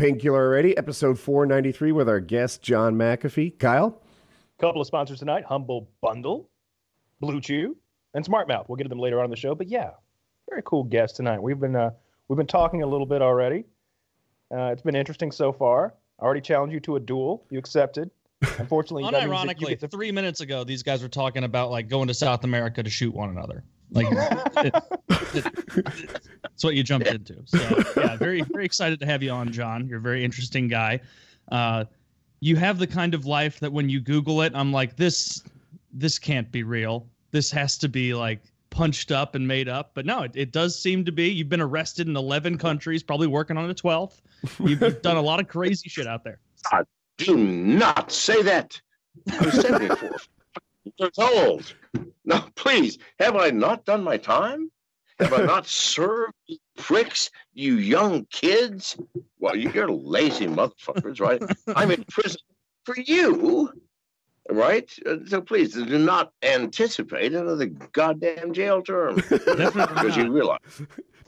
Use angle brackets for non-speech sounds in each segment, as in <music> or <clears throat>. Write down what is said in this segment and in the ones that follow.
Painkiller already, episode 493 with our guest, John McAfee. Kyle? Couple of sponsors tonight Humble Bundle, BlueChew, and Smart Mouth. We'll get to them later on in the show. But yeah, very cool guest tonight. We've been uh, we've been talking a little bit already. Uh, it's been interesting so far. I already challenged you to a duel. You accepted. Unfortunately, <laughs> that means Unironically, to- three minutes ago, these guys were talking about like going to South America to shoot one another. Like <laughs> <laughs> it- it- that's what you jumped into. So yeah, very very excited to have you on, John. You're a very interesting guy. Uh, you have the kind of life that when you Google it, I'm like this this can't be real. This has to be like punched up and made up. But no, it, it does seem to be. You've been arrested in 11 countries, probably working on a 12th. You've, you've done a lot of crazy shit out there. Do not say that. I'm 74 <laughs> years old. No, please, have I not done my time? Have I <laughs> not served you pricks, you young kids? Well, you're lazy motherfuckers, right? I'm in prison for you, right? Uh, So please do not anticipate another goddamn jail term <laughs> because you realize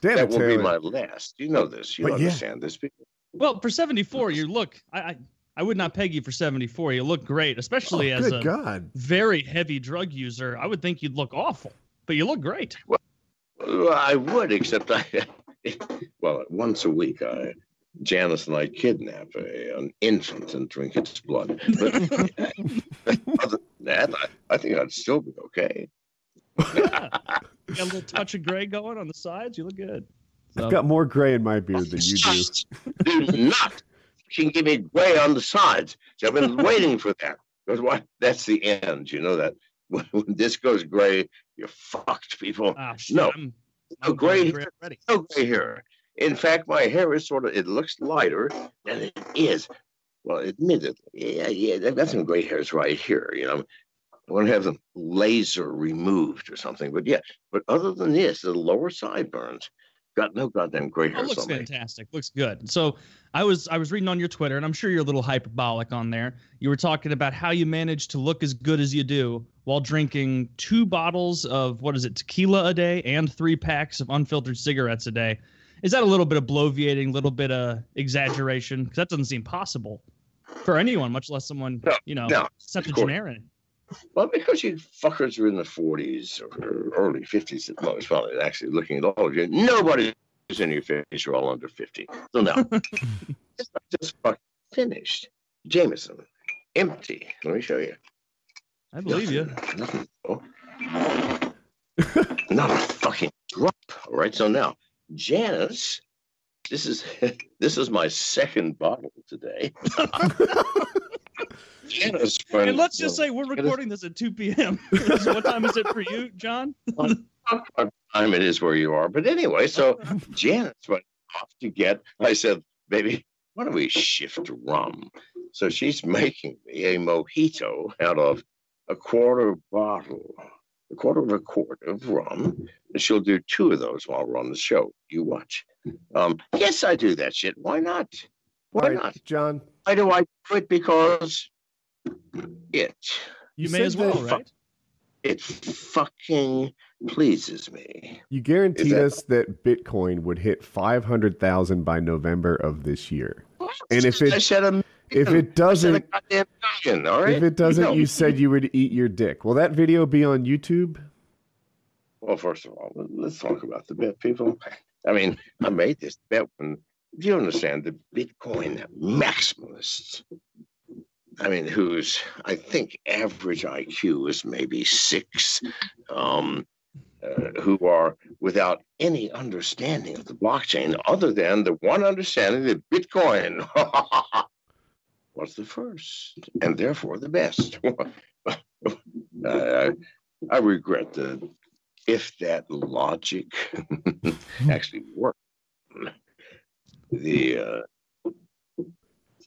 Damn that it, will be my last. You know this. You But yeah. understand this. Well, for 74, you look. I, I I would not peg you for 74. You look great, especially Oh, as good a God. very heavy drug user. I would think you'd look awful, but you look great. Well, I would, except I, <laughs> well, once a week, I, Janice and I kidnap a, an infant and drink its blood. But <laughs> other than that, I, I think I'd still be okay. yeah. Got a little touch of gray going on the sides. You look good. I've got more gray in my beard than you do. <laughs> Do not fucking give me gray on the sides. See, I've been waiting for that. Because why? That's the end. You know that when, when this goes gray, you're fucked, people. Ah, shit, no, I'm, no I'm gray gray hair. No gray hair. In fact, my hair is sort of, it looks lighter than it is. Well, admittedly, yeah, yeah, I've got some gray hairs right here, you know. I want to have them laser removed or something. But yeah, but other than this, the lower sideburns got no goddamn gray Oh, looks on fantastic. Looks good. So I was I was reading on your Twitter, and I'm sure you're a little hyperbolic on there. You were talking about how you managed to look as good as you do while drinking two bottles of what is it, tequila a day and three packs of unfiltered cigarettes a day. Is that a little bit of bloviating, a little bit of exaggeration? Because that doesn't seem possible for anyone, much less someone No, you know no, septuagenarian. Well, because you fuckers are in the 40s or early 50s at most, well, actually looking at all of you, nobody is in your 50s. You're all under 50. So now, it's not just fucking finished. Jameson, empty. Let me show you. I believe you. Nothing. Oh. Not a fucking drop. All right. So now, Janice, this is <laughs> this is my second bottle today. <laughs> Janice, <laughs> And let's just say we're recording this at 2 p.m. So <laughs> what time is it for you, John? <laughs> what time it is where you are. But anyway, so Janice went off to get. I said, "Baby, why don't we shift rum?" So she's making me a mojito out of a quarter bottle, a quarter of a quart of rum, and she'll do two of those while we're on the show. You watch. Um, yes, I do that shit. Why not? Why All right, not? John. Why do I do it? Because it You, may as well, that- right? it fucking pleases me. You guaranteed that- us that Bitcoin would hit 500,000 by November of this year. And if it- I said a If it I said a doesn't, million, all right? if it doesn't, know. you said you would eat your dick. Will that video be on YouTube? Well, first of all, let's talk about the bet, people. I mean, I made this bet when. Do you understand the Bitcoin maximalists? I mean, whose I think average IQ is maybe six, um, uh, who are without any understanding of the blockchain other than the one understanding that Bitcoin <laughs> was the first and therefore the best. <laughs> uh, I regret that if that logic <laughs> actually worked, the uh,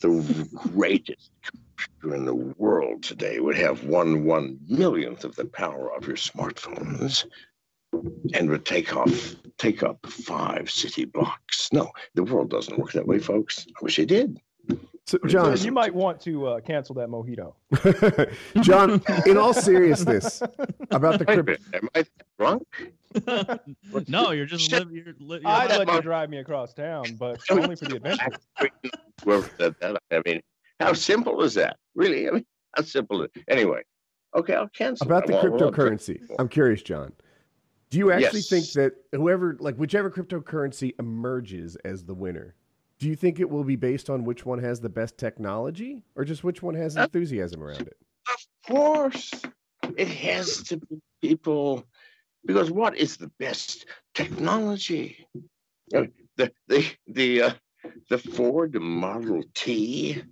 the greatest in the world today would have one one millionth of the power of your smartphones and would take off take up five city blocks. No, the world doesn't work that way, folks. I wish it did. So, John, you might want to uh, cancel that mojito. <laughs> John, in all seriousness, <laughs> about the Wait crypto. Am I drunk? <laughs> no, you're just Shit. living. You're, li- you're I'd that let you drive me across town, but only for the adventure. Whoever said that, I mean, how simple is that? Really? I mean, how simple is it? Anyway, okay, I'll cancel. About the I won't- I won't cryptocurrency. I'm curious, John. Do you actually Yes. think that whoever, like whichever cryptocurrency emerges as the winner, do you think it will be based on which one has the best technology or just which one has Uh, enthusiasm around it? Of course, it has to be people because what is the best technology? The the the uh, the Ford Model T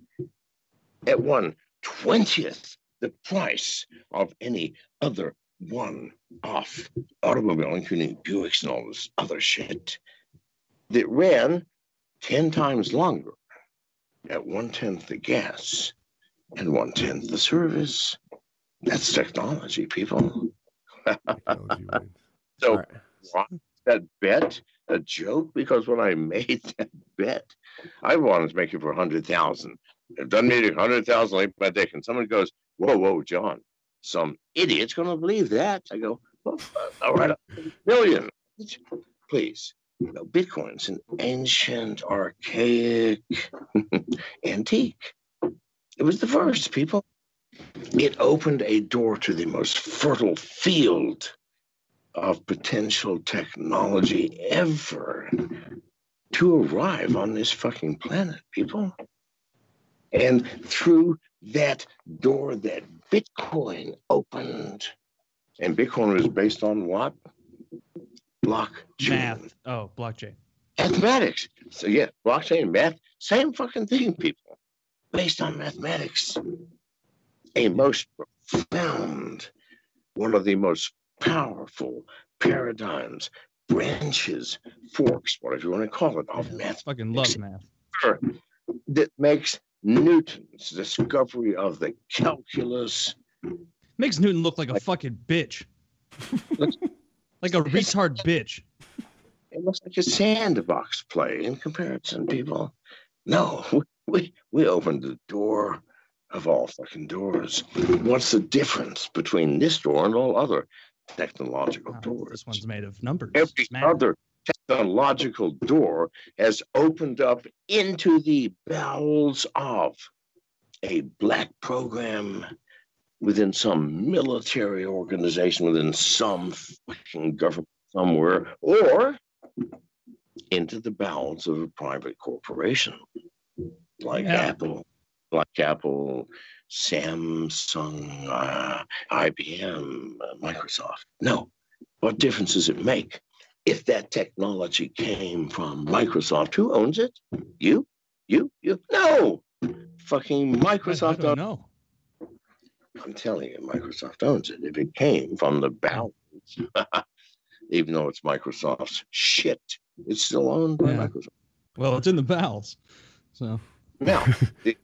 at one twentieth the price of any other one-off automobile, including Buicks and all this other shit, that ran ten times longer at one tenth the gas and one tenth the service. That's technology, people. Technology. <laughs> So right. why that bet a joke? Because when I made that bet, I wanted to make it for a hundred thousand. It doesn't need a hundred thousand like my dick. And someone goes, Whoa, whoa, John, some idiot's gonna believe that. I go, well, uh, all right, a million. Please. You know, Bitcoin's an ancient, archaic, <laughs> antique. It was the first, people. It opened a door to the most fertile field of potential technology ever to arrive on this fucking planet, people. And through that door that Bitcoin opened, and Bitcoin was based on what? Blockchain. Math. Oh, blockchain. Mathematics. So yeah, blockchain, math, same fucking thing, people. Based on mathematics. A most profound, one of the most powerful paradigms, branches, forks, whatever you want to call it, of math Fucking love math. that makes Newton's discovery of the calculus Makes Newton look like a fucking bitch. like a retard bitch. It looks like a sandbox play in comparison, people. No, we, we, we opened the door of all fucking doors. What's the difference between this door and all other technological Oh, doors? this one's made of numbers. Every other technological door has opened up into the bowels of a black program within some military organization, within some fucking government somewhere, or into the bowels of a private corporation like Yeah. Apple, like Apple, Samsung, uh, IBM, uh, Microsoft. No. What difference does it make? If that technology came from Microsoft, who owns it? You? You? You? No! Fucking I Microsoft. don't know. I'm telling you, Microsoft owns it. If it came from the bowels, <laughs> even though it's Microsoft's shit, it's still owned by Yeah. Microsoft. Well, it's in the bowels. So Now, <laughs> the-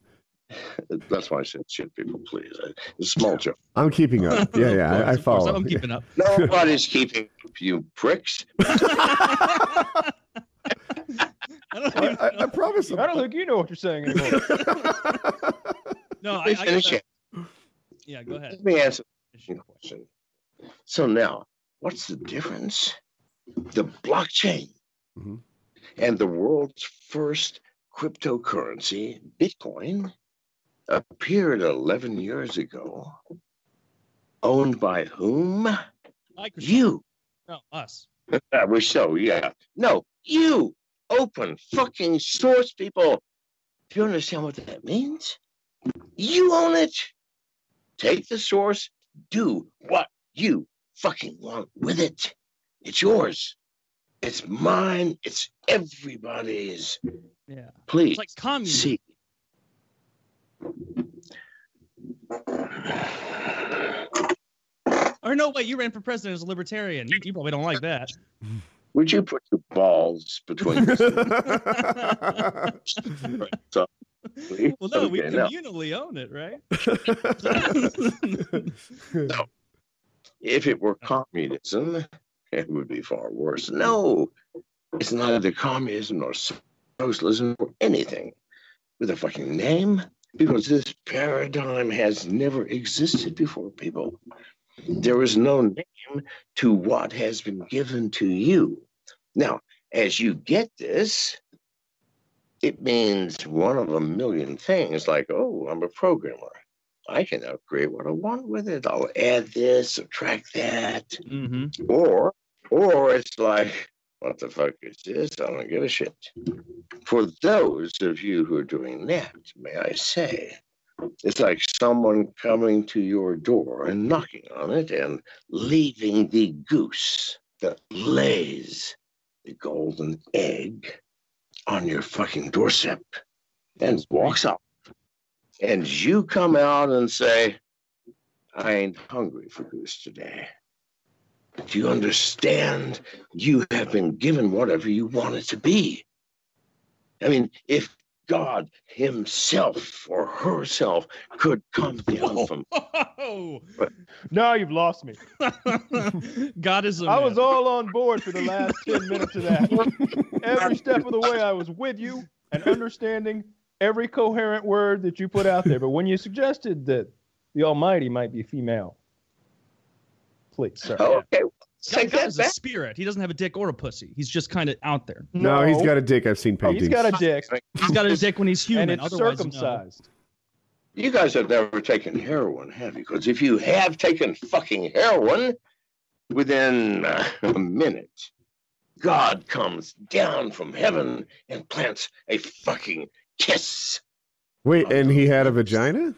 that's why I said shit, people, please. It's a small joke. I'm keeping up. Yeah, yeah, Of I, I course, <laughs> of course. follow. I'm keeping up. <laughs> Nobody's keeping up, you pricks. <laughs> I don't I, I, I know. promise. I don't think you know what you're saying anymore. No, I, Let me I finish it. Yeah, go ahead. Let me answer Finish your your question. So now, what's the difference? The blockchain Mhm. and the world's first cryptocurrency, Bitcoin, appeared 11 years ago. Owned by whom? Microsoft. You. No, us. <laughs> I wish so, yeah. No, you. Open fucking source people. Do you understand what that means? You own it. Take the source, do what you fucking want with it. It's yours. It's mine. It's everybody's. Yeah. Please It's like communism. see. Or no, wait, you ran for president as a libertarian. You, you probably don't like that. Would you put your balls between your <laughs> please? Well, no, we Okay, now. communally own it, right? <laughs> no. If it were communism, it would be far worse. No, it's neither communism nor socialism or anything with a fucking name because this paradigm has never existed before, people. There is no name to what has been given to you. Now, as you get this, it means one of a million things like, oh, I'm a programmer. I can upgrade what I want with it. I'll add this, subtract that. Mm-hmm. Or or it's like, what the fuck is this? I don't give a shit. For those of you who are doing that, may I say, it's like someone coming to your door and knocking on it and leaving the goose that lays the golden egg on your fucking doorstep and walks up. And you come out and say, I ain't hungry for goose today. But you understand you have been given whatever you want it to be. I mean, if God Himself or herself could come down from <laughs> Oh, Now you've lost me. <laughs> God is a I man. was all on board for the last <laughs> 10 minutes of that. Every step of the way, I was with you and understanding every coherent word that you put out there. But when you suggested that the Almighty might be female, please, sir. Oh, okay, God, take God that is a spirit. He doesn't have a dick or a pussy. He's just kind of out there. No, he's got a dick. I've seen Oh, paintings. He's got a dick, He's got a dick when he's human. and it's Otherwise, no. circumcised. You guys have never taken heroin, have you? Because if you have taken fucking heroin, within uh, a minute, God comes down from heaven and plants a fucking kiss. Wait, and he had a vagina?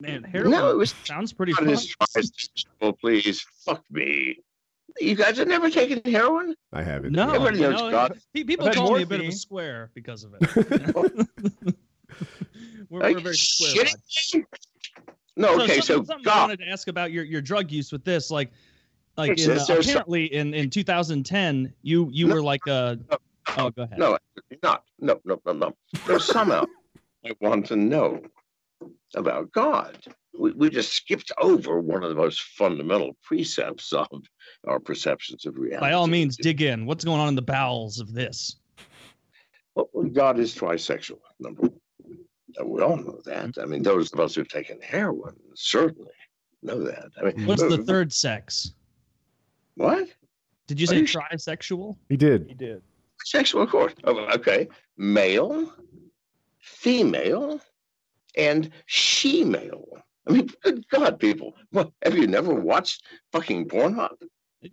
Man, heroin No, it was sounds pretty God fun. is oh, please, fuck me. You guys have never taken heroin? I haven't. No, Everybody you knows know, God. people I've had call me a bit of a square because of it. <laughs> we're, we're you very square. shitting bud. me? No, okay, so, something, something I wanted to ask about your, your drug use with this, like, like in, uh, apparently in, in 2010, you you No. were like a. Oh, go ahead. no, not, no, no, no, no. There's somehow I want to know about God. We, we just skipped over one of the most fundamental precepts of our perceptions of reality. By all means, dig in. What's going on in the bowels of this? Well, God is trisexual, number one. We all know that. I mean, those of us who've taken heroin certainly know that. I mean, What's the third sex? What? Did you say you sh- trisexual? He did. He did. Sexual, of course. Oh, okay. Male, female, and she-male. I mean, good God, people. What, have you never watched fucking Pornhub?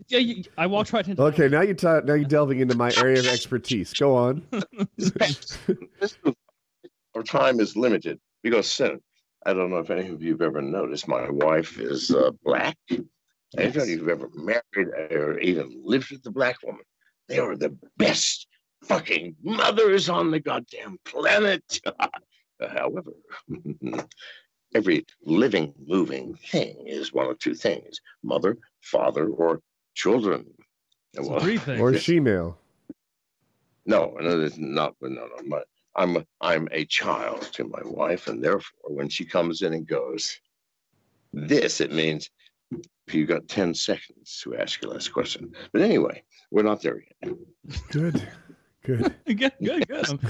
Yeah, you, I walked right into. Okay, now you're ta- now you're delving into my area of expertise. Go on. <laughs> Our time is limited because sin. I don't know if any of you have ever noticed. My wife is uh, black. Any of you have ever married or even lived with a black woman? They are the best fucking mothers on the goddamn planet. <laughs> Uh, however, <laughs> every living, moving thing is one of two things: mother, father, or children. Well, three things. Or <laughs> she-male. no, no, it's not. No, no. My, I'm I'm a child to my wife, and therefore, when she comes in and goes, this it means you've got ten seconds to ask your last question. But anyway, we're not there yet. Good. Good. <laughs> good, good, good. I'm <laughs>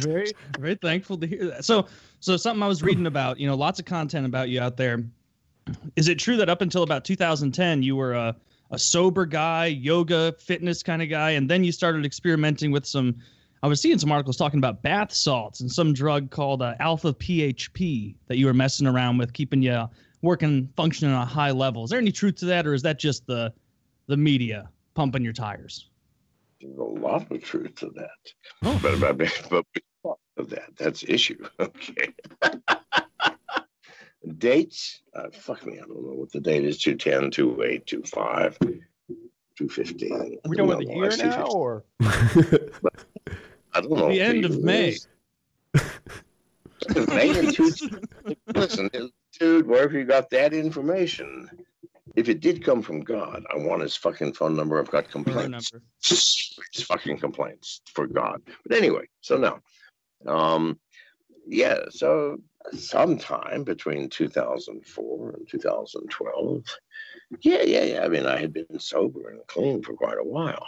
very, very thankful to hear that. So, so something I was reading about, you know, lots of content about you out there. Is it true that up until about 2010, you were a, a sober guy, yoga, fitness kind of guy, and then you started experimenting with some? I was seeing some articles talking about bath salts and some drug called uh, alpha PHP that you were messing around with, keeping you working, functioning on a high level. Is there any truth to that, or is that just the the media pumping your tires? There's a lot of truth to that. Oh. But but but but of that, that's issue. <laughs> Okay. <laughs> Dates? Uh, fuck me, I don't know what the date is. 210, 28, 25, 215. Are we doing No, the year that's now, or I don't know. The end of May. May and two- Listen, dude, wherever you got that information, if it did come from God, I want his fucking phone number. I've got complaints. number. <laughs> Serious fucking complaints for God. But anyway, so now, um, yeah, so sometime between 2004 and 2012, yeah, yeah, yeah. I mean, I had been sober and clean for quite a while.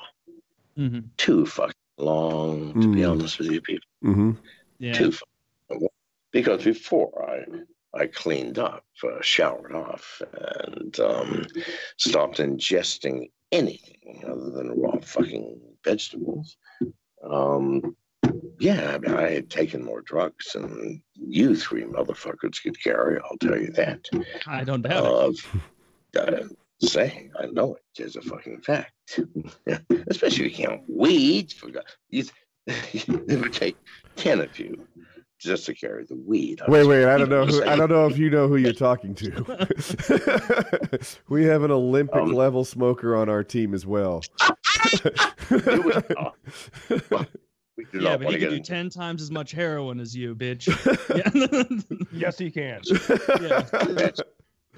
hmm Too fucking long, to be Mm. honest with you, people. hmm Yeah. Too fucking long. Because before I I cleaned up, uh, showered off, and um, stopped ingesting anything other than raw fucking vegetables. Um, yeah, I mean, I had taken more drugs than you three motherfuckers could carry. I'll tell you that. I don't doubt it. Uh, uh, saying I know it is a fucking fact. <laughs> Especially if you count weed. For God, you, it would <laughs> take ten of you just to carry the weed. Wait, wait. I don't <laughs> know. Who, I don't know if you know who you're talking to. <laughs> <laughs> we have an Olympic Um, level smoker on our team as well. Was- oh, well, we do Yeah, not but he can do into 10 times as much heroin as you, bitch. Yes, he can. that.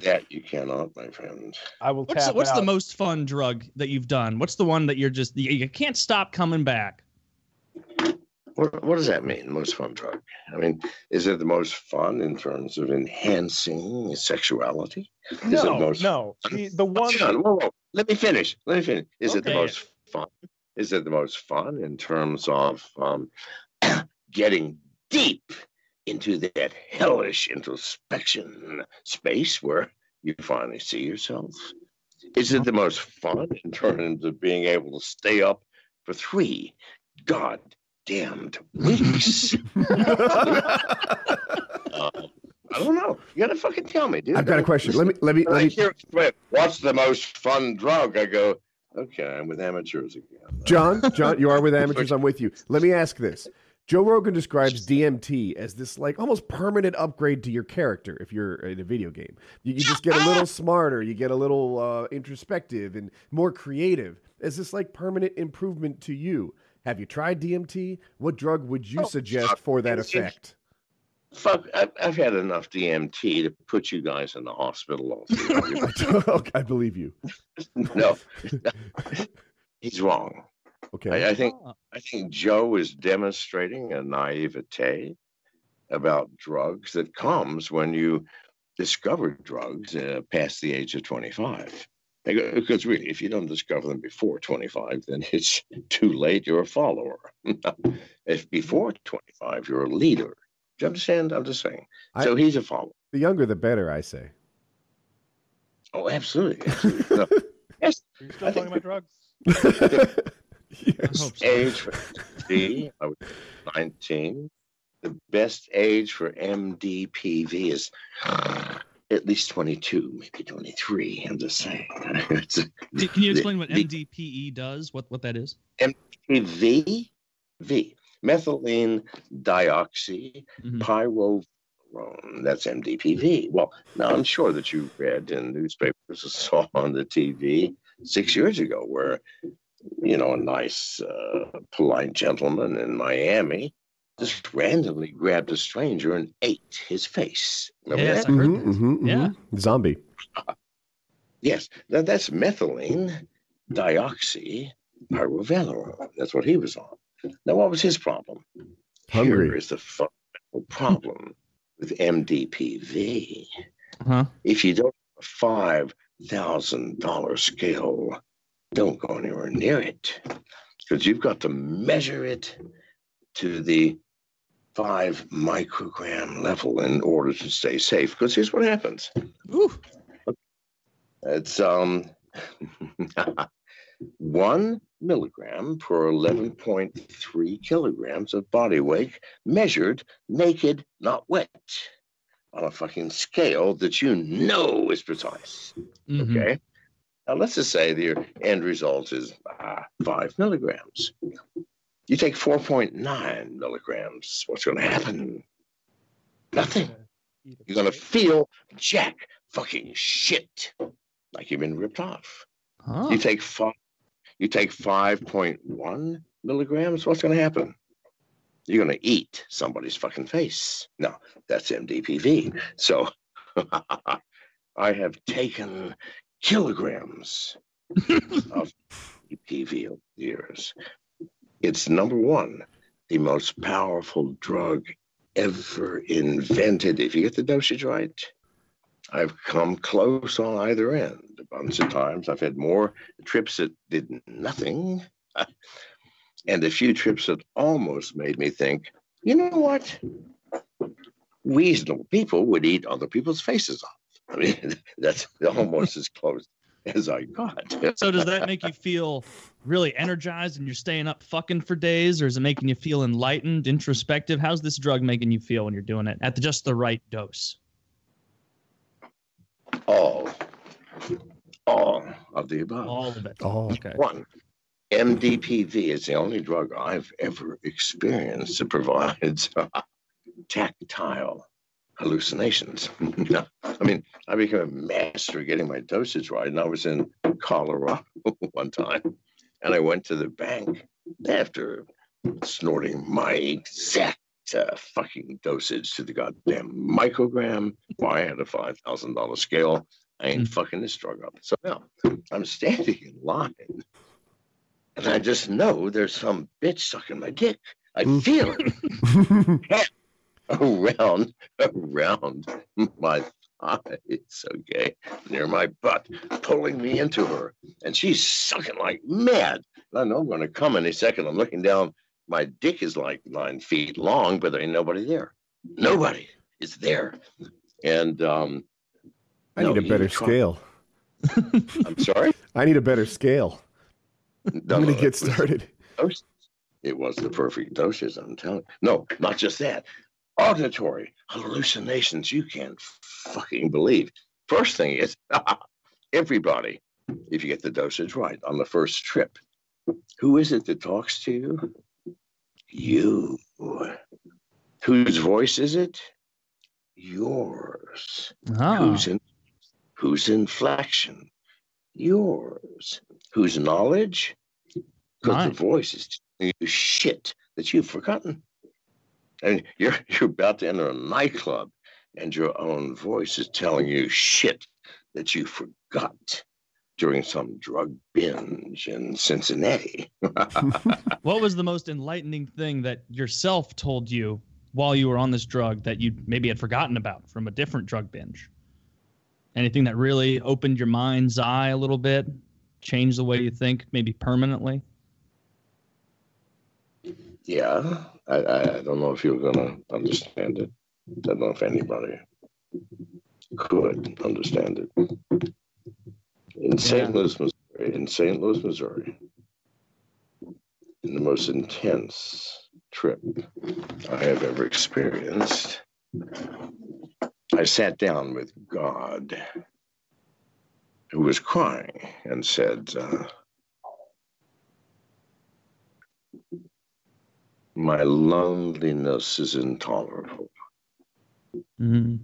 That you cannot, my friend. I will what's tap what's the most fun drug that you've done? What's the one that you're just you, you can't stop coming back? What, what does that mean? Most fun drug? I mean, is it the most fun in terms of enhancing sexuality? Is it No, most no. The, the one. Whoa, whoa. Let me finish. Let me finish. Is it the most fun? Is it the most fun in terms of um, <clears throat> getting deep into that hellish introspection space where you finally see yourself? Is it the most fun in terms of being able to stay up for three goddamned weeks? <laughs> <laughs> Uh, I don't know. You gotta fucking tell me, dude. I've got a question. Let me let me let me hear Cliff, what's the most fun drug? I go, okay, I'm with amateurs again. John, <laughs> John, you are with amateurs. I'm with you. Let me ask this. Joe Rogan describes DMT as this like almost permanent upgrade to your character if you're in a video game. You, you just get a little smarter, you get a little uh, introspective and more creative. Is this like permanent improvement to you? Have you tried DMT? What drug would you Oh, suggest for that it's- it's- effect? Fuck, I've, I've had enough DMT to put you guys in the hospital. All three of you. Okay, I believe you. <laughs> no, <laughs> he's wrong. Okay. I, I think Ah, I think Joe is demonstrating a naivete about drugs that comes when you discover drugs uh, past the age of 25. Because really, if you don't discover them before 25, then it's <laughs> too late. You're a follower. <laughs> if before 25, you're a leader. Do you understand? I'm just saying. I- so he's a follower. The younger the better, I say. Oh, absolutely. absolutely. <laughs> No, yes, Are you still I talking about drugs? Yes. hope age for MD, I was 19. The best age for MDPV is at least 22, maybe 23. I'm just saying. <laughs> It's a- D- Can you explain what MDPE does? What what that is? MDPV, V, methylene dioxy Mhm. pyrrolone. That's MDPV. Well, now I'm sure that you read in newspapers or <laughs> saw on the TV six years ago where, you know, a nice, uh, polite gentleman in Miami just randomly grabbed a stranger and ate his face. Remember Yes, that? I heard Mhm, this. mhm, Yeah. mhm. Zombie. <laughs> Yes, that, that's methylene dioxy pyrovalerone. That's what he was on. Now, what was his problem? Hungry. Here is the fundamental problem with MDPV. Huh? If you don't have a five thousand dollar scale, don't go anywhere near it because you've got to measure it to the five microgram level in order to stay safe. Because here's what happens. Ooh. It's um <laughs> one milligram per 11.3 kilograms of body weight measured naked, not wet, on a fucking scale that you know is precise. Mhm. Okay. Now let's just say the end result is ah, five milligrams. You take 4.9 milligrams. What's going to happen? Nothing. You're going to feel jack fucking shit like you've been ripped off. Huh. You take five, you take 5.1 milligrams. What's going to happen? You're going to eat somebody's fucking face. No, that's MDPV. So <laughs> I have taken kilograms <laughs> of over the years. It's number one, the most powerful drug ever invented. If you get the dosage right, I've come close on either end a bunch of times. I've had more trips that did nothing, <laughs> and a few trips that almost made me think, you know what? Reasonable people would eat other people's faces off. I mean, <laughs> that's almost as close as I got. <laughs> So does that make you feel really energized and you're staying up fucking for days, or is it making you feel enlightened, introspective? How's this drug making you feel when you're doing it at the, just the right dose? all, all of the above. All of it. Oh, Okay. One, MDPV is the only drug I've ever experienced that provides <laughs> tactile hallucinations. <laughs> I mean, I became a master getting my dosage right, and I was in Colorado <laughs> one time, and I went to the bank after snorting my exact uh, fucking dosage to the goddamn microgram. Why I had a five thousand dollar scale. I ain't Mm. fucking this drug up. So now I'm standing in line, and I just know there's some bitch sucking my dick. I feel it <laughs> around around my eyes, okay, near my butt, pulling me into her. And she's sucking like mad. And I know I'm gonna come any second. I'm looking down. My dick is like nine feet long, but there ain't nobody there. Nobody is there. And um I No, need a better scale. <laughs> I'm sorry. I need a better scale. No, I'm gonna it get started. It was the perfect doses, I'm telling you. No, not just that. Auditory hallucinations you can't fucking believe. First thing is <laughs> everybody, if you get the dosage right on the first trip, who is it that talks to you? You. Whose voice is it? Yours. Ah, Whose in, whose inflection? Yours. Whose knowledge? Because the voice is telling you shit that you've forgotten. And you're <laughs> you're about to enter a nightclub, and your own voice is telling you shit that you forgot during some drug binge in Cincinnati. <laughs> what was the most enlightening thing that yourself told you while you were on this drug that you maybe had forgotten about from a different drug binge? Anything that really opened your mind's eye a little bit, changed the way you think, maybe permanently? Yeah, I, I, don't know if you're gonna understand it. I don't know if anybody could understand it. In St. Louis, Missouri, in St. Louis, Missouri, in the most intense trip I have ever experienced, I sat down with God, who was crying, and said, uh, My loneliness is intolerable. Mm-hmm.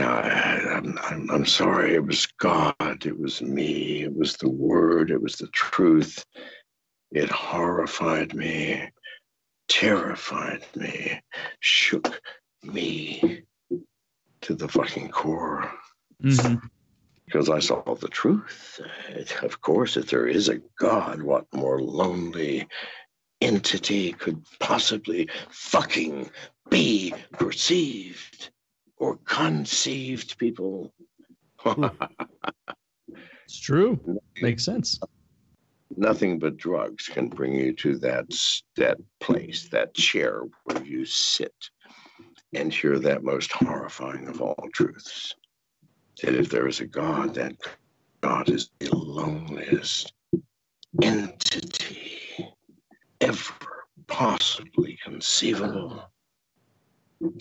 I, I'm, I'm, I'm sorry. It was God. It was me. It was the word. It was the truth. It horrified me, terrified me, shook me to the fucking core hmm because I saw the truth. Of course, if there is a God, what more lonely entity could possibly fucking be perceived or conceived, people? Hmm. <laughs> It's true. Makes sense. Nothing but drugs can bring you to that that place, that chair where you sit and hear that most horrifying of all truths. That if there is a God, that God is the loneliest entity ever possibly conceivable.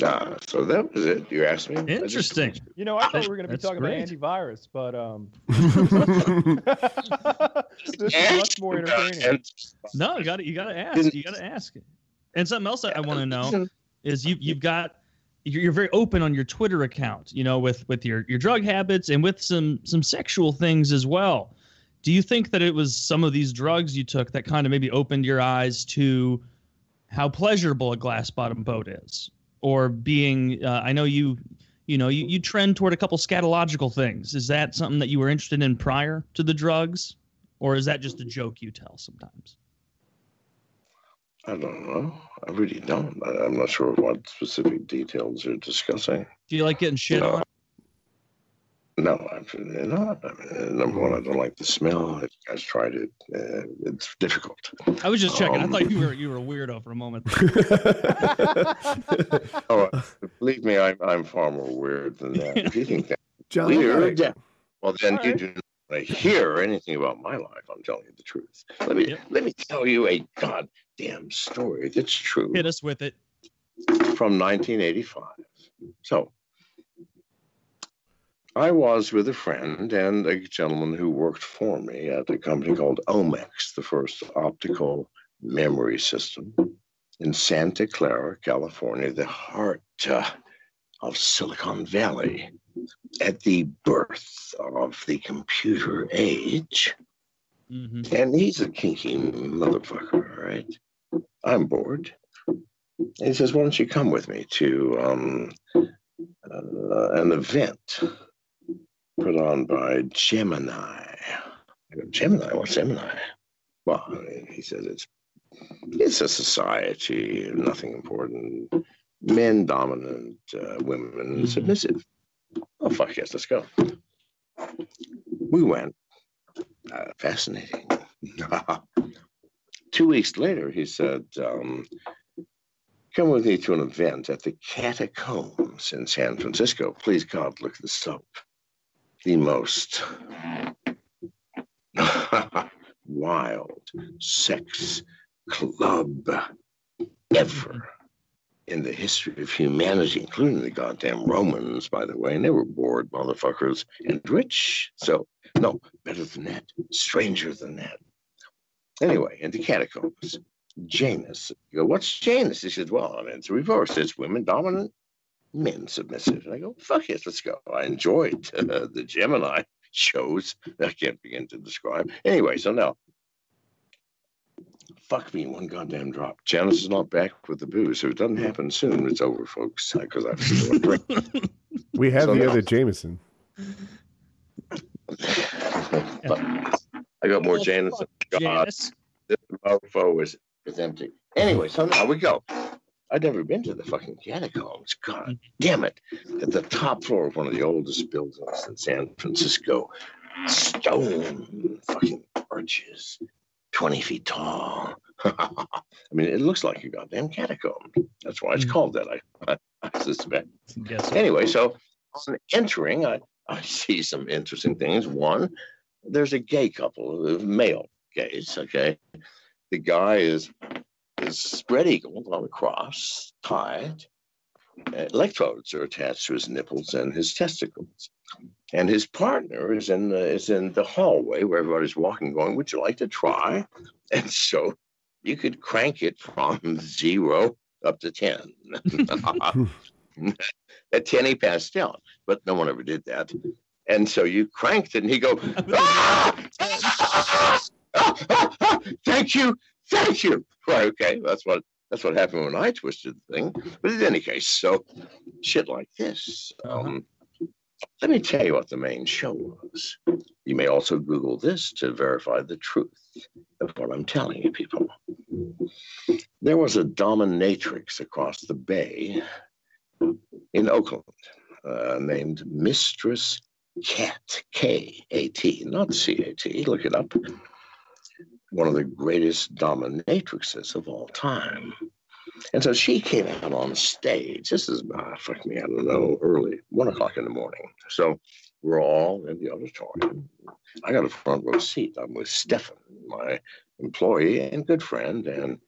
Ah, so that was it. You asked me. I just- Interesting. You know, I thought we were going to be That's talking great. about antivirus, but um, <laughs> <laughs> this is much more entertaining. No, you got to You got to ask. You got to ask. And something else I, I want to know is you you've got you're, you're very open on your Twitter account. You know, with with your your drug habits and with some some sexual things as well. Do you think that it was some of these drugs you took that kind of maybe opened your eyes to how pleasurable a glass bottom boat is, or being? Uh, I know you. You know, you, you trend toward a couple scatological things. Is that something that you were interested in prior to the drugs? Or is that just a joke you tell sometimes? I don't know. I really don't. I, I'm not sure what specific details you're discussing. Do you like getting shit No. on? No, absolutely not. I mean, number one, I don't like the smell. If you guys tried it, uh, it's difficult. I was just checking. I Um, thought you were you were a weirdo for a moment. <laughs> Oh, believe me, I'm, I'm far more weird than that. If <laughs> you think that John, I got weird, a- well, then you do not I hear anything about my life, I'm telling you the truth. Let me Yep. let me tell you a goddamn story that's true Hit us with it. from 1985. So I was with a friend and a gentleman who worked for me at a company called Omex, the first optical memory system in Santa Clara, California, the heart uh, of Silicon Valley, at the birth of the computer age. hmm And he's a kinky motherfucker, all right? I'm bored. And he says, Why don't you come with me to um, uh, an event put on by Gemini? Gemini? What's Gemini? Well, he says it's it's a society, nothing important. Men dominant, uh, women Mhm. submissive. Oh, fuck yes, let's go. We went. Uh, fascinating. <laughs> Two weeks later, he said, um, Come with me to an event at the Catacombs in San Francisco. Please, God, look this up. The most <laughs> wild sex club ever in the history of humanity, including the goddamn Romans, by the way. And they were bored motherfuckers and rich. So, no, better than that, stranger than that. Anyway, in the catacombs, Janus. You go, what's Janus? He said, well, I mean, it's reversed. It's women dominant, men submissive. And I go, fuck yes, let's go. I enjoyed <laughs> uh, the Gemini <laughs> shows. I can't begin to describe. Anyway, so now, fuck me, one goddamn drop. Janice is not back with the booze. So if it doesn't happen soon, it's over, folks, because I've still a drink. We have So the now- other Jameson. I got more Janus than God. Janice. this mofo is, is empty. Anyway, so now we go. I'd never been to the fucking catacombs. God damn it. At the top floor of one of the oldest buildings in San Francisco, stone fucking arches, 20 feet tall. <laughs> I mean, it looks like a goddamn catacomb. That's why it's Mhm. called that, I, I suspect. Yes. Anyway, so on entering, I, I <laughs> see some interesting things. One, there's a gay couple, male gays, okay? The guy is is spread eagle on a cross, tied. Electrodes are attached to his nipples and his testicles. And his partner is in the, is in the hallway where everybody's walking, going, Would you like to try? And so you could crank it from zero up to 10. At 10, he passed out, but no one ever did that. And so you cranked it, and he go, "Ah! Ah! Ah! Ah! "Thank you, thank you." Right? Okay, that's what that's what happened when I twisted the thing. But in any case, so shit like this. Um, let me tell you what the main show was. You may also Google this to verify the truth of what I'm telling you, people. There was a dominatrix across the bay in Oakland uh, named Mistress Kat, K A T, not C A T. Look it up. One of the greatest dominatrixes of all time. And so she came out on stage. This is, uh, fuck me, I don't know, early, one o'clock in the morning. So we're all in the auditorium. I got a front row seat. I'm with Stefan, my employee and good friend, and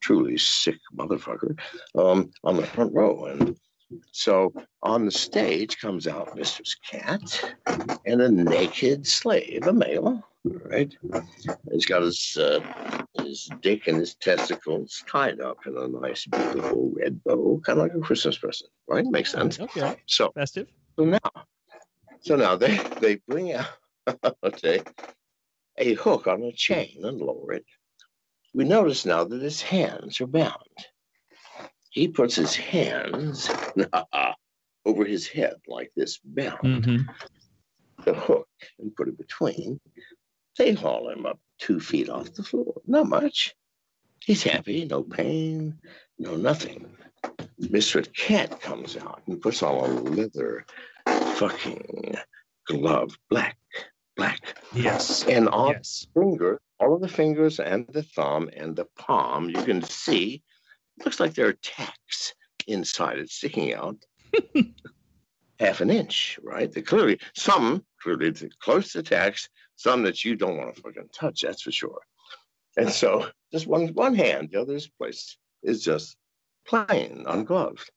truly sick motherfucker um, on the front row. And so on the stage comes out Mistress Kat and a naked slave, a male, right? He's got his uh, his dick and his testicles tied up in a nice, beautiful red bow, kind of like a Christmas present, right? Makes sense. Okay. So Festive. so now, so now they they bring out <laughs> okay, a hook on a chain and lower it. We notice now that his hands are bound. He puts his hands <laughs> over his head like this, bound hmm the hook and put it between. They haul him up two feet off the floor. Not much. He's happy, no pain, no nothing. Mr. Kat comes out and puts on a leather fucking glove, black, black. Yes. And on Yes. finger, all of the fingers and the thumb and the palm, you can see, looks like there are tacks inside it sticking out <laughs> half an inch, right? They're clearly, some clearly close to tacks, some that you don't want to fucking touch, that's for sure. And so just one one hand, the other's place is just plain, ungloved.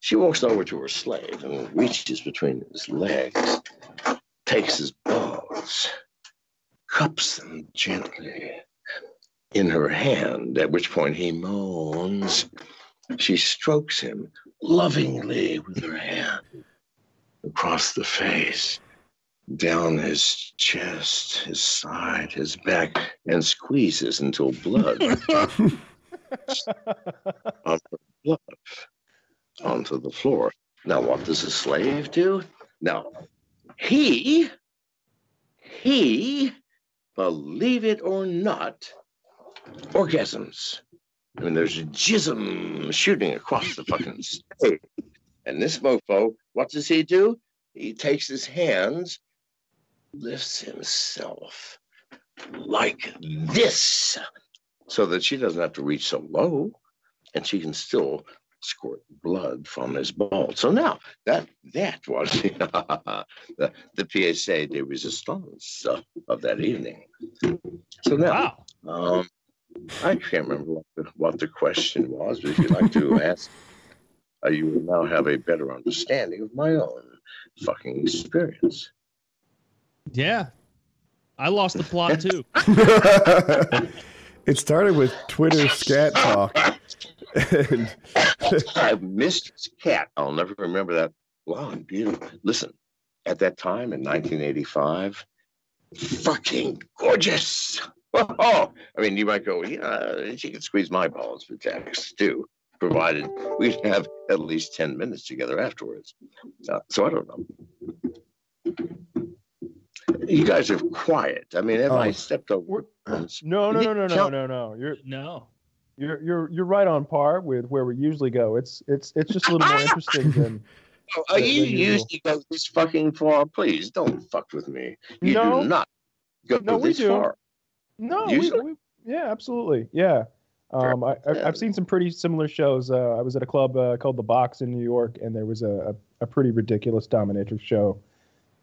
She walks over to her slave and reaches between his legs, takes his balls, cups them gently in her hand, at which point he moans. She strokes him lovingly with her hand across the face, down his chest, his side, his back, and squeezes until blood <laughs> on her onto the floor. Now, what does a slave do? Now, he, he, believe it or not, orgasms. I mean, there's a jism shooting across the fucking stage. And this mofo, what does he do? He takes his hands, lifts himself like this, so that she doesn't have to reach so low and she can still squirt blood from his balls. So now that that was <laughs> the, the PSA de resistance of that evening. So now, Wow. um, I can't remember what the, what the question was, but if you'd like to <laughs> ask, uh, you will now have a better understanding of my own fucking experience. Yeah. I lost the plot <laughs> too. <laughs> it started with Twitter scat talk. and I missed Kat. I'll never remember that. Blonde, beautiful. Listen, at that time in 1985, fucking gorgeous. <laughs> Oh, I mean, you might go, yeah, she could squeeze my balls for Jack's too, provided we'd have at least 10 minutes together afterwards. Uh, so I don't know. You guys are quiet. I mean, have I Oh. stepped over? No, no, no, no, no, no, no. You're No. you're you're you're right on par with where we usually go. It's it's it's just a little more <laughs> interesting than <laughs> Oh, Are you usual. usually go this fucking far? Please don't fuck with me. You No. do not go No, we this do. far. No, we, Usually? we, yeah, absolutely, yeah. Um, I, I, I've seen some pretty similar shows. Uh, I was at a club uh, called the Box in New York, and there was a, a, a pretty ridiculous dominatrix show.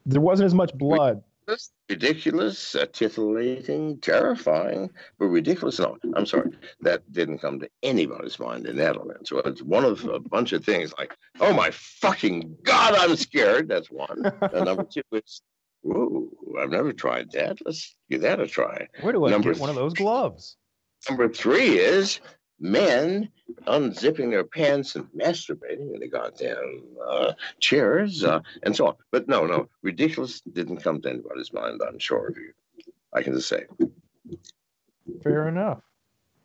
There wasn't as much blood. That's ridiculous, uh, titillating, terrifying, but ridiculous. No, I'm sorry. That didn't come to anybody's mind in that Netherlands. So it's one of a bunch of things like, oh my fucking God, I'm scared. That's one. <laughs> and number two is, whoa, I've never tried that. Let's give that a try. Where do I Number get one of those gloves? Number three is men unzipping their pants and masturbating in the goddamn uh, chairs uh, and so on. But no, no, ridiculous didn't come to anybody's mind. I'm sure of you. I can just say. Fair enough.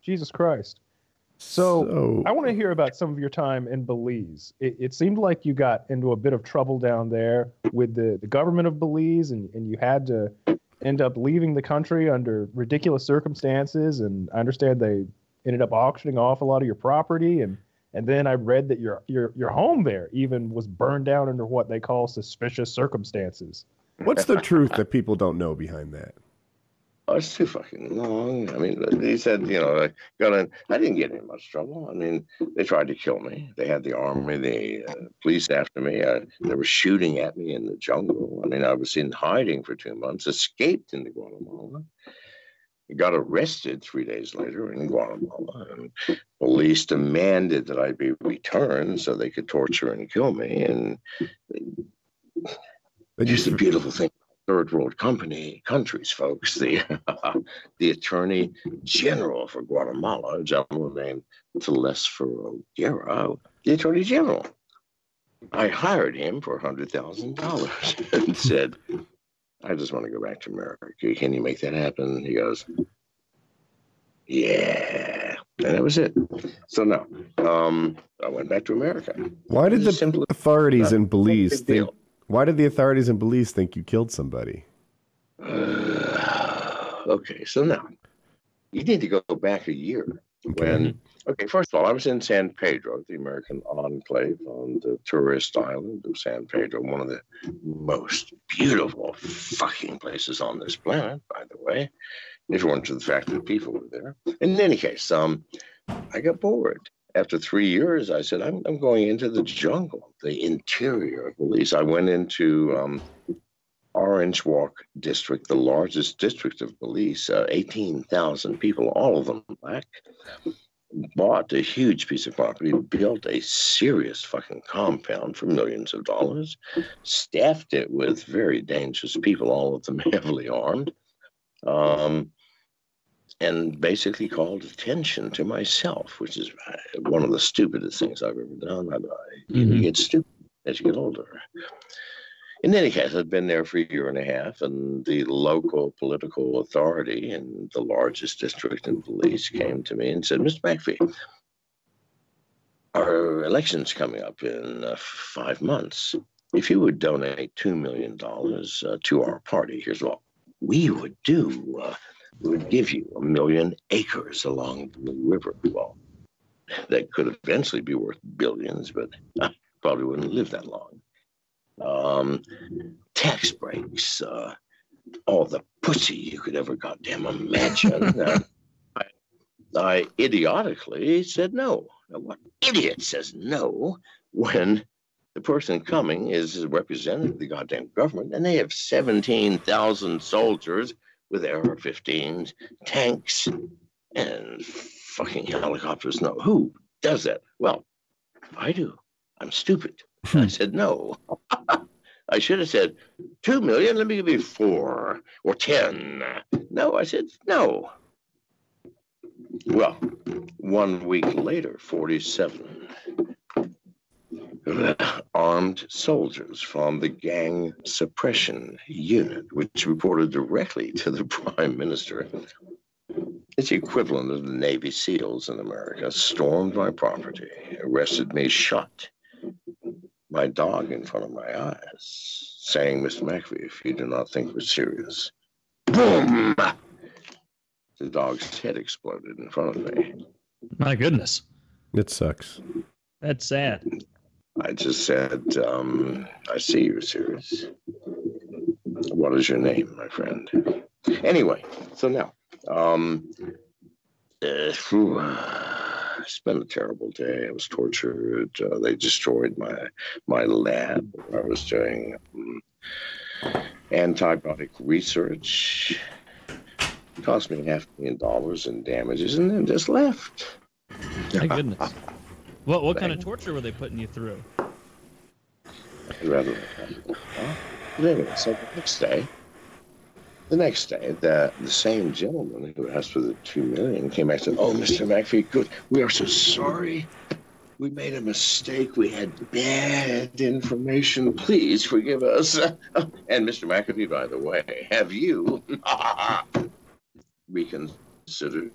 Jesus Christ. So, so I want to hear about some of your time in Belize. It, it seemed like you got into a bit of trouble down there with the, the government of Belize, and, and you had to end up leaving the country under ridiculous circumstances. And I understand they ended up auctioning off a lot of your property, and and then I read that your your your home there even was burned down under what they call suspicious circumstances. what's the truth that people don't know behind that? Oh, it's too fucking long. I mean, he said, you know, I got in. I didn't get in much trouble. I mean, they tried to kill me. They had the army, the uh, Belize after me. Uh, they were shooting at me in the jungle. I mean, I was in hiding for two months, escaped into Guatemala, got arrested three days later in Guatemala. And police demanded that I be returned so they could torture and kill me. And just a beautiful thing. Third world company countries, folks. The <laughs> the attorney general for Guatemala, a gentleman named Telesforo Guerra, the attorney general. I hired him for hundred thousand dollars <laughs> and said, "I just want to go back to America. Can you make that happen?" He goes, "Yeah," and that was it. So no, um, I went back to America. why did the authorities in Belize think? Why did the authorities in Belize think you killed somebody? okay, so now you need to go back a year when. Okay, first of all, I was in San Pedro, the American enclave on the tourist island of San Pedro, one of the most beautiful fucking places on this planet, by the way, if it weren't for the fact that people were there. In any case, um, I got bored. After three years, I said, I'm, I'm going into the jungle, the interior of Belize. I went into um, Orange Walk District, the largest district of Belize, uh, 18,000 people, all of them black, bought a huge piece of property, built a serious fucking compound for millions of dollars, staffed it with very dangerous people, all of them <laughs> heavily armed, um, and basically called attention to myself, which is uh, one of the stupidest things I've ever done. I, Mhm. You get stupid as you get older. In any case, I'd been there for a year and a half, and the local political authority in the largest district in Belize came to me and said, Mr. McAfee, our election's coming up in uh, five months. If you would donate $2 million uh, to our party, here's what we would do. Uh, we would give you a million acres along the river. Well, that could eventually be worth billions, but I probably wouldn't live that long um, tax breaks, uh, all the pussy you could ever goddamn imagine. <laughs> Uh, I, I idiotically said no. Now, what idiot says no when the person coming is representing the goddamn government and they have 17,000 soldiers with AR 15s, tanks, and fucking helicopters? No. Who does that? Well, I do. I'm stupid. I hmm. said no. <laughs> I should have said two million. Let me give you four or ten. No, I said no. Well, one week later, 47 armed soldiers from the gang suppression unit, which reported directly to the <laughs> prime minister. It's the equivalent of the Navy SEALs in America, stormed my property, arrested me, shot my dog in front of my eyes, saying, Mr. McAfee, if you do not think we're serious, boom! The dog's head exploded in front of me. My goodness, It sucks. that's sad. I just said, um, I see you're serious. What is your name, my friend? Anyway, so now, um, uh, phew, it's been a terrible day. I was tortured. Uh, they destroyed my my lab. I was doing um, antibiotic research. It cost me half a million dollars in damages, and then just left. My goodness. <laughs> What what kind of torture were they putting you through? Rather not. Huh? But anyway, so the next day, the next day, the the same gentleman who asked for the two million came back and said, "Oh, Mr. McAfee, good. We are so sorry. We made a mistake. We had bad information. Please forgive us." <laughs> And Mr. McAfee, by the way, have you <laughs> reconsidered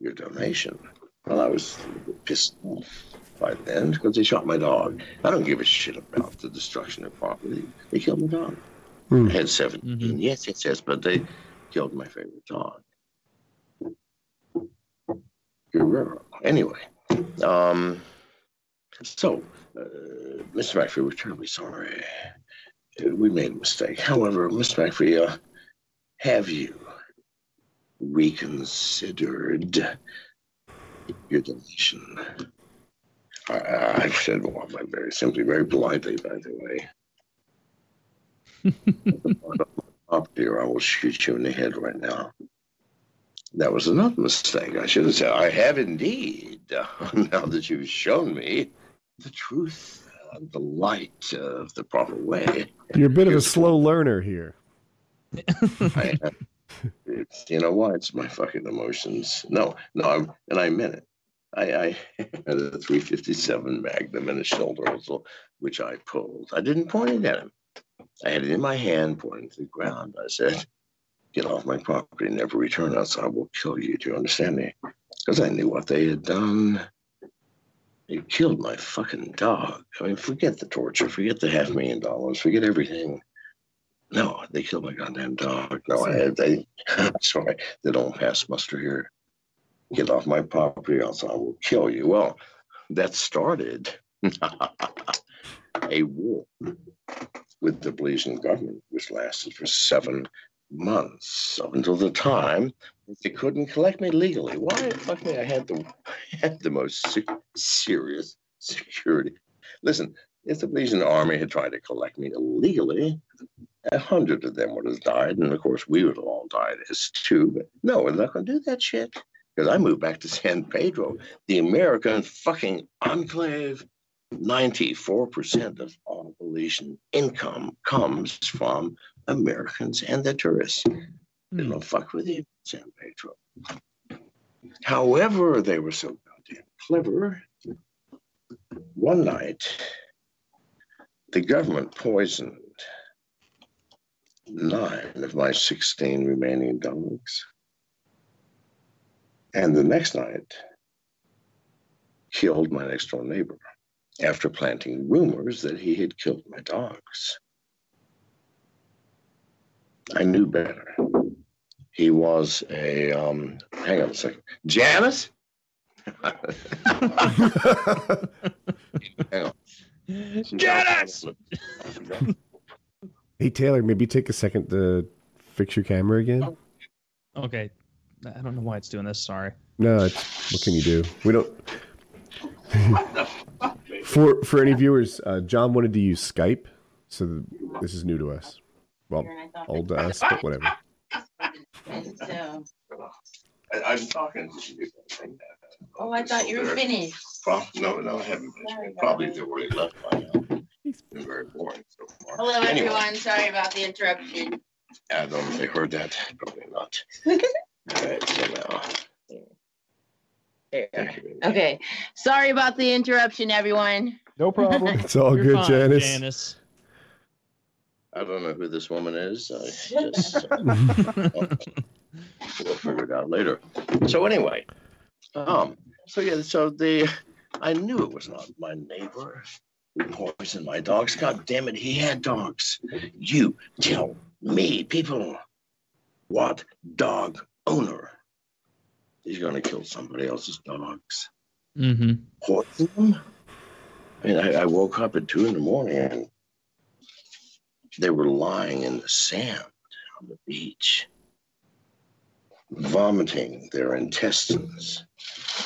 your donation? Well, I was pissed off by then because they shot my dog. I don't give a shit about the destruction of property. They killed my dog. Hmm. I had 17. Mhm. Yes, yes, yes, but they killed my favorite dog. Guerrero. Anyway, um, so, uh, Mr. McAfee, we're terribly sorry. Uh, We made a mistake. However, Mr. McAfee, uh, have you reconsidered your donation? I, I said, well, very simply, very politely, by the way. <laughs> Up here, I will shoot you in the head right now. That was another mistake. I should have said, I have indeed. <laughs> now that you've shown me the truth, uh, the light of the proper way. You're a bit of a slow learner here. <laughs> I, it's, you know what? It's my fucking emotions. No, no, I'm, and I meant it. I, I <laughs> had a 357 Magnum in a shoulder muzzle, which I pulled. I didn't point it at him. I had it in my hand, pointing to the ground. I said, "Get off my property, never return, else I will kill you." Do you understand me? Because I knew what they had done. They killed my fucking dog. I mean, forget the torture, forget the half million dollars, forget everything. No, they killed my goddamn dog. No, I, they, <laughs> I'm sorry, they don't pass muster here. Get off my property, else I will kill you. Well, that started <laughs> a war with the Belizean government, which lasted for seven months up until the time that they couldn't collect me legally. Why? Fuck me, I had the, I <laughs> had the most se- serious security. Listen, if the Belizean army had tried to collect me illegally, a hundred of them would have died, and of course we would have all died as too. But no, we're not going to do that shit because I moved back to San Pedro, the American fucking enclave. 94% of all Belizean income comes from Americans and the tourists. They Hmm. don't fuck with you, San Pedro. However, they were so goddamn clever. One night, the government poisoned nine of my 16 remaining dogs. And the next night, killed my next door neighbor after planting rumors that he had killed my dogs. I knew better. He was a, um, hang on a second, Janice? <laughs> hang on. Janice! Hey Taylor, maybe take a second to fix your camera again. Okay. I don't know why it's doing this. Sorry. No, it's what can you do? We don't. <laughs> for for any viewers, uh, John wanted to use Skype, so th- this is new to us. Well, old to us, but whatever. <laughs> So, I, I'm talking oh, I thought you were finished. Pro- No, no, I haven't. Sorry Probably that. they already left by now. It's been very boring so far. Hello, Anyway, everyone. Sorry about the interruption. I don't know if they heard that. Probably not. All right, so now. There. Thank you. very much. Okay. Sorry about the interruption, everyone. No problem. <laughs> It's all You're good, fine, Janice. Janice. I don't know who this woman is. I <laughs> just uh, <laughs> we'll figure it out later. So anyway, um, so yeah, so the I knew it was not my neighbor who poisoned my dogs. God damn it, he had dogs. You tell me, people, what dog owner is going to kill somebody else's dogs? Mm-hmm. Poison them? I mean, I, I woke up at two in the morning and they were lying in the sand on the beach, vomiting their intestines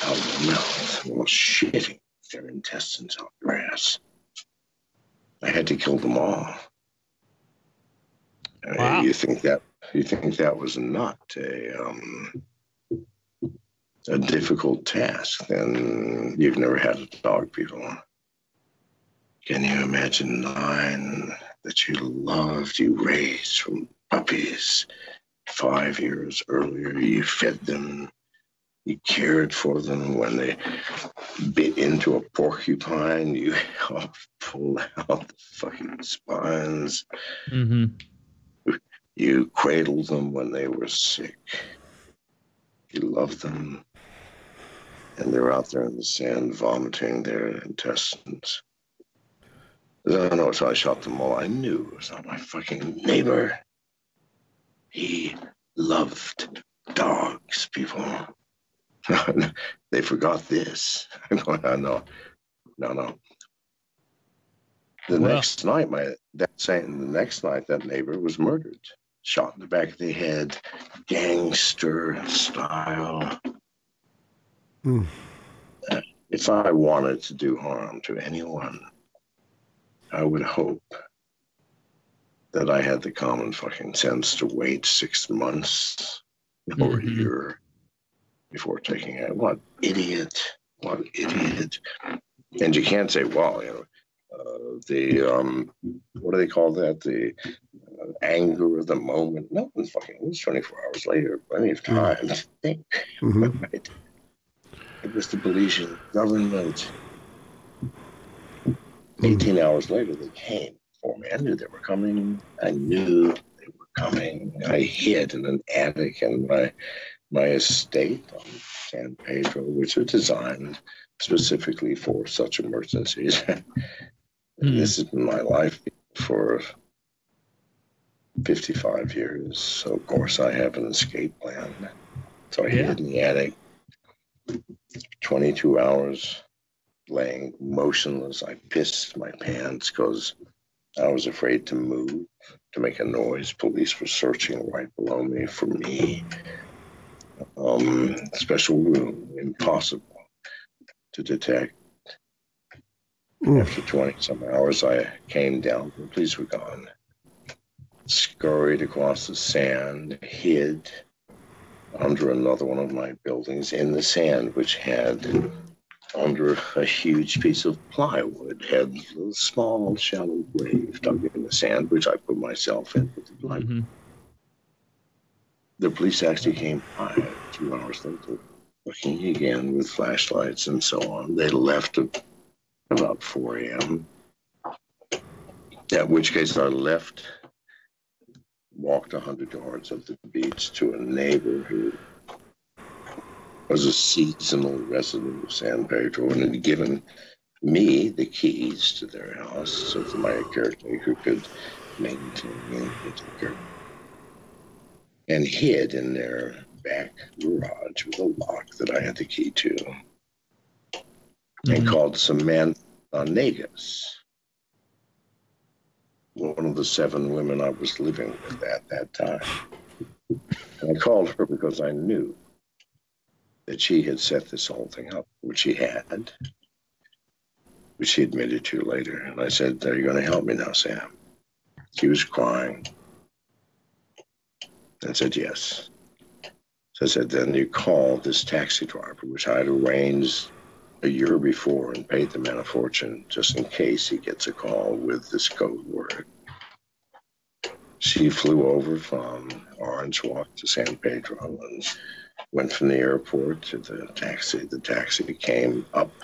out of their mouth, or shitting their intestines out grass. I had to kill them all. Uh, you think that you think that was not a um, a difficult task? Then you've never had a dog, people. Can you imagine nine that you loved, you raised from puppies? Five years earlier, you fed them, you cared for them. When they bit into a porcupine, <laughs> you helped pull out the fucking spines. Mm-hmm. You cradled them when they were sick. You loved them. And they're out there in the sand vomiting their intestines. No, no, so I shot them all. I knew it was not my fucking neighbor. He loved dogs, people. <laughs> they forgot this. <laughs> Oh, no, no, no. The next night, my that same the next night, that neighbor was murdered, shot in the back of the head, gangster style. Hmm. Uh, If I wanted to do harm to anyone, I would hope that I had the common fucking sense to wait six months or a Mhm. year before taking it. What idiot! What idiot! And you can't say, well, you know, uh, the um, what do they call that? The uh, anger of the moment. No one's fucking. It was 24 hours later. Plenty of time to think. Mhm. Right? It was the Belizean government. 18 hours later, they came for me. I knew they were coming. I knew they were coming. I hid in an attic in my my estate on San Pedro, which was designed specifically for such emergencies. <laughs> Hmm. This has been my life for 55 years. So, of course, I have an escape plan. So I Yeah. hid in the attic 22 hours laying motionless. I pissed my pants because I was afraid to move, to make a noise. Police were searching right below me for me. Um, special room, impossible to detect. Mm. After 20 some hours, I came down. The police were gone. Scurried across the sand, hid under another one of my buildings in the sand, which had under a huge piece of plywood, had a small shallow grave dug in the sand, which I put myself in with the blood. Mhm. The police actually came by two hours later, looking again with flashlights and so on. They left at about 4 a.m. At which case I left, walked 100 yards up the beach to a neighbor who was a seasonal resident of San Pedro and had given me the keys to their house so that my caretaker could maintain and take care and hid in their back garage with a lock that I had the key to and Mhm. called Samantha Negus, one of the seven women I was living with at that time. And I called her because I knew that she had set this whole thing up, which she had, which she admitted to later. And I said, Are you going to help me now, Sam? She was crying. I said, Yes. So I said, Then you call this taxi driver, which I had arranged a year before and paid the man a fortune just in case he gets a call with this code word. She flew over from Orange Walk to San Pedro and went from the airport to the taxi. The taxi came up.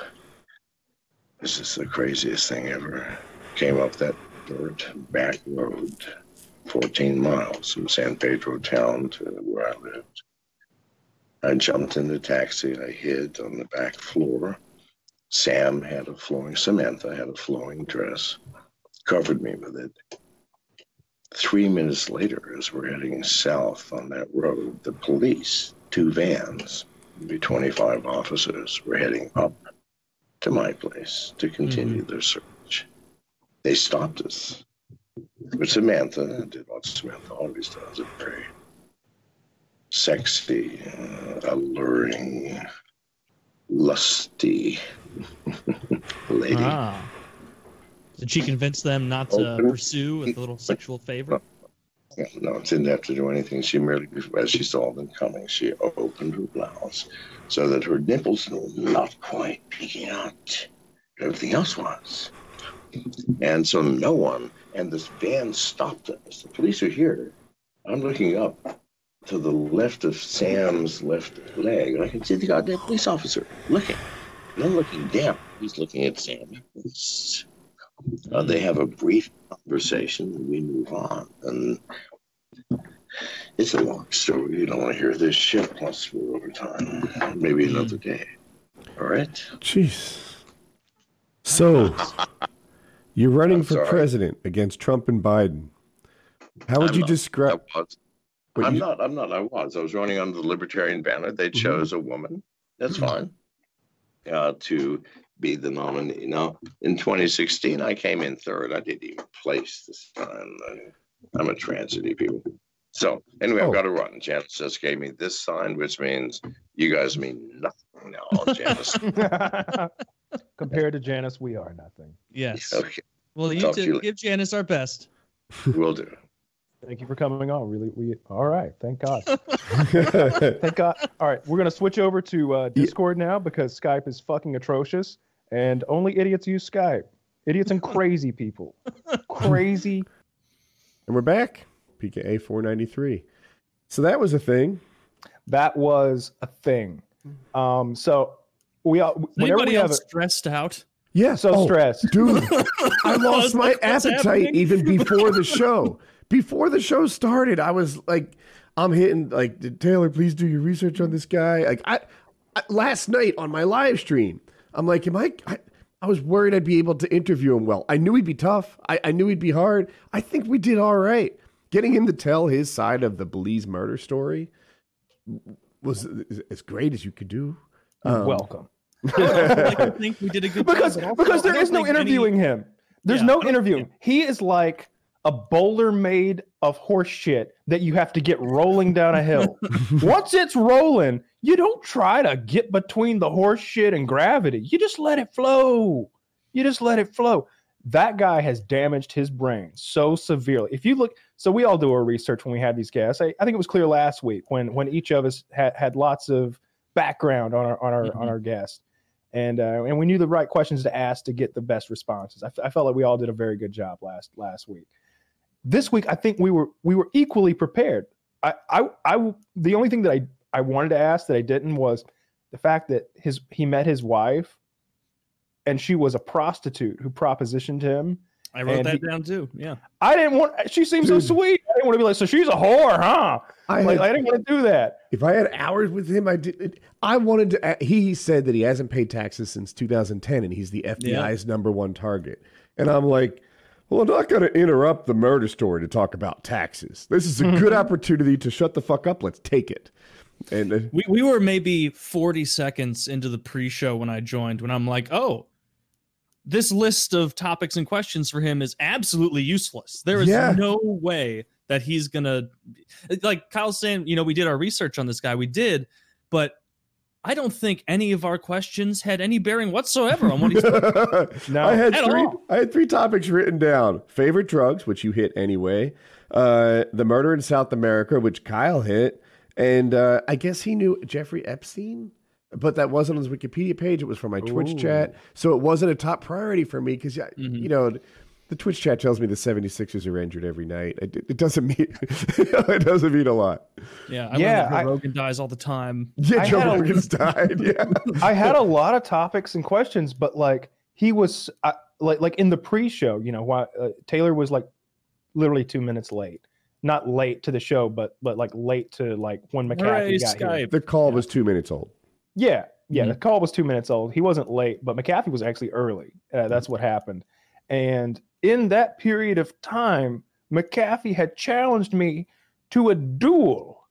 This is the craziest thing ever. Came up that dirt back road, 14 miles from San Pedro town to where I lived. I jumped in the taxi. I hid on the back floor. Sam had a flowing, Samantha had a flowing dress, covered me with it. Three minutes later, as we're heading south on that road, the police, two vans, maybe 25 officers, were heading up to my place to continue mm-hmm. their search. They stopped us. But Samantha did what Samantha always does, a very sexy, uh, alluring, lusty <laughs> lady. Ah. Did she convince them not to Open. pursue with a little sexual favor? No, didn't have to do anything. She merely, as she saw them coming, she opened her blouse so that her nipples were not quite peeking out. Everything else was. And so no one, and this van stopped us. The police are here. I'm looking up to the left of Sam's left leg, and I can see the goddamn police officer looking. And I'm looking down. He's looking at Sam. Uh, they have a brief conversation and we move on. And it's a long story. You don't want to hear this shit. Plus, we're over time. Maybe another day. All right. Jeez. So, you're running I'm for sorry. president against Trump and Biden. How would I'm you not- describe? I was. I'm you- not. I'm not. I was. I was running under the Libertarian banner. They Mhm. chose a woman. That's fine. Uh, to be the nominee. Now, in 2016, I came in third. I didn't even place this time. I, I'm a transitive people. So anyway, Oh. I've got to run. Janice just gave me this sign, which means you guys mean nothing now, Janice. <laughs> Compared to Janice, we are nothing. Yes. <laughs> okay, Well, you Talk to to you give Janice our best. we'll do. Thank you for coming on. Really, we all right. Thank God. <laughs> Thank God. All right, we're gonna switch over to uh, Discord now because Skype is fucking atrocious, and only idiots use Skype. Idiots and crazy people. <laughs> Crazy. and we're back. PKA 493. So that was a thing. That was a thing. Um. So we all. Is Whenever anybody we have else stressed out? Yeah. so Oh, stressed. Dude, <laughs> I lost my Like, appetite happening? even <laughs> before the show. Before the show started, I was like, I'm hitting like, "Did Taylor, please do your research on this guy. Like, I, I last night on my live stream, I'm like, am I, I? I was worried I'd be able to interview him well. I knew he'd be tough. I, I knew he'd be hard. I think we did all right. Getting him to tell his side of the Belize murder story was as great as you could do. Um, Welcome. Like, I <laughs> think we did a good because job. because there is no think any- interviewing him. There's Yeah, no I don't- He is like a bowler made of horse shit that you have to get rolling down a hill. <laughs> Once it's rolling, you don't try to get between the horse shit and gravity. You just let it flow. You just let it flow. That guy has damaged his brain so severely. If you look, so we all do our research when we have these guests. I, I think it was clear last week when when each of us had had lots of background on our on our Mhm. on our guest, and uh, and we knew the right questions to ask to get the best responses. I, f- I felt like we all did a very good job last last week. This week, I think we were we were equally prepared. I I, I the only thing that I I wanted to ask that I didn't was the fact that his he met his wife, and she was a prostitute who propositioned him. I wrote And that he- down too. Yeah. I didn't want. She seemed so sweet. I didn't want to be like, so she's a whore, huh? I Like, had- I didn't want to do that. If I had hours with him, I did. I wanted to. He said that he hasn't paid taxes since 2010, and he's the FBI's number one target. And I'm like, well, I'm not going to interrupt the murder story to talk about taxes. This is a <laughs> good opportunity to shut the fuck up. Let's take it. And uh, We we were maybe 40 seconds into the pre-show when I joined when I'm like, "Oh, this list of topics and questions for him is absolutely useless. There is Yeah. no way that he's going to like Kyle's saying, you know, we did our research on this guy. We did, but I don't think any of our questions had any bearing whatsoever on what he's <laughs> No, I had at three. all. I had three topics written down: favorite drugs, which you hit anyway, uh, the murder in South America, which Kyle hit, and uh, I guess he knew Jeffrey Epstein, but that wasn't on his Wikipedia page. It was from my Twitch chat, so it wasn't a top priority for me because Mhm. you know. The Twitch chat tells me the 76ers are injured every night. It, it doesn't mean <laughs> it doesn't mean a lot. Yeah, I Yeah, learned I- Rogan dies all the time. Yeah, I Joe had a- Rogan's <laughs> died. Yeah, I had a lot of topics and questions, but like he was uh, like like in the pre-show, you know, why uh, Taylor was like literally two minutes late. Not late to the show, but but like late to like when McAfee Hooray, got here. The call was two minutes old. Yeah, yeah. Mhm. The call was two minutes old. He wasn't late, but McAfee was actually early. Uh, that's what happened. And in that period of time, McAfee had challenged me to a duel.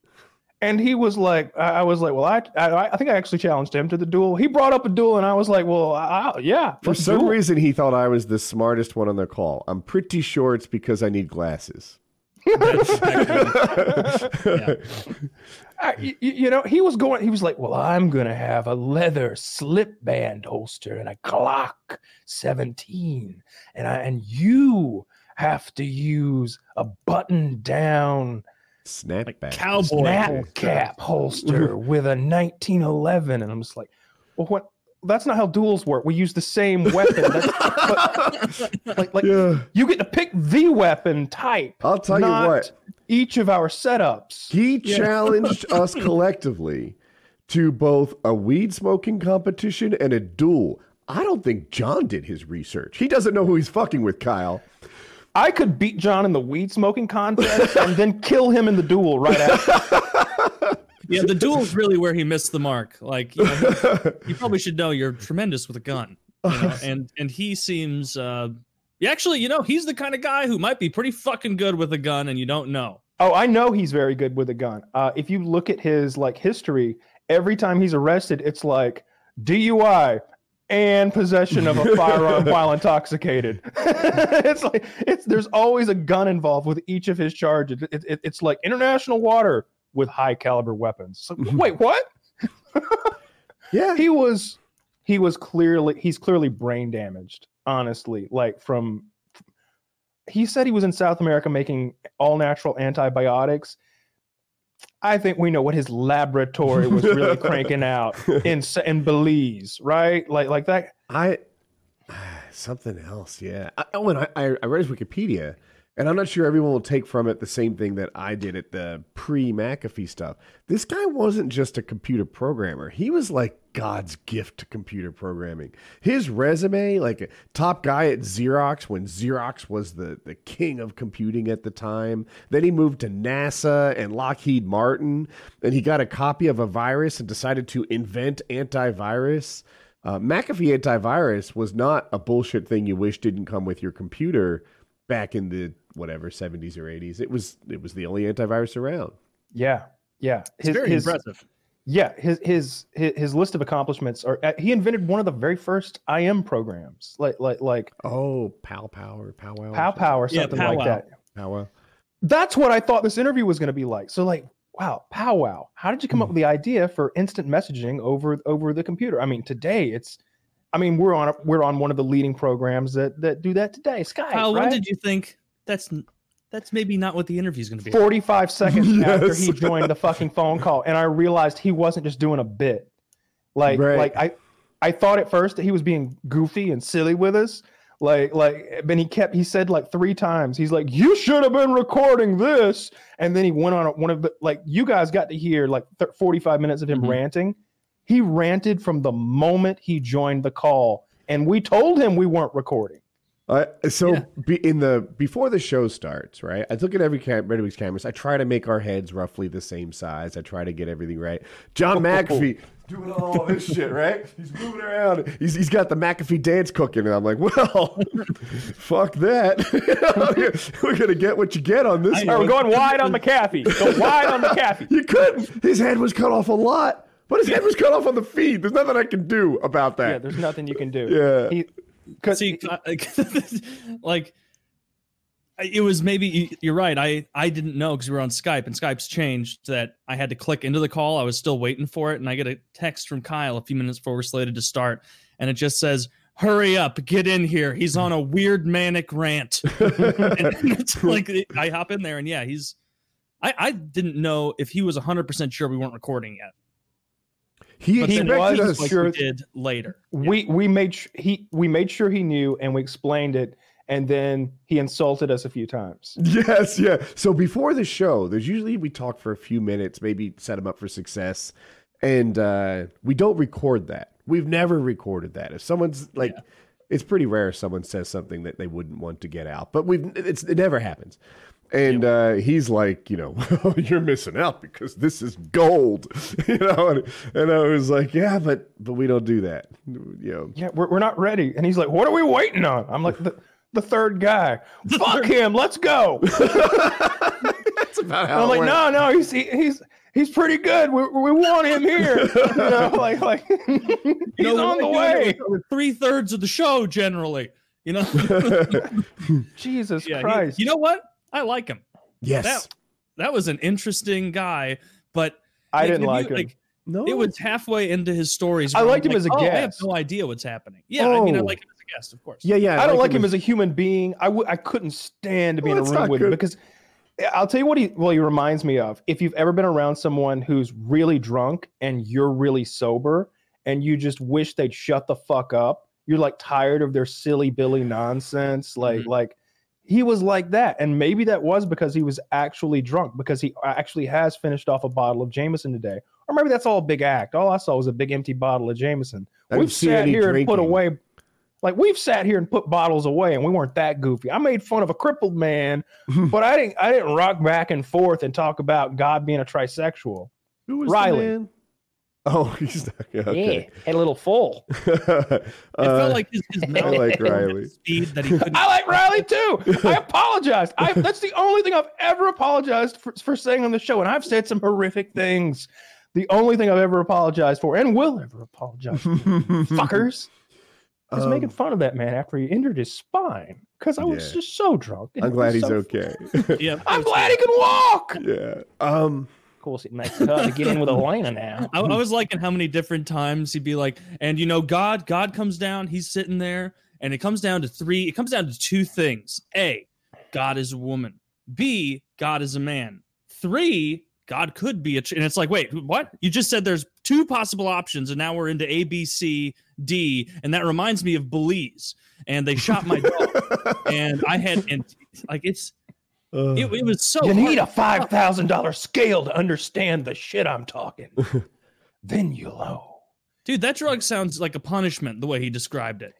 And he was like, I I was like, well, I, I, I think I actually challenged him to the duel. He brought up a duel, and I was like, well, I, I- yeah. For some duel. reason, he thought I was the smartest one on the call. I'm pretty sure it's because I need glasses. <laughs> <laughs> Yeah. I- y- y- you know, he was going, he was like, well, I'm going to have a leather slip band holster and a Glock 17. And I, and you have to use a button down Snapback. cowboy snap cap holster <laughs> with a 1911. And I'm just like, well, what? That's not how duels work. We use the same weapon. That's, but, <laughs> like, like yeah. you get to pick the weapon type. I'll tell not you what. Each of our setups. He challenged <laughs> us collectively to both a weed smoking competition and a duel. I don't think John did his research. He doesn't know who he's fucking with, Kyle. I could beat John in the weed smoking contest and then kill him in the duel right after. <laughs> Yeah, the duel is really where he missed the mark. Like, you, know, you probably should know you're tremendous with a gun, you know? and and he seems. uh yeah, Actually, you know, he's the kind of guy who might be pretty fucking good with a gun, and you don't know. Oh, I know he's very good with a gun. Uh, if you look at his like history, every time he's arrested, it's like DUI and possession of a <laughs> firearm while intoxicated. <laughs> it's like it's there's always a gun involved with each of his charges. It, it, it's like international water with high caliber weapons. So, wait, what? Yeah. <laughs> he was he was clearly he's clearly brain damaged honestly like from he said he was in south america making all natural antibiotics. I think we know what his laboratory was really <laughs> cranking out <laughs> in in belize right? Like like that. I <sighs> something else, yeah. I, oh, and I, I I read his Wikipedia, and I'm not sure everyone will take from it the same thing that I did at the pre McAfee stuff. This guy wasn't just a computer programmer; he was like God's gift to computer programming. His resume, like a top guy at Xerox when Xerox was the the king of computing at the time. Then he moved to NASA and Lockheed Martin, and he got a copy of a virus and decided to invent antivirus. Uh, McAfee antivirus was not a bullshit thing you wish didn't come with your computer back in the whatever 70s or 80s. It was it was the only antivirus around. yeah yeah It's very impressive. yeah his, his his his list of accomplishments are uh, he invented one of the very first im programs like like like Oh, Pow Power, Powwow, pow pow or Yeah, something like powwow. that Powwow. that's what I thought this interview was going to be like. So like, wow, powwow. How did you come up with the idea for instant messaging over over the computer? I mean, today it's I mean, we're on a, we're on one of the leading programs that that do that today. Skype. Kyle, when did you think that's that's maybe not what the interview is going to be? 45 seconds <laughs> after he joined the fucking phone call and i realized he wasn't just doing a bit like Right. like i i thought at first that he was being goofy and silly with us like like but he kept he said like three times he's like you should have been recording this and then he went on one of the like you guys got to hear like th- 45 minutes of him Mhm. ranting he ranted from the moment he joined the call and we told him we weren't recording Uh, so Yeah. be, in the before the show starts, right? I look at every cam- Red Wings cameras. I try to make our heads roughly the same size. I try to get everything right. John <laughs> McAfee doing all this <laughs> shit, right? He's moving around. He's he's got the McAfee dance cooking, and I'm like, well, <laughs> fuck that. We're gonna get what you get on this I All right, one. we're going wide on McAfee. Go wide on McAfee. You couldn't. His head was cut off a lot, but his head was cut off on the feed. There's nothing I can do about that. Yeah, there's nothing you can do. Yeah. He, cause See, <laughs> like it was maybe you're right. I I didn't know because we were on Skype and Skype's changed that I had to click into the call. I was still waiting for it, and I get a text from Kyle a few minutes before we're slated to start, and it just says. Hurry up, get in here. He's on a weird manic rant. <laughs> and it's <laughs> like I hop in there and yeah, he's I, I didn't know if he was 100% sure we weren't recording yet. He But He then was us. like sure- did later. we we made sh- he we made sure he knew and we explained it and then he insulted us a few times. <laughs> Yes, yeah. So before the show, there's usually we talk for a few minutes, maybe set him up for success, and uh, we don't record that. We've never recorded that. If someone's like, it's pretty rare someone says something that they wouldn't want to get out, but we've it's it never happens. And uh, he's like, you know, <laughs> you're missing out because this is gold, <laughs> you know. And, and I was like, yeah, but but we don't do that, you know. Yeah, we're, we're not ready. And he's like, "What are we waiting on?" I'm like, "The the third guy. <laughs> Fuck him. Let's go." That's about And how I'm like, went. "No, no, he's he, he's he's pretty good. We, we want him here." you know, like like he's on the way. Three thirds of the show generally, you know. Jesus Yeah, he- Christ. you know what? I like him. yes, That that was an interesting guy, but I like, didn't like you- him. no, It was halfway into his stories. I where I'm liked him like, as a oh, I have no idea what's happening. Yeah, I mean, I Oh. like him as a guest, of course. yeah, yeah. I don't like him as as a human being. I w- I couldn't stand to be Well, in a room not with him because I'll tell you what he well he reminds me of. If you've ever been around someone who's really drunk and you're really sober and you just wish they'd shut the fuck up, you're like tired of their silly billy nonsense. Like Mhm. like he was like that, and maybe that was because he was actually drunk because he actually has finished off a bottle of Jameson today, or maybe that's all a big act. All I saw was a big empty bottle of Jameson. I We've sat here and put away, like we've sat here and put bottles away, and we weren't that goofy. I made fun of a crippled man, <laughs> but I didn't. I didn't rock back and forth and talk about God being a trisexual. Who was Riley. The <laughs> man? Oh, he's not. yeah, Okay. had a little full. <laughs> It Uh, felt like his, his mouth like was Riley. speed that he <laughs> couldn't. I like Riley too. I apologized. I, that's the only thing I've ever apologized for, for saying on the show, and I've said some horrific things. The only thing I've ever apologized for, and will ever apologize for, fuckers, is Um, making fun of that man after he injured his spine because I was Yeah. just so drunk. I'm glad he's so okay. Yeah, I'm glad he can walk. yeah. Um. Of course, it makes it hard to get in with Elena now. <laughs> I, I was liking how many different times he'd be like, and you know, God, God comes down, he's sitting there, and it comes down to three, it comes down to two things. A, God is a woman. B, God is a man. Three, God could be a ch- and it's like, wait, what? You just said there's two possible options, and now we're into A, B, C, D, and that reminds me of Belize. And they shot my dog, <laughs> and I had and like it's Uh, it, it was so you need a five thousand dollar scale to understand the shit I'm talking. <laughs> then you'll know. dude. That drug sounds like a punishment the way he described it.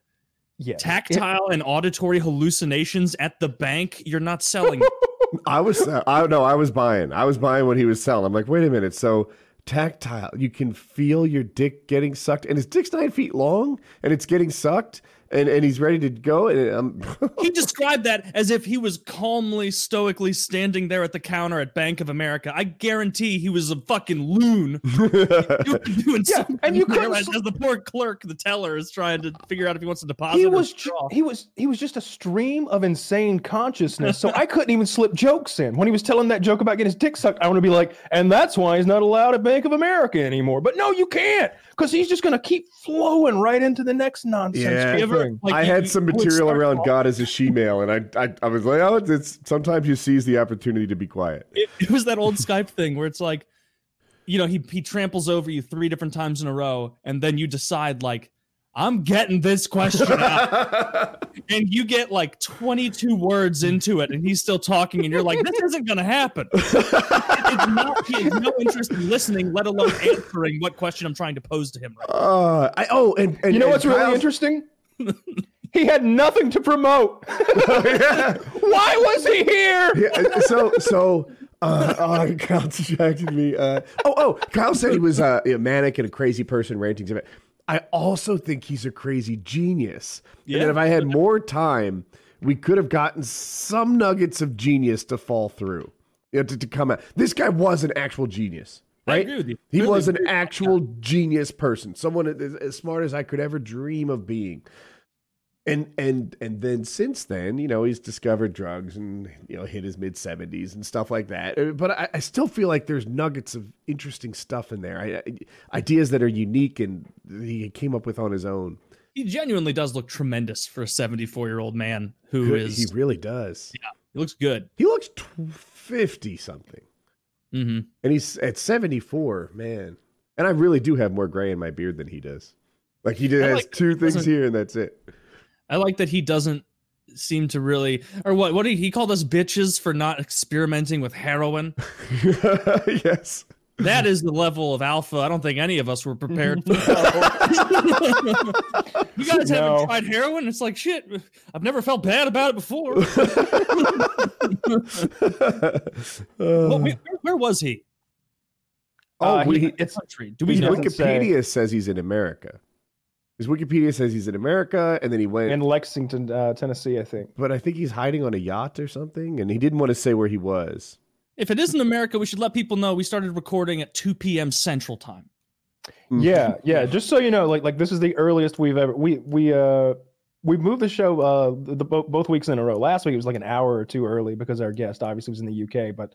Yeah, tactile and auditory hallucinations at the bank you're not selling <laughs> I was. Uh, I no. I was buying. I was buying what he was selling. I'm like, wait a minute. So tactile. You can feel your dick getting sucked, and his dick's nine feet long, and it's getting sucked. And and he's ready to go. And um, <laughs> he described that as if he was calmly, stoically standing there at the counter at Bank of America. I guarantee he was a fucking loon. <laughs> Doing Yeah, and you there couldn't as, the poor clerk, the teller, is trying to figure out if he wants to deposit. he or was ju- he was he was just a stream of insane consciousness. So I couldn't even slip jokes in. When he was telling that joke about getting his dick sucked, I want to be like, and that's why he's not allowed at Bank of America anymore. But no, you can't, because he's just gonna keep flowing right into the next nonsense. Yeah. You ever- thing. like, I you- had you some material around off- God as a she-male, and I, I I was like, oh, it's sometimes you seize the opportunity to be quiet. It, it was that old Skype thing where it's like, you know, he he tramples over you three different times in a row, and then you decide like, I'm getting this question out. <laughs> and you get like 22 words into it and he's still talking and you're like this isn't going to happen it's not, he has no interest in listening let alone answering what question i'm trying to pose to him right. Uh, I, oh, and, and You know and what's really interesting? He had nothing to promote. <laughs> Yeah. Why was he here? Yeah, so so uh, oh, Kyle distracted me. Uh, oh oh, Kyle said he was uh, a manic and a crazy person ranting about. I also think he's a crazy genius. And Yeah. that if I had more time, we could have gotten some nuggets of genius to fall through, you know, to, to come out. This guy was an actual genius, I right? agree with you. He Really was an actual genius person, someone as, as smart as I could ever dream of being. And and and then since then, you know, he's discovered drugs and you know hit his mid seventies and stuff like that. Uh, But I, I still feel like there's nuggets of interesting stuff in there, I, I, ideas that are unique and he came up with on his own. he genuinely does look tremendous for a 74 year old man who is he really does. Yeah, he looks good He looks fifty something, hmm and he's at seventy four, man. And I really do have more gray in my beard than he does. Like he did, has like- two things here, and that's it. i like that he doesn't seem to really or what what did he, he called us bitches for not experimenting with heroin <laughs> yes. That is the level of alpha i don't think any of us were prepared for <laughs> you guys No. haven't tried heroin it's like shit i've never felt bad about it before <laughs> Well, where, where was he oh, Uh, we, he- it's country do we He know doesn't say. Wikipedia says he's in America. His Wikipedia says he's in America, and then he went. in Lexington, uh, Tennessee, I think. but I think he's hiding on a yacht or something, and he didn't want to say where he was. If it isn't america we should let people know we started recording at 2 p.m central time Mm. Yeah, yeah. Just so you know, like like this is the earliest we've ever we we uh we moved the show uh the, the both both weeks in a row. Last week it was like an hour or two early because our guest obviously was in the UK, but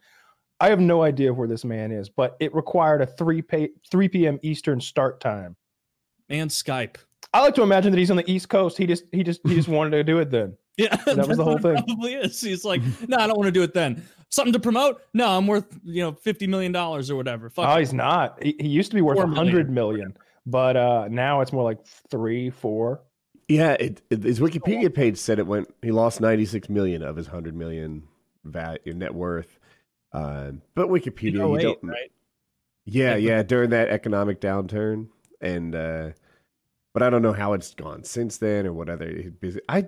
I have no idea where this man is. But it required a three pay, three p.m. Eastern start time. and skype I like to imagine that he's on the East Coast. He just he just he just <laughs> wanted to do it then. yeah That was the whole <laughs> thing. probably is he's like no i don't want to do it then something to promote no i'm worth you know 50 million dollars or whatever Fuck Oh, it. he's not. He, he used to be worth Four a hundred million, but uh now it's more like three, four. Yeah, it, it- his Wikipedia page said it went. He lost ninety six million of his hundred million value net worth. Uh, but Wikipedia, you don't. right? Yeah, Yeah, yeah, during that economic downturn, and uh, but I don't know how it's gone since then or whatever. I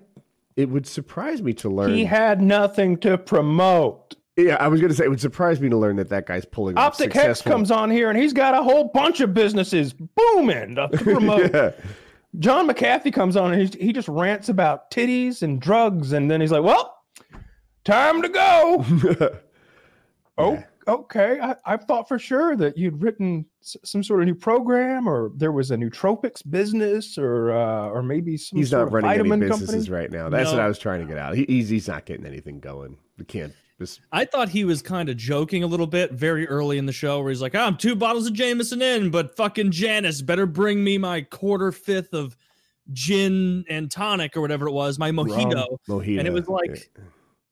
it would surprise me to learn. He had nothing to promote. Yeah, I was going to say it would surprise me to learn that that guy's pulling off Optic Hex comes on here and he's got a whole bunch of businesses booming to <laughs> promote. yeah. John McAfee comes on and he just rants about titties and drugs, and then he's like, "Well, time to go." <laughs> Oh, okay. I, I thought for sure that you'd written s- some sort of new program, or there was a nootropics business, or uh, or maybe some he's not running any businesses company. right now. That's what I was trying to get out. He, he's he's not getting anything going. We can't. Just, I thought he was kind of joking a little bit very early in the show where he's like, "Ah, I'm two bottles of Jameson in, but fucking Janice better bring me my quarter fifth of gin and tonic or whatever it was, my mojito. Mojito. And it was like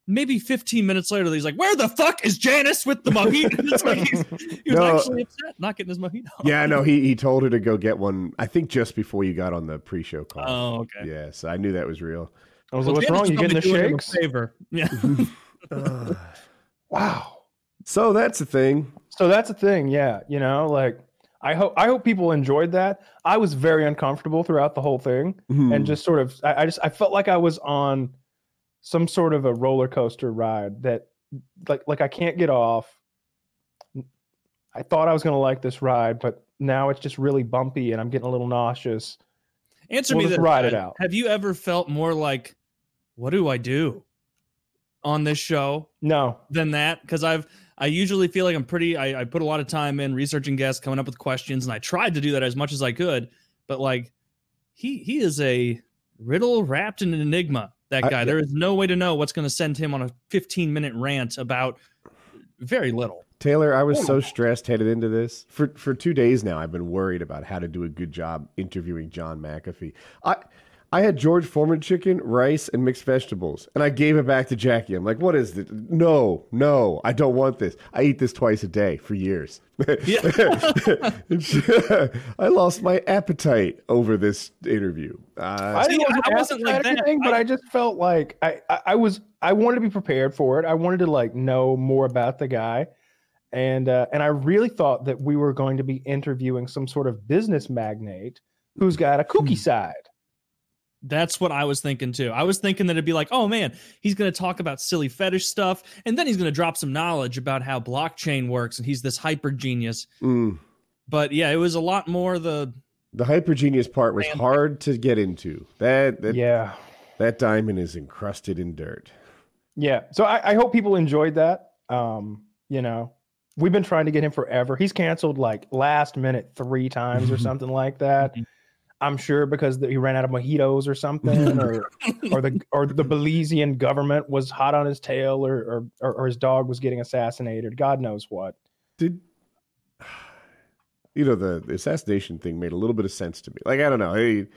maybe 15 minutes later, he's like, Where the fuck is Janice with the mojito? <laughs> It's like he's, he was No. actually upset not getting his mojito. yeah, no, he he told her to go get one. I think just before you got on the pre-show call. Oh, okay. Yeah, so I knew that was real. I was Well, like, "What's Janice wrong? You probably getting the doing shakes?" Favor. Yeah. <laughs> <laughs> Wow. so that's a thing. So that's a thing, yeah. You know, like I hope I hope people enjoyed that. I was very uncomfortable throughout the whole thing, Hmm. and just sort of, I, I just I felt like I was on some sort of a roller coaster ride that, like, like I can't get off. I thought I was gonna like this ride, but now it's just really bumpy, and I'm getting a little nauseous. Answer We'll me just this. ride it out. Have you ever felt more like, what do I do on this show No, than that? Because I've I usually feel like I'm pretty. I, I put a lot of time in researching guests, coming up with questions, and I tried to do that as much as I could. But like, he he is a riddle wrapped in an enigma. That I- guy. there is no way to know what's going to send him on a 15 minute rant about very little. Taylor, I was so stressed headed into this. For for two days now, I've been worried about how to do a good job interviewing John McAfee. I I had George Foreman chicken, rice, and mixed vegetables, and I gave it back to Jackie. I'm like, "What is this? No, no, I don't want this. I eat this twice a day for years." <laughs> I lost my appetite over this interview. Uh, I, See, didn't I wasn't like that. anything, but I- I just felt like I, I, I was I wanted to be prepared for it. I wanted to like know more about the guy, and uh, and I really thought that we were going to be interviewing some sort of business magnate who's got a kooky side. That's what I was thinking too. I was thinking that it'd be like, oh man, he's going to talk about silly fetish stuff, and then he's going to drop some knowledge about how blockchain works, and he's this hyper genius. mm, But yeah, it was a lot more the the hyper genius part was hard to get into. That that, Yeah, that diamond is encrusted in dirt. yeah. So I, I hope people enjoyed that. Um, you know, we've been trying to get him forever. He's canceled like last minute three times or <laughs> something like that. I'm sure because he ran out of mojitos or something, <laughs> or or the or the Belizean government was hot on his tail, or or or, or his dog was getting assassinated. God knows what. did you know the, the assassination thing made a little bit of sense to me like i don't know hey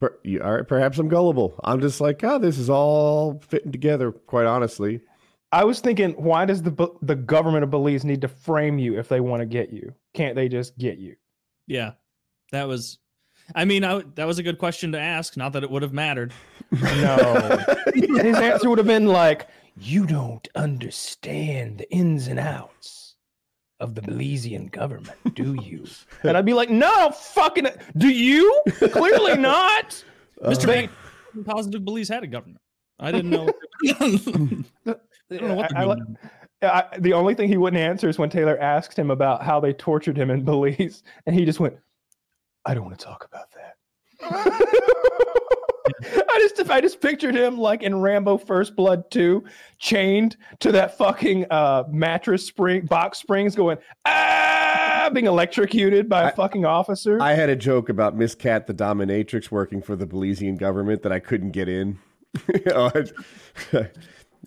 per, you, all right, perhaps i'm gullible i'm just like oh this is all fitting together quite honestly I was thinking, why does the the government of Belize need to frame you if they want to get you? Can't they just get you? yeah. That was, I mean, I, that was a good question to ask. Not that it would have mattered. No. <laughs> His answer would have been like, "You don't understand the ins and outs of the Belizean government, do you?" <laughs> And I'd be like, "No, fucking, do you? Clearly <laughs> not." Mr. Uh, Bank, positive Belize had a government. I didn't know. I don't know what the I- I government- I, the only thing he wouldn't answer is when Taylor asked him about how they tortured him in Belize, and he just went, "I don't want to talk about that." <laughs> I just I just pictured him like in Rambo First Blood 2, chained to that fucking uh, mattress spring box springs, going ah, being electrocuted by a I- fucking officer. i had a joke about miss Kat the dominatrix working for the belizean government that i couldn't get in <laughs> Oh, it's- <laughs>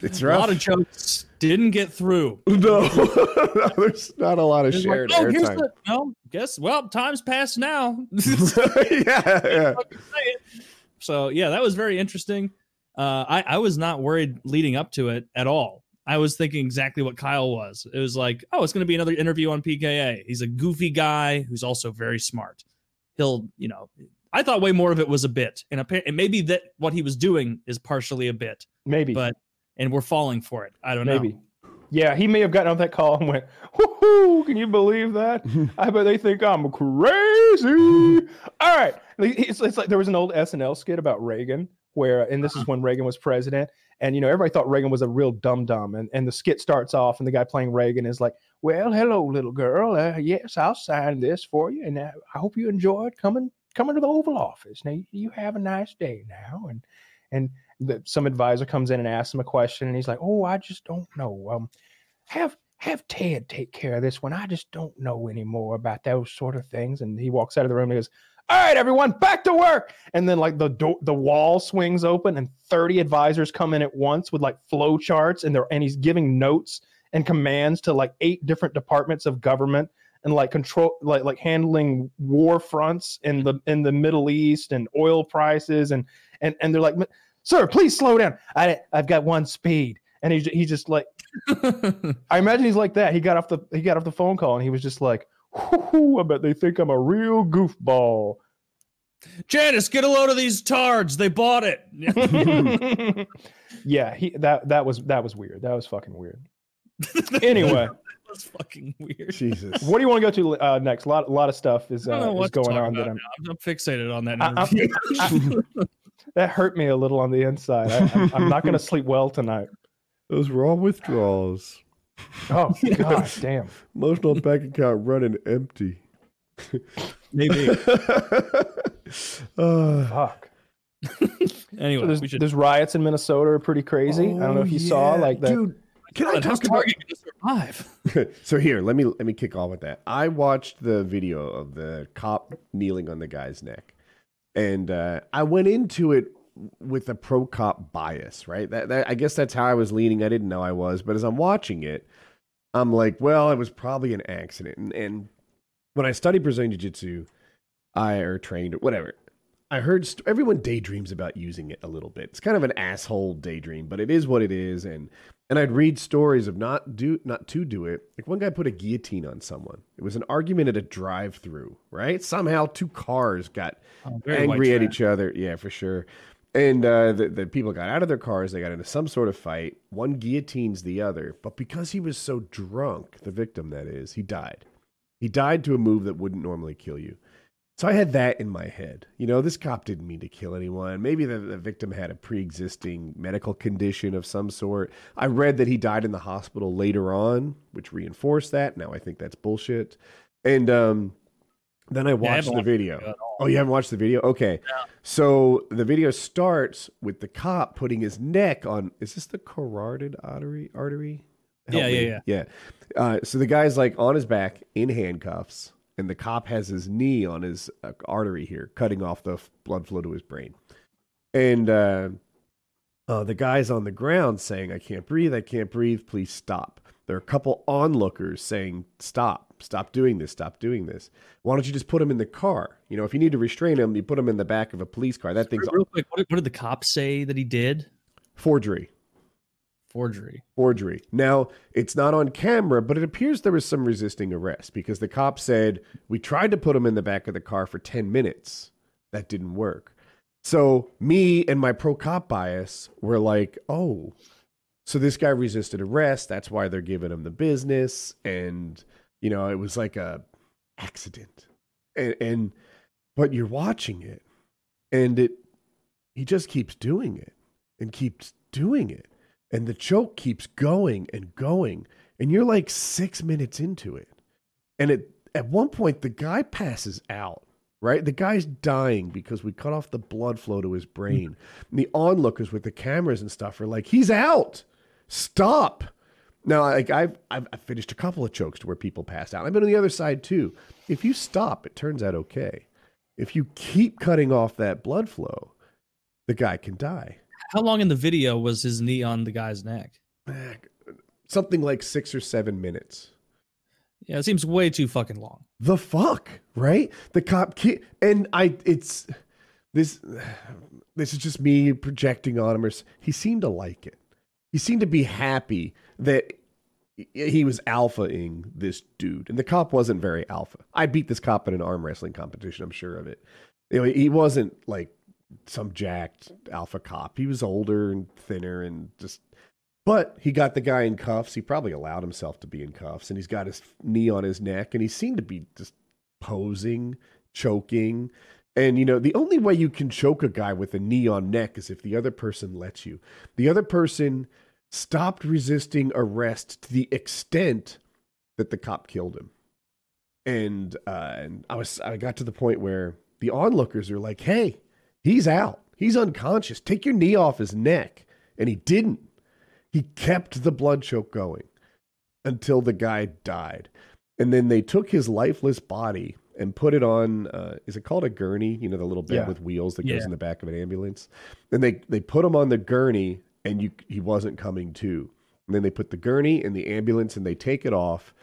it's a lot of jokes didn't get through. <laughs> no <laughs> there's not a lot of It was like, shared oh, airtime the, no, guess well, time's passed now. <laughs> yeah, yeah. fucking say it. So yeah, that was very interesting. Uh, I I was not worried leading up to it at all. I was thinking exactly what Kyle was. It was like, oh, it's going to be another interview on PKA. He's a goofy guy who's also very smart. He'll, you know, I thought way more of it was a bit, and, appa- and maybe that what he was doing is partially a bit, maybe, but and we're falling for it. I don't know. maybe. Yeah, he may have gotten on that call and went, Woohoo, can you believe that? <laughs> I bet they think I'm crazy. All right. It's, it's like there was an old SNL skit about Reagan where, and this is when Reagan was president. And, you know, everybody thought Reagan was a real dum dum. And, and the skit starts off, and the guy playing Reagan is like, Well, hello, little girl. Uh, yes, I'll sign this for you. And uh, I hope you enjoyed coming coming to the Oval Office. Now, you have a nice day now. And, and, the, some advisor comes in and asks him a question, and he's like, "Oh, I just don't know. Um, have have Ted take care of this one. I just don't know anymore about those sort of things." And he walks out of the room and he goes, "All right, everyone, back to work." And then like the door, the wall swings open, and thirty advisors come in at once with like flow charts, and they're and he's giving notes and commands to like eight different departments of government and like control like like handling war fronts in the in the Middle East and oil prices and and and they're like sir, please slow down. I I've got one speed. And he he just like <laughs> I imagine he's like that. He got off the he got off the phone call and he was just like, I bet they think I'm a real goofball. Janice, get a load of these tards. They bought it. <laughs> yeah, he that that was that was weird. That was fucking weird. Anyway, <laughs> That's fucking weird. Jesus. what do you want to go to uh, next? A lot a lot of stuff is, I don't know uh, is going on that I'm. I'm fixated on that. I- I'm- interview. That hurt me a little on the inside. I, I'm, I'm not going <laughs> to sleep well tonight. Those were all withdrawals. Oh <laughs> god damn. Emotional bank account running empty. Maybe. <laughs> Uh, Fuck. Anyway, So there's, should. there's riots in Minnesota are pretty crazy. I don't know if you saw Oh, like that. Dude, can I how's talk about Target gonna survive? so here, let me let me kick off with that. I watched the video of the cop kneeling on the guy's neck, and uh, I went into it with a pro cop bias, right? That, that I guess that's how I was leaning. I didn't know I was, but as I'm watching it, I'm like, well, it was probably an accident. And, and when I studied Brazilian Jiu Jitsu, I or trained whatever. I heard st- everyone daydreams about using it a little bit. It's kind of an asshole daydream, but it is what it is. And and I'd read stories of not do not to do it. Like one guy put a guillotine on someone. It was an argument at a drive-through, right? Somehow two cars got Oh, angry at each other. Yeah, for sure. And uh, the, the people got out of their cars. They got into some sort of fight. One guillotines the other. But because he was so drunk, the victim that is, he died. He died to a move that wouldn't normally kill you. So I had that in my head. You know, this cop didn't mean to kill anyone. Maybe the, the victim had a pre existing medical condition of some sort. I read that he died in the hospital later on, which reinforced that. Now I think that's bullshit. And um, then I I watched haven't the video. it at all. Oh, you haven't watched the video? Okay. So the video starts with the cop putting his neck on. Is this the carotid artery? Artery? Help Yeah, me. yeah, yeah. Uh, so the guy's like on his back in handcuffs, and the cop has his knee on his uh, artery here, cutting off the f- blood flow to his brain. And uh, uh, the guy's on the ground saying, "I can't breathe. I can't breathe. Please stop." There are a couple onlookers saying, "Stop! Stop doing this! Stop doing this! Why don't you just put him in the car? You know, if you need to restrain him, you put him in the back of a police car. That thing's Real quick, what did, what did the cops say that he did? forgery." Forgery. forgery. Now, it's not on camera, but it appears there was some resisting arrest because the cop said, We tried to put him in the back of the car for 10 minutes. That didn't work. So, me and my pro cop bias were like, Oh, so this guy resisted arrest. That's why they're giving him the business. And, you know, it was like a accident. And, and but you're watching it and it, he just keeps doing it and keeps doing it and the choke keeps going and going and you're like six minutes into it. And it at one point the guy passes out right? The guy's dying because we cut off the blood flow to his brain. Mm-hmm. And the onlookers with the cameras and stuff are like he's out! Stop! Now like I've I've finished a couple of chokes to where people pass out. I've been on the other side too. If you stop it turns out okay. If you keep cutting off that blood flow the guy can die How long in the video was his knee on the guy's neck? something like six or seven minutes. Yeah, it seems way too fucking long. The fuck, right? The cop ki- and I. It's this. This is just me projecting on him. Or he seemed to like it. He seemed to be happy that he was alphaing this dude, and the cop wasn't very alpha. I beat this cop in an arm wrestling competition. I'm sure of it. Know, he wasn't like some jacked alpha cop. He was older and thinner and just but he got the guy in cuffs. He probably allowed himself to be in cuffs, and he's got his knee on his neck, and he seemed to be just posing, choking. And you know, the only way you can choke a guy with a knee on neck is if the other person lets you. The other person stopped resisting arrest to the extent that the cop killed him. And uh, and I was I got to the point where the onlookers are like, "Hey, he's out. He's unconscious. Take your knee off his neck." And he didn't. He kept the blood choke going until the guy died. And then they took his lifeless body and put it on uh, is it called a gurney? You know, the little bed Yeah. with wheels that goes Yeah. in the back of an ambulance. And they they put him on the gurney and you he wasn't coming to. And then they put the gurney in the ambulance and they take it off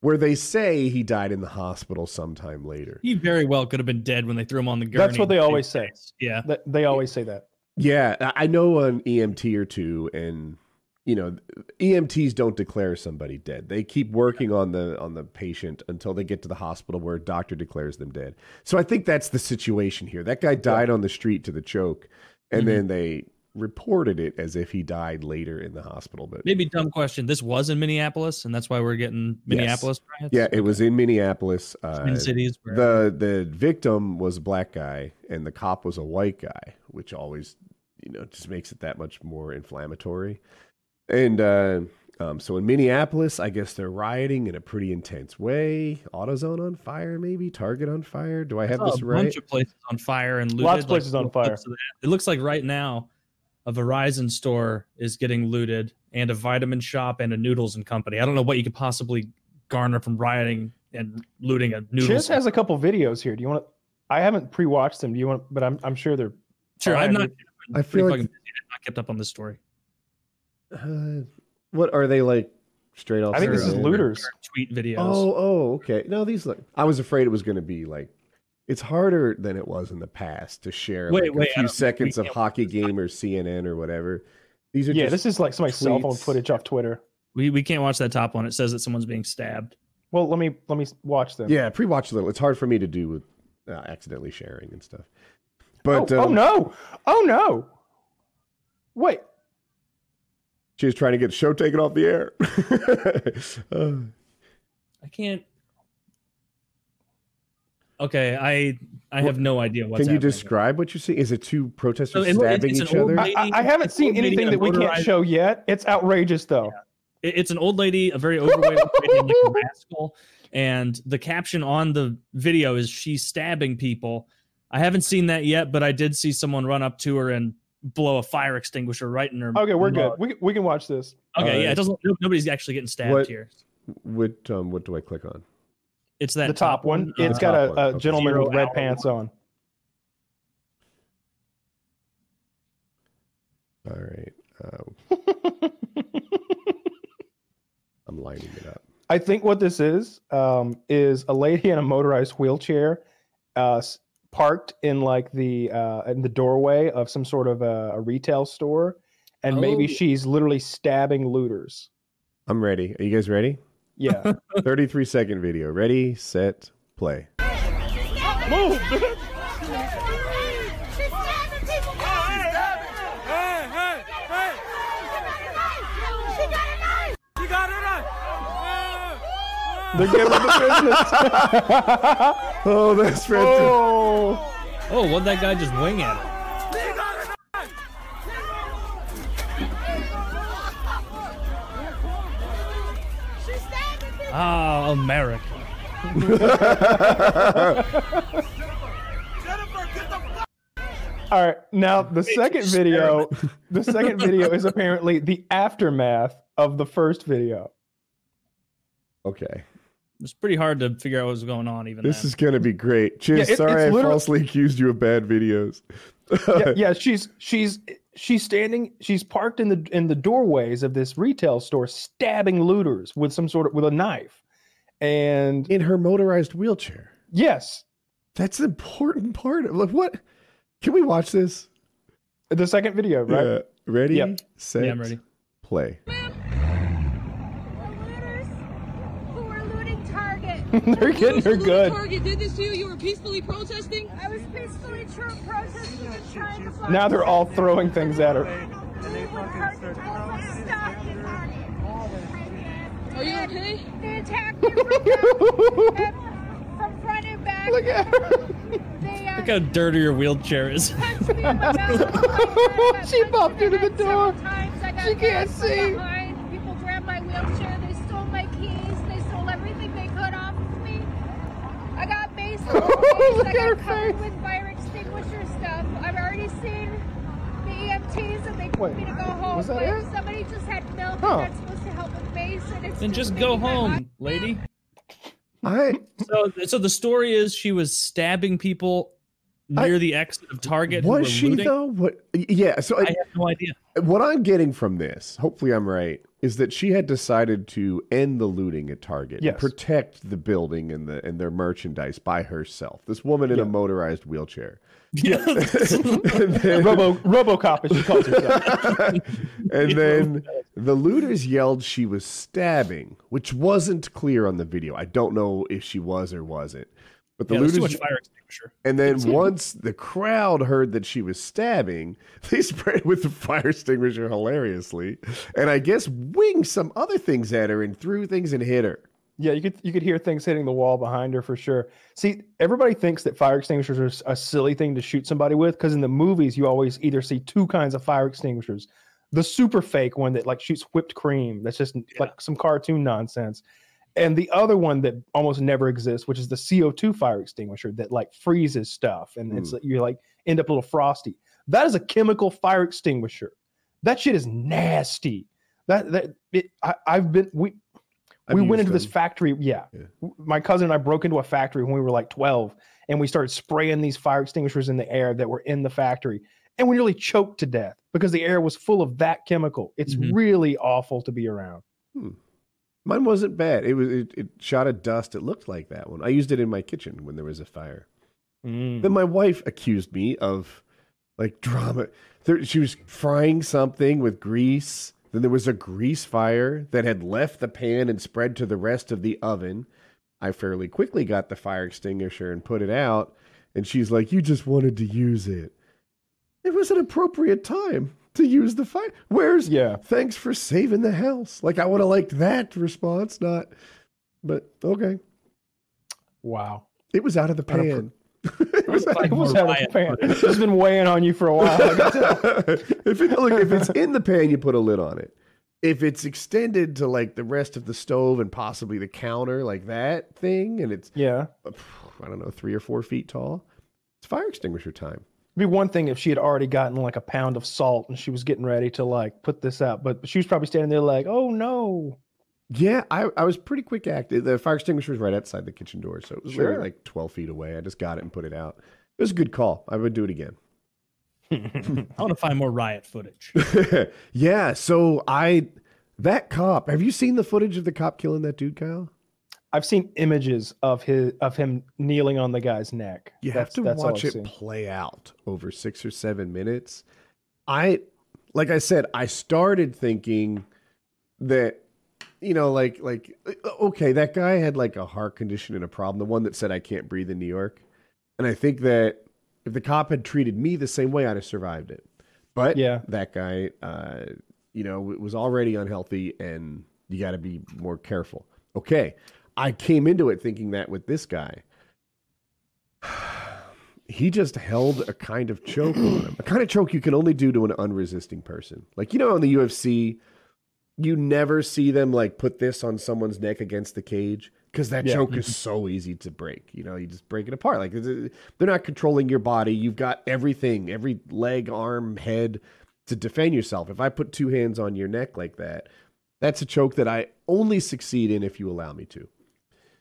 where they say he died in the hospital sometime later. He very well could have been dead when they threw him on the gurney. That's what they always say. Yeah. They always say that. Yeah, I I know an EMT or two, and you know, EMTs don't declare somebody dead. They keep working on the on the patient until they get to the hospital where a doctor declares them dead. So I think that's the situation here. That guy died on the street to the choke, and Mhm. then they reported it as if he died later in the hospital. But Maybe dumb question. This was in Minneapolis, and that's why we're getting Minneapolis riots. yeah, it was in Minneapolis. Uh, Twin Cities. where- the the victim was a black guy and the cop was a white guy which always you know just makes it that much more inflammatory and uh Um, so in Minneapolis, I guess they're rioting in a pretty intense way. AutoZone on fire, maybe Target on fire. Do I have saw this a right? bunch of places on fire and looted. Lots of places on fire. clips of that. It looks like right now a Verizon store is getting looted and a vitamin shop and a noodles and company. I don't know what you could possibly garner from rioting and looting a noodles. Chiz has a couple videos here. Do you want to? I haven't pre-watched them. Do you want? But I'm I'm sure they're. sure, I'm not. I I feel feel like- fucking busy. I'm not kept up on this story. Uh, what are they like? Straight off. I think this is looters. Tweet videos. Oh, oh, okay. No, these look. I was afraid it was going to be like. It's harder than it was in the past to share Wait, like, wait, a I few seconds of hockey game or CNN or whatever. These are Yeah, just this is like somebody's cell phone footage off Twitter. We we can't watch that top one. It says that someone's being stabbed. Well, let me let me watch them. yeah. Pre-watch a little. It's hard for me to do with uh, accidentally sharing and stuff. But oh, oh um, no! Oh no! Wait. she was trying to get the show taken off the air. <laughs> Uh, I can't. Okay, I I have no idea what's. can you happening. describe what you see? Is it two protesters So it- stabbing it's an each other? lady- I, I- I haven't seen anything that we can't show yet. It's outrageous though. It- It's an old lady, a very overweight old lady, like a rascal, and the caption on the video is "she's stabbing people." I haven't seen that yet, but I did see someone run up to her and blow a fire extinguisher right in her. Okay, we're good. We, we can watch this. Okay, yeah, it doesn't. Nobody's actually getting stabbed What- here. What um what do I click on? It's that the top one. uh, It's got a, one, a gentleman Zero with red hour pants on. All right. Uh, <laughs> I'm lining it up. I think what this is um, is a lady in a motorized wheelchair, uh, parked in like the uh, in the doorway of some sort of a, a retail store, and maybe Oh. she's literally stabbing looters. I'm ready. Are you guys ready? Yeah. <laughs> 33 second video. Ready, set, play. Move. They're getting the business. <laughs> Oh, that's fantastic. oh. Oh, what that guy just wing at her? Ah, America. <laughs> All right. Now the second video, <laughs> the second video is apparently the aftermath of the first video. Okay. It's pretty hard to figure out what was going on. Even This then. is going to be great. Chiz, Yeah, it- sorry I literally- falsely accused you of bad videos. yeah, <laughs> yeah, she's she's she's standing she's parked in the in the doorways of this retail store stabbing looters with some sort of with a knife. And In her motorized wheelchair. yes, That's an important part of like what? Can we watch this? the second video, right? Yeah. Ready, Yep. set, Yeah, I'm ready. play. looters who were looting Target. <laughs> They're getting her good. Target did this to you. You were peacefully protesting. I was peacefully tr- protesting and trying to block Now they're all throwing things at her. When Target told us stop the Target. Are you okay? They attacked me from, back, <laughs> from front and back. Look at her. They uh, Look how dirty your wheelchair is. <laughs> punched me in my mouth. She bumped into the the door. several times. I got She can't grabbed from see. behind. People grabbed my wheelchair. They stole my keys. They stole everything they could off of me. I got maced. in the face. <laughs> Look at her covered face. with fire extinguisher stuff. I've already seen the EMTs and they told Wait, me to go home. was that but it? somebody just had milk Huh. and that's supposed to help with mace. And it's Then just making go home, lady. I So, so the story is she was stabbing people I- near the exit of Target. was she looting. though? What? Yeah. So I I, have no idea. what I'm getting from this, hopefully I'm right, is that she had decided to end the looting at Target, Yes. protect the building and the and their merchandise by herself. This woman in Yeah. a motorized wheelchair. Yeah. <laughs> then, Robo RoboCop as she calls herself. <laughs> and then the looters yelled she was stabbing, which wasn't clear on the video. I don't know if she was or wasn't. But the yeah, there's too looters much fire extinguisher. And then once the crowd heard that she was stabbing, <laughs> they sprayed with the fire extinguisher hilariously, and I guess winged some other things at her and threw things and hit her. Yeah, you could you could hear things hitting the wall behind her for sure. See, everybody thinks that fire extinguishers are a silly thing to shoot somebody with because in the movies you always either see two kinds of fire extinguishers, the super fake one that like shoots whipped cream. That's just like some cartoon nonsense. And the other one that almost never exists, which is the CO2 fire extinguisher that like freezes stuff and it's you like end up a little frosty. That is a chemical fire extinguisher. That shit is nasty. That that it, I, I've been we I've we went into this factory. Yeah. Yeah. My cousin and I broke into a factory when we were like 12 and we started spraying these fire extinguishers in the air that were in the factory. And we nearly choked to death because the air was full of that chemical. It's Mhm. really awful to be around. Mine wasn't bad. It was it, it shot a dust. It looked like that one. I used it in my kitchen when there was a fire. Mm. Then my wife accused me of like drama. There, she was frying something with grease. Then there was a grease fire that had left the pan and spread to the rest of the oven. I fairly quickly got the fire extinguisher and put it out. And she's like, You just wanted to use it. It was an appropriate time to use the fire. Where's Yeah. thanks for saving the house? Like, I would have liked that response, not, but okay. Wow. It was out of the Out of pr- pan. <laughs> it was out It of was out of the pan. It's been weighing on you for a while. I can <laughs> tell. if it look, if it's in the pan, you put a lid on it. If it's extended to like the rest of the stove and possibly the counter, like that thing, and it's yeah. <sighs> I don't know three or four feet tall, it's fire extinguisher time. It'd be one thing if she had already gotten like a pound of salt and she was getting ready to like put this out, but she was probably standing there like, "Oh no!" Yeah, I, I was pretty quick active. The fire extinguisher was right outside the kitchen door, so it was literally Sure. like twelve feet away. I just got it and put it out. It was a good call. I would do it again. <laughs> I want to find more riot footage. <laughs> yeah, so I that cop. Have you seen the footage of the cop killing that dude, Kyle? I've seen images of his of him kneeling on the guy's neck. You That's- have to watch it seen. play out over six or seven minutes. I, like I said, I started thinking that, you know, like like okay, that guy had like a heart condition and a problem. The one that said I can't breathe in New York, and I think that if the cop had treated me the same way, I'd have survived it. But Yeah. that guy, uh, you know, was already unhealthy, and you got to be more careful. Okay, I came into it thinking that with this guy <sighs> he just held a kind of choke on him. A kind of choke you can only do to an unresisting person. Like, you know, in the UFC, you never see them like put this on someone's neck against the cage because that Yeah. choke is mm-hmm. so easy to break. You know, you just break it apart. Like, they're not controlling your body. You've got everything, every leg, arm, head to defend yourself. If I put two hands on your neck like that, that's a choke that I only succeed in if you allow me to.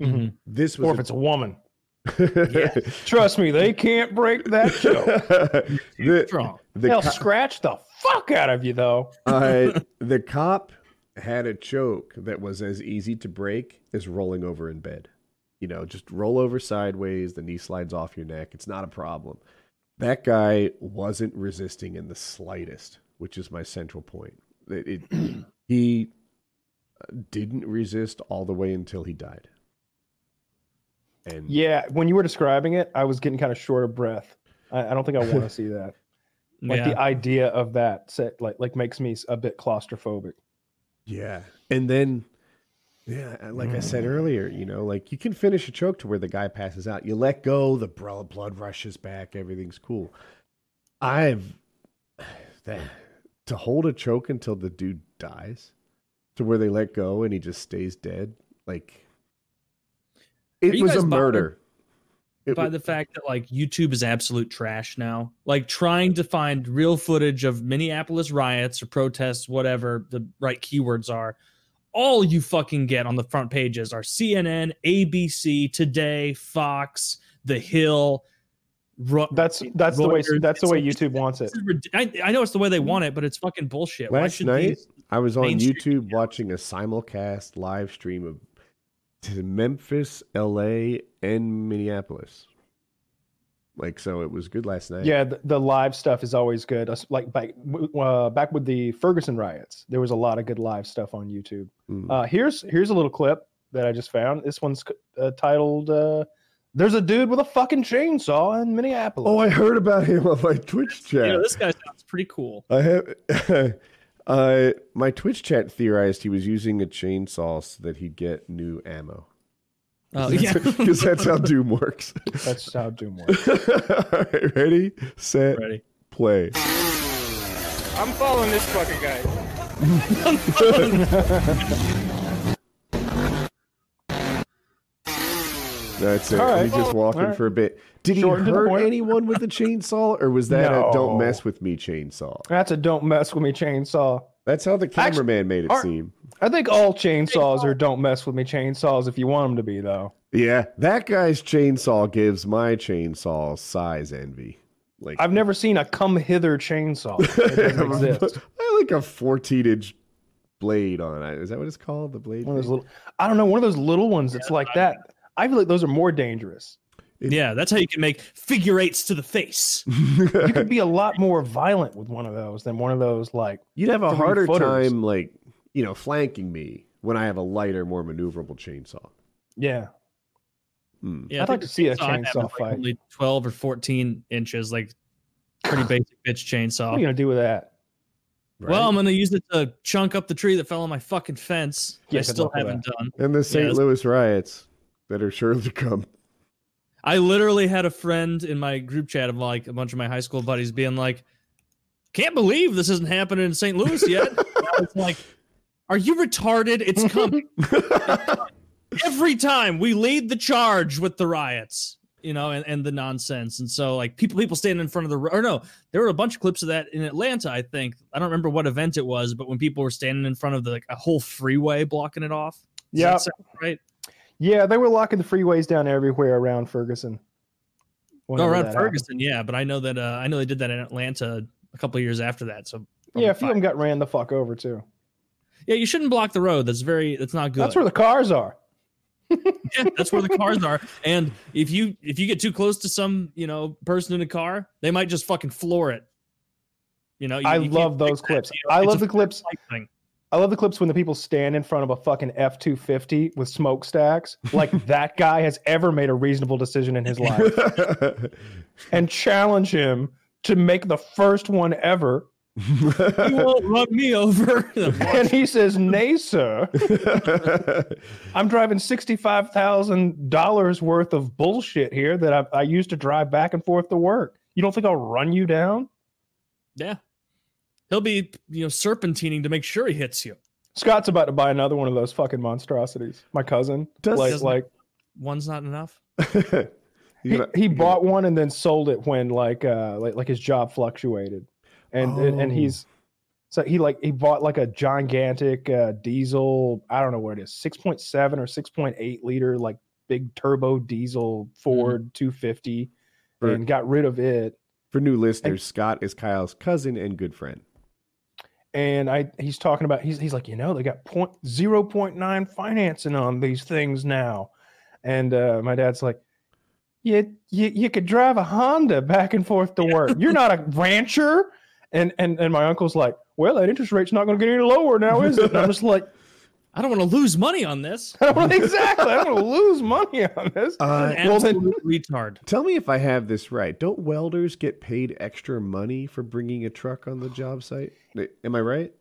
Mhm. This was Or a- if it's a woman. Trust me, they can't break that choke. <laughs> the, Strong. the They'll co- scratch the fuck out of you though. uh, the cop had a choke that was as easy to break as rolling over in bed. You know, just roll over sideways, the knee slides off your neck. It's not a problem. That guy wasn't resisting in the slightest, which is my central point. It, it- <clears throat> he didn't resist all the way until he died. And Yeah, when you were describing it, I was getting kind of short of breath. I, I don't think I want to <laughs> see that. Like yeah. the idea of that set, like like makes me a bit claustrophobic. Yeah. And then, yeah, uh, like I said earlier, you know, like you can finish a choke to where the guy passes out. You let go, the bro- blood rushes back, everything's cool. I've <sighs> that, to hold a choke until the dude dies, to where they let go and he just stays dead. Like Are it was a murder. It by wa- the fact that like YouTube is absolute trash now. Like trying to find real footage of Minneapolis riots or protests, whatever the right keywords are. All you fucking get on the front pages are CNN, ABC, Today, Fox, The Hill. Ru- That's that's the way Reuters. that's the It's way like- YouTube wants it. this is rid- I, I know it's the way they want it, but it's fucking bullshit. Why Last should night, I was on YouTube watching a simulcast live stream of to Memphis, LA, and Minneapolis. Like so, it was good last night. Yeah, the, the live stuff is always good. Like back uh, back with the Ferguson riots, there was a lot of good live stuff on YouTube. Mm. Uh, here's here's a little clip that I just found. This one's uh, titled uh, "There's a dude with a fucking chainsaw in Minneapolis." oh, I heard about him on my Twitch chat. You know, this guy sounds pretty cool. I have. <laughs> uh, my Twitch chat theorized he was using a chainsaw so that he'd get new ammo. Oh yeah. <laughs> because that's how Doom works. That's how Doom works. <laughs> All right, ready, set, Ready. play. I'm following this fucking guy. <laughs> That's it. All right. He's just walking All right. for a bit. Did he Short and to the hurt anyone with the chainsaw, or was that a "Don't mess with me" chainsaw? That's a don't mess with me chainsaw. That's how the cameraman made it seem. I think all chainsaws are don't mess with me chainsaws if you want them to be though. Yeah, that guy's chainsaw gives my chainsaw size envy. Like I've never seen a come hither chainsaw. It doesn't <laughs> exist. I like a 14 inch blade on it. Is that what it's called? The blade. One of those little, I don't know, one of those little ones that's like that. I feel like those are more dangerous. Yeah, that's how you can make figure eights to the face. <laughs> You could be a lot more violent with one of those than one of those like You'd have a harder footers. time, like you know, flanking me when I have a lighter, more maneuverable chainsaw. yeah. Hmm. Yeah, I I'd like to see a the I have chainsaw like, fight. Only twelve or fourteen inches, like pretty basic bitch chainsaw. What are you gonna do with that? Well, I'm gonna use it to chunk up the tree that fell on my fucking fence. Yeah, I still haven't done. and the St. Yes. Louis riots that are sure to come. I literally had a friend in my group chat of like a bunch of my high school buddies being like, "Can't believe this isn't happening in St. Louis yet." And <laughs> I was like, "Are you retarded? It's coming <laughs> every time we lead the charge with the riots." You know, and, and the nonsense, and so like people people standing in front of the or no, there were a bunch of clips of that in Atlanta. I think I don't remember what event it was, but when people were standing in front of the, like a whole freeway blocking it off. Yeah. right. Yeah, they were locking the freeways down everywhere around Ferguson. Oh, around that happened. Ferguson, yeah, but I know that uh, I know they did that in Atlanta a couple of years after that. So Yeah, a few of them got ran the fuck over too. yeah, you shouldn't block the road. That's very that's not good. That's where the cars are. <laughs> yeah, that's where the cars are. And if you if you get too close to some you know person in a car, they might just fucking floor it. You know, you- I you love those clips. you know, I love the clips. thing. I love the clips when the people stand in front of a fucking F two fifty with smokestacks, like <laughs> that guy has ever made a reasonable decision in his life, <laughs> and challenge him to make the first one ever. he won't run me over. <laughs> And he says, "Nay, sir, I'm driving sixty-five thousand dollars worth of bullshit here that I, I used to drive back and forth to work. You don't think I'll run you down?" yeah, he'll be you know serpentining to make sure he hits you. Scott's about to buy another one of those fucking monstrosities. My cousin, Does- like, like One's not enough. <laughs> He, gonna- he bought one and then sold it when like uh like, like his job fluctuated and and, and Oh. he's so he like he bought like a gigantic uh diesel i don't know what it is 6.7 or 6.8 liter like big turbo diesel ford 250 and got rid of it For new listeners, Scott is Kyle's cousin and good friend. And i he's talking about he's, he's like you know they got point 0.9 financing on these things now. And uh my dad's like you, you you could drive a honda back and forth to work. You're not a rancher. And and and my uncle's like well that interest rate's not going to get any lower now is it? And i'm just like I don't want to lose money on this. <laughs> exactly i'm going to lose money on this Uh, An well, then- retard. Tell me if I have this right. Don't welders get paid extra money for bringing a truck on the job site? Am I right?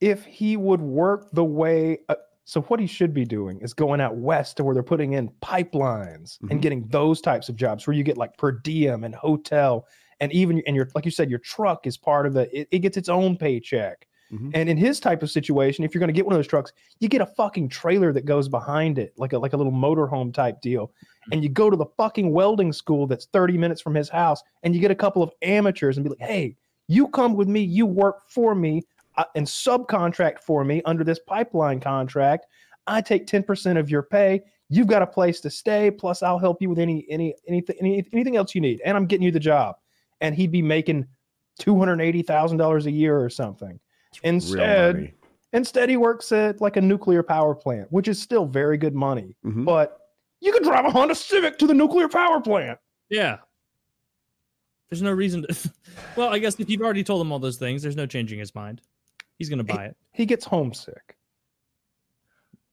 if he would work the way uh, so what he should be doing is going out west to where they're putting in pipelines Mhm. and getting those types of jobs where you get like per diem and hotel and even and your like you said your truck is part of the it, it gets its own paycheck Mhm. and in his type of situation if you're going to get one of those trucks you get a fucking trailer that goes behind it like a like a little motorhome type deal and you go to the fucking welding school that's 30 minutes from his house and you get a couple of amateurs and be like hey you come with me you work for me uh, and subcontract for me under this pipeline contract. I take 10% of your pay. You've got a place to stay. Plus, I'll help you with any any anything any, anything else you need, and I'm getting you the job. And he'd be making two hundred eighty thousand dollars a year or something. Real Instead, instead he works at like a nuclear power plant, which is still very good money. Mhm. But you could drive a Honda Civic to the nuclear power plant. Yeah. There's no reason to. <laughs> well, I guess if you've already told him all those things, there's no changing his mind. He's gonna buy it. He gets homesick.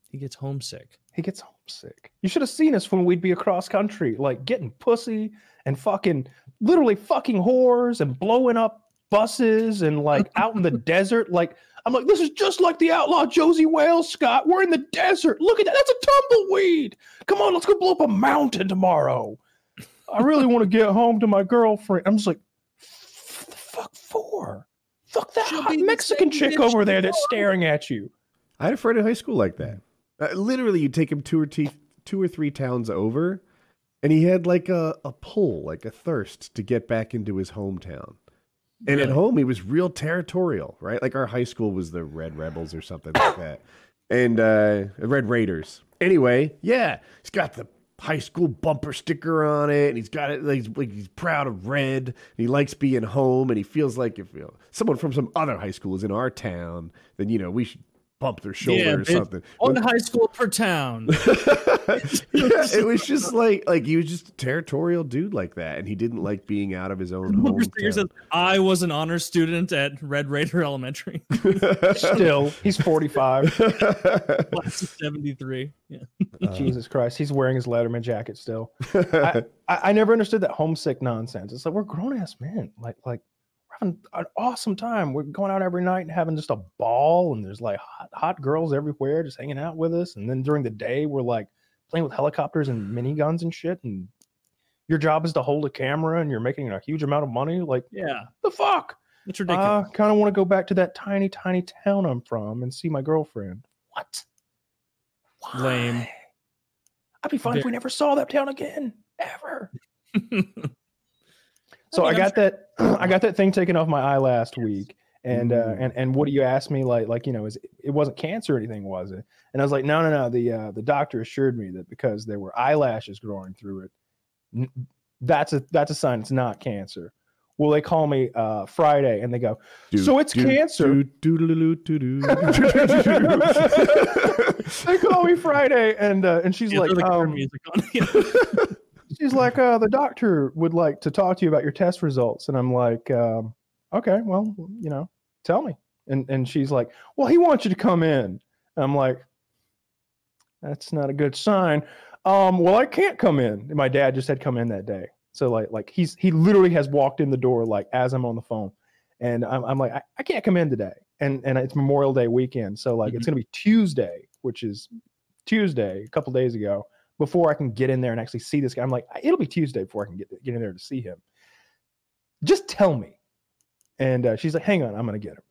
He gets homesick. He gets homesick. You should have seen us when we'd be across country, like getting pussy and fucking literally fucking whores and blowing up buses and like out in the <laughs> desert. Like, I'm like, this is just like the outlaw Josey Wales, Scott. We're in the desert. Look at that. That's a tumbleweed. Come on, let's go blow up a mountain tomorrow. I really want to get home to my girlfriend. I'm just like, "F- the fuck for? Fuck that She'll hot Mexican chick over there that's staring at you. I had a friend in high school like that. Uh, literally, you take him two or t- two or three towns over, and he had like a, a pull, like a thirst to get back into his hometown. And at home, he was real territorial, right? Like our high school was the Red Rebels or something like <coughs> that, and uh, Red Raiders. Anyway, yeah, he's got the high school bumper sticker on it, and he's got it. Like, he's, like he's proud of red. And he likes being home, and he feels like if you know, someone from some other high school is in our town, then you know we should bump their shoulder Yeah, or something. One When- high school per town. <laughs> yeah, it was just like like he was just a territorial dude like that, and he didn't like being out of his own Bumper sticker says, hometown. I was an honor student at Red Raider Elementary, <laughs> Still, he's forty five. <laughs> seventy three. Yeah. Jesus Christ, he's wearing his Letterman jacket still. I, I, I never understood that homesick nonsense. It's like we're grown ass men. Like like we're having an awesome time. We're going out every night and having just a ball, and there's like hot hot girls everywhere just hanging out with us. And then during the day, we're like playing with helicopters and miniguns and shit. And your job is to hold a camera, and you're making a huge amount of money. Like Yeah. the fuck. It's ridiculous. I kind of want to go back to that tiny, tiny town I'm from and see my girlfriend. What? Lame. I'd be fine if we never saw that town again, ever. <laughs> So I I, mean, I'm got that. <clears throat> I got that thing taken off my eye last week, and uh, Mm. and and what do you ask me? Like like you know, is it wasn't cancer or anything, was it? And I was like, no no no. The uh, the doctor assured me that because there were eyelashes growing through it, n- that's a that's a sign it's not cancer. Well, they call me uh, Friday, and they go, so it's cancer. <laughs> they call me Friday, and uh, and she's Yeah, like, throw um, music on. <laughs> <laughs> she's like, uh, the doctor would like to talk to you about your test results, and I'm like, um, okay, well, you know, tell me. And and she's like, well, he wants you to come in. And I'm like, that's not a good sign. Um, well, I can't come in. And my dad just had come in that day, so like like he's he literally has walked in the door like as I'm on the phone, and I'm I'm like, I, I can't come in today, and and it's Memorial Day weekend, so like it's gonna be Tuesday, which is Tuesday, a couple days ago before I can get in there and actually see this guy. I'm like, it'll be Tuesday before I can get get in there to see him. Just tell me. And uh, she's like, hang on, I'm gonna get him.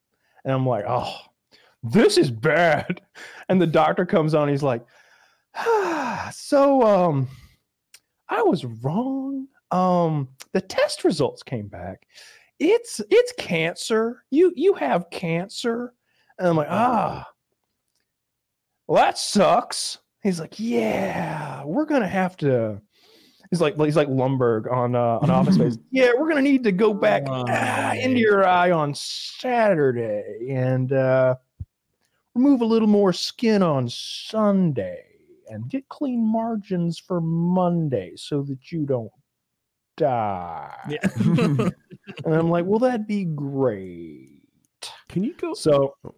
And I'm like, oh, this is bad. <laughs> And the doctor comes on. He's like, ah, so um, I was wrong. Um, the test results came back. It's it's cancer. You you have cancer. And I'm like, ah, well, that sucks. He's like, yeah, we're gonna have to. He's like, he's like Lumbergh on uh, on Office Space. <laughs> Yeah, we're gonna need to go back ah, into your eye on Saturday and uh, remove a little more skin on Sunday and get clean margins for Monday so that you don't die. Yeah. <laughs> and I'm like, <laughs> well, that'd be great. Can you go? So, I-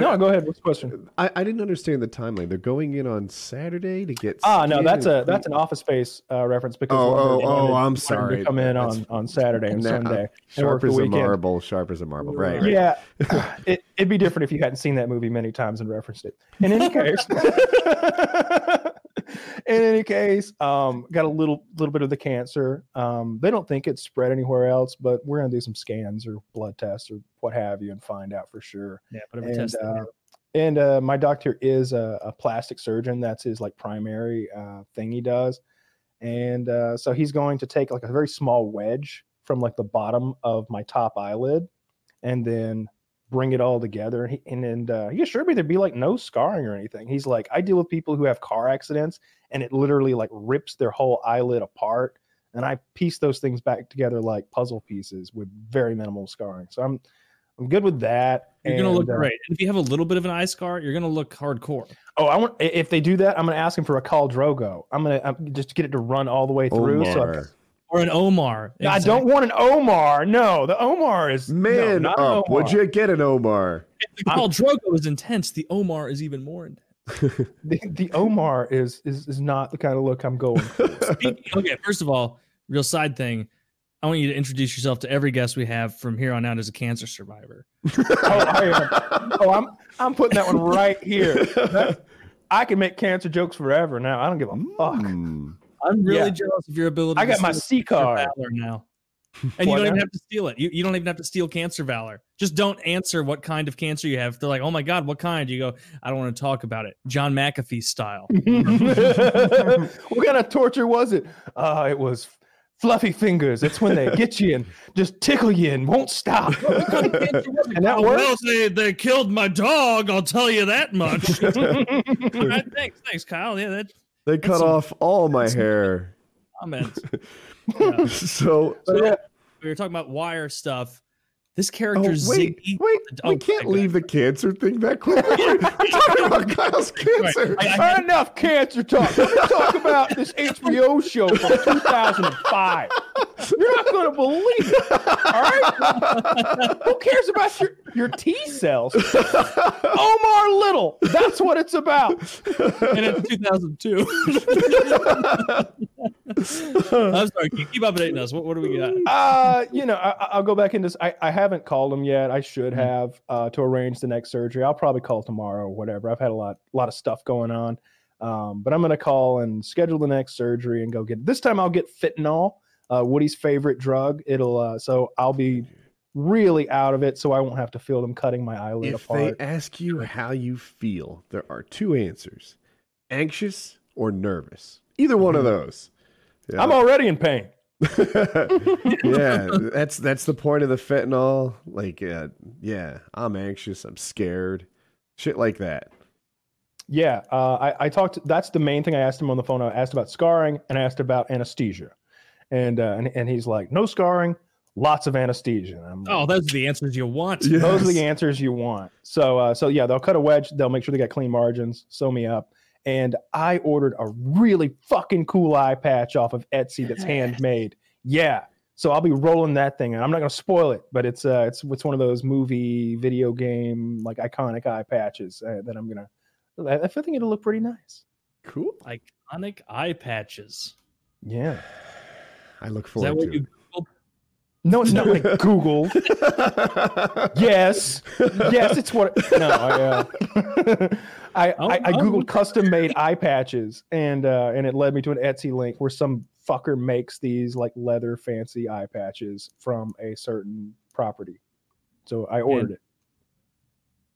no, go ahead. What's the question? I, I didn't understand the timeline. They're going in on Saturday to get. Ah, no, that's a that's an Office Space uh, reference because Oh, oh, oh, I'm wanted to sorry. come in That's- on on Saturday and Nah, Sunday. and Sharp the as a marble. Sharp as a marble. Right. right. Yeah, <laughs> <sighs> it, it'd be different if you hadn't seen that movie many times and referenced it. In any <laughs> case, <laughs> in any case, um, got a little little bit of the cancer. Um, they don't think it's spread anywhere else, but we're gonna do some scans or blood tests or what have you and find out for sure. yeah, whatever And, test uh, and uh, my doctor is a, a plastic surgeon. That's his like primary uh, thing he does. And uh, so he's going to take like a very small wedge from like the bottom of my top eyelid, and then bring it all together. And he, and, and uh, he assured me there'd be like no scarring or anything. He's like, I deal with people who have car accidents, and it literally like rips their whole eyelid apart. And I piece those things back together like puzzle pieces with very minimal scarring. So I'm I'm good with that. You're gonna look uh, great. And if you have a little bit of an eye scar, you're gonna look hardcore. Oh, I want if they do that, I'm gonna ask him for a Khal Drogo. I'm gonna I'm, just get it to run all the way through. So Omar. Or an Omar. I don't want an Omar. No, the Omar is Man not an up. Omar. Would you get an Omar? The Khal Drogo is intense. The Omar is even more intense. <laughs> The, the Omar is is is not the kind of look I'm going. for. <laughs> Speaking- okay, first of all, real side thing. I want you to introduce yourself to every guest we have from here on out as a cancer survivor. <laughs> oh, I am. Oh, I'm I'm putting that one right here. That- I can make cancer jokes forever now. I don't give a fuck. Hmm. I'm really Yeah. jealous of your ability. I to got my C your card. battler now. <laughs> And you don't even have to steal it. You, you don't even have to steal cancer valor. Just don't answer what kind of cancer you have. They're like, oh my God, what kind? You go, I don't want to talk about it. John McAfee style. <laughs> <laughs> what kind of torture was it? Uh, it was fluffy fingers. It's when they get you and just tickle you and won't stop. and that Oh, well, they, they killed my dog. I'll tell you that much. All right, thanks, thanks, Kyle. Yeah, that They cut some- off all my hair. comment. <laughs> Yeah. So, So, we were talking about wire stuff. This oh, character wait, Ziggy. wait, Oh, we can't okay, leave the cancer thing that quick. <laughs> We're talking about Kyle's cancer. I- I- Enough cancer talk. Let me talk about this HBO show from 2005. You're not going to believe it. All right? Who cares about your, your T cells? Omar Little. That's what it's about. and it's 2002. <laughs> <laughs> I'm sorry. Keep, keep updating us. What, what do we got? Uh, you know, I, I'll go back into. this. I, I haven't called him yet. I should have uh, to arrange the next surgery. I'll probably call tomorrow or whatever. I've had a lot, lot of stuff going on. Um, but I'm gonna call and schedule the next surgery and go get. This time I'll get fentanyl, uh, Woody's favorite drug. It'll uh, so I'll be really out of it, so I won't have to feel them cutting my eyelid If apart. If they ask you how you feel, there are two answers anxious or nervous. Either one of those. Yeah. I'm already in pain. <laughs> <laughs> yeah, that's that's the point of the fentanyl. Like, uh, yeah, I'm anxious, I'm scared, shit like that. Yeah, uh, I, I talked. That's the main thing I asked him on the phone. I asked about scarring and I asked about anesthesia, and uh, and and he's like, no scarring, lots of anesthesia. And I'm Oh, those are the answers you want. Yeah. those are the answers you want. So uh, so yeah, they'll cut a wedge. They'll make sure they got clean margins. Sew me up. And I ordered a really fucking cool eye patch off of Etsy that's <laughs> handmade. Yeah. So I'll be rolling that thing, and I'm not gonna spoil it, but it's uh, it's it's one of those movie, video game, like iconic eye patches uh, that I'm gonna. I I think it'll look pretty nice. Cool. Iconic eye patches. Yeah. <sighs> I look Is that forward what to you Googled? No, it's not like <laughs> Google. Yes, yes, it's what. No, <laughs> I, uh, I, Oh, I, I oh, googled okay. custom made eye patches, and uh, and it led me to an Etsy link where some fucker makes these like leather fancy eye patches from a certain property. So I ordered it.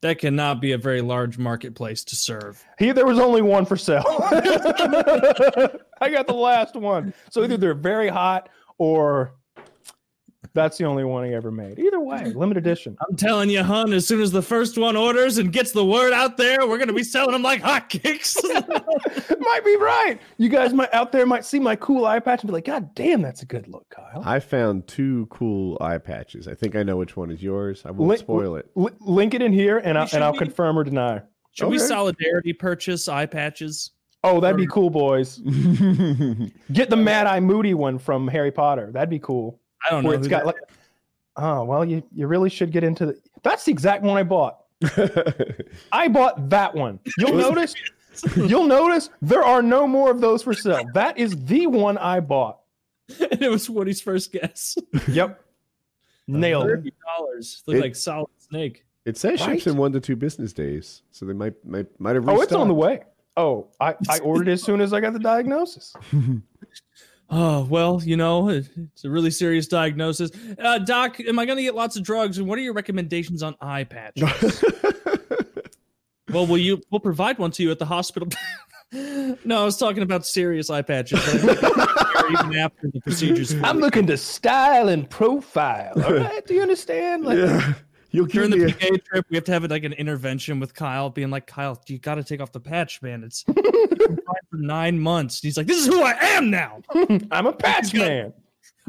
That cannot be a very large marketplace to serve. Here, there was only one for sale. <laughs> I got the last one. So either they're very hot or that's the only one he ever made. Either way, limited <laughs> edition. I'm telling you, hun, as soon as the first one orders and gets the word out there, we're going to be selling them like hotcakes. <laughs> might be right. You guys might out there might see my cool eye patch and be like, God damn, that's a good look, Kyle. I found two cool eye patches. I think I know which one is yours. I won't Link- spoil it. Li- link it in here and, I, Should and I'll we- confirm or deny. Should we solidarity purchase eye patches? Oh, that'd be cool, boys. <laughs> Get the Mad Eye Moody one from Harry Potter. That'd be cool. I don't know. Where it's who got like, oh well, you you really should get into the. That's the exact one I bought. <laughs> I bought that one. You'll notice. <laughs> <laughs> You'll notice there are no more of those for sale. That is the one I bought. and it was Woody's first guess. Yep. Nailed it. Thirty dollars. Look like solid snake. it says ships in one to two business days, so they might might might have. Oh, it's on the way. Oh, I, I ordered it as soon as I got the diagnosis. Oh well, you know, it's a really serious diagnosis. Uh, Doc, am I going to get lots of drugs? And what are your recommendations on eye patches? <laughs> well, will you? We'll provide one to you at the hospital. <laughs> no, I was talking about serious eye patches. I think <laughs> even after the procedures. I'm looking to style and profile. All right, do you understand? Like, yeah, you'll During the me. A, PA trip, we have to have like an intervention with Kyle, being like, "Kyle, you got to take off the patch, man. It's you've been fine for nine months." He's like, "This is who I am now." <laughs> I'm a patch man.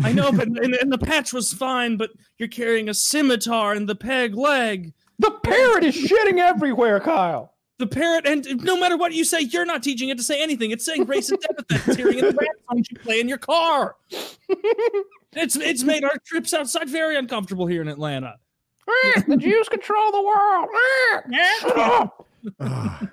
I know, but and, and the patch was fine, but you're carrying a scimitar and the peg leg. The parrot is shitting everywhere, Kyle. The parrot, and no matter what you say, you're not teaching it to say anything. It's saying race racist epithets, hearing in the rap songs you play in your car. <laughs> It's it's made our trips outside very uncomfortable here in Atlanta. <laughs> the Jews control the world. Shut up. <sighs>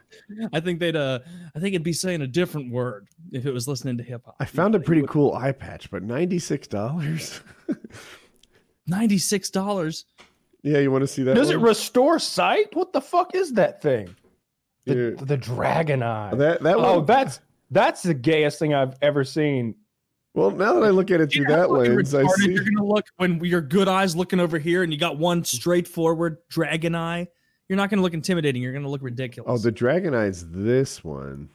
I think they'd uh, I think it'd be saying a different word if it was listening to hip hop. I found a pretty cool eye patch, but ninety six dollars. <laughs> ninety six dollars. yeah, you want to see that? Does it restore sight? What the fuck is that thing? The, Yeah. the dragon eye. that that oh, one? that's that's the gayest thing I've ever seen. Well, now that I look at it through You know that how fucking lens, I see. You're gonna look when your good eyes looking over here, and you got one straightforward dragon eye. You're not gonna look intimidating. You're gonna look ridiculous. Oh, the Dragon Eye's this one.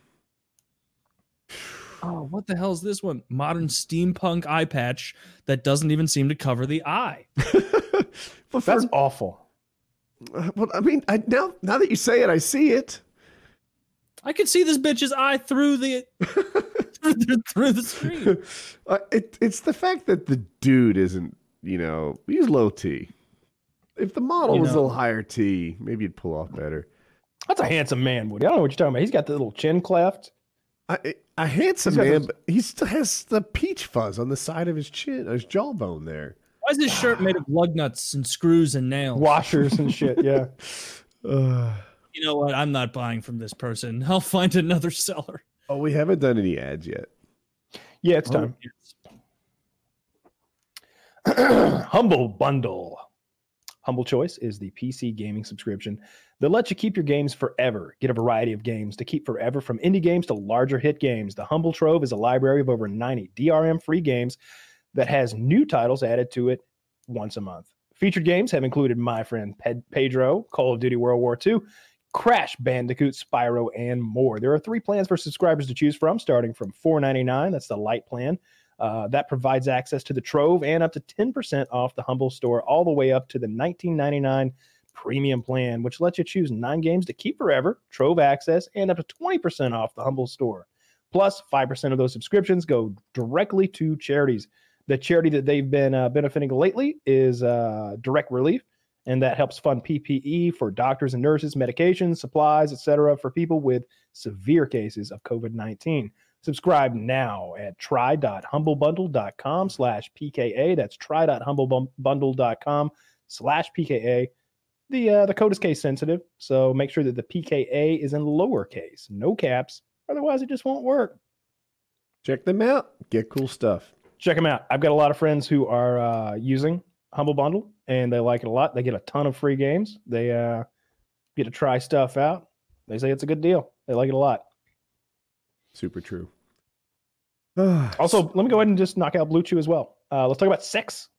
Oh, what the hell is this one? Modern steampunk eye patch that doesn't even seem to cover the eye. <laughs> But for, That's awful. well, I mean, I, now now that you say it, I see it. I can see this bitch's eye through the through, <laughs> the- <laughs> through the screen. Uh, it, it's the fact that the dude isn't, you know, he's low T. If the model You was a little higher T, maybe you'd pull off better. That's a handsome man, Woody. I don't know what you're talking about. He's got the little chin cleft. I, a handsome man, those- but he still has the peach fuzz on the side of his chin, his jawbone there. Why is his shirt made of lug nuts and screws and nails? Washers and shit. Yeah. Uh, <laughs> <sighs> You know what? I'm not buying from this person. I'll find another seller. oh, we haven't done any ads yet. Yeah, it's time. <clears throat> Humble Bundle. Humble Choice is the PC gaming subscription that lets you keep your games forever. Get a variety of games to keep forever from indie games to larger hit games. The Humble Trove is a library of over 90 DRM free games that has new titles added to it once a month. Featured games have included My Friend Ped- Pedro, Call of Duty World War II, Crash Bandicoot, Spyro, and more. There are three plans for subscribers to choose from, starting from $4.99. That's the light plan. Uh, that provides access to the Trove and up to 10% off the Humble store, all the way up to the $19.99 premium plan, which lets you choose nine games to keep forever, Trove access, and up to 20% off the Humble store. Plus, 5% of those subscriptions go directly to charities. The charity that they've been uh, benefiting lately is uh, Direct Relief, and that helps fund PPE for doctors and nurses, medications, supplies, etc., for people with severe cases of COVID 19. Subscribe now at try.humblebundle.com slash PKA. That's try.humblebundle.com slash PKA. The, uh, the code is case sensitive, so make sure that the PKA is in lowercase, no caps. Otherwise, it just won't work. Check them out. Get cool stuff. Check them out. I've got a lot of friends who are uh, using Humble Bundle and they like it a lot. They get a ton of free games. They uh, get to try stuff out. They say it's a good deal. They like it a lot. Super true. <sighs> Also, let me go ahead and just knock out BlueChew as well. Uh, let's talk about sex.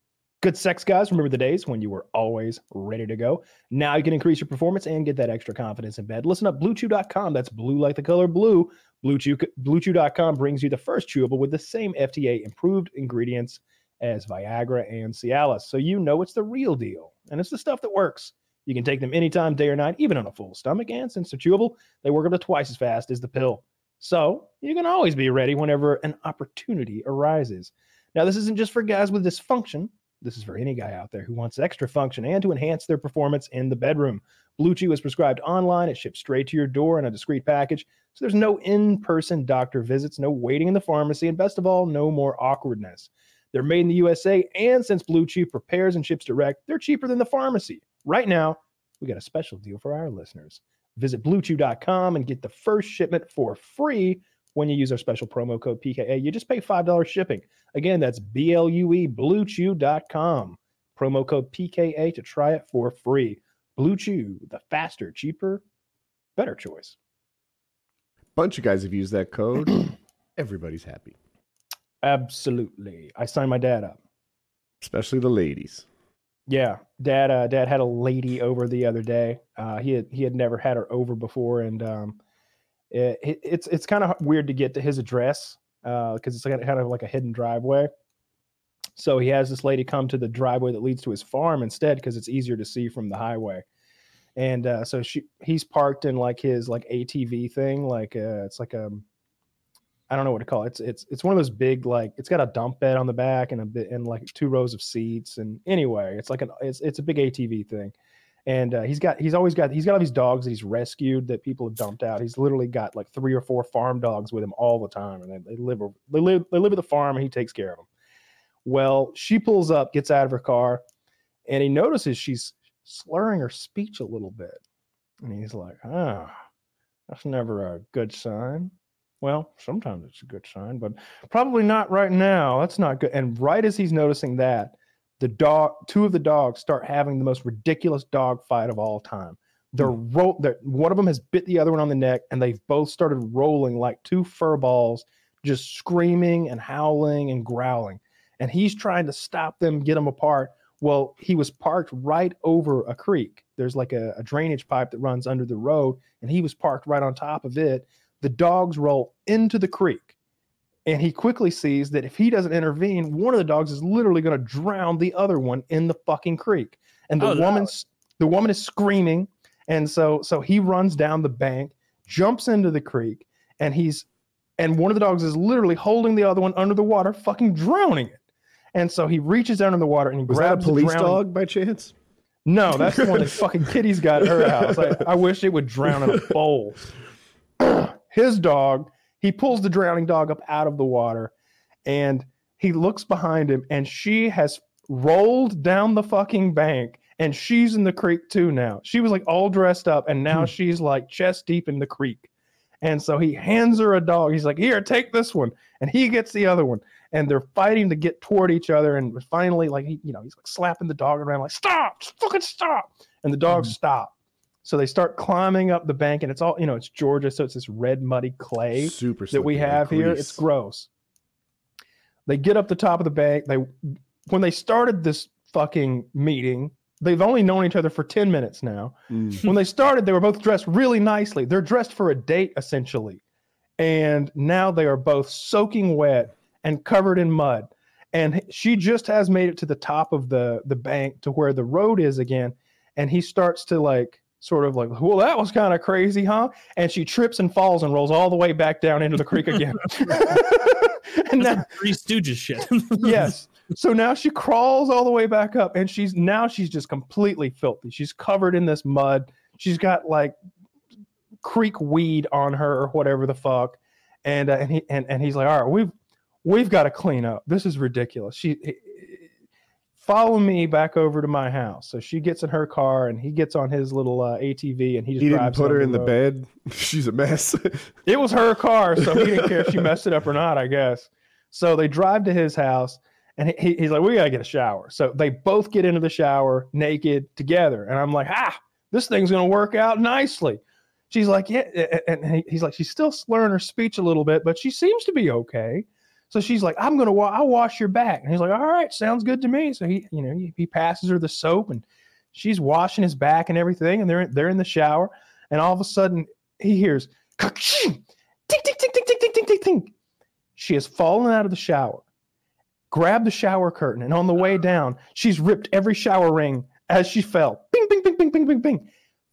Good sex, guys. Remember the days when you were always ready to go. Now you can increase your performance and get that extra confidence in bed. Listen up, BlueChew.com. That's blue like the color blue. BlueChew, BlueChew.com brings you the first chewable with the same FDA improved ingredients as Viagra and Cialis. So you know it's the real deal. And it's the stuff that works. You can take them anytime, day or night, even on a full stomach. And since they're chewable, they work up to twice as fast as the pill. So you can always be ready whenever an opportunity arises. Now, this isn't just for guys with dysfunction. This is for any guy out there who wants extra function and to enhance their performance in the bedroom. BlueChew is prescribed online. It ships straight to your door in a discreet package. So there's no in person doctor visits, no waiting in the pharmacy, and best of all, no more awkwardness. They're made in the USA, and since BlueChew prepares and ships direct, they're cheaper than the pharmacy. Right now, we got a special deal for our listeners. Visit bluechew.com and get the first shipment for free when you use our special promo code PKA. You just pay $5 shipping. Again, that's B L U E bluechew.com. Promo code PKA to try it for free. BlueChew, the faster, cheaper, better choice. Bunch of guys have used that code. <clears throat> Everybody's happy, Absolutely. I signed my dad up. especially the ladies. Yeah, dad. Uh, dad had a lady over the other day. Uh, he had he had never had her over before, and um, it, it- it's it's kind of weird to get to his address because it's kind of like a hidden driveway. So he has this lady come to the driveway that leads to his farm instead because it's easier to see from the highway. And uh, so she he's parked in like his like ATV thing, like uh, it's like a I don't know what to call it. It's it's it's one of those big like it's got a dump bed on the back and a bit and like two rows of seats and anyway, it's like an it's it's a big ATV thing. And uh, he's got he's always got he's got all these dogs that he's rescued that people have dumped out. He's literally got like three or four farm dogs with him all the time, and they, they live they live they live at the farm, and he takes care of them. Well, she pulls up, gets out of her car, and he notices she's slurring her speech a little bit, and he's like, "Ah, that's never a good sign." Well, sometimes it's a good sign, but probably not right now. That's not good. And right as he's noticing that, the dog, two of the dogs start having the most ridiculous dog fight of all time. They're hmm. roll. They're, one of them has bit the other one on the neck, and they've both started rolling like two fur balls just screaming and howling and growling. And he's trying to stop them, get them apart. Well, he was parked right over a creek. There's like a, a drainage pipe that runs under the road, and he was parked right on top of it. The dogs roll into the creek. And he quickly sees that if he doesn't intervene, one of the dogs is literally going to drown the other one in the fucking creek. And the Oh, woman's the woman is screaming, and so so he runs down the bank, jumps into the creek, and he's and one of the dogs is literally holding the other one under the water, fucking drowning it. And so he reaches down in the water and he Was that a grabs the police drowning- dog by chance? No, that's the one that <laughs> fucking Kitty's got at her house. I, I wish it would drown in a bowl. <laughs> His dog, he pulls the drowning dog up out of the water and he looks behind him and she has rolled down the fucking bank and she's in the creek too now. She was like all dressed up and now Hmm. she's like chest deep in the creek. And so he hands her a dog. He's like, Here, take this one. And he gets the other one. And they're fighting to get toward each other. And finally, like, he, you know, he's like slapping the dog around, like, Stop, fucking stop. And the dogs stop. So they start climbing up the bank. And it's all, you know, it's Georgia. So it's this red, muddy clay Super that we have here. It's gross. They get up the top of the bank. They when they started this fucking meeting, they've only known each other for 10 minutes now. Mm. when they started, they were both dressed really nicely. They're dressed for a date essentially. And now they are both soaking wet and covered in mud. And she just has made it to the top of the the bank to where the road is again. And he starts to like sort of like, well, that was kind of crazy, huh? And she trips and falls and rolls all the way back down into the creek again. <laughs> <laughs> and now, Three Stooges shit. <laughs> yes. So now she crawls all the way back up, and she's now she's just completely filthy. She's covered in this mud. She's got like creek weed on her or whatever the fuck, and uh, and he and, and he's like, all right, we've we've got to clean up. This is ridiculous. She follow me back over to my house. So she gets in her car, and he gets on his little uh, ATV, and he just He didn't put her in the road. bed. <laughs> She's a mess. It was her car, so he didn't care if she <laughs> messed it up or not, I guess. So they drive to his house, and he, he's like, "We gotta get a shower." So they both get into the shower naked together, and I'm like, "Ah, this thing's gonna work out nicely." She's like, "Yeah," and he's like, "She's still slurring her speech a little bit, but she seems to be okay." So she's like, "I'm gonna, wa- I'll wash your back," and he's like, "All right, sounds good to me." So he, you know, he, he passes her the soap, and she's washing his back and everything, and they're they're in the shower, and all of a sudden he hears Ka-ching! Tink, tink, tink, tink, tink, tink, tink, tink, tink. She has fallen out of the shower, grabbed the shower curtain, and on the way down, she's ripped every shower ring as she fell. Bing, bing, bing, bing, bing, bing, bing.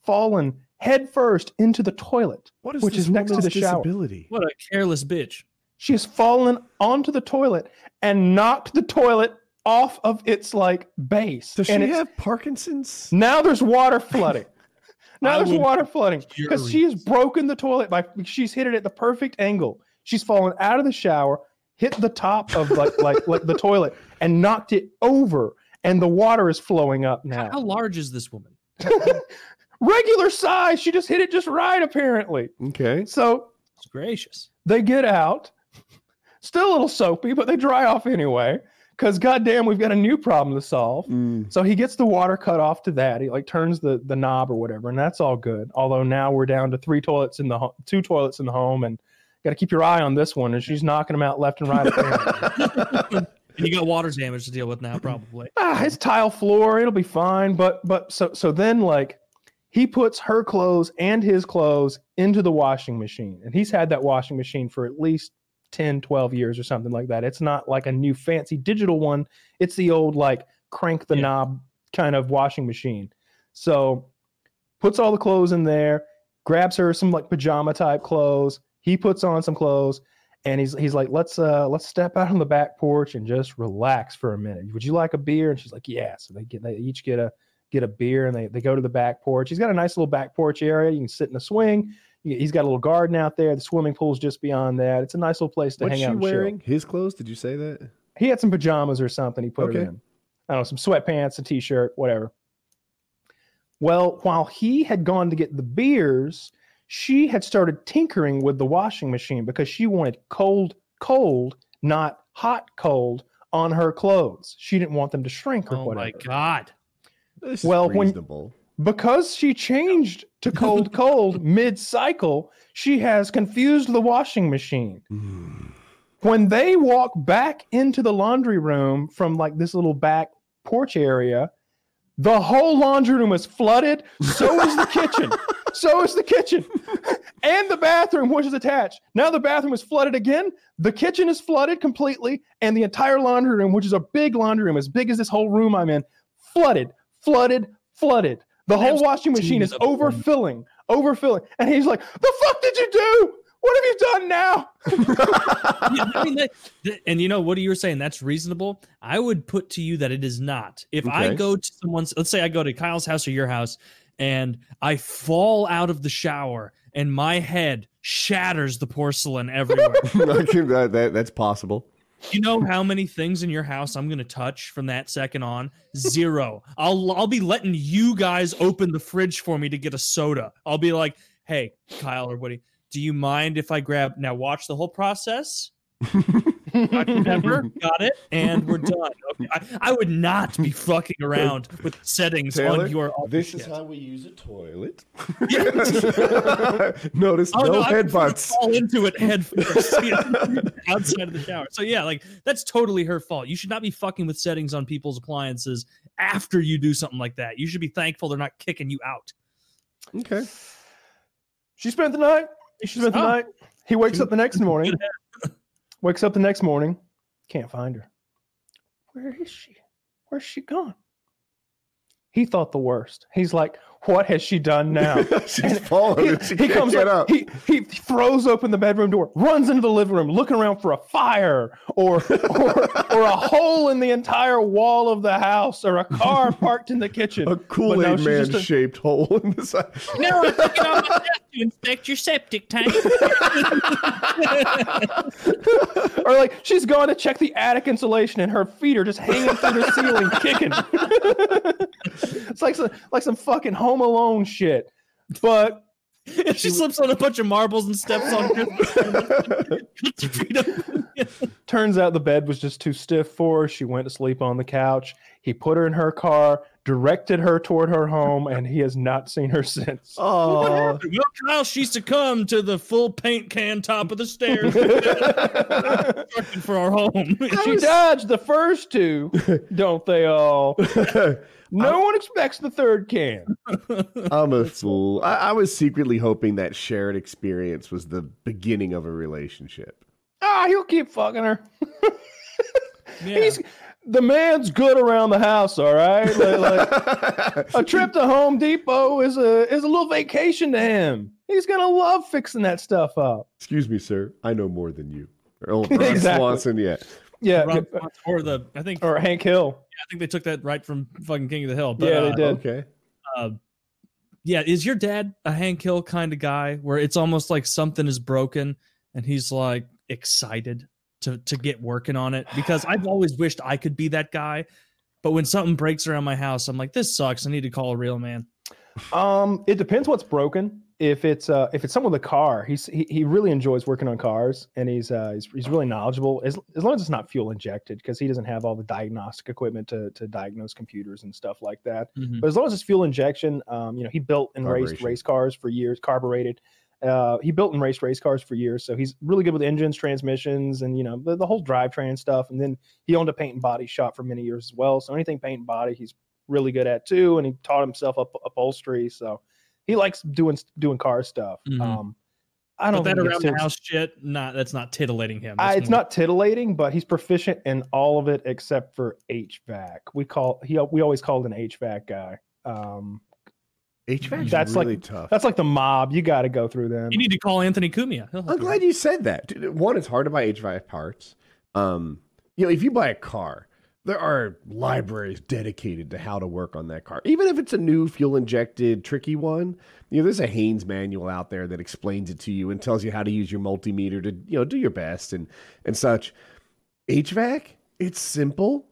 Fallen head first into the toilet. what is Which is next to woman's the shower. what a careless bitch. She has fallen onto the toilet and knocked the toilet off of its like base. Does and she have Parkinson's? Now there's water flooding. <laughs> Now I there's water flooding because she has broken the toilet by she's hit it at the perfect angle. She's fallen out of the shower, hit the top of like <laughs> like, like the toilet, and knocked it over, and the water is flowing up now. how large is this woman? <laughs> Regular size. She just hit it just right, apparently. Okay. So It's gracious. they get out, still a little soapy, but they dry off anyway. Because goddamn, we've got a new problem to solve. Mm. So he gets the water cut off to that. He like turns the the knob or whatever, and that's all good. Although now we're down to three toilets in the ho- two toilets in the home, and got to keep your eye on this one. And she's knocking them out left and right. <laughs> And you got water damage to deal with now, probably. ah, it's tile floor. It'll be fine. But but so so then like he puts her clothes and his clothes into the washing machine, and he's had that washing machine for at least 10, 12 years or something like that. It's not like a new fancy digital one. It's the old like crank the Yeah. knob kind of washing machine. So puts all the clothes in there, grabs her some like pajama type clothes. He puts on some clothes and he's he's like, let's uh let's step out on the back porch and just relax for a minute. Would you like a beer? And she's like, yeah. So they get they each get a get a beer and they, they go to the back porch. He's got a nice little back porch area. You can sit in a swing. You- He's got a little garden out there. The swimming pool's just beyond that. It's a nice little place to What's hang she out. and chill. wearing? His clothes? Did you say that? He had some pajamas or something. He put Okay. it in. I don't know, some sweatpants, a t-shirt, whatever. Well, while he had gone to get the beers, she had started tinkering with the washing machine because she wanted cold, cold, not hot, cold on her clothes. She didn't want them to shrink or whatever. Oh my god. This Well, is when- Because she changed to cold, <laughs> cold mid cycle, she has confused the washing machine. Mm. when they walk back into the laundry room from like this little back porch area, the whole laundry room is flooded. So is the kitchen. <laughs> So is the kitchen and the bathroom, which is attached. Now the bathroom is flooded again. The kitchen is flooded completely, and the entire laundry room, which is a big laundry room, as big as this whole room I'm in, flooded, flooded, flooded. The whole washing machine is steams up front. overfilling, overfilling. And he's like, The fuck did you do? What have you done now? <laughs> Yeah, I mean, that, that- and you know what you were saying that's reasonable. I would put to you that it is not. If I go to someone's, let's say I go to Kyle's house or your house, and I fall out of the shower and my head shatters the porcelain everywhere. <laughs> That, uh, that- that's possible. You know how many things in your house I'm gonna touch from that second on? Zero. I'll I'll be letting you guys open the fridge for me to get a soda. I'll be like, hey, Kyle or Woody, do you mind if I grab now watch the whole process? <laughs> Pepper, <laughs> got it, and we're done. Okay. I, I would not be fucking around <laughs> with settings Taylor, on your. this is shit. how we use a toilet. <laughs> Notice Oh, no, no, headbutts. fall into it head first outside of the shower. So yeah, like that's totally her fault. You should not be fucking with settings on people's appliances after you do something like that. You should be thankful they're not kicking you out. Okay. She spent the night. She spent the Oh. night. He wakes up the next morning. Wakes up the next morning. Can't find her. Where is she? Where's she gone? He thought the worst. He's like, "What has she done now?" <laughs> She's fallen. he, and she he can't comes get up, up. He he throws open the bedroom door, runs into the living room, looking around for a fire or or, or a hole in the entire wall of the house or a car <laughs> parked in the kitchen. a Kool Aid she's Man a, shaped hole in the side. <laughs> No, I took it on myself to inspect your septic tank. or like she's gone to check the attic insulation and her feet are just hanging through the ceiling kicking. it's like some like some fucking Home Alone shit. But if <laughs> she slips on a bunch of marbles and steps on cuts her <laughs> turns out the bed was just too stiff for her. She went to sleep on the couch. He put her in her car, directed her toward her home, and he has not seen her since. Oh, Well, Kyle, she succumbed to the full paint can top of the stairs Constructed <laughs> for our home. she dodged the first two, don't they all? No one expects the third can. <laughs> I'm a fool. I, I was secretly hoping that shared experience was the beginning of a relationship. Ah, he'll keep fucking her. Yeah. <laughs> He's the man's good around the house, all right. Like, like, <laughs> a trip to Home Depot is a is a little vacation to him. He's gonna love fixing that stuff up. Excuse me, sir. I know more than you. Or old Ron Exactly. Swanson, yeah. Yeah, Ron Swanson, or the I think or Hank Hill. I think they took that right from fucking King of the Hill. But, Yeah, they uh, did. Okay. uh, yeah, is your dad a Hank Hill kind of guy where it's almost like something is broken and he's like excited to to get working on it? Because I've always wished I could be that guy, but when something breaks around my house, I'm like, this sucks. I need to call a real man. Um, it depends what's broken. If it's uh if it's something with a car, he's he, he really enjoys working on cars and he's uh he's, he's really knowledgeable as as long as it's not fuel injected because he doesn't have all the diagnostic equipment to to diagnose computers and stuff like that. Mhm. But as long as it's fuel injection, um, you know, he built and raced race cars for years, carbureted. Uh, he built and raced race cars for years, so he's really good with engines, transmissions, and you know the, the whole drivetrain stuff. And then he owned a paint and body shop for many years as well. So anything paint and body, he's really good at too. And he taught himself up upholstery, so he likes doing doing car stuff. Mhm. Um, I don't But that around the house shit, not that's not titillating him. That's it's more- not titillating, but he's proficient in all of it except for HVAC. We call he we always called an HVAC guy. Um, HVAC That's really like- tough. that's like the mob. You got to go through them. You need to call Anthony Cumia. I'm you glad you said that. Dude, One, it's hard to buy HVAC parts. Um, you know, if you buy a car, there are libraries dedicated to how to work on that car. Even if it's a new fuel injected tricky one, you know, there's a Haynes manual out there that explains it to you and tells you how to use your multimeter to, you know, do your best and and such. HVAC, it's simple,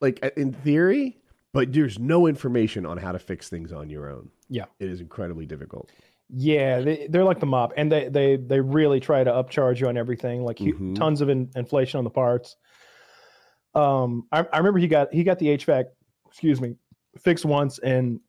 like uh, in theory, but there's no information on how to fix things on your own. Yeah. It is incredibly difficult. Yeah, they, they're like the mob, and they they they really try to upcharge you on everything, like Mhm. tons of in, inflation on the parts. Um, I, I remember he got he got the HVAC, excuse me, fixed once, and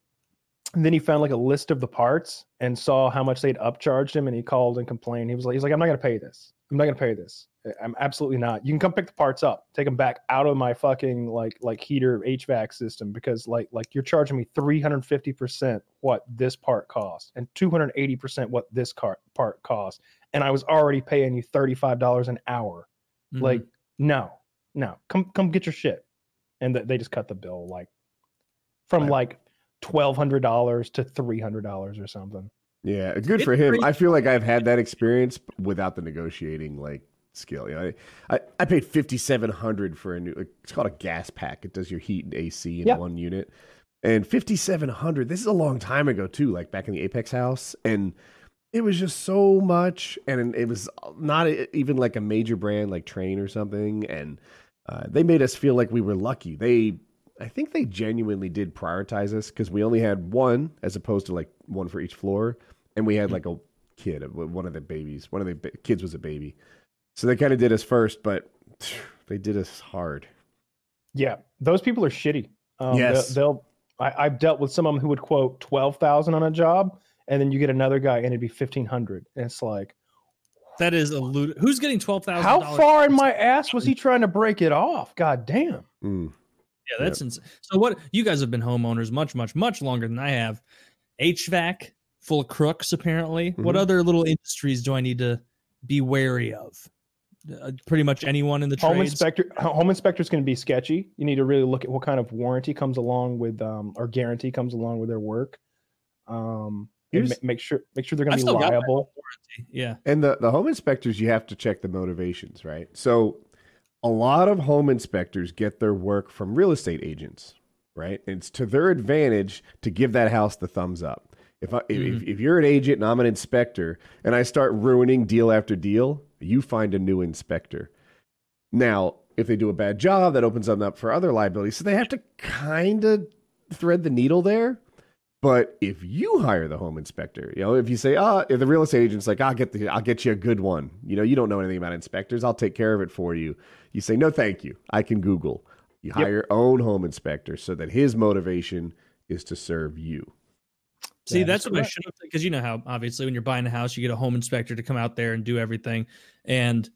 and then he found like a list of the parts and saw how much they'd upcharged him, and he called and complained. He was like, he's like, I'm not gonna pay this. I'm not gonna pay this. I'm absolutely not. You can come pick the parts up, take them back out of my fucking like like heater HVAC system because like like you're charging me 350 percent what this part cost and 280 percent what this car part cost, and I was already paying you 35 dollars an hour. Mhm. Like no, no, come come get your shit, and th- they just cut the bill like from Right. like twelve hundred dollars to three hundred dollars or something. Yeah, good It's for him. pretty- I feel like I've had that experience without the negotiating like skill. You know, I, I, I paid fifty seven hundred for a new. It's called a gas pack. It does your heat and AC in Yeah. one unit. And fifty seven hundred. This is a long time ago too. Like back in the Apex house, and it was just so much. And it was not even like a major brand like Trane or something. And uh, they made us feel like we were lucky. They I think they genuinely did prioritize us because we only had one as opposed to like one for each floor, and we had like a kid, one of the babies, one of the ba- kids was a baby, so they kind of did us first, but <sighs> they did us hard. Yeah, those people are shitty. Um, Yes. they'll. they'll I, I've dealt with some of them who would quote twelve thousand on a job, and then you get another guy and it'd be fifteen hundred. And it's like, that is a lud- who's getting twelve thousand. how far in my ass was he trying to break it off? God damn. Mm. Yeah, that's ins- so. What you guys have been homeowners much, much, much longer than I have. HVAC full of crooks. Apparently, what Mhm. other little industries do I need to be wary of? Uh, pretty much anyone in the Home trades. inspector. Home inspector's going to be sketchy. You need to really look at what kind of warranty comes along with, um, or guarantee comes along with their work. Um, and ma- make sure make sure they're going to be liable. Yeah, And the the home inspectors, you have to check the motivations, right? So, a lot of home inspectors get their work from real estate agents, right? And it's to their advantage to give that house the thumbs up. If I if, if you're an agent and I'm an inspector and I start ruining deal after deal, you find a new inspector. Now, if they do a bad job, that opens them up for other liabilities. So they have to kind of thread the needle there. But if you hire the home inspector, you know, if you say, ah, if the real estate agent's like, I'll get the, I'll get you a good one. You know, you don't know anything about inspectors. I'll take care of it for you. You say, no, thank you. I can Google. You hire your own home inspector so that his motivation is to serve you. See, That that's is what I should have because you know how obviously when you're buying a house, you get a home inspector to come out there and do everything. And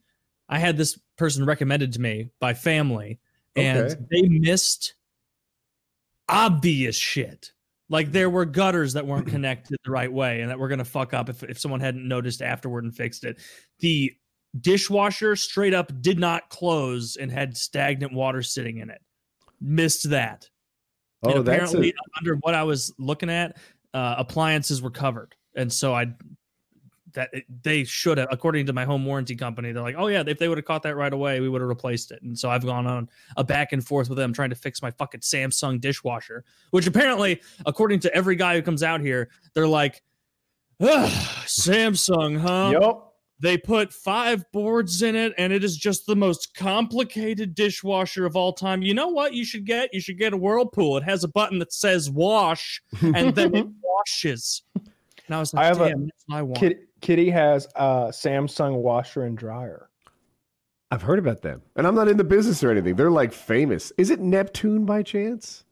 I had this person recommended to me by family, and Okay. they missed obvious shit. Like there were gutters that weren't connected the right way and that were gonna fuck up if, if someone hadn't noticed afterward and fixed it. The dishwasher straight up did not close and had stagnant water sitting in it. Missed that. Oh, and that's apparently, a, under what I was looking at, uh, appliances were covered, and so I that they should have, according to my home warranty company, they're like, oh yeah, if they would have caught that right away, we would have replaced it. And so I've gone on a back and forth with them trying to fix my fucking Samsung dishwasher, which apparently, according to every guy who comes out here, they're like, Samsung, huh? Yep. They put five boards in it, and it is just the most complicated dishwasher of all time. You know what you should get? You should get a Whirlpool. It has a button that says wash, and then it <laughs> washes. And I was like, I have a damn, that's what I want. Kitty, Kitty has a Samsung washer and dryer. I've heard about them, and I'm not in the business or anything. They're like famous. Is it Neptune by chance?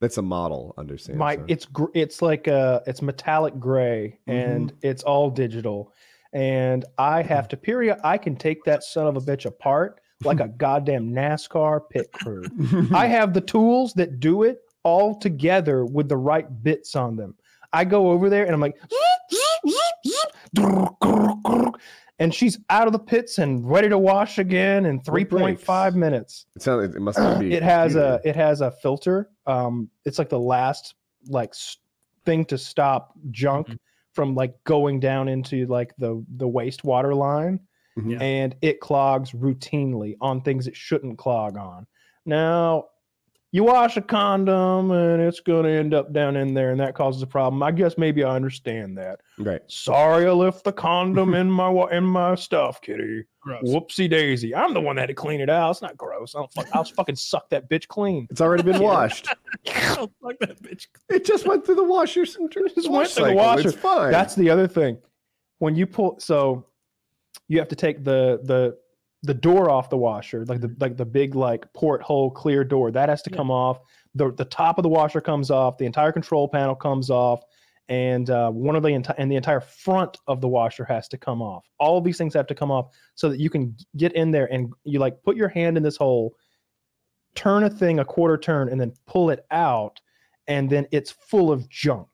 That's a model under Samsung. My it's gr- it's like uh it's metallic gray Mm-hmm. and it's all digital. And I have to period I can take that son of a bitch apart like a <laughs> goddamn NASCAR pit crew. <laughs> I have the tools that do it all together with the right bits on them. I go over there and I'm like and she's out of the pits and ready to wash again in 3.5 minutes. it sounds. It must be. it has a it has a filter um it's like the last like thing to stop junk Mhm. from like going down into like the the wastewater line Mhm. Yeah. and it clogs routinely on things it shouldn't clog on now you wash a condom and it's going to end up down in there and that causes a problem i guess maybe i understand that right. sorry i left the condom <laughs> in my wa- in my stuff kitty Gross. whoopsie daisy i'm the one that had to clean it out it's not gross i don't fuck, i'll fucking suck that bitch clean It's already been <laughs> washed. <laughs> Fuck that bitch. It just went through the washer. Some Just wash went through the washer. It's fine. That's the other thing. When you pull, so you have to take the the the door off the washer, like the like the big like porthole clear door, that has to Yeah. come off. The the top of the washer comes off. The entire control panel comes off, and uh, one of the entire and the entire front of the washer has to come off. All of these things have to come off so that you can get in there and you like put your hand in this hole, turn a thing a quarter turn, and then pull it out, and then it's full of junk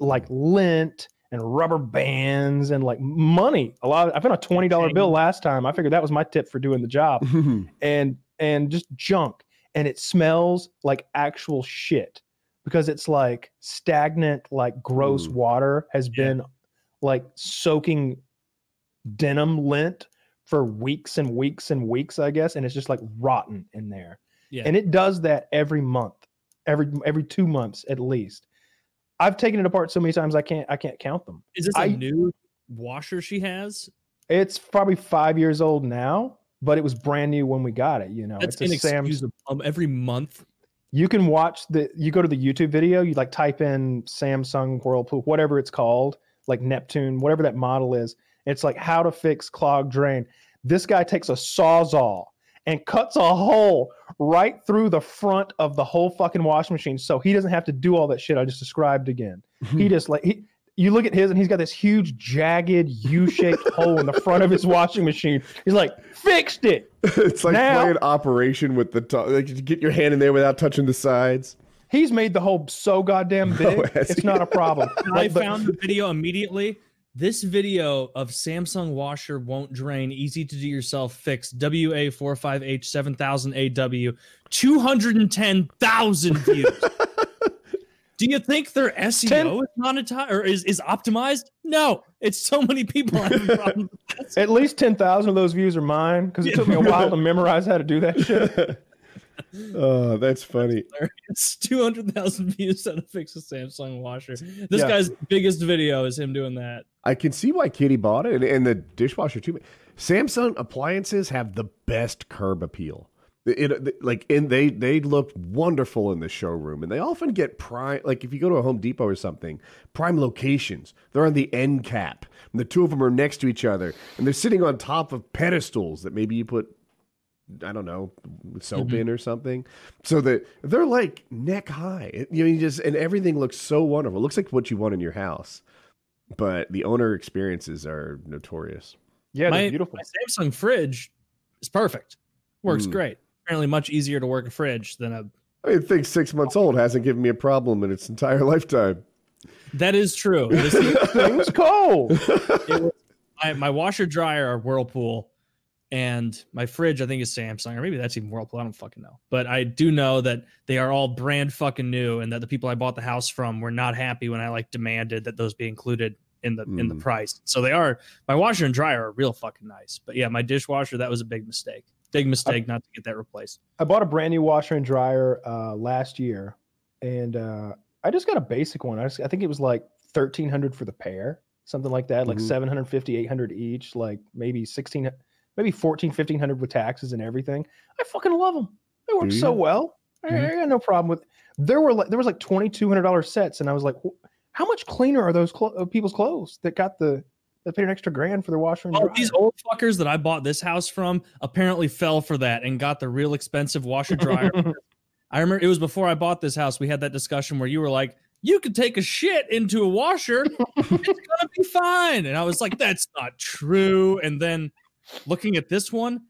like lint and rubber bands and like money. A lot. Of, I found a twenty dollar bill last time. I figured that was my tip for doing the job, <laughs> mm-hmm. and and just junk, and it smells like actual shit because it's like stagnant, like gross water has Yeah. been like soaking denim lint for weeks and weeks and weeks, I guess, and it's just like rotten in there. Yeah. And it does that every month, every every two months at least. I've taken it apart so many times I can't I can't count them. Is this a I- new washer she has? It's probably five years old now, but it was brand new when we got it. You know, That's it's a Sam. inexcusable. Um, every month. You can watch the. You go to the YouTube video. You like type in Samsung Whirlpool, whatever it's called, like Neptune, whatever that model is. It's like how to fix clogged drain. This guy takes a sawzall and cuts a hole right through the front of the whole fucking washing machine, so he doesn't have to do all that shit I just described again. <laughs> He just like he. You look at his, and he's got this huge, jagged, U-shaped <laughs> hole in the front of his washing machine. He's like, "Fixed it." <laughs> it's like Now- playing Operation with the top. Like you get your hand in there without touching the sides. He's made the hole so goddamn big. Oh, it's he? not a problem. I Like, but- found the video immediately. This video of Samsung washer won't drain, easy to do yourself fix. WA45H7000AW, 210,000 <laughs> views. do you think their SEO Ten- is monetized or is, is optimized? No, it's so many people having <laughs> problems. At least 10,000 of those views are mine because it took me a while to <laughs> memorize how to do that shit. Oh, that's funny. It's <laughs> 200,000 views on to fix a Samsung washer. This Yeah. guy's biggest video is him doing that. I can see why Kitty bought it, and, and the dishwasher too. Samsung appliances have the best curb appeal. It, it- like and they they look wonderful in the showroom, and they often get prime. Like if you go to a Home Depot or something, prime locations. They're on the end cap, and the two of them are next to each other, and they're sitting on top of pedestals that maybe you put. I don't know, soap in or something. So that they're like neck high. You know, you just and everything looks so wonderful. It looks like what you want in your house but the owner experiences are notorious. Yeah, my, beautiful. my Samsung fridge is perfect. Works Mm. great. Apparently, much easier to work a fridge than a. I mean, think six months old hasn't given me a problem in its entire <laughs> lifetime. That is true. It is- <laughs> Things cold. it was- my, my washer dryer are Whirlpool, and my fridge I think is Samsung, or maybe that's even Whirlpool. I don't fucking know. But I do know that they are all brand fucking new, and that the people I bought the house from were not happy when I like demanded that those be included in the in the Mm. price. So they are my washer and dryer are real fucking nice. But yeah, my dishwasher that was a big mistake. Big mistake not to get that replaced. I bought a brand new washer and dryer uh, last year, and uh, I just got a basic one. I, just, I think it was like thirteen hundred for the pair, something like that, like Mhm. 750, 800 each, like maybe sixteen, maybe 14, 1500 with taxes and everything. I fucking love them. They work so well. I, I got no problem with. There were like there was like twenty two hundred dollar sets, and I was like, how much cleaner are those clo- uh, people's clothes that got the that paid an extra grand for their washer and Oh, dryer? these old fuckers that I bought this house from apparently fell for that and got the real expensive washer dryer. <laughs> I remember it was before I bought this house. We had that discussion where you were like, "You could take a shit into a washer, <laughs> it's gonna be fine," and I was like, "That's not true." And then looking at this one,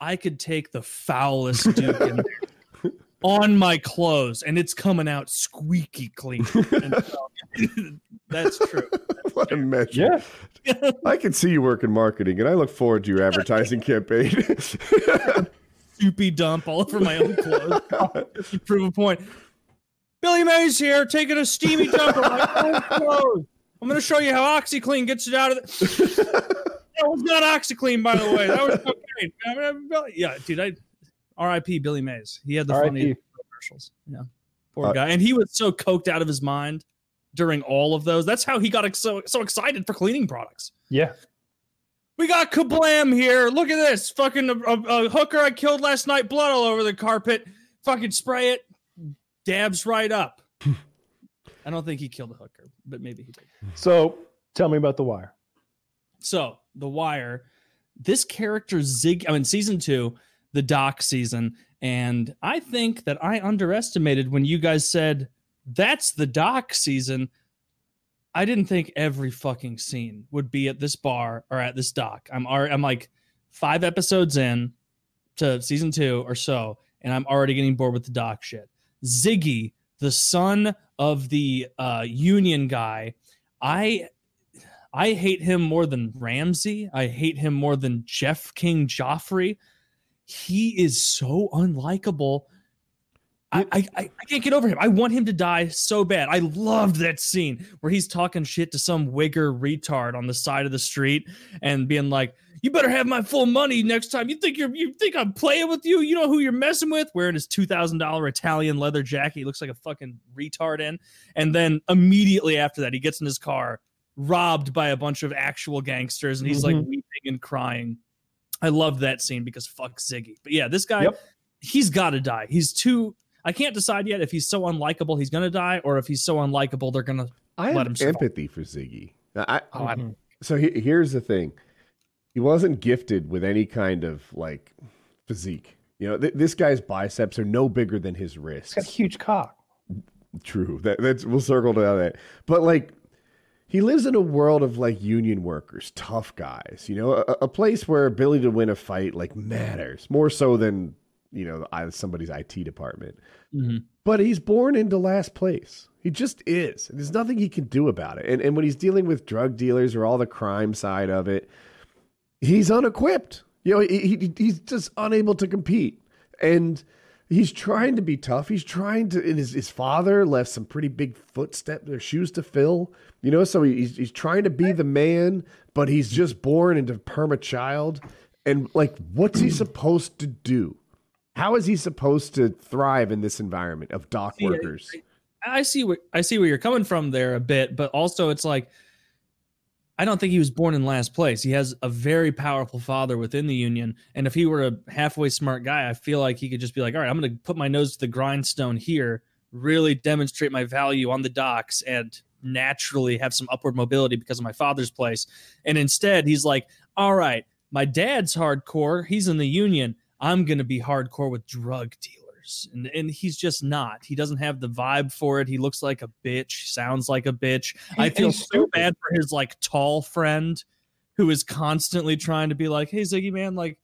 I could take the foulest duke in there <laughs> on my clothes, and it's coming out squeaky clean. <laughs> And so, <laughs> that's true. what a measure. yeah. I can see you work in marketing, and I look forward to your advertising campaign. soupy dump all over my own clothes just to prove a point. Billy Mays here, taking a steamy dump on my own clothes. I'm going to show you how OxiClean gets it out of the. That was not OxiClean, by the way. That was cocaine. I mean, Yeah, dude. I R.I.P. Billy Mays. He had the funniest commercials. Yeah, poor Uh, guy, and he was so coked out of his mind during all of those. That's how he got ex- so so excited for cleaning products. yeah. We got kablam here. Look at this. Fucking a, a, a hooker I killed last night, blood all over the carpet. Fucking spray it, dabs right up. <sighs> I don't think he killed a hooker, but maybe he did. So tell me about the wire. So the wire, this character Zig. I mean, season two, the Doc season, and I think that I underestimated when you guys said that's the Doc season. I didn't think every fucking scene would be at this bar or at this dock. I'm I'm like five episodes in to season two or so, and I'm already getting bored with the dock shit. Ziggy, the son of the uh, Union guy, I I hate him more than Ramsay. I hate him more than Jeff King Joffrey. He is so unlikable. I, I, I can't get over him. I want him to die so bad. I loved that scene where he's talking shit to some wigger retard on the side of the street and being like, "You better have my full money next time. You think you're you think I'm playing with you? You know who you're messing with?" Wearing his two thousand dollar Italian leather jacket, he looks like a fucking retard in. And then immediately after that, he gets in his car, robbed by a bunch of actual gangsters, and he's like Mhm. weeping and crying. I love that scene because fuck Ziggy. But yeah, this guy, Yep. he's got to die. He's too. I can't decide yet if he's so unlikable he's gonna die, or if he's so unlikable they're gonna. I Let have him survive. empathy for Ziggy. I, Oh, I don't. so he, here's the thing: he wasn't gifted with any kind of like physique. You know, th- this guy's biceps are no bigger than his wrists. He's got a huge cock. True. That, that's we'll circle to that. But like, he lives in a world of like union workers, tough guys. You know, a, a place where ability to win a fight like matters more so than you know somebody's IT department. Mhm. But he's born into last place. He just is. There's nothing he can do about it. And and when he's dealing with drug dealers or all the crime side of it, he's unequipped. You know, he, he he's just unable to compete. And he's trying to be tough. He's trying to and his, his father left some pretty big footsteps or shoes to fill. You know, so he's he's trying to be the man, but he's just born into perma child. And like, what's he supposed to do? How is he supposed to thrive in this environment of dock See, I- workers? I see what I see where you're coming from there a bit, but also it's like I don't think he was born in last place. He has a very powerful father within the union, and if he were a halfway smart guy, I feel like he could just be like, "All right, I'm going to put my nose to the grindstone here, really demonstrate my value on the docks, and naturally have some upward mobility because of my father's place." And instead, he's like, "All right, my dad's hardcore. He's in the union. I'm going to be hardcore with drug dealers." And, and he's just not. He doesn't have the vibe for it. He looks like a bitch, sounds like a bitch. I feel so stupid. bad for his like tall friend who is constantly trying to be like, "Hey Ziggy man, like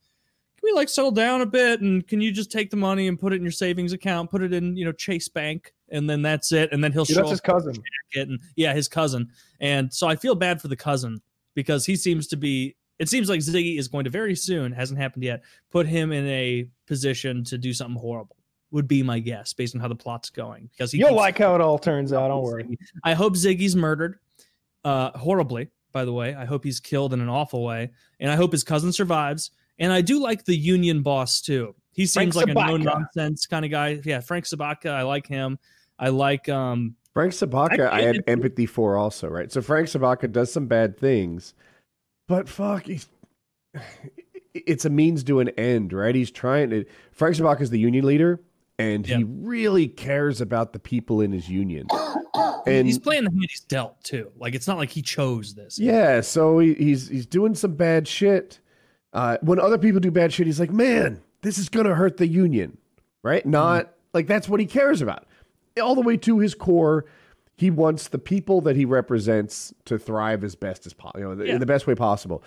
can we like settle down a bit and can you just take the money and put it in your savings account, put it in, you know, Chase Bank and then that's it and then he'll Dude, show that's his cousin. and yeah, his cousin. And so I feel bad for the cousin because he seems to be it seems like Ziggy is going to very soon, hasn't happened yet, put him in a position to do something horrible. Would be my guess based on how the plot's going. Because he You'll like how it all turns out. Don't worry. I hope Ziggy's murdered, uh, horribly. By the way, I hope he's killed in an awful way, and I hope his cousin survives. And I do like the union boss too. He Frank seems like a no nonsense kind of guy. Yeah, Frank Sobotka. I like him. I like um Frank Sobotka, I, I had empathy for also, right? So Frank Sobotka does some bad things, but fuck, he's, <sighs> it's a means to an end, right? He's trying to. Frank Sobotka is the union leader, and he really cares about the people in his union. <coughs> And he's playing the hand he's dealt too. Like it's not like he chose this. yeah, so he, he's he's doing some bad shit. Uh, when other people do bad shit, he's like, "Man, this is gonna hurt the union," right? Not like that's what he cares about. All the way to his core, he wants the people that he represents to thrive as best as possible, you know, Yeah. in the best way possible.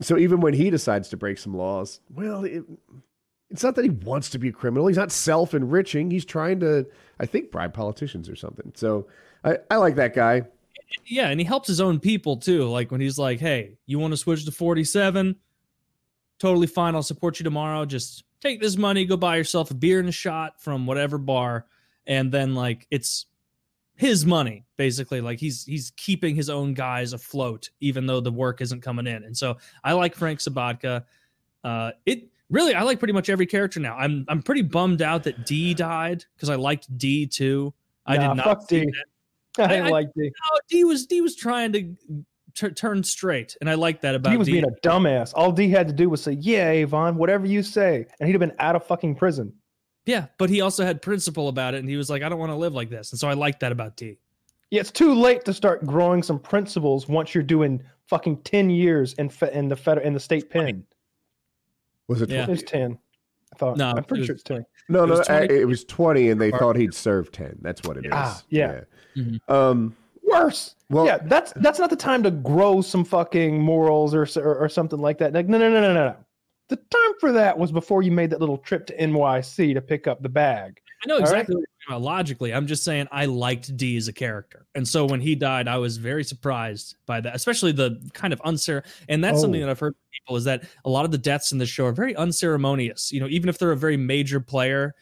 So even when he decides to break some laws, well, it, it's not that he wants to be a criminal. He's not self-enriching. He's trying to, I think, bribe politicians or something. So I, I like that guy. Yeah, and he helps his own people too. Like when he's like, "Hey, you want to switch to 47? Totally fine. I'll support you tomorrow. Just take this money, go buy yourself a beer and a shot from whatever bar." And then like it's his money basically. Like he's he's keeping his own guys afloat even though the work isn't coming in. And so I like Frank Sobotka. Uh it really I like pretty much every character now. I'm I'm pretty bummed out that D died because I liked D too. I Nah, did not fuck see D. that. <laughs> I I- didn't I- like D. No, D was D was trying to t- turn straight, and I like that about D He was D. being a dumbass. All D had to do was say, "Yeah, Avon, whatever you say," and he'd have been out of fucking prison. yeah, but he also had principle about it, and he was like, "I don't want to live like this," and so I like that about D. Yeah, it's too late to start growing some principles once you're doing fucking ten years in fe- in the federal in the state pen. Was it? Yeah. 20? It's ten. I thought. No, I'm pretty it sure it's ten. No, It no, was I- it was twenty, and they thought he'd serve ten. That's what it is. Ah, yeah. Mhm. Um. Worse. Well, yeah, that's that's not the time to grow some fucking morals or or, or something like that. Like, no, no, no, no, no, no. The time for that was before you made that little trip to NYC to pick up the bag. I know right. exactly what you're talking about logically. I'm just saying I liked D as a character. And so when he died, I was very surprised by that, especially the kind of uncer and that's something Oh. that I've heard from people is that a lot of the deaths in the show are very unceremonious. You know, even if they're a very major player,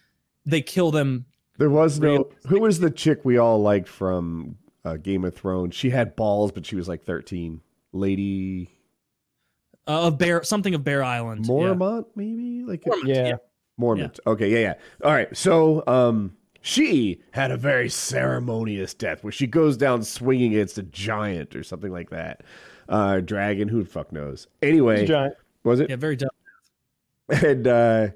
they kill them. There was no. Who was the chick we all liked from uh, Game of Thrones? She had balls, but she was like thirteen. Lady Uh, of Bear, something of Bear Island. yeah. Mormont, maybe like a- Mormont, Yeah. Mormont. Okay, yeah, yeah. All right. So, um, she had a very ceremonious death where she goes down swinging against a giant or something like that. Uh, dragon. Who the fuck knows? Anyway, It's giant. was it? Yeah, very dumb. and uh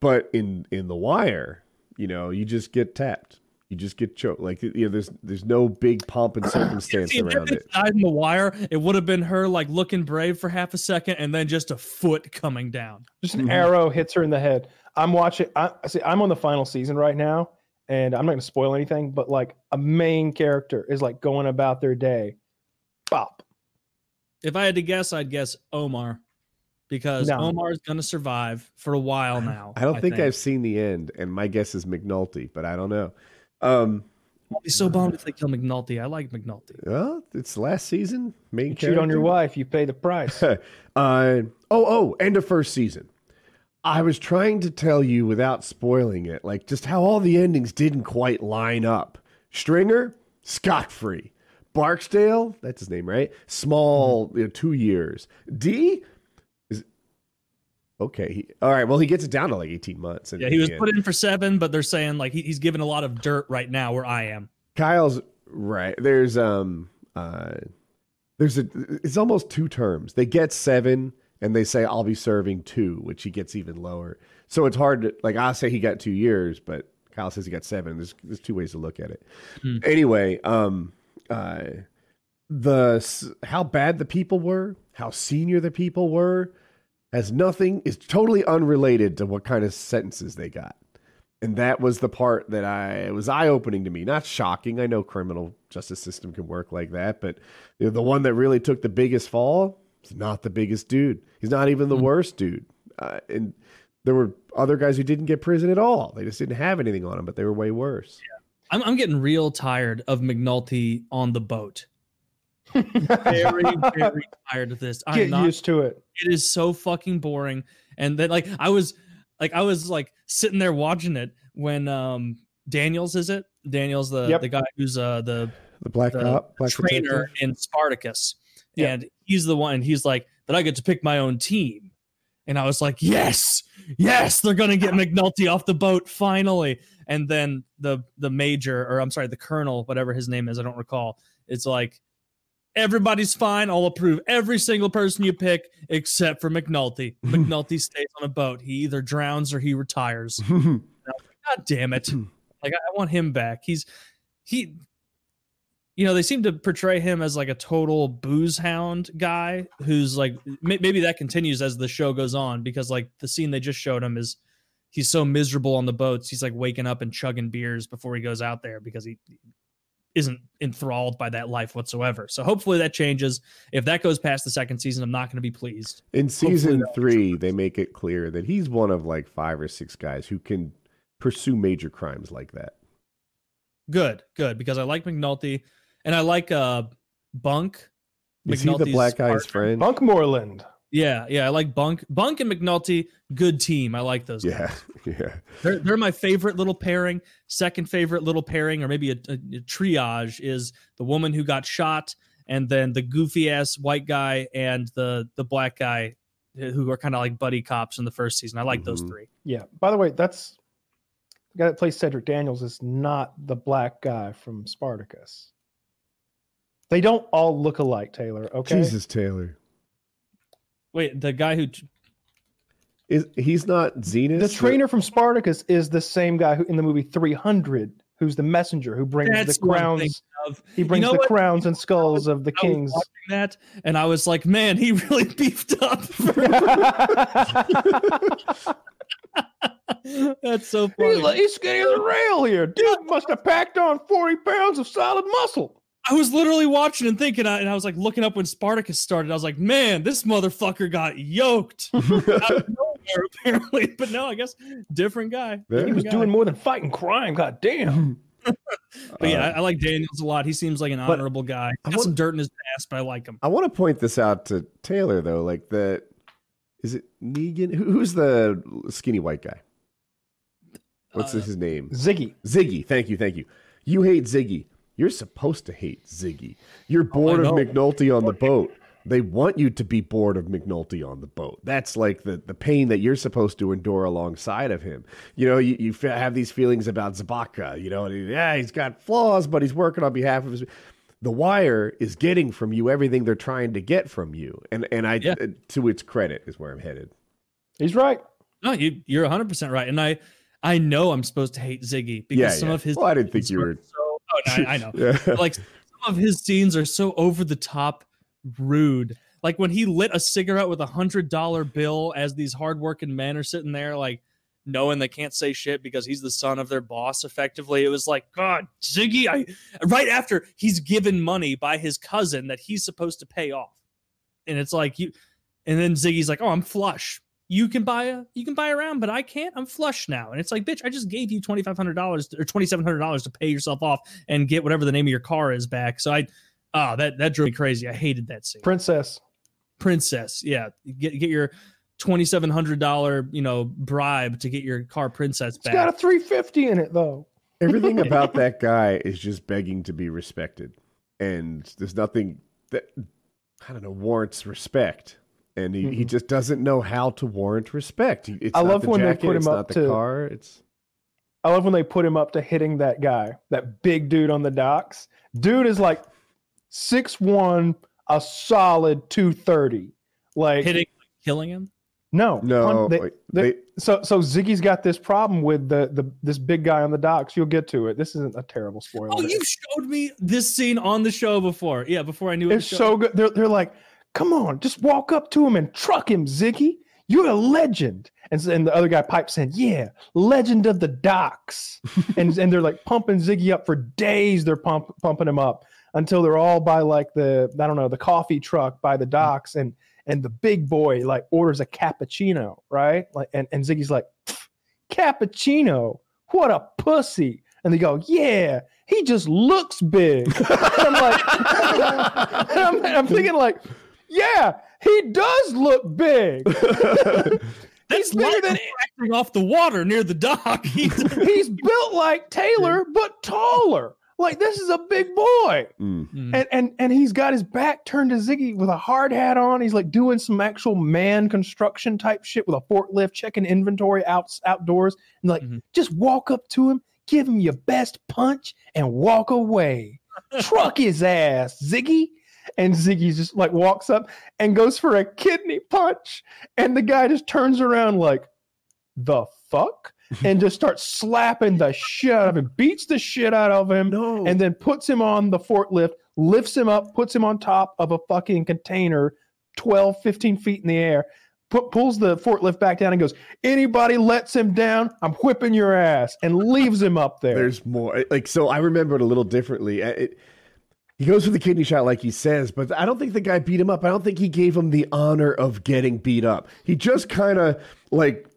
but in in the wire you know you just get tapped you just get choked like you know there's there's no big pomp and <clears throat> circumstance See, around it died in the wire, it would have been her like looking brave for half a second and then just a foot coming down. Just an Mhm. arrow hits her in the head. I'm watching. I see. I'm on the final season right now, and I'm not going to spoil anything. But like a main character is like going about their day. Bop. If I had to guess, I'd guess Omar because No. Omar's going to survive for a while now. i don't think, i've seen the end and my guess is mcnulty but i don't know um I'll be so bummed if they kill McNulty. I like McNulty. well it's last season main You cheat on your wife, you pay the price. <laughs> uh oh oh end of first season i was trying to tell you without spoiling it like just how all the endings didn't quite line up stringer scot-free barksdale that's his name right small you know, two years d is okay he, all right well he gets it down to like 18 months Yeah, he was end. put in for seven, but they're saying like he, he's given a lot of dirt right now where I am. Kyle's right. There's um uh there's a it's almost two terms. They get seven and they say I'll be serving two, which he gets even lower. So it's hard to like I say he got two years, but Kyle says he got seven. There's there's two ways to look at it. Hmm. Anyway, um uh the how bad the people were, how senior the people were, has nothing is totally unrelated to what kind of sentences they got. And that was the part that I it was eye opening to me. Not shocking. I know criminal justice system can work like that, but you know, the one that really took the biggest fall is not the biggest dude. He's not even the Hmm. worst dude. Uh, and there were other guys who didn't get prison at all. They just didn't have anything on them, but they were way worse. I'm, I'm getting real tired of McNulty on the boat. <laughs> Very, very tired of this. I'm Get not used to it. it is so fucking boring and then like i was like i was like sitting there watching it when um daniels is it daniels the Yep. the guy who's uh the, The black the cop, black trainer detective. in spartacus Yeah. and he's the one and he's like that i get to pick my own team and i was like yes yes they're gonna get mcnulty off the boat finally and then the the major or i'm sorry the colonel whatever his name is i don't recall it's like everybody's fine. I'll approve every single person you pick except for McNulty. <laughs> McNulty stays on a boat. He either drowns or he retires. <laughs> God damn it. <laughs> Like I I want him back. He's he you know, they seem to portray him as like a total booze hound guy who's like maybe that continues as the show goes on because like the scene they just showed him is he's so miserable on the boats. He's like waking up and chugging beers before he goes out there because he isn't enthralled by that life whatsoever. So hopefully that changes. If that goes past the second season, I'm not going to be pleased. In season three, they make it clear that he's one of like five or six guys who can pursue major crimes like that. Good, good, because I like McNulty and I like uh Bunk. Is he the black guy's partner. friend? Bunk Moreland. Yeah, yeah, I like Bunk. Bunk and McNulty, good team. I like those. Yeah, guys. <laughs> yeah. They're they're my favorite little pairing. Second favorite little pairing, or maybe a, a, a triage, is the woman who got shot, and then the goofy ass white guy and the the black guy, uh, who are kind of like buddy cops in the first season. I like those Mhm. three. Yeah. By the way, that's the guy that plays Cedric Daniels is not the black guy from Spartacus. They don't all look alike, Taylor. Okay. Jesus Taylor. Wait, the guy who Is he's not Zenus? The trainer from Spartacus is the same guy who in the movie 300, who's the messenger who brings That's the crowns. of He brings know the what? crowns and skulls of the I kings. watching that, and I was like, man, he <laughs> really beefed up. <laughs> <laughs> That's so funny. he's, like, he's skinny as a rail here. Dude must have packed on 40 pounds of solid muscle. I was literally watching and thinking, and I was like looking up when Spartacus started. I was like, man, this motherfucker got yoked <laughs> nowhere, apparently. <laughs> But no, I guess different guy. Yeah. He was guy. doing more than fighting crime. God damn. <laughs> But yeah, Uh, I, I like Daniels a lot. He seems like an honorable guy. I Got want- some dirt in his past, but I like him. I want to point this out to Taylor though, like the is it Negan? Who, who's the skinny white guy? What's Uh, his name? Ziggy. Ziggy. Thank you, thank you. You hate Ziggy. You're supposed to hate Ziggy. You're oh, bored of know. McNulty on the boat. They want you to be bored of McNulty on the boat. That's like the, the pain that you're supposed to endure alongside of him. You know, you, you fe- have these feelings about Sobotka. You know, and he- yeah, he's got flaws, but he's working on behalf of his. The Wire is getting from you everything they're trying to get from you, and and I, Yeah. to its credit, is where I'm headed. He's right. No, you, you're 100 percent right, and I I know I'm supposed to hate Ziggy because Yeah, some yeah. of his Well, I didn't think you were- so. <laughs> I, I know. Yeah. like some of his scenes are so over the top rude. Like when he lit a cigarette with a hundred dollar bill as these hardworking men are sitting there, like knowing they can't say shit because he's the son of their boss. Effectively, it was like, God, Ziggy. I right after he's given money by his cousin that he's supposed to pay off, and it's like you, and then Ziggy's like, Oh, I'm flush. You can buy a you can buy a round, but I can't. I'm flush now, and it's like, bitch, I just gave you twenty five hundred dollars or twenty seven hundred dollars to pay yourself off and get whatever the name of your car is back. So I, ah, that that drove me crazy. I hated that scene. Princess. Princess, yeah, get get your twenty seven hundred dollar you know bribe to get your car princess back. It's got a 350 in it, though. Everything <laughs> about that guy is just begging to be respected, and there's nothing that I don't know warrants respect. And he, he Mhm. just doesn't know how to warrant respect. It's I not love the when they put him up the to- car. It's I love when they put him up to hitting that guy, that big dude on the docks. Dude is like six one, a solid 230. Like, Hitting, killing him. no, no. they- they- they- so so Ziggy's got this problem with the the this big guy on the docks. You'll get to it. This isn't a terrible spoiler. Oh, you showed me this scene on the show before. Yeah, before I knew it. It's so good. They're they're like, come on, just walk up to him and truck him, Ziggy. You're a legend. And, so, and the other guy pipes in, yeah, legend of the docks. <laughs> and and they're like pumping Ziggy up for days. They're pump, pumping him up until they're all by like the I don't know the coffee truck by the docks, and and the big boy like orders a cappuccino, right? Like and and Ziggy's like, cappuccino, what a pussy. And they go, yeah, he just looks big. <laughs> And I'm like, <laughs> and I'm, I'm thinking like, yeah, he does look big. <laughs> <laughs> That's bigger like than- acting off the water near the dock. <laughs> He's- He's built like Taylor, but taller. Like this is a big boy. mm. And and and he's got his back turned to Ziggy with a hard hat on. He's like doing some actual man construction type shit with a forklift, checking inventory out outdoors. And like, Mhm. just walk up to him, give him your best punch, and walk away. Truck his ass, Ziggy. And Ziggy just like walks up and goes for a kidney punch. And the guy just turns around like, the fuck? <laughs> And just starts slapping the shit out of him, beats the shit out of him no. and then puts him on the forklift, lifts him up, puts him on top of a fucking container 12, 15 feet in the air, pu- pulls the forklift back down and goes, Anybody lets him down, I'm whipping your ass, and leaves him up there. There's more. Like so, I remember it a little differently. It, he goes for the kidney shot, like he says, but I don't think the guy beat him up. I don't think he gave him the honor of getting beat up. He just kind of like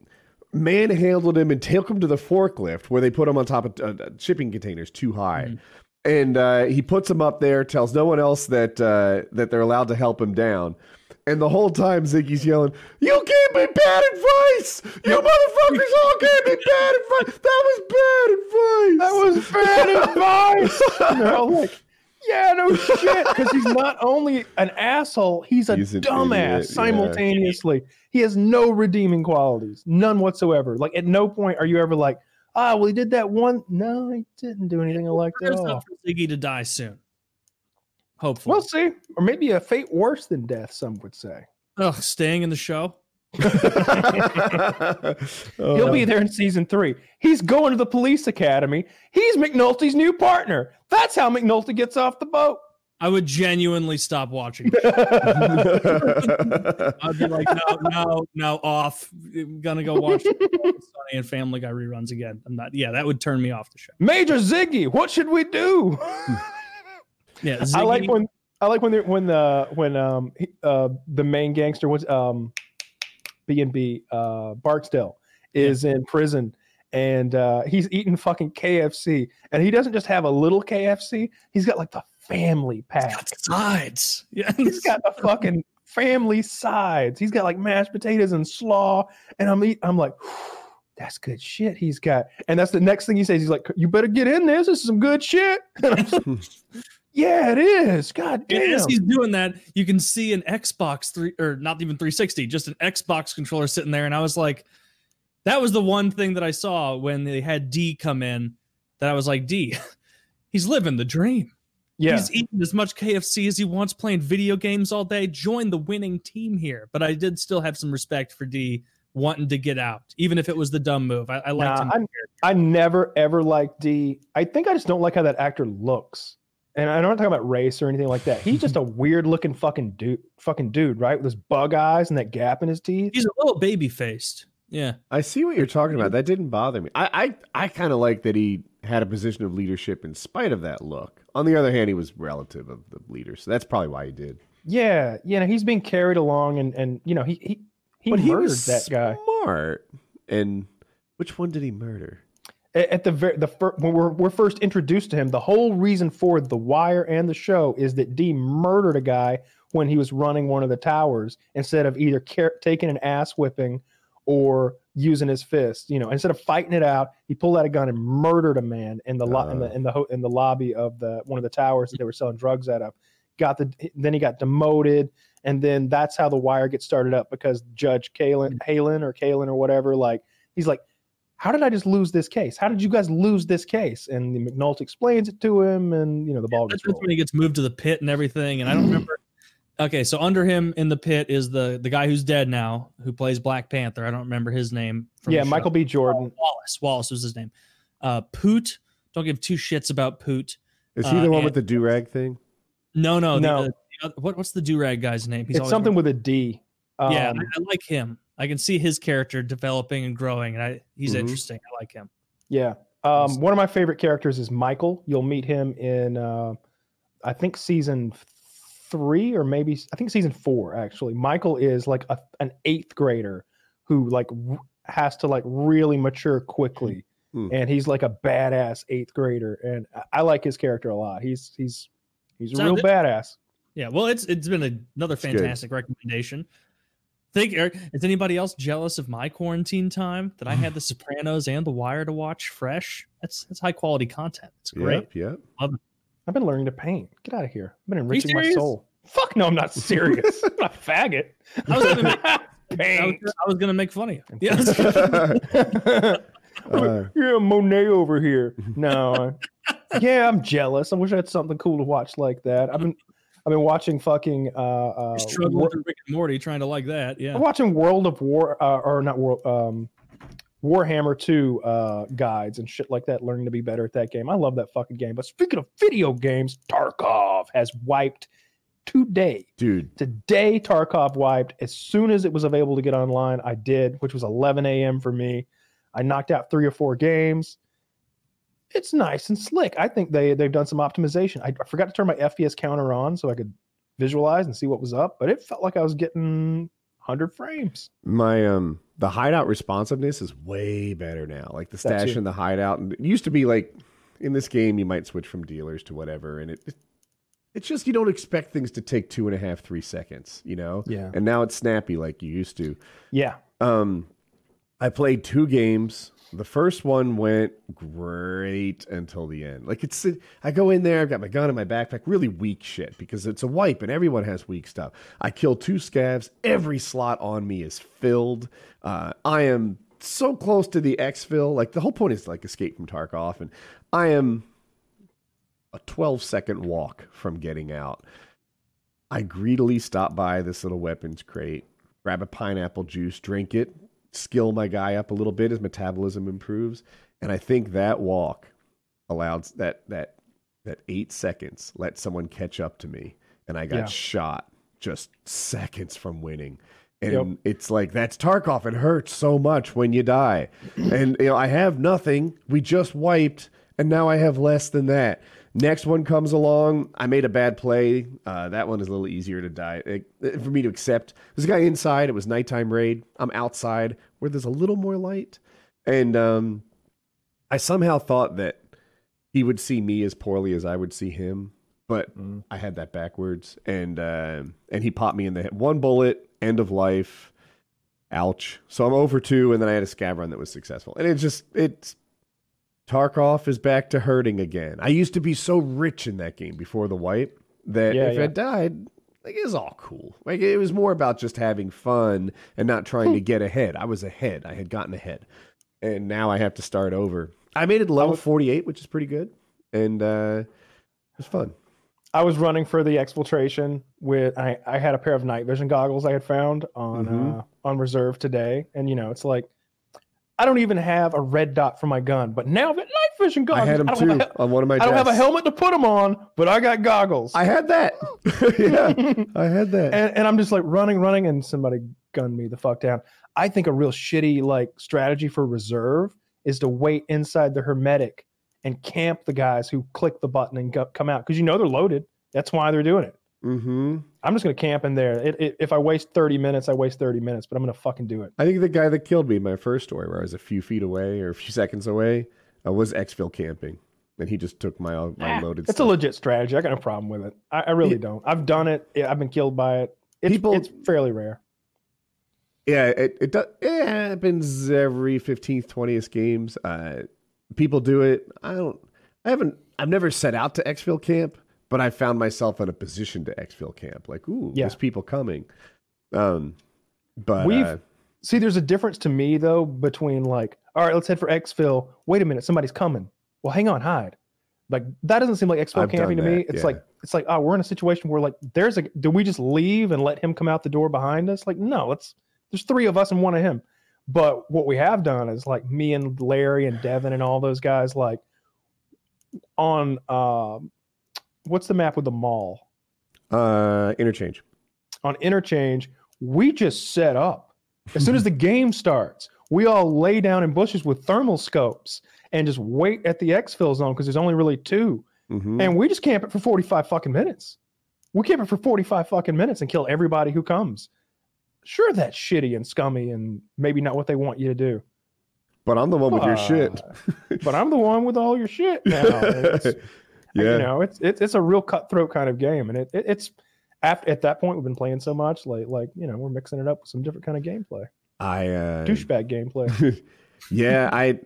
manhandled him and took him to the forklift where they put him on top of uh, shipping containers too high. And uh, he puts him up there, tells no one else that uh, that they're allowed to help him down. And the whole time, Ziggy's yelling, "You gave me bad advice! You <laughs> motherfuckers all gave me bad advice! That was bad advice! that was bad advice. <laughs> And they're like, yeah, no shit. <laughs> Because he's not only an asshole, he's a He's dumbass idiot, yeah. simultaneously. He has no redeeming qualities, none whatsoever. Like, at no point are you ever like, ah, well, he did that one. No, he didn't do anything like that. There's at all. up for Ziggy to die soon. Hopefully. We'll see. Or maybe a fate worse than death, some would say. Ugh, staying in the show. <laughs> He'll be there in season three. He's going to the police academy. He's McNulty's new partner. That's how McNulty gets off the boat. I would genuinely stop watching. <laughs> I'd be like, no, no, no, off. I'm gonna go watch <laughs> Sunny and Family Guy reruns again. I'm not. Yeah, that would turn me off the show. Major Ziggy, what should we do? Yeah, I like when I like when they're, when the when um he- uh the main gangster was um B and B uh Barksdale is in prison and uh he's eating fucking KFC and he doesn't just have a little KFC he's got like the family pack. sides. <laughs> Yeah, he's got the fucking family sides. He's got like mashed potatoes and slaw and I'm eat, I'm like that's good shit he's got. And that's the next thing he says he's like you better get in this this is some good shit <laughs> <laughs> And I'm just like, yeah it is god And as he's doing that, you can see an Xbox three or not even 360, just an Xbox controller sitting there. And I was like, that was the one thing that I saw when they had D come in that I was like, D, <laughs> he's living the dream. yeah He's eating as much KFC as he wants, playing video games all day. Join the winning team here. But I did still have some respect for D wanting to get out, even if it was the dumb move. I, I liked Nah, him. I'm- I never ever liked D. I think I just don't like how that actor looks. And I'm not talking about race or anything like that. He's just a <laughs> weird looking fucking dude, fucking dude, right? With his bug eyes and that gap in his teeth. He's a little baby faced. Yeah. I see what you're talking about. That didn't bother me. I I, I kind of like that he had a position of leadership in spite of that look. On the other hand, he was relative of the leader, so that's probably why he did. Yeah, you yeah. He's being carried along, and and you know he he he but murdered he was that guy smart. And which one did he murder? At, the very the fir- when we're we're first introduced to him. The whole reason for the wire and the show is that D murdered a guy when he was running one of the towers instead of either taking an ass whipping or using his fist. You know, instead of fighting it out, he pulled out a gun and murdered a man in the lo- in the uh. in the ho- in the lobby of the one of the towers that they were selling drugs out of. Got the then he got demoted, and then that's how the wire gets started up because Judge Kalen Halen or Kalen or whatever, like he's like, how did I just lose this case? How did you guys lose this case? And the McNulty explains it to him, and you know the ball gets That's when he gets moved to the pit and everything. And I don't remember. Okay, so under him in the pit is the the guy who's dead now, who plays Black Panther. I don't remember his name. from Yeah, the show. Michael B. Jordan. Wallace. Wallace was his name. Uh, Poot. Don't give two shits about Poot. Is he Uh, the one with the do rag thing? No, no, No. The, the, other- what, what's the do rag guy's name? It's something running- with a D. yeah, Um, I, I like him. I can see his character developing and growing, and I he's Mhm. interesting. I like him. Yeah. Um, one of my favorite characters is Michael. You'll meet him in, uh, I think, season three or maybe, I think season four, actually. Michael is like a, an eighth grader who like r- has to like really mature quickly. Hmm. And he's like a badass eighth grader. And I, I like his character a lot. He's, he's, he's a Sound real it- badass. Yeah, well, it's it's been a, another good. fantastic recommendation. Think, Eric, is anybody else jealous of my quarantine time that I had The <sighs> Sopranos and The Wire to watch fresh? That's that's high quality content. It's great. Yep, yep. I've been learning to paint. Get out of here. I've been enriching my soul. Fuck no, I'm not <laughs> serious. I'm not a faggot. I was gonna make, <laughs> I was. I was gonna make fun of you. Yeah, <laughs> Uh, yeah, Monet over here. No, yeah, I'm jealous. I wish I had something cool to watch like that. I've been, I've been watching fucking. Uh, uh, struggling War- through Rick and Morty, trying to like that. Yeah, I'm watching World of War, uh, or not World, um, Warhammer Two uh, guides and shit like that. Learning to be better at that game. I love that fucking game. But speaking of video games, Tarkov has wiped today. dude, Today, Tarkov wiped. As soon as it was available to get online, I did, which was 11 a.m. for me. I knocked out three or four games. It's nice and slick. I think they they've done some optimization. I, I forgot to turn my FPS counter on so I could visualize and see what was up, but it felt like I was getting 100 frames. my um the hideout responsiveness is way better now. Like the stash in the hideout, and it used to be like in this game you might switch from dealers to whatever, and it. it it's just you don't expect things to take two and a half, three seconds, you know. Yeah. And now it's snappy like you used to. Yeah. Um, I played two games. The first one went great until the end. Like it's, I go in there, I've got my gun in my backpack, really weak shit because it's a wipe and everyone has weak stuff. I kill two scavs. Every slot on me is filled. Uh, I am so close to the exfil. Like the whole point is like escape from Tarkov, and I am a 12 second walk from getting out. I greedily stop by this little weapons crate grab a pineapple juice, drink it, skill my guy up a little bit. His metabolism improves, and I think that walk allowed that that that eight seconds let someone catch up to me, and I got Yeah. shot just seconds from winning. And Yep. it's like that's Tarkov. It hurts so much when you die, and you know I have nothing. We just wiped, and now I have less than that. Next one comes along. I made a bad play. Uh, that one is a little easier to die it- for me to accept. There's a guy inside. It was nighttime raid. I'm outside where there's a little more light, and um, I somehow thought that he would see me as poorly as I would see him, but Mm. I had that backwards, and uh, and he popped me in the head. One bullet, end of life. Ouch. So I'm over two, and then I had a scav run that was successful, and it just it's Tarkov is back to hurting again. I used to be so rich in that game before the wipe that Yeah, if yeah. it died, like it was all cool. Like it was more about just having fun and not trying to <laughs> get ahead. I was ahead. I had gotten ahead, and now I have to start over. I made it level 48, which is pretty good, and uh, it was fun. I was running for the exfiltration with I, I had a pair of night vision goggles I had found on Mhm. uh, on reserve today, and you know it's like I don't even have a red dot for my gun, but now I've got night vision goggles, I had them don't too have a- on one of my. I don't have a helmet to put them on, but I got goggles. I had that. <laughs> <laughs> yeah, I had that. and, and I'm just like running, running, and somebody gunned me the fuck down. I think a real shitty like strategy for reserve is to wait inside the hermetic and camp the guys who click the button and go, come out because you know they're loaded. That's why they're doing it. Mm-hmm. I'm just gonna camp in there. It, it, if I waste 30 minutes, I waste 30 minutes, but I'm gonna fucking do it. I think the guy that killed me in my first story, where I was a few feet away or a few seconds away, uh, was exfil camping, and he just took my uh, my Ah, loaded. It's a legit strategy. I got no problem with it. I, I really Yeah. don't. I've done it. I've been killed by it. It's, People- it's fairly rare. Yeah, it it, does, it happens every fifteenth, twentieth games. Uh, people do it. I don't. I haven't. I've never set out to exfil camp, but I found myself in a position to exfil camp. Like, ooh, Yeah. there's people coming. Um, but We've- uh, See, there's a difference to me though between like, all right, let's head for exfil. Wait a minute, somebody's coming. Well, hang on, hide. Like that doesn't seem like exfil I've camping to me. It's yeah. like it's like oh, we're in a situation where like there's a. Do we just leave and let him come out the door behind us? Like no, let's. There's three of us and one of him. But what we have done is like me and Larry and Devin and all those guys like on um, what's the map with the mall uh, interchange. on interchange, we just set up. As soon as the <laughs> game starts, we all lay down in bushes with thermal scopes and just wait at the exfil zone because there's only really two. Mhm. And we just camp it for 45 fucking minutes. We camp it for 45 fucking minutes and kill everybody who comes. Sure, that's shitty and scummy and maybe not what they want you to do. But I'm the one with your shit. But I'm the one with all your shit now. <laughs> Yeah. you know it's it's it's a real cutthroat kind of game and it, it it's after, at that point we've been playing so much like like you know we're mixing it up with some different kind of gameplay I uh, douchebag gameplay <laughs> yeah, I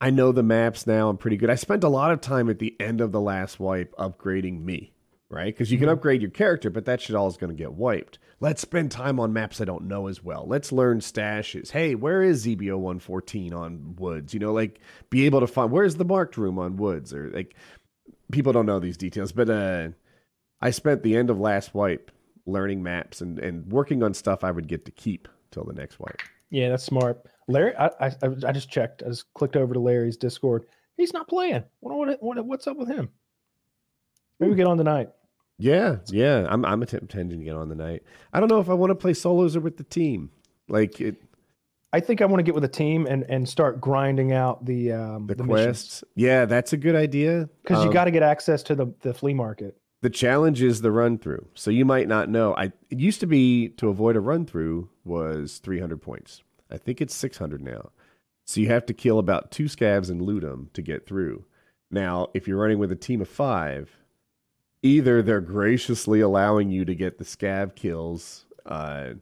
I know the maps now. I'm pretty good. I spent a lot of time at the end of the last wipe upgrading me, right? Because you can Mhm. upgrade your character, but that shit all is going to get wiped. Let's spend time on maps I don't know as well. Let's learn stashes. Hey, where is ZBO 114 on Woods? You know, like be able to find where's the marked room on Woods or like people don't know these details, but uh I spent the end of last wipe learning maps and and working on stuff I would get to keep till the next wipe. yeah that's smart larry I, I i just checked i just clicked over to larry's discord he's not playing what, what, what what's up with him maybe we get on tonight Yeah, yeah. I'm I'm intending to get on the night. I don't know if I want to play solos or with the team. Like it, i think i want to get with a team and and start grinding out the um the, quests. Yeah, that's a good idea. because you Um, got to get access to the the flea market the challenge is the run through. So you might not know. I it used to be to avoid a run through was 300 points. I think it's 600 now. So you have to kill about two scavs and loot them to get through. Now, if you're running with a team of five, either they're graciously allowing you to get the scav kills uh,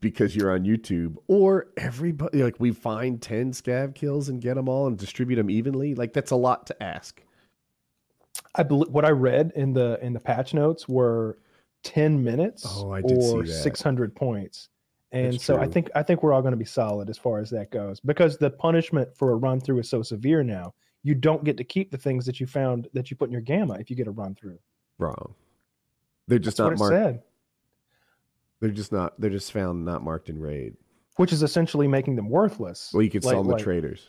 because you're on YouTube, or everybody like we find 10 scav kills and get them all and distribute them evenly. Like that's a lot to ask. I believe what I read in the in the patch notes were ten minutes Oh, I did see or six hundred points, and That's so I think I think we're all going to be solid as far as that goes because the punishment for a run through is so severe now. You don't get to keep the things that you found that you put in your gamma if you get a run through. Wrong. They're just That's not marked. said. They're just not. They're just found not marked in raid. which is essentially making them worthless. Well, you could Like- sell them like- to traders.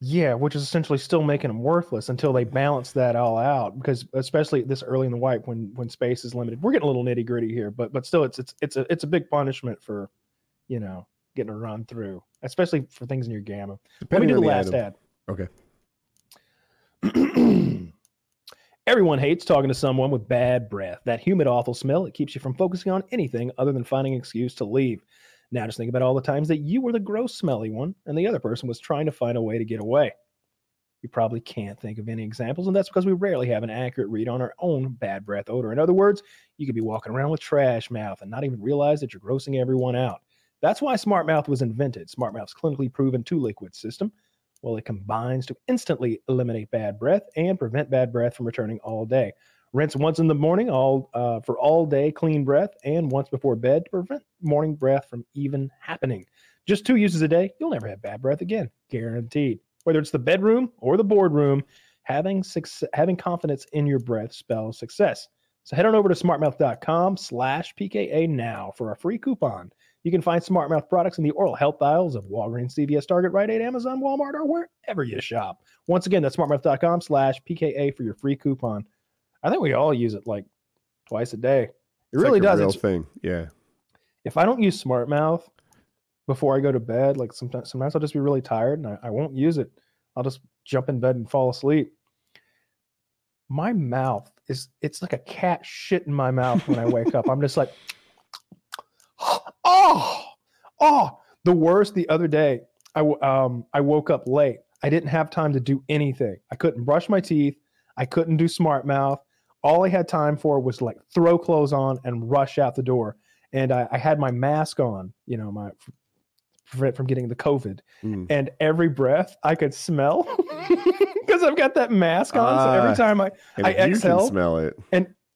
Yeah, which is essentially still making them worthless until they balance that all out. Because especially this early in the wipe, when when space is limited, we're getting a little nitty gritty here, but but still, it's it's it's a it's a big punishment for, you know, getting a run through, especially for things in your gamma. Let me do the the last item. ad. Okay. <clears throat> Everyone hates talking to someone with bad breath. That humid, awful smell, it keeps you from focusing on anything other than finding an excuse to leave. Now just think about all the times that you were the gross, smelly one and the other person was trying to find a way to get away. You probably can't think of any examples, and that's because we rarely have an accurate read on our own bad breath odor. In other words, you could be walking around with trash mouth and not even realize that you're grossing everyone out. That's why Smart Mouth was invented. Smart Mouth's clinically proven two liquid system well, it combines to instantly eliminate bad breath and prevent bad breath from returning all day. Rinse once in the morning, all uh, for all day clean breath, and once before bed to prevent morning breath from even happening. Just two uses a day, you'll never have bad breath again, guaranteed. Whether it's the bedroom or the boardroom, having success, having confidence in your breath spells success. So head on over to smartmouth.com slash PKA now for a free coupon. You can find Smart Mouth products in the oral health aisles of Walgreens, CVS, Target, Rite Aid, Amazon, Walmart, or wherever you shop. Once again, that's smartmouth.com slash PKA for your free coupon. I think we all use it like twice a day. It It's really like a does. Real It's, thing. Yeah. if I don't use Smart Mouth before I go to bed, like sometimes sometimes I'll just be really tired and I, I won't use it. I'll just jump in bed and fall asleep. My mouth is it's like a cat shit in my mouth when I wake up. I'm just like, oh, oh. The worst the other day, I um I woke up late. I didn't have time to do anything. I couldn't brush my teeth. I couldn't do smart mouth. All I had time for was like throw clothes on and rush out the door. And I, I had my mask on, you know, my prevent from getting the COVID. Mm. And every breath I could smell <laughs> because I've got that mask on. so Ah. every time I I exhale. smell it.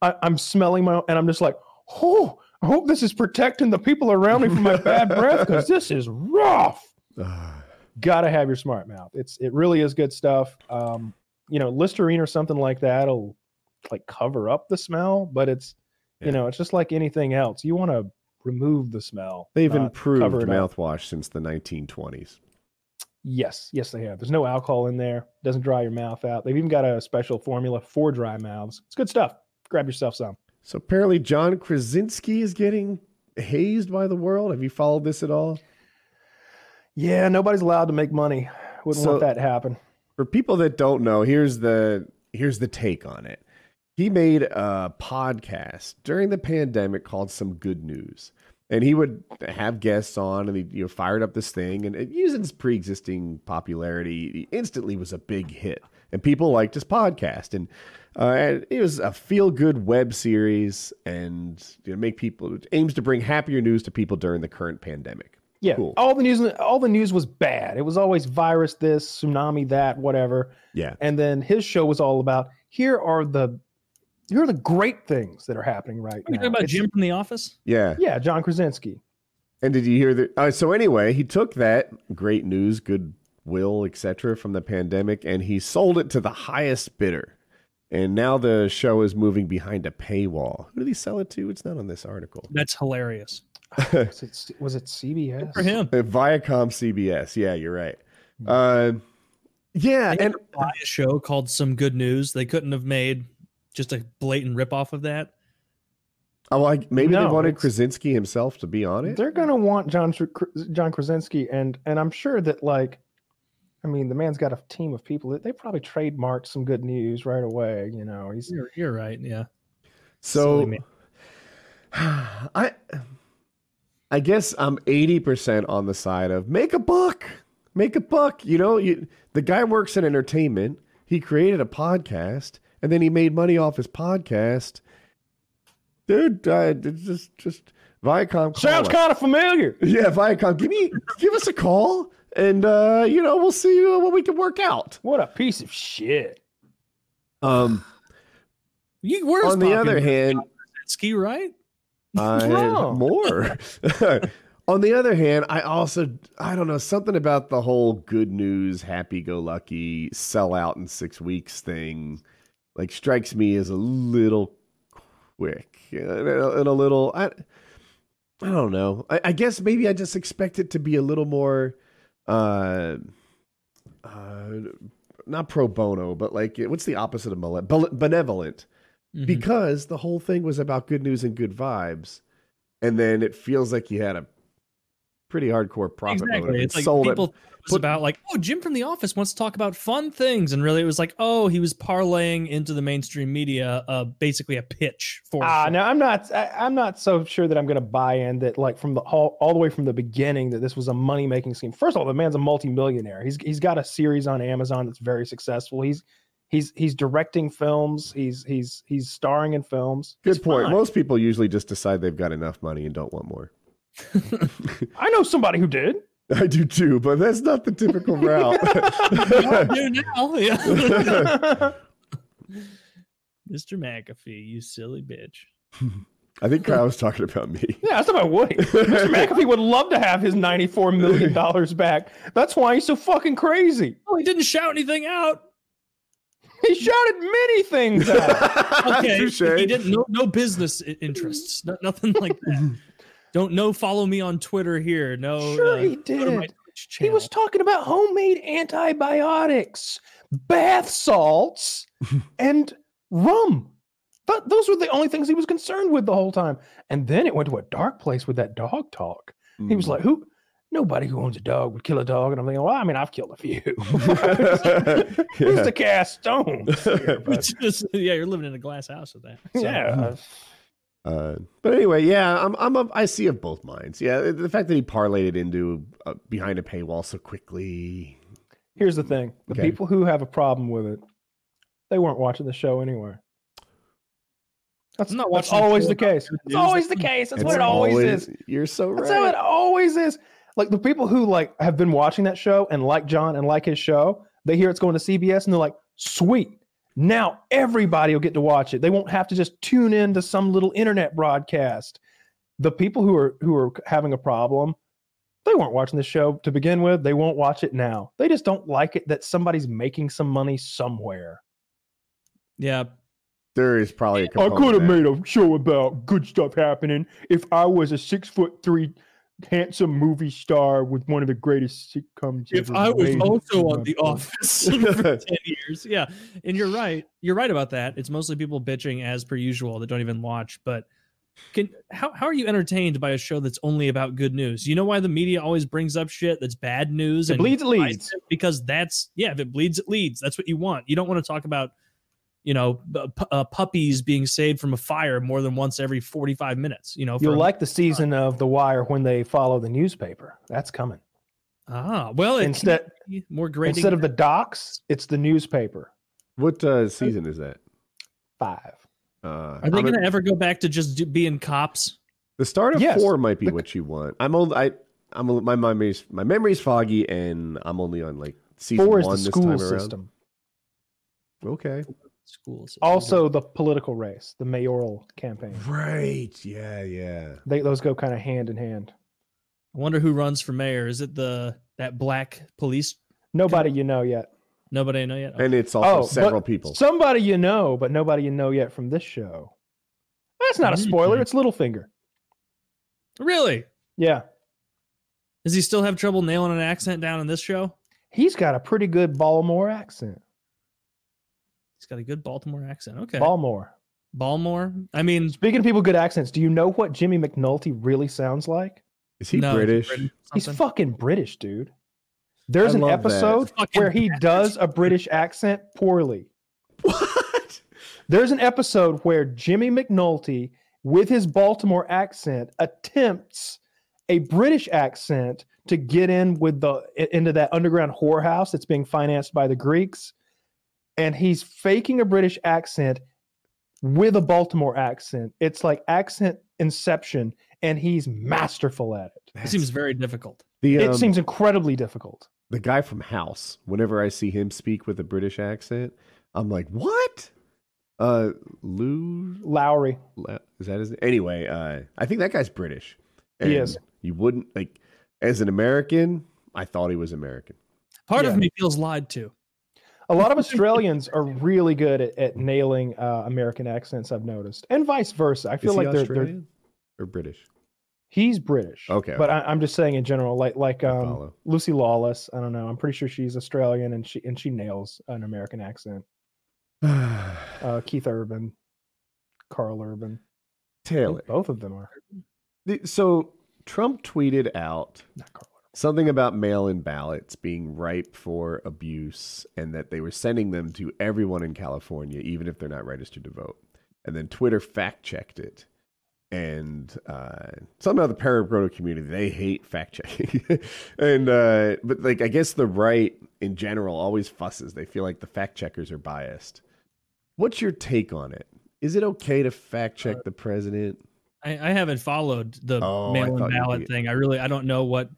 I, I'm smelling my and I'm just like, oh, I hope this is protecting the people around me from my bad <laughs> breath because this is rough. Ah, Gotta have your smart mouth. It's it really is good stuff. Um, you know, Listerine or something like that'll like cover up the smell, but it's Yeah. you know, it's just like anything else. You want to remove the smell. They've improved it up. mouthwash since the 1920s. Yes, yes, they have. There's no alcohol in there. Doesn't dry your mouth out. They've even got a special formula for dry mouths. It's good stuff. Grab yourself some. So apparently, John Krasinski is getting hazed by the world. Have you followed this at all? Yeah, nobody's allowed to make money. Wouldn't So- want that to happen. For people that don't know, here's the here's the take on it. He made a podcast during the pandemic called "Some Good News," and he would have guests on, and he you know fired up this thing, and it, using his pre-existing popularity, he instantly was a big hit, and people liked his podcast, and uh, and it was a feel-good web series, and you know, make people it aims to bring happier news to people during the current pandemic. Yeah, Cool. all the news, all the news was bad. It was always virus, this tsunami, that, whatever. Yeah, And then his show was all about here are the here are the great things that are happening right Are you now. talking about It's- Jim from The Office? yeah. Yeah, John Krasinski. And did you hear that? Uh, so anyway, he took that great news, goodwill, etc., from the pandemic, and he sold it to the highest bidder. And now the show is moving behind a paywall. Who did he sell it to? It's not on this article. That's hilarious. <laughs> Was it, was it CBS? For him. Uh, Viacom CBS. Yeah, you're right. Uh, yeah, They and buy a show called Some Good News. They couldn't have made just a blatant ripoff of that. oh, I, maybe No, they wanted Krasinski himself to be on it. They're gonna want John John Krasinski, and and I'm sure that like, I mean, the man's got a team of people that they probably trademarked some good news right away. You know, he's You're, you're right. Yeah. So <sighs> I I guess I'm 80% on the side of make a buck. Make a buck. You know, you, the guy works in entertainment. He created a podcast and then he made money off his podcast. Dude, uh, it's just just Viacom sounds kind of familiar. Yeah, Viacom, give me give us a call and uh, you know, we'll see uh, what we can work out. What a piece of shit. Um You, where's on the other hand, Ski, right? I No. <laughs> more. <laughs> On the other hand, I also I don't know something about the whole good news, happy go lucky, sell out in six weeks thing. Like strikes me as a little quick and a, and a little. I, I don't know. I, I guess maybe I just expect it to be a little more, uh, uh, not pro bono, but like what's the opposite of benevolent? Mhm. Because the whole thing was about good news and good vibes, and then it feels like you had a pretty hardcore profit motive. exactly. and It's like sold people it was put- about like, oh, Jim from The Office wants to talk about fun things, and really it was like, oh, he was parlaying into the mainstream media, uh, basically a pitch for. Ah, something. no, I'm not. I, I'm not so sure that I'm going to buy in that, like from the all, all the way from the beginning, that this was a money making scheme. First of all, the man's a multimillionaire. He's he's got a series on Amazon that's very successful. He's he's he's directing films. He's he's he's starring in films. Good It's point. fine. Most people usually just decide they've got enough money and don't want more. <laughs> I know somebody who did. I do too, but that's not the typical <laughs> route. You <laughs> now, <laughs> yeah. Mr. McAfee, you silly bitch. I think Kyle was talking about me. Yeah, that's about Woody. Mr. McAfee would love to have his $94 million back. That's why he's so fucking crazy. Oh, he didn't shout anything out. He shouted many things out. Okay, Touche. he didn't. No, no business interests. No, nothing like that. Don't no follow me on Twitter here. No, Sure uh, he go to my did. He was talking about homemade antibiotics, bath salts, <laughs> and rum. Th- those were the only things he was concerned with the whole time. And then it went to a dark place with that dog talk. He Mm. was like, "Who? Nobody who owns a dog would kill a dog." And I'm thinking, "Well, I mean, I've killed a few. <laughs> <laughs> Who's Yeah. to cast stones?" here? But, Just- yeah, you're living in a glass house with that. So, yeah, Uh, but anyway, yeah, I'm I'm of, I see of both minds. Yeah, the fact that he parlayed it into uh, behind a paywall so quickly. Here's the thing: the Okay. people who have a problem with it, they weren't watching the show anyway. That's, I'm not that's watching the always the case. It's always the case. That's It's what it always, is. You're so right. That's how it always is. Like the people who like have been watching that show and like John and like his show, they hear it's going to CBS and they're like, "Sweet, now everybody will get to watch it. They won't have to just tune in to some little internet broadcast." The people who are who are having a problem, they weren't watching the show to begin with. They won't watch it now. They just don't like it that somebody's making some money somewhere. yeah. There is probably a I could have made a show about good stuff happening if I was a six foot three handsome movie star with one of the greatest sitcoms. If I was also on The Office <laughs> for <laughs> ten years, yeah, and you're right. You're right about that. It's mostly people bitching as per usual that don't even watch. But can how how are you entertained by a show that's only about good news? You know why the media always brings up shit that's bad news It and bleeds, it leads. because that's yeah. If it bleeds, it leads. That's what you want. You don't want to talk about you know bu- pu- uh, puppies being saved from a fire more than once every 45 minutes. You know, You'll like the season of The Wire when they follow the newspaper. That's coming. ah well Instead- more grading Instead of the docks, it's the newspaper. What uh, season is that? Five. Uh, Are they going to ever go back to just do, being cops? the start of Yes. four might be The- what you want. I'm only I I'm a, my memory's my memory's foggy, and I'm only on like season Four is one the this school time system. around. Okay. Schools. Also, the political race, the mayoral campaign. Right. Yeah. Yeah. They those go kind of hand in hand. I wonder who runs for mayor. Is it the that black police? Nobody you know yet. Nobody I know yet. And it's also Oh, several people. Somebody you know, but nobody you know yet from this show. That's not a spoiler. Mhm. It's Littlefinger. Really? Yeah, Does he still have trouble nailing an accent down in this show? he's got a pretty good Baltimore accent. He's got a good Baltimore accent. Okay. Baltimore. Baltimore. I mean, Speaking of people with good accents, do you know what Jimmy McNulty really sounds like? Is he no, British? He's something. fucking British, dude. There's I an love that. episode where he bastard. does a British accent poorly. <laughs> What? There's an episode where Jimmy McNulty, with his Baltimore accent, attempts a British accent to get in with the into that underground whorehouse that's being financed by the Greeks, and he's faking a British accent with a Baltimore accent. It's like accent inception, and he's masterful at it. It seems very difficult. The It um, seems incredibly difficult. the guy from House. Whenever I see him speak with a British accent, I'm like, what? Uh, Lou Lowry. Is that his? Name? Anyway, uh, I think that guy's British. He is. You wouldn't like as an American. I thought he was American. Part Yeah. of me feels lied to. A lot of <laughs> Australians are really good at, at nailing uh, American accents. I've noticed, and vice versa. I feel like they're, they're or British? He's British. Okay, But I, I'm just saying in general, like like um. Lucy Lawless. I don't know. I'm pretty sure she's Australian and she and she nails an American accent. <sighs> Uh, Keith Urban, Karl Urban. Taylor. Both of them are. The- So Trump tweeted out Not Karl. Something about mail-in ballots being ripe for abuse and that they were sending them to everyone in California, even if they're not registered to vote. And then Twitter fact-checked it. And uh, somehow the paraproto community they hate fact checking, <laughs> and uh, but like I guess the right in general always fusses. They feel like the fact checkers are biased. What's your take on it? Is it okay to fact check the president? I, I haven't followed the Oh, mail-in ballot thing. I really I don't know what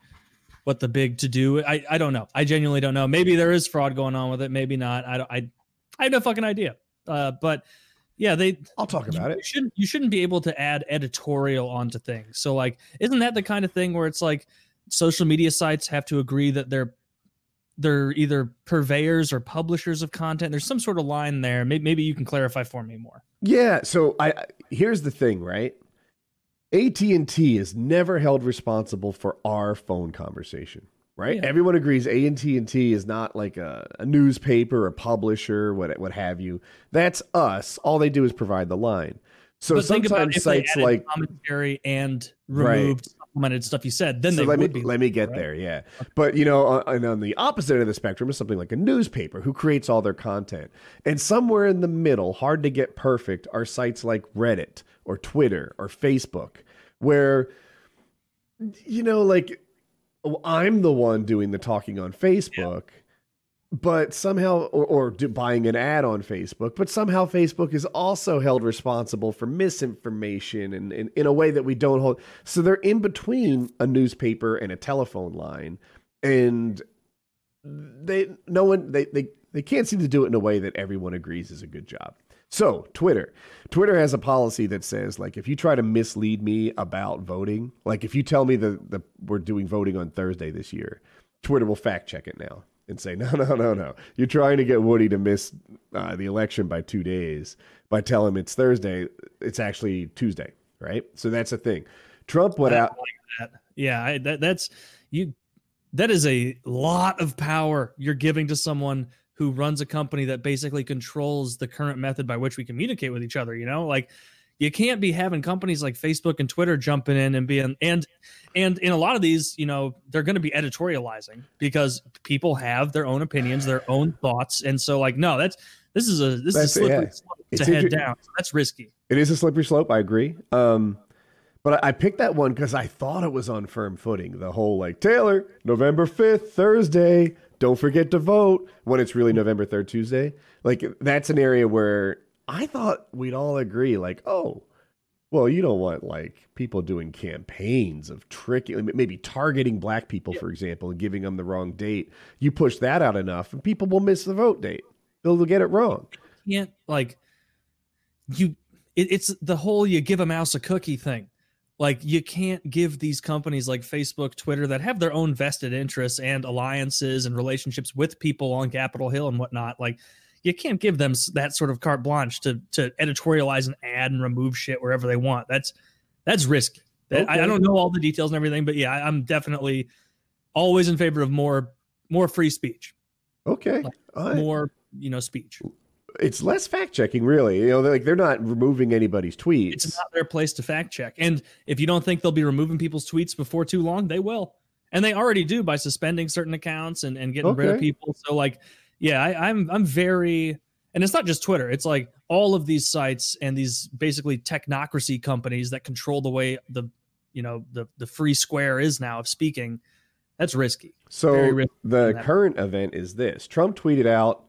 what the big to do. I I don't know. I genuinely don't know. Maybe there is fraud going on with it. Maybe not. I don't. I I have no fucking idea. Uh, but yeah, they I'll talk about you it. shouldn't you shouldn't be able to add editorial onto things. So like, isn't that the kind of thing where it's like social media sites have to agree that they're they're either purveyors or publishers of content. There's some sort of line there. Maybe, maybe you can clarify for me more. Yeah. So I- here's the thing, right? AT and T is never held responsible for our phone conversation, right? Yeah. Everyone agrees AT and T is not like a, a newspaper, a publisher, what what have you. That's us. All they do is provide the line. So but sometimes sites like commentary and Right. removed supplemented stuff you said, then so they let me would be. let me get right? there. Yeah, but you know, on, and on the opposite end of the spectrum is something like a newspaper who creates all their content, and somewhere in the middle, hard to get perfect, are sites like Reddit or Twitter or Facebook, where you know, like I'm the one doing the talking on Facebook. But somehow, or, or do, buying an ad on Facebook, but somehow Facebook is also held responsible for misinformation and, and in a way that we don't hold. So they're in between a newspaper and a telephone line, and they no one they they they can't seem to do it in a way that everyone agrees is a good job. So Twitter, Twitter has a policy that says like if you try to mislead me about voting, like if you tell me that the we're doing voting on Thursday this year, Twitter will fact check it now and say <laughs> no no no no you're trying to get Woody to miss uh, the election by two days by telling him it's Thursday, it's actually Tuesday, right? So that's the thing. Trump went out. like that. Yeah, I, that, that's you. That is a lot of power you're giving to someone who runs a company that basically controls the current method by which we communicate with each other. You know, like you can't be having companies like Facebook and Twitter jumping in and being and and in a lot of these, you know, they're going to be editorializing because people have their own opinions, their own thoughts, and so like, no, that's this is a this That's- is a slippery yeah. slope It's to head inter- down. That's risky. It is a slippery slope. I agree. Um, but I, I picked that one because I thought it was on firm footing. The whole like Taylor, November fifth, Thursday. Don't forget to vote when it's really November third, Tuesday. Like that's an area where I thought we'd all agree. Like, oh, well, you don't want like people doing campaigns of tricking, maybe targeting black people, for example, and giving them the wrong date. You push that out enough, and people will miss the vote date. They'll get it wrong. can't like you it, it's the whole you give a mouse a cookie thing like you can't give these companies like facebook twitter that have their own vested interests and alliances and relationships with people on capitol hill and whatnot like you can't give them that sort of carte blanche to to editorialize an ad and remove shit wherever they want. That's that's risky. That- I, I don't know all the details and everything but yeah I, i'm definitely always in favor of more more free speech. Okay. Like, right. more you know speech it's less fact checking, really. You know, they're like they're not removing anybody's tweets. it's not their place to fact check. And if you don't think they'll be removing people's tweets before too long, they will. And they already do by suspending certain accounts and, and getting rid of people. So like, yeah, I, I'm I'm very and it's not just Twitter, it's like all of these sites and these basically technocracy companies that control the way the you know the the free square is now of speaking. That's risky. so risky the current event is this: Trump tweeted out.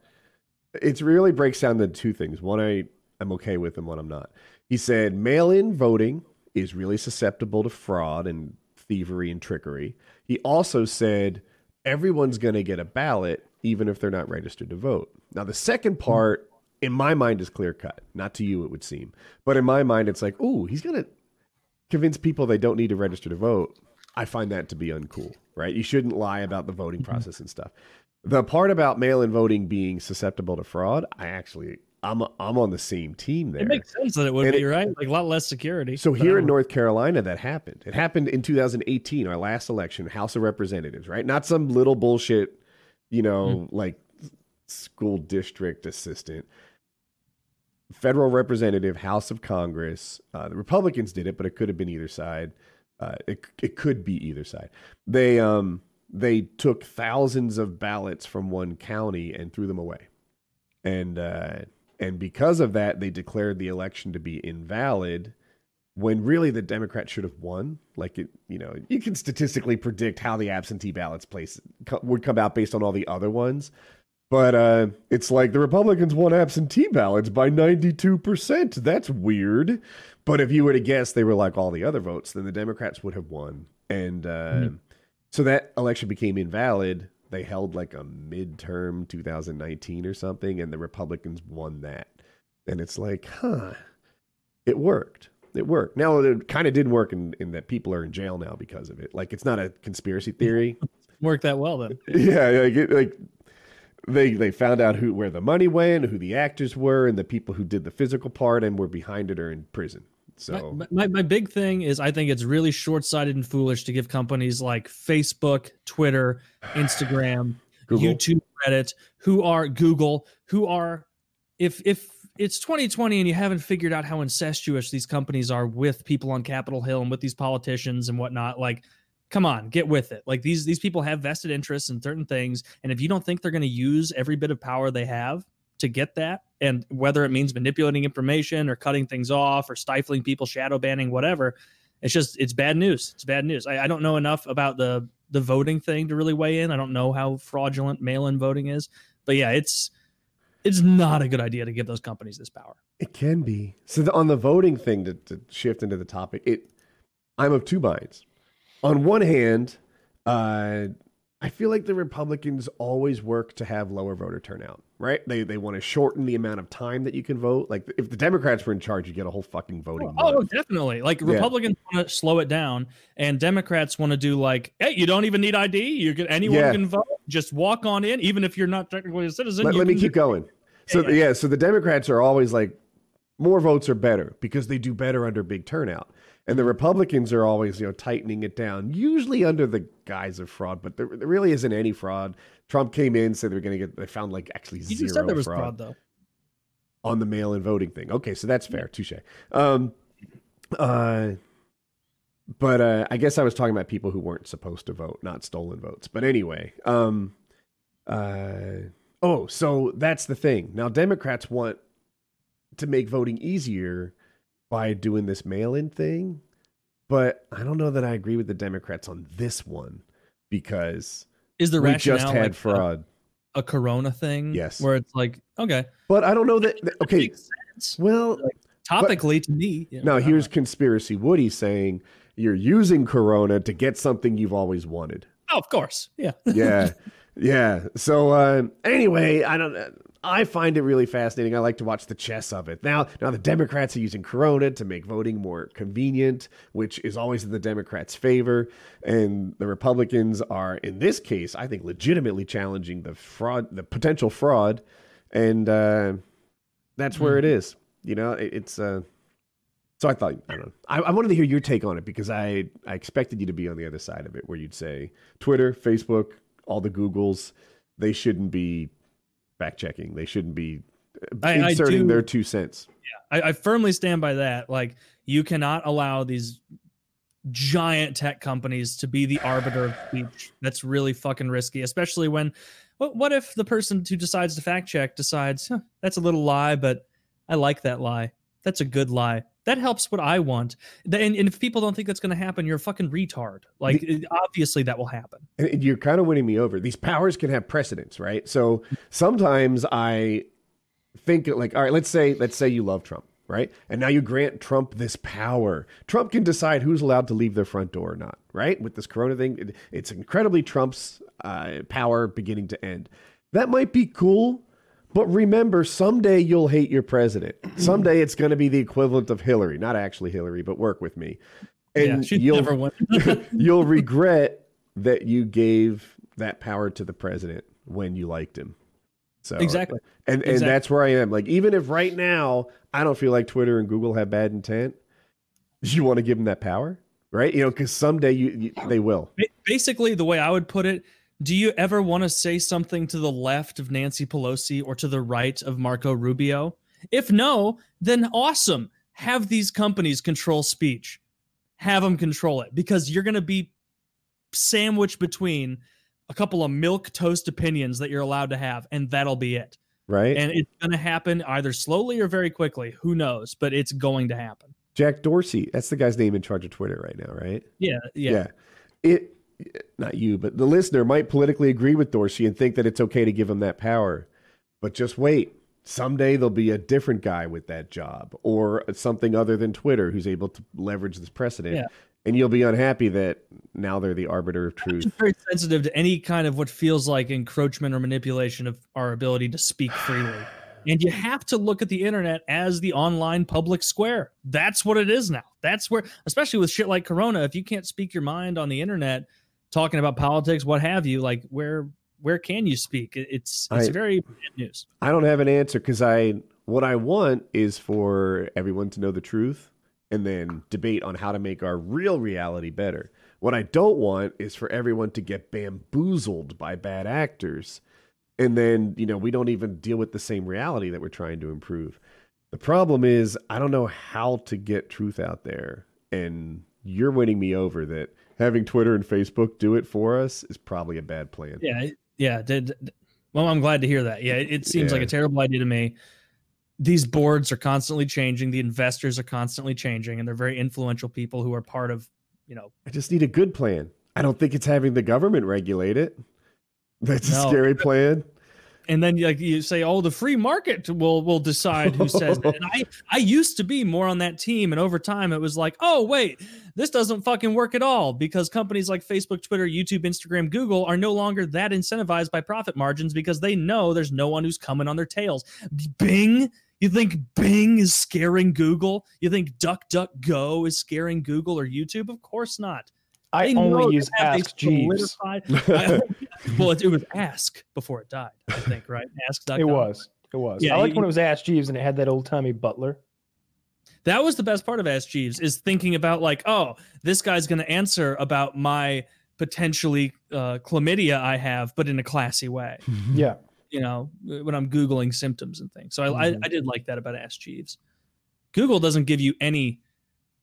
It really breaks down to two things. One I I'm okay with, and one I'm not. He said mail-in voting is really susceptible to fraud and thievery and trickery. He also said everyone's going to get a ballot, even if they're not registered to vote. Now, the second part, in my mind, is clear cut. Not to you, it would seem, but in my mind, it's like, ooh, he's going to convince people they don't need to register to vote. I find that to be uncool, right? You shouldn't lie about the voting mm-hmm. process and stuff. The part about mail in voting being susceptible to fraud, I actually I'm I'm on the same team there. It makes sense that it would And be it- right, like a lot less security. So here in North Carolina, that happened. It happened in 2018, our last election, House of Representatives, right? Not some little bullshit, you know, like school district assistant. Federal representative, House of Congress. Uh, the Republicans did it, but it could have been either side. Uh, it it could be either side. They um they took thousands of ballots from one county and threw them away, and uh, and because of that, they declared the election to be invalid when really the Democrats should have won. Like it, you know, you can statistically predict how the absentee ballots place would come out based on all the other ones. But uh, it's like the Republicans won absentee ballots by 92%. That's weird. But if you were to guess they were like all the other votes, then the Democrats would have won. And uh, so that election became invalid. They held like a midterm 2019 or something, and the Republicans won that. And it's like, huh, it worked. It worked. Now it kind of didn't work in, in that people are in jail now because of it. Like it's not a conspiracy theory. <laughs> worked that well then. <laughs> yeah, like, it, like they they found out who where the money went, who the actors were, and the people who did the physical part and were behind it are in prison. So My, my, my big thing is I think it's really short sighted and foolish to give companies like Facebook, Twitter, <sighs> Instagram, Google. YouTube, Reddit, who are Google, who are if if it's 2020 and you haven't figured out how incestuous these companies are with people on Capitol Hill and with these politicians and whatnot, like come on, get with it. Like these these people have vested interests in certain things, and if you don't think they're going to use every bit of power they have to get that, and whether it means manipulating information or cutting things off or stifling people, shadow banning, whatever, it's just it's bad news. It's bad news. I, I don't know enough about the the voting thing to really weigh in. I don't know how fraudulent mail-in voting is, but yeah, it's it's not a good idea to give those companies this power. It can be. So the, on the voting thing to, to shift into the topic, it I'm of two minds. On one hand, uh, I feel like the Republicans always work to have lower voter turnout, right? They they want to shorten the amount of time that you can vote. Like if the Democrats were in charge, you get a whole fucking voting. Oh, month. definitely. Like Yeah. Republicans want to slow it down, and Democrats want to do like, hey, you don't even need ID. You can anyone Yeah. can vote. Just walk on in, even if you're not technically a citizen. let, let me keep do- going. So Yeah, yeah, yeah. so the Democrats are always like more votes are better because they do better under big turnout. And the Republicans are always, you know, tightening it down, usually under the guise of fraud, but there, there really isn't any fraud. Trump came in, said they were going to get, they found like actually You zero said there was fraud, fraud, though. on the mail-in voting thing. Okay, so that's fair, touche. Um, uh, but uh, I guess I was talking about people who weren't supposed to vote, not stolen votes. But anyway, um, uh, oh, so that's the thing. Now Democrats want to make voting easier by doing this mail-in thing, but I don't know that I agree with the Democrats on this one because Is the we just had like, a- fraud. A, Corona thing? Yes. Where it's like, okay, But I don't know that. that- okay, well, Topically, to me. you know, Now, here's conspiracy Woody saying you're using Corona to get something you've always wanted. Oh, of course. Yeah. Yeah, <laughs> yeah. So uh, anyway, I don't. I find it really fascinating. I like to watch the chess of it. Now, now the Democrats are using Corona to make voting more convenient, which is always in the Democrats' favor, and the Republicans are, in this case, I think, legitimately challenging the fraud, the potential fraud, and uh, that's where it is. You know, it, it's. Uh, so I thought I don't know. I, I wanted to hear your take on it because I I expected you to be on the other side of it, where you'd say Twitter, Facebook, all the Googles, they shouldn't be fact checking. They shouldn't be uh, I- I inserting do- their two cents. I, I firmly stand by that. Like, you cannot allow these giant tech companies to be the arbiter of speech. That's really fucking risky, especially when. What, what if the person who decides to fact check decides huh, that's a little lie, but I like that lie. That's a good lie. That helps what I want. And, and if people don't think that's going to happen, you're a fucking retard. Like, it- obviously, that will happen. You're kind of winning me over. These powers can have precedence, right? So sometimes I think like, all right, let's say let's say you love Trump, right? And now you grant Trump this power. Trump can decide who's allowed to leave their front door or not, right? With this corona thing, it- it's incredibly Trump's uh, power beginning to end. That might be cool, but remember, someday you'll hate your president. <clears throat> Someday it's going to be the equivalent of Hillary, not actually Hillary, but work with me. And she'd you'll <laughs> <laughs> you'll regret that you gave that power to the president when you liked him. So Exactly. and and Exactly. that's where I am. Like even if right now I don't feel like Twitter and Google have bad intent, you want to give them that power, right? You know, because someday you, you they will. Basically, the way I would put it, do you ever want to say something to the left of Nancy Pelosi or to the right of Marco Rubio? If no, then awesome. Have these companies control speech. Have them control it because you're going to be sandwiched between a couple of milk toast opinions that you're allowed to have, and that'll be it. Right? And it's going to happen either slowly or very quickly. Who knows? But it's going to happen. Jack Dorsey, that's the guy's name in charge of Twitter right now, right? Yeah. Yeah. Yeah. It not you, but the listener might politically agree with Dorsey and think that it's okay to give him that power. But just wait. Someday there'll be a different guy with that job or something other than Twitter who's able to leverage this precedent. Yeah. And you'll be unhappy that now they're the arbiter of truth. just very sensitive to any kind of what feels like encroachment or manipulation of our ability to speak freely. <sighs> And you have to look at the internet as the online public square. That's what it is now. That's where, especially with shit like Corona, if you can't speak your mind on the internet, talking about politics, what have you, like where where can you speak? It's it's I- very bad news. I don't have an answer because I what I want is for everyone to know the truth and then debate on how to make our real reality better. What I don't want is for everyone to get bamboozled by bad actors and then, you know, we don't even deal with the same reality that we're trying to improve. The problem is I don't know how to get truth out there and you're winning me over that having Twitter and Facebook do it for us is probably a bad plan. Yeah, yeah. Did, well, I'm glad to hear that. Yeah, it, seems like a terrible idea to me. These boards are constantly changing. The investors are constantly changing, and they're very influential people who are part of, you know, I just need a good plan. I don't think it's having the government regulate it. That's a No. scary plan. And then like you say, oh, the free market will will decide who says it. And I I used to be more on that team, and over time it was like, oh wait, this doesn't fucking work at all because companies like Facebook, Twitter, YouTube, Instagram, Google are no longer that incentivized by profit margins because they know there's no one who's coming on their tails. Bing. You think Bing is scaring Google? You think DuckDuckGo is scaring Google or YouTube? Of course not. I They know only use Ask Jeeves. <laughs> <laughs> well, it, it was Ask before it died, I think, right? <laughs> Ask.com. It was. It was. Yeah, I liked you- when it was Ask Jeeves and it had that old timey butler. That was the best part of Ask Jeeves is thinking about like, oh, this guy's going to answer about my potentially uh, chlamydia I have, but in a classy way. Yeah. You know, when I'm googling symptoms and things. So I, I, Mhm. I did like that about Ask Jeeves. Google doesn't give you any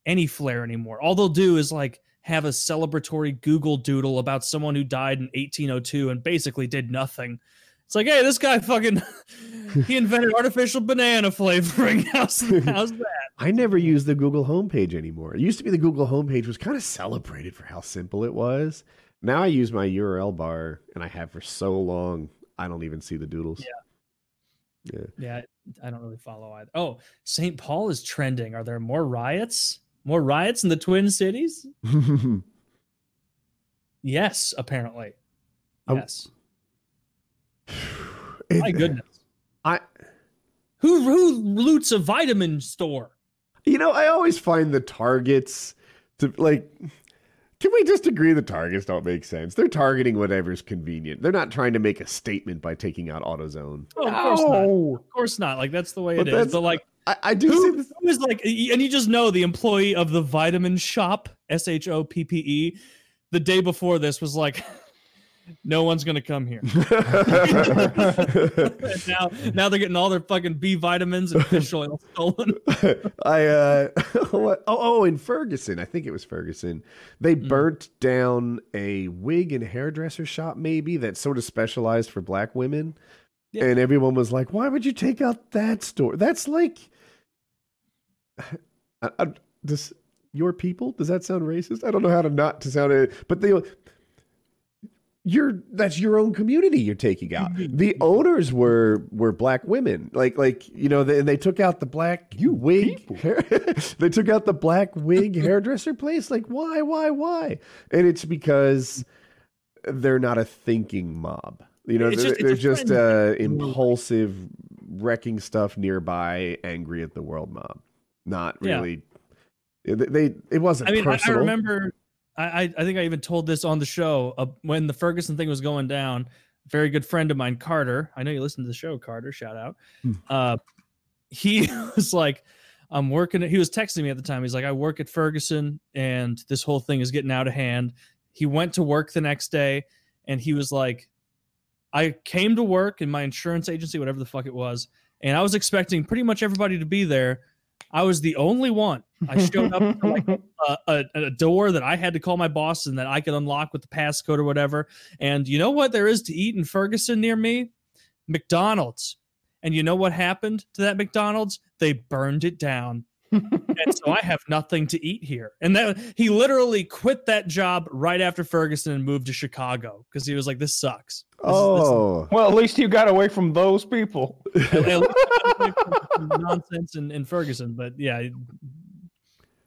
any flair anymore. All they'll do is like have a celebratory Google doodle about someone who died in 1802 and basically did nothing. It's like, hey, this guy fucking <laughs> he invented artificial banana flavoring. <laughs> How's, how's that? <laughs> I never use the Google homepage anymore. It used to be the Google homepage was kind of celebrated for how simple it was. Now I use my URL bar, and I have for so long. I don't even see the doodles. Yeah. Yeah, I don't really follow either. Oh, St. Paul is trending. Are there more riots? More riots in the Twin Cities? <laughs> Yes, apparently. Yes. <sighs> It- My goodness. I Who who loots a vitamin store? You know, I always find the targets to like. Can we just agree the targets don't make sense? They're targeting whatever's convenient. They're not trying to make a statement by taking out AutoZone. Oh, of course not. Of course not. Like that's the way But it is. But like I, I do who, see this. who is like and you just know the employee of the vitamin shop, S H O P P E, the day before this was like <laughs> no one's gonna come here. <laughs> <laughs> Now now they're getting all their fucking B vitamins and fish oil stolen. I uh oh oh in Ferguson, I think it was Ferguson. They Mm. burnt down a wig and hairdresser shop maybe that sort of specialized for black women. Yeah. And everyone was like, "Why would you take out that store? That's like <sighs> I, I, does your people? Does that sound racist? I don't know how to not to sound it, but they you're that's your own community you're taking out. Mm-hmm. The mm-hmm. owners were were black women, like like you know, they, and they took out the black You wig. Hair, <laughs> they took out the black wig hairdresser place. Like why, why, why? And it's because they're not a thinking mob. You know, It's they're, just- they're just uh, impulsive, wrecking stuff nearby, angry at the world mob. Not Yeah. really. They, they it wasn't I mean, I, I remember. I, I I think I even told this on the show uh, when the Ferguson thing was going down. very good friend of mine, Carter. I know you listen to the show, Carter. Shout out. Hmm. Uh, he <laughs> was like, I'm working. At, he was texting me at the time. He's like, I work at Ferguson, and this whole thing is getting out of hand. He went to work the next day, and he was like, I came to work in my insurance agency, whatever the fuck it was, and I was expecting pretty much everybody to be there. I was the only one. I showed up to like <laughs> a, a, a door that I had to call my boss and that I could unlock with the passcode or whatever. And you know what there is to eat in Ferguson near me? McDonald's. And you know what happened to that McDonald's? They burned it down. And so I have nothing to eat here. And then he literally quit that job right after Ferguson and moved to Chicago because he was like, "This sucks." This is- this is- Oh, Well, at least you got away from those people. at- at least I got away from nonsense in, in Ferguson. But yeah,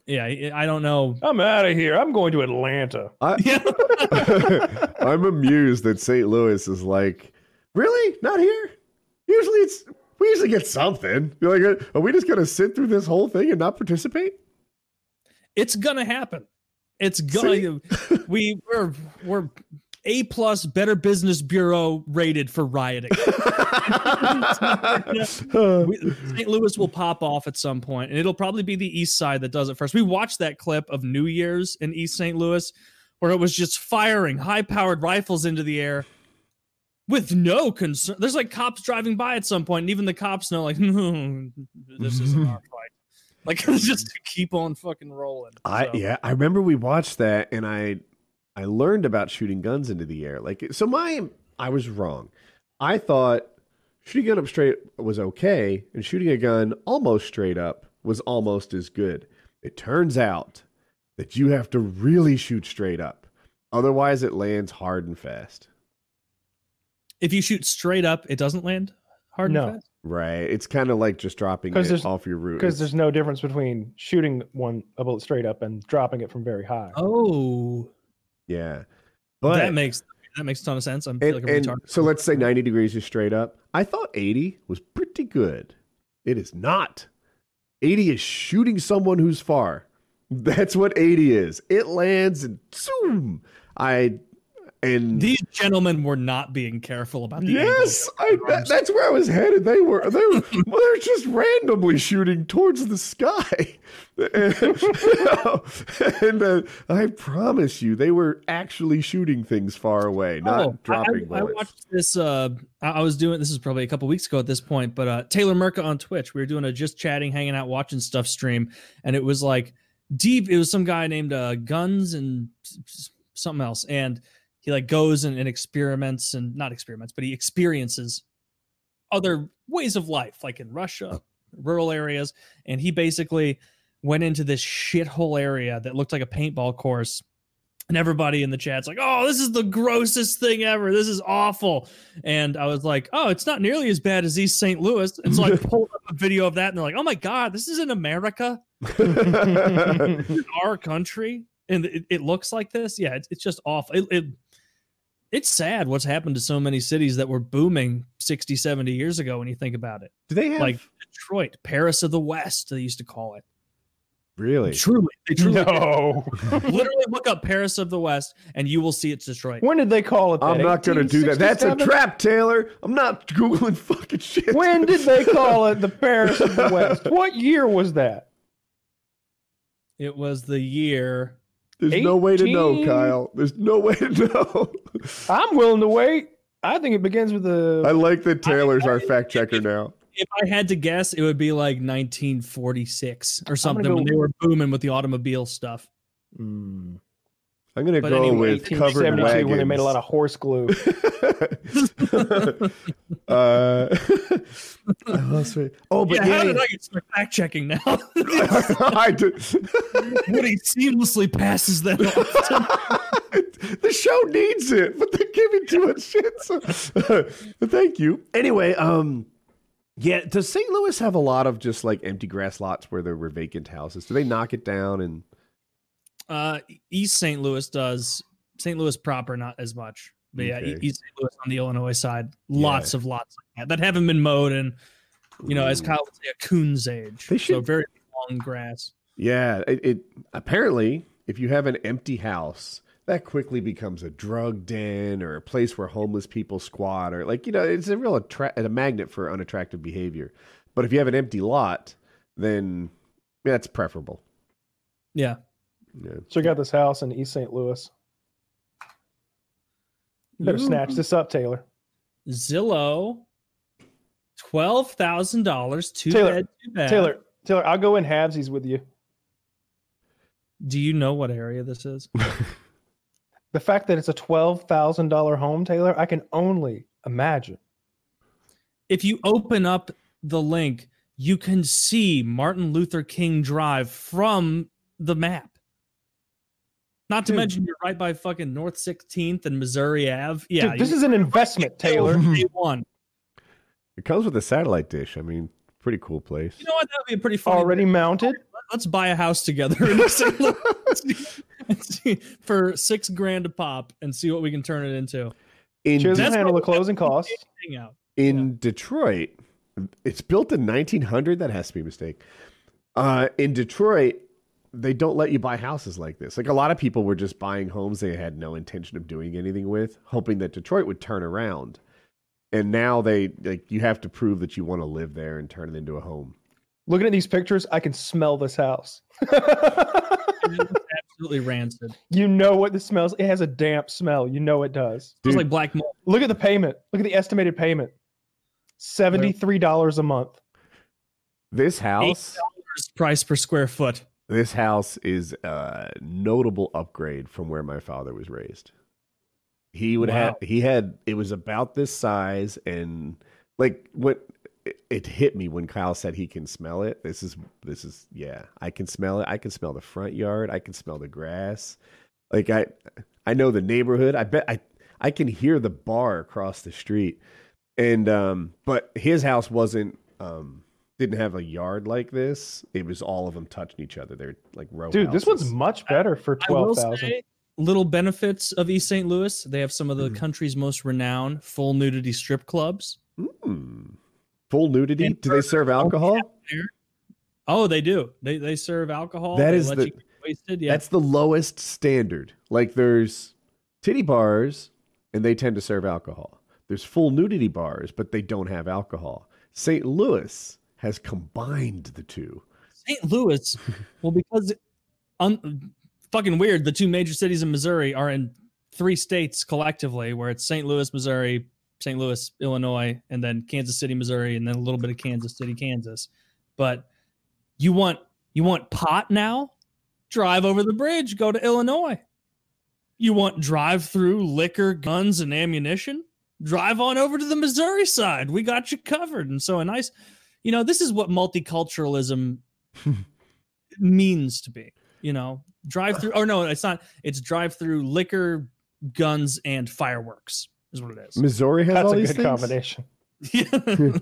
yeah, I don't know. I'm out of here. I'm going to Atlanta. I, <laughs> <laughs> I'm amused that St. Louis is like, really not here. Usually it's we usually get something. You're like, are we just gonna sit through this whole thing and not participate? it's gonna happen. It's gonna. we we're we're a plus Better Business Bureau rated for rioting. <laughs> St. Louis will pop off at some point, and it'll probably be the East Side that does it first. We watched that clip of New Year's in East St. Louis, where it was just firing high-powered rifles into the air with no concern. There's like cops driving by at some point, and even the cops know, like, no, <laughs> this isn't our <laughs> fight. Like, <laughs> just to keep on fucking rolling. I So- yeah, I remember we watched that and I I learned about shooting guns into the air. Like so my I was wrong. I thought shooting a gun up straight was okay and shooting a gun almost straight up was almost as good. It turns out that you have to really shoot straight up. Otherwise it lands hard and fast. If you shoot straight up, it doesn't land hard No. and fast. Right. It's kind of like just dropping 'Cause it off your root. Because there's no difference between shooting one a bullet straight up and dropping it from very high. Oh, yeah. But that makes that makes a ton of sense. I'm And, like a and so let's say 90 degrees is straight up. I thought 80 was pretty good. It is not. 80 is shooting someone who's far. <laughs> That's what 80 is. It lands and zoom. I and These gentlemen were not being careful about the yes, I, that, that's where I was headed. They were they were <laughs> well, they're just randomly shooting towards the sky, <laughs> and, and, uh, I promise you, they were actually shooting things far away, not Oh, I- dropping I, I, bullets. watched this. Uh, I, I was doing this is probably a couple weeks ago at this point, but uh, Taylor Merca on Twitch. We were doing a just chatting, hanging out, watching stuff stream, and it was like deep. It was some guy named uh, Guns and s- s- something else, and he like goes and, and experiments and not experiments, but he experiences other ways of life, like in Russia, oh. rural areas, and he basically went into this shithole area that looked like a paintball course and everybody in the chat's like, "Oh, this is the grossest thing ever. This is awful." And I was like, "Oh, it's not nearly as bad as East St. Louis." And so I <laughs> pulled up a video of that, and they're like, "Oh my god, this is in America, <laughs> in our country, and it, it looks like this." Yeah, it's, it's just awful. It, it it's sad what's happened to so many cities that were booming 60, 70 years ago. When you think about it, Do they have like Detroit, Paris of the West, they used to call it. really? Truly, they truly No. <laughs> literally look up Paris of the West, and you will see it's Detroit. when did they call it that? I'm not going to do that. That's a trap, Taylor. I'm not googling fucking shit. When did they <laughs> call it the Paris of the West? What year was that? It was the year. There's no way to know, Kyle. There's no way to know. <laughs> I'm willing to wait. I think it begins with a. I like that Taylor's our fact checker now. If I had to guess, it would be like 1946 or something go- when they were booming with the automobile stuff. Hmm. I'm going to But go anyway, with covered 1872 wagons. when they made a lot of horse glue. <laughs> uh, <laughs> I lost oh, but yeah, yeah, how did <laughs> I get stuck fact checking now? I did. Woody seamlessly passes that off. the show needs it, but they're giving too much shit. So, but thank you. Anyway, um, yeah. Does St. Louis have a lot of just like empty grass lots where there were vacant houses? Do they knock it down and? Uh, East St. Louis does. St. Louis proper, not as much. But yeah, East St. Louis on the Illinois side, lots of lots like that that haven't been mowed and you know, as Ooh. Kyle would say, a coon's age. They So should- very long grass. Yeah, it, it apparently if you have an empty house that quickly becomes a drug den or a place where homeless people squat or like you know it's a real attra- a magnet for unattractive behavior. But if you have an empty lot, then that's preferable. Yeah. Yeah. Check out this house in East St. Louis. Better snatch this up, Taylor. Zillow, twelve thousand dollars. Too Taylor, bad. Too bad. Taylor, Taylor, I'll go in halvesies with you. do you know what area this is? <laughs> The fact that it's a twelve thousand dollar home, Taylor, I can only imagine. if you open up the link, you can see Martin Luther King Drive from the map. Not to Dude. mention you're right by fucking North 16th and Missouri Ave. Yeah, Dude, this you- is an investment, Taylor. <laughs> Day one. It comes with a satellite dish. I mean, pretty cool place. You know what? That would be a pretty funny. Already mounted. Let's buy a house together in St. Louis for six grand a pop and see what we can turn it into. In Choose De- to handle the closing costs. Hang out. in Detroit, it's built in 1900. That has to be a mistake. Uh, in Detroit, they don't let you buy houses like this. Like a lot of people were just buying homes they had no intention of doing anything with, hoping that Detroit would turn around. And now they like you have to prove that you want to live there and turn it into a home. Looking at these pictures, I can smell this house. <laughs> <laughs> Absolutely rancid. you know what this smells. It has a damp smell. You know it does. It's like black mold. Look at the payment. Look at the estimated payment. Seventy-three dollars a month. This house, price per square foot. This house is a notable upgrade from where my father was raised. He would have he had it was about this size and like what it, it hit me when Kyle said he can smell it. This is this is yeah, I can smell it. I can smell the front yard. I can smell the grass. Like I I know the neighborhood. I bet I I can hear the bar across the street. And um but his house wasn't um didn't have a yard like this. It was all of them touching each other. They're like row Dude, this one's much better for I will twelve thousand. little benefits of East St. Louis. They have some of the Mhm. country's most renowned full nudity strip clubs. Mm. Full nudity? And Do they serve alcohol? Oh, they do. They they serve alcohol. That They is let the- you get wasted. Yeah, That's the lowest standard. Like there's titty bars and they tend to serve alcohol. There's full nudity bars, but they don't have alcohol. St. Louis has combined the two. St. Louis. well, because un, fucking weird. The two major cities in Missouri are in three states collectively, where it's St. Louis, Missouri, St. Louis, Illinois, and then Kansas City, Missouri, and then a little bit of Kansas City, Kansas. But you want you want pot now? Drive over the bridge, go to Illinois. You want drive-through liquor, guns, and ammunition? Drive on over to the Missouri side. We got you covered. And so a nice, you know, this is what multiculturalism <laughs> means to be. You know, drive through or no, it's not. It's drive through liquor, guns, and fireworks is what it is. Missouri has That's all a these good things. combination. Yeah.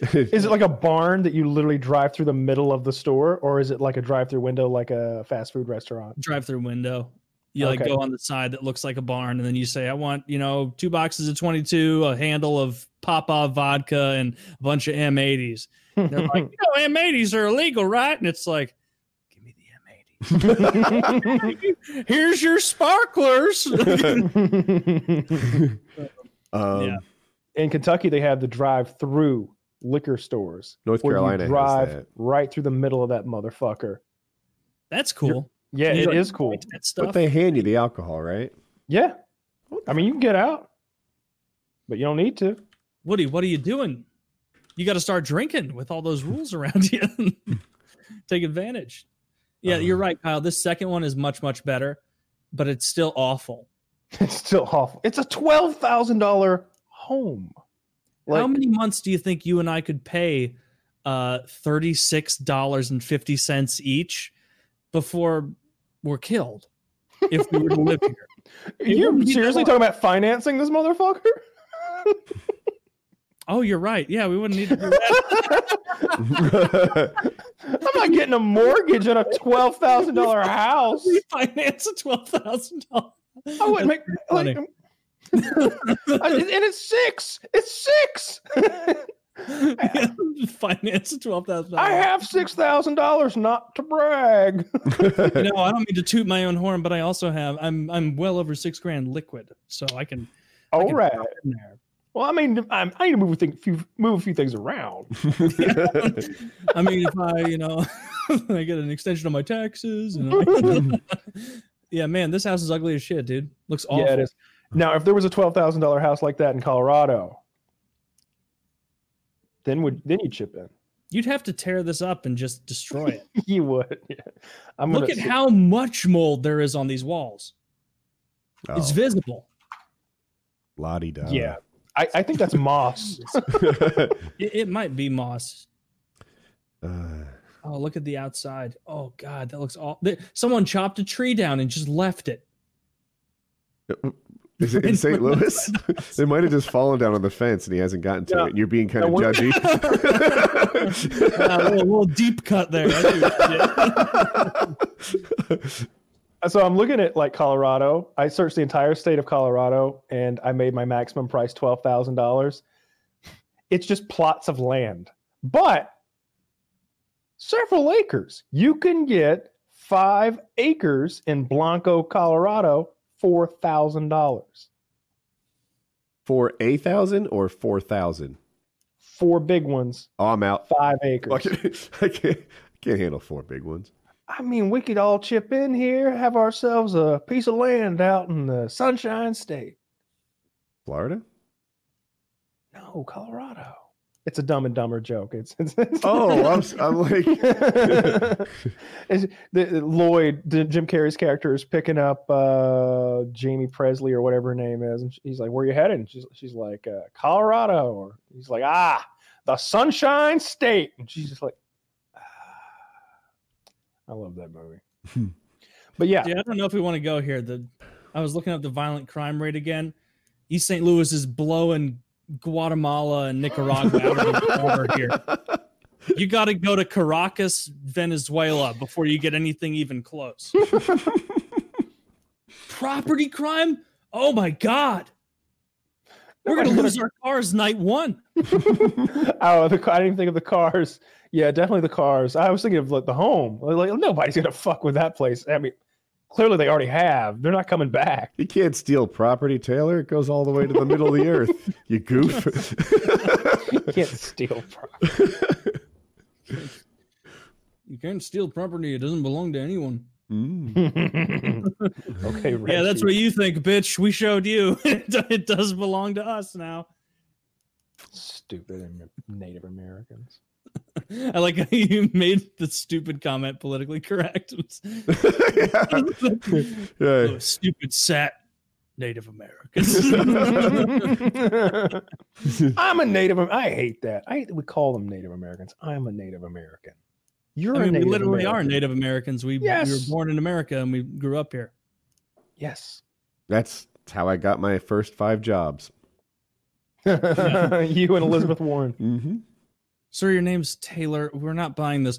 <laughs> Is it like a barn that you literally drive through the middle of the store, or is it like a drive-through window, like a fast food restaurant? drive through window. You like Okay. go on the side that looks like a barn, and then you say, "I want you know two boxes of twenty two, a handle of Popov vodka, and a bunch of M80s." They're like, <laughs> "You know, M80s are illegal, right?" And it's like, "Give me the M80s. <laughs> Here's your sparklers." <laughs> Um, Yeah. In Kentucky, they have the drive-through liquor stores. North where you Carolina has drive that. right through the middle of that motherfucker. That's cool. Yeah, You it like is cool. That But they hand you the alcohol, right? Yeah, I mean you can get out, but you don't need to. Woody, what are you doing? You got to start drinking with all those rules around <laughs> you. Take advantage. Yeah, Uh-huh. you're right, Kyle. This second one is much, much better, but it's still awful. <laughs> It's still awful. It's a twelve thousand dollar home. How many months do you think you and I could pay uh, $36.50 each before we're killed if we were to live here? <laughs> are it you be that seriously talking about financing this motherfucker? <laughs> Oh, you're right. Yeah, we wouldn't need to do that. <laughs> I'm not getting a mortgage on a twelve thousand dollar house. We finance a $12,000. I wouldn't make like, and it's six. It's six. <laughs> Finance twelve thousand. I have six thousand dollars, not to brag. <laughs> no, I don't mean to toot my own horn, but I also have. I'm I'm well over six grand liquid, so I can. I can right. in there. Well, I mean, I'm, I need to move a, thing, few, move a few things around. <laughs> I mean, if I, you know, I get an extension on my taxes, and yeah, man, this house is ugly as shit, dude. Looks awful. Yeah, it is. Now, if there was a twelve thousand dollar house like that in Colorado, then would then you'd chip in. You'd have to tear this up and just destroy it. <laughs> you would. Yeah. I'm Look at see- how much mold there is on these walls. It's Oh, visible. la-di da. Yeah, I, I think that's moss. <laughs> It, it might be moss. Uh, Oh, look at the outside. Oh God, that looks all. Someone chopped a tree down and just left it. Is it in St. Louis? <laughs> they might have just fallen down on the fence and he hasn't gotten to Yeah. it. And you're being kind of judgy. <laughs> Ah, a, little, little deep cut there. I see what you did. so I'm looking at like Colorado. I searched the entire state of Colorado, and I made my maximum price twelve thousand dollars. It's just plots of land, but several acres. You can get five acres in Blanca, Colorado, four thousand dollars. For a thousand or four thousand? Four big ones, Oh, I'm out. five I acres. can't, <laughs> I can't, I can't handle four big ones. I mean, we could all chip in here, have ourselves a piece of land out in the Sunshine State. Florida? No, Colorado. It's a Dumb and Dumber joke. It's, it's, it's Oh, I'm, <laughs> s- I'm like, <laughs> It's- the, Lloyd, the, Jim Carrey's character, is picking up uh, Jamie Presley or whatever her name is, and he's like, "Where you headed?" And she's she's like, uh, "Colorado," or he's like, "Ah, the Sunshine State," and she's just like, ah. "I love that movie." but yeah, Yeah, I don't know if we want to go here. The I was looking up the violent crime rate again. East St. Louis is blowing Guatemala and Nicaragua out of the <laughs> water here. You got to go to Caracas, Venezuela, before you get anything even close. <laughs> Property crime? Oh my god! We're gonna lose our cars night one. <laughs> oh, the, I didn't think of the cars. Yeah, definitely the cars. I was thinking of like the home. Like nobody's gonna fuck with that place. I mean, clearly they already have. They're not coming back. you can't steal property, Taylor. It goes all the way to the middle of the earth. You <laughs> goof. You can't steal property. You can't steal property; it doesn't belong to anyone. Mm. <laughs> okay, Yeah, that's what you think, bitch. We showed you. <laughs> it does belong to us now. stupid Native Americans. <laughs> I like how you <laughs> made the stupid comment politically correct. yeah. <laughs> Yeah. Oh, stupid set Native Americans. I'm a Native. I hate that. I hate that we call them Native Americans. I'm a Native American. You're I a mean, we Native literally are Native Americans. We, we were born in America and we grew up here. Yes. That's how I got my first five jobs. you and Elizabeth Warren. Mm-hmm. Sir, your name's Taylor. We're not buying this.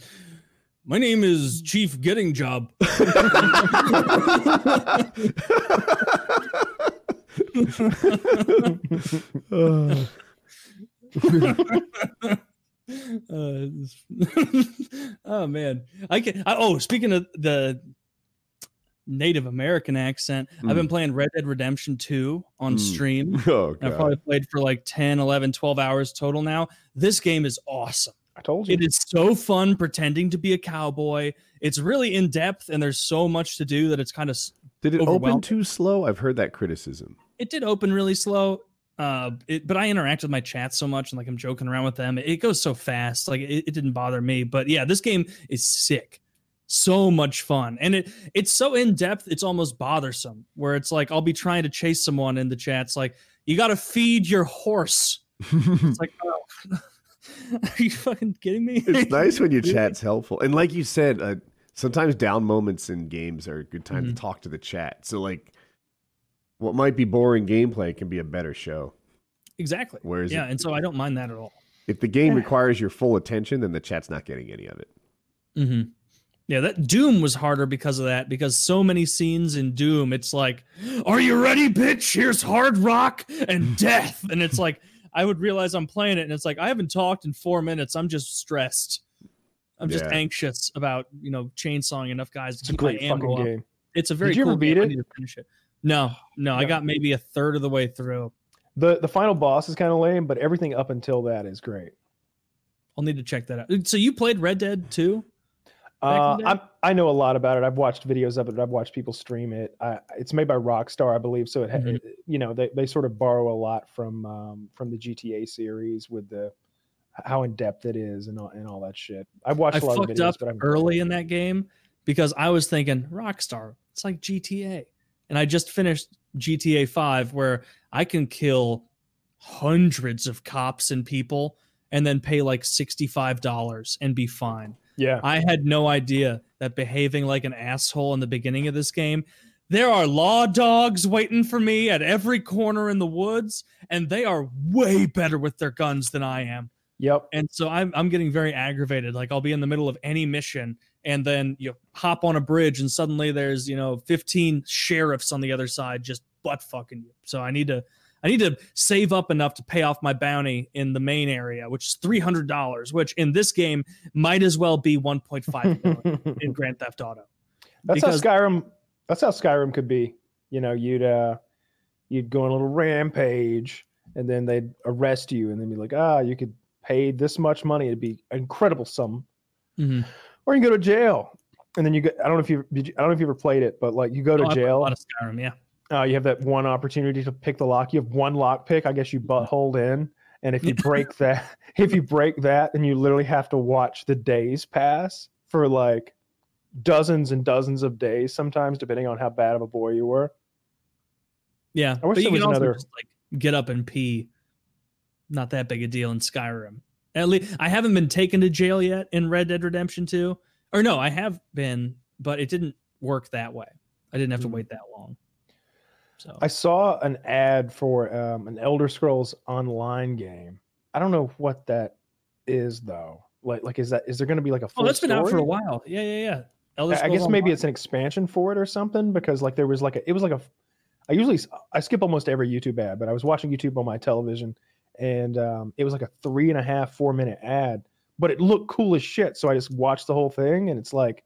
My name is Chief Getting Job. <laughs> <laughs> Uh, <laughs> oh man, I can. I, oh, speaking of the Native American accent, I've been playing Red Dead Redemption 2 on Mm. stream. <laughs> oh I've probably played for like 10, 11, 12 hours total now. This game is awesome. I told you. It is so fun pretending to be a cowboy. It's really in depth and there's so much to do that it's kind of Did it open too slow? I've heard that criticism. it did open really slow. Uh, it, but I interact with my chat so much and like I'm joking around with them. It goes so fast. Like it, it didn't bother me. But yeah, this game is sick. So much fun. And it it's so in depth, it's almost bothersome. Where it's like I'll be trying to chase someone in the chats, like, you gotta feed your horse. It's like, <laughs> oh, <laughs> are you fucking kidding me? it's nice when your <laughs> chat's helpful. And like you said, uh, sometimes down moments in games are a good time Mhm. to talk to the chat. So like what might be boring gameplay can be a better show. Exactly. Whereas yeah, if- and so I don't mind that at all. If the game requires your full attention, then the chat's not getting any of it. hmm Yeah, that Doom was harder because of that. Because so many scenes in Doom, it's like, "Are you ready, bitch? Here's hard rock and <laughs> death," and it's like, I would realize I'm playing it, and it's like I haven't talked in four minutes. I'm just stressed. I'm just Yeah. anxious about you know chainsawing enough guys to It's a keep my great ammo fucking up. game. It's a very Did you cool ever beat game. It? need to finish it. No, no, I got maybe a third of the way through. The the final boss is kind of lame, but everything up until that is great. I'll need to check that out. So you played Red Dead too? Back in Uh. I'm, I know a lot about it. I've watched videos of it. I've watched people stream it. I, it's made by Rockstar, I believe. So it, ha Mhm. it- you know, they, they sort of borrow a lot from um, from the GTA series with the how in depth it is and all, and all that shit. I've watched I a lot of videos, up but I'm early in that game because I was thinking Rockstar. It's like GTA, and I just finished GTA Five, where I can kill hundreds of cops and people, and then pay like sixty five dollars and be fine. Yeah, I had no idea that behaving like an asshole in the beginning of this game. There are law dogs waiting for me at every corner in the woods, and they are way better with their guns than I am. yep. And so I'm I'm getting very aggravated. Like I'll be in the middle of any mission and then you hop on a bridge and suddenly there's, you know, 15 sheriffs on the other side just butt fucking you. So I need to I need to save up enough to pay off my bounty in the main area, which is $300, which in this game might as well be 1.5 million <laughs> in Grand Theft Auto. That's because- how Skyrim. That's how Skyrim could be. You know, you'd uh, you'd go on a little rampage, and then they'd arrest you, and then be like, ah, you could pay this much money. It'd be an incredible sum, Mhm. or you can go to jail, and then you get. I don't know if you I don't know if you ever played it, but like you go to Oh, jail. A lot of Skyrim, yeah. Uh, you have that one opportunity to pick the lock. You have one lock pick. I guess you buttholed in, and if you <laughs> break that, <laughs> if you break that, then you literally have to watch the days pass for like dozens and dozens of days, sometimes depending on how bad of a boy you were. Yeah, I wish but you there can was also another- just like get up and pee. Not that big a deal in Skyrim. At least I haven't been taken to jail yet in Red Dead Redemption 2. Or no, I have been, but it didn't work that way. I didn't have to Mm. wait that long. So I saw an ad for um, an Elder Scrolls Online game. I don't know what that is though. Like, like is that is there going to be like a full oh, that's been out for a while. Yeah, yeah, yeah. Elder I- I Scrolls guess maybe it's an expansion for it or something because like there was like a it was like a I usually I skip almost every YouTube ad, but I was watching YouTube on my television and um, it was like a three and a half four minute ad, but it looked cool as shit. So I just watched the whole thing and it's like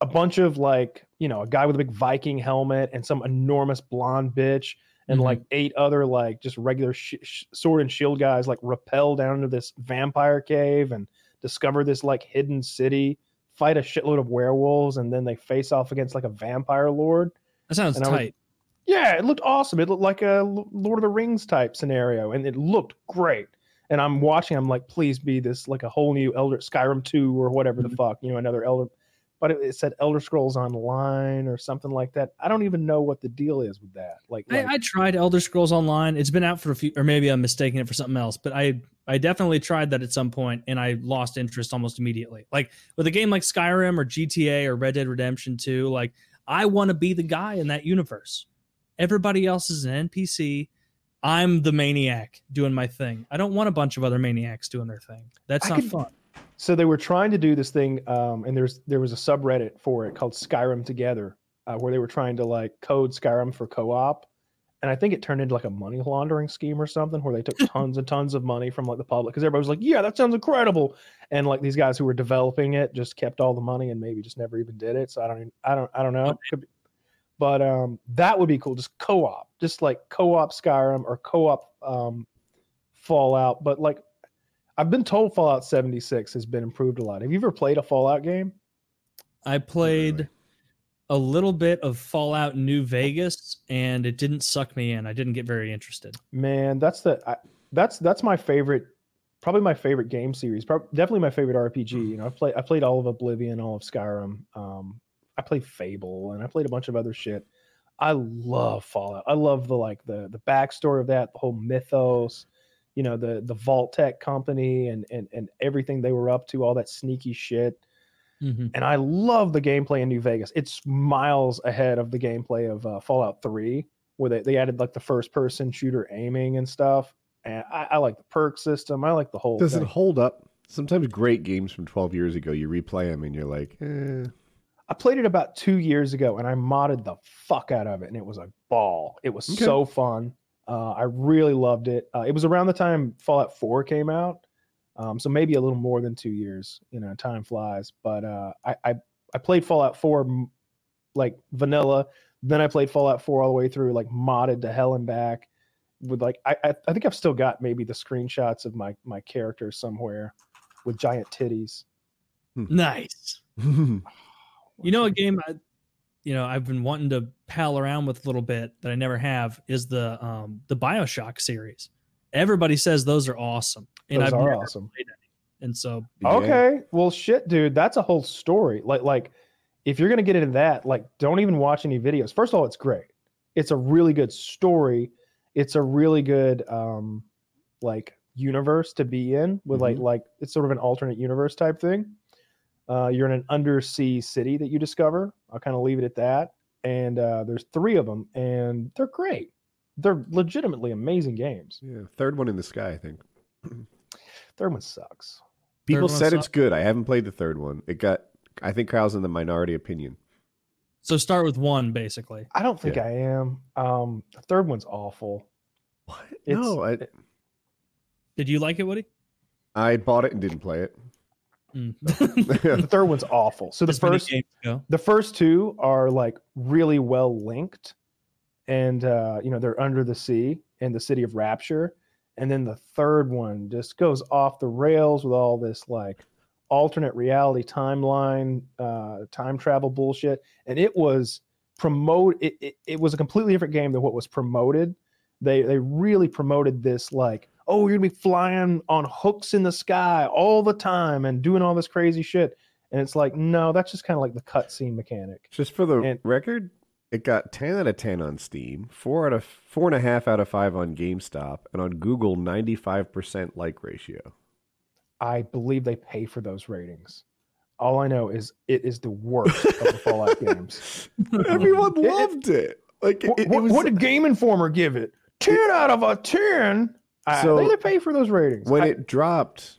a bunch of like you know a guy with a big Viking helmet and some enormous blonde bitch and Mhm. like eight other like just regular sh- sh- sword and shield guys like rappel down into this vampire cave and discover this like hidden city fight a shitload of werewolves and then they face off against like a vampire lord that sounds and I was- tight. yeah it looked awesome it looked like a lord of the rings type scenario and it looked great and i'm watching i'm like please be this like a whole new elder skyrim 2 or whatever Mhm. the fuck you know another elder but it, said elder scrolls online or something like that i don't even know what the deal is with that like, like I, I tried Elder Scrolls Online. It's been out for a few, or maybe I'm mistaking it for something else. But I, I definitely tried that at some point, and I lost interest almost immediately. Like with a game like Skyrim or GTA or Red Dead Redemption 2, like I want to be the guy in that universe. Everybody else is an NPC. I'm the maniac doing my thing. I don't want a bunch of other maniacs doing their thing. That's I not could- fun. So they were trying to do this thing um, and there's there was a subreddit for it called skyrim together uh, where they were trying to like code skyrim for co-op. And i think it turned into like a money laundering scheme or something where they took <laughs> tons and tons of money from like the public because everybody was like yeah that sounds incredible! And like these guys who were developing it just kept all the money and maybe just never even did it. So i don't even, i don't i don't know. Be. but um that would be cool. Just co-op just like co-op skyrim or co-op um fallout but like I've been told Fallout 76 has been improved a lot. Have you ever played a Fallout game? I played a little bit of Fallout New Vegas, and it didn't suck me in. I didn't get very interested. Man, that's the I, that's that's my favorite, probably my favorite game series. Probably, definitely my favorite RPG. You know, I played I played all of Oblivion, all of Skyrim. Um, I played Fable, and I played a bunch of other shit. I love Fallout. I love the like the the backstory of that, the whole mythos. You know, the the Vault-Tec company and and and everything they were up to, all that sneaky shit. Mhm. and I love the gameplay in New Vegas. It's miles ahead of the gameplay of uh, Fallout 3, where they, they added like the first person shooter aiming and stuff. And I, I like the perk system. I like the whole Does it hold up? Sometimes great games from 12 years ago, you replay them and you're like, eh. I played it about two years ago and I modded the fuck out of it, and it was a ball. It was Okay. so fun. Uh, I really loved it. Uh, it was around the time Fallout 4 came out, um, so maybe a little more than two years. You know, time flies. But uh, I, I I played Fallout 4 like vanilla. Then I played Fallout 4 all the way through, like modded to hell and back. With like, I I, I think I've still got maybe the screenshots of my my character somewhere with giant titties. Nice. <laughs> You know, a game I, you know, I've been wanting to pal around with a little bit that I never have is the um the Bioshock series. Everybody says those are awesome, and Those I've are never awesome. played any. And so, Yeah. Okay, well, shit, dude, that's a whole story. Like, like if you're gonna get into that, like, don't even watch any videos. First of all, it's great. It's a really good story. It's a really good, um, like universe to be in with like, like it's sort of an alternate universe type thing. Uh, you're in an undersea city that you discover. I'll kind of leave it at that. And uh, there's three of them, and they're great. They're legitimately amazing games. yeah, third one in the sky, I think. <clears throat> Third one sucks. People one said it's good. I haven't played the third one. It got. I think Kyle's in the minority opinion. so start with one basically. I don't think Yeah. I am. Um, the third one's awful. What? It's- no, I, Did you like it, Woody? I bought it and didn't play it. Mm. <laughs> The third one's awful. So the As first, games go. the first two are like really well linked, and uh, you know they're under the sea in the city of Rapture, and then the third one just goes off the rails with all this like alternate reality timeline, uh, time travel bullshit, and it was promote. It, it, it was a completely different game than what was promoted. They they really promoted this like oh you're gonna be flying on hooks in the sky all the time and doing all this crazy shit. And it's like, no, that's just kind of like the cutscene mechanic. Just for the And- record, it got ten out of ten on Steam, four out of four and a half out of five on GameStop, and on Google, ninety-five percent like ratio. I believe they pay for those ratings. All I know is it is the worst of the Fallout <laughs> games. Everyone It- it- loved it. Like it, What, it was what did Game Informer give it? 10 out of a 10. I, So, they, they pay for those ratings. when I- it dropped.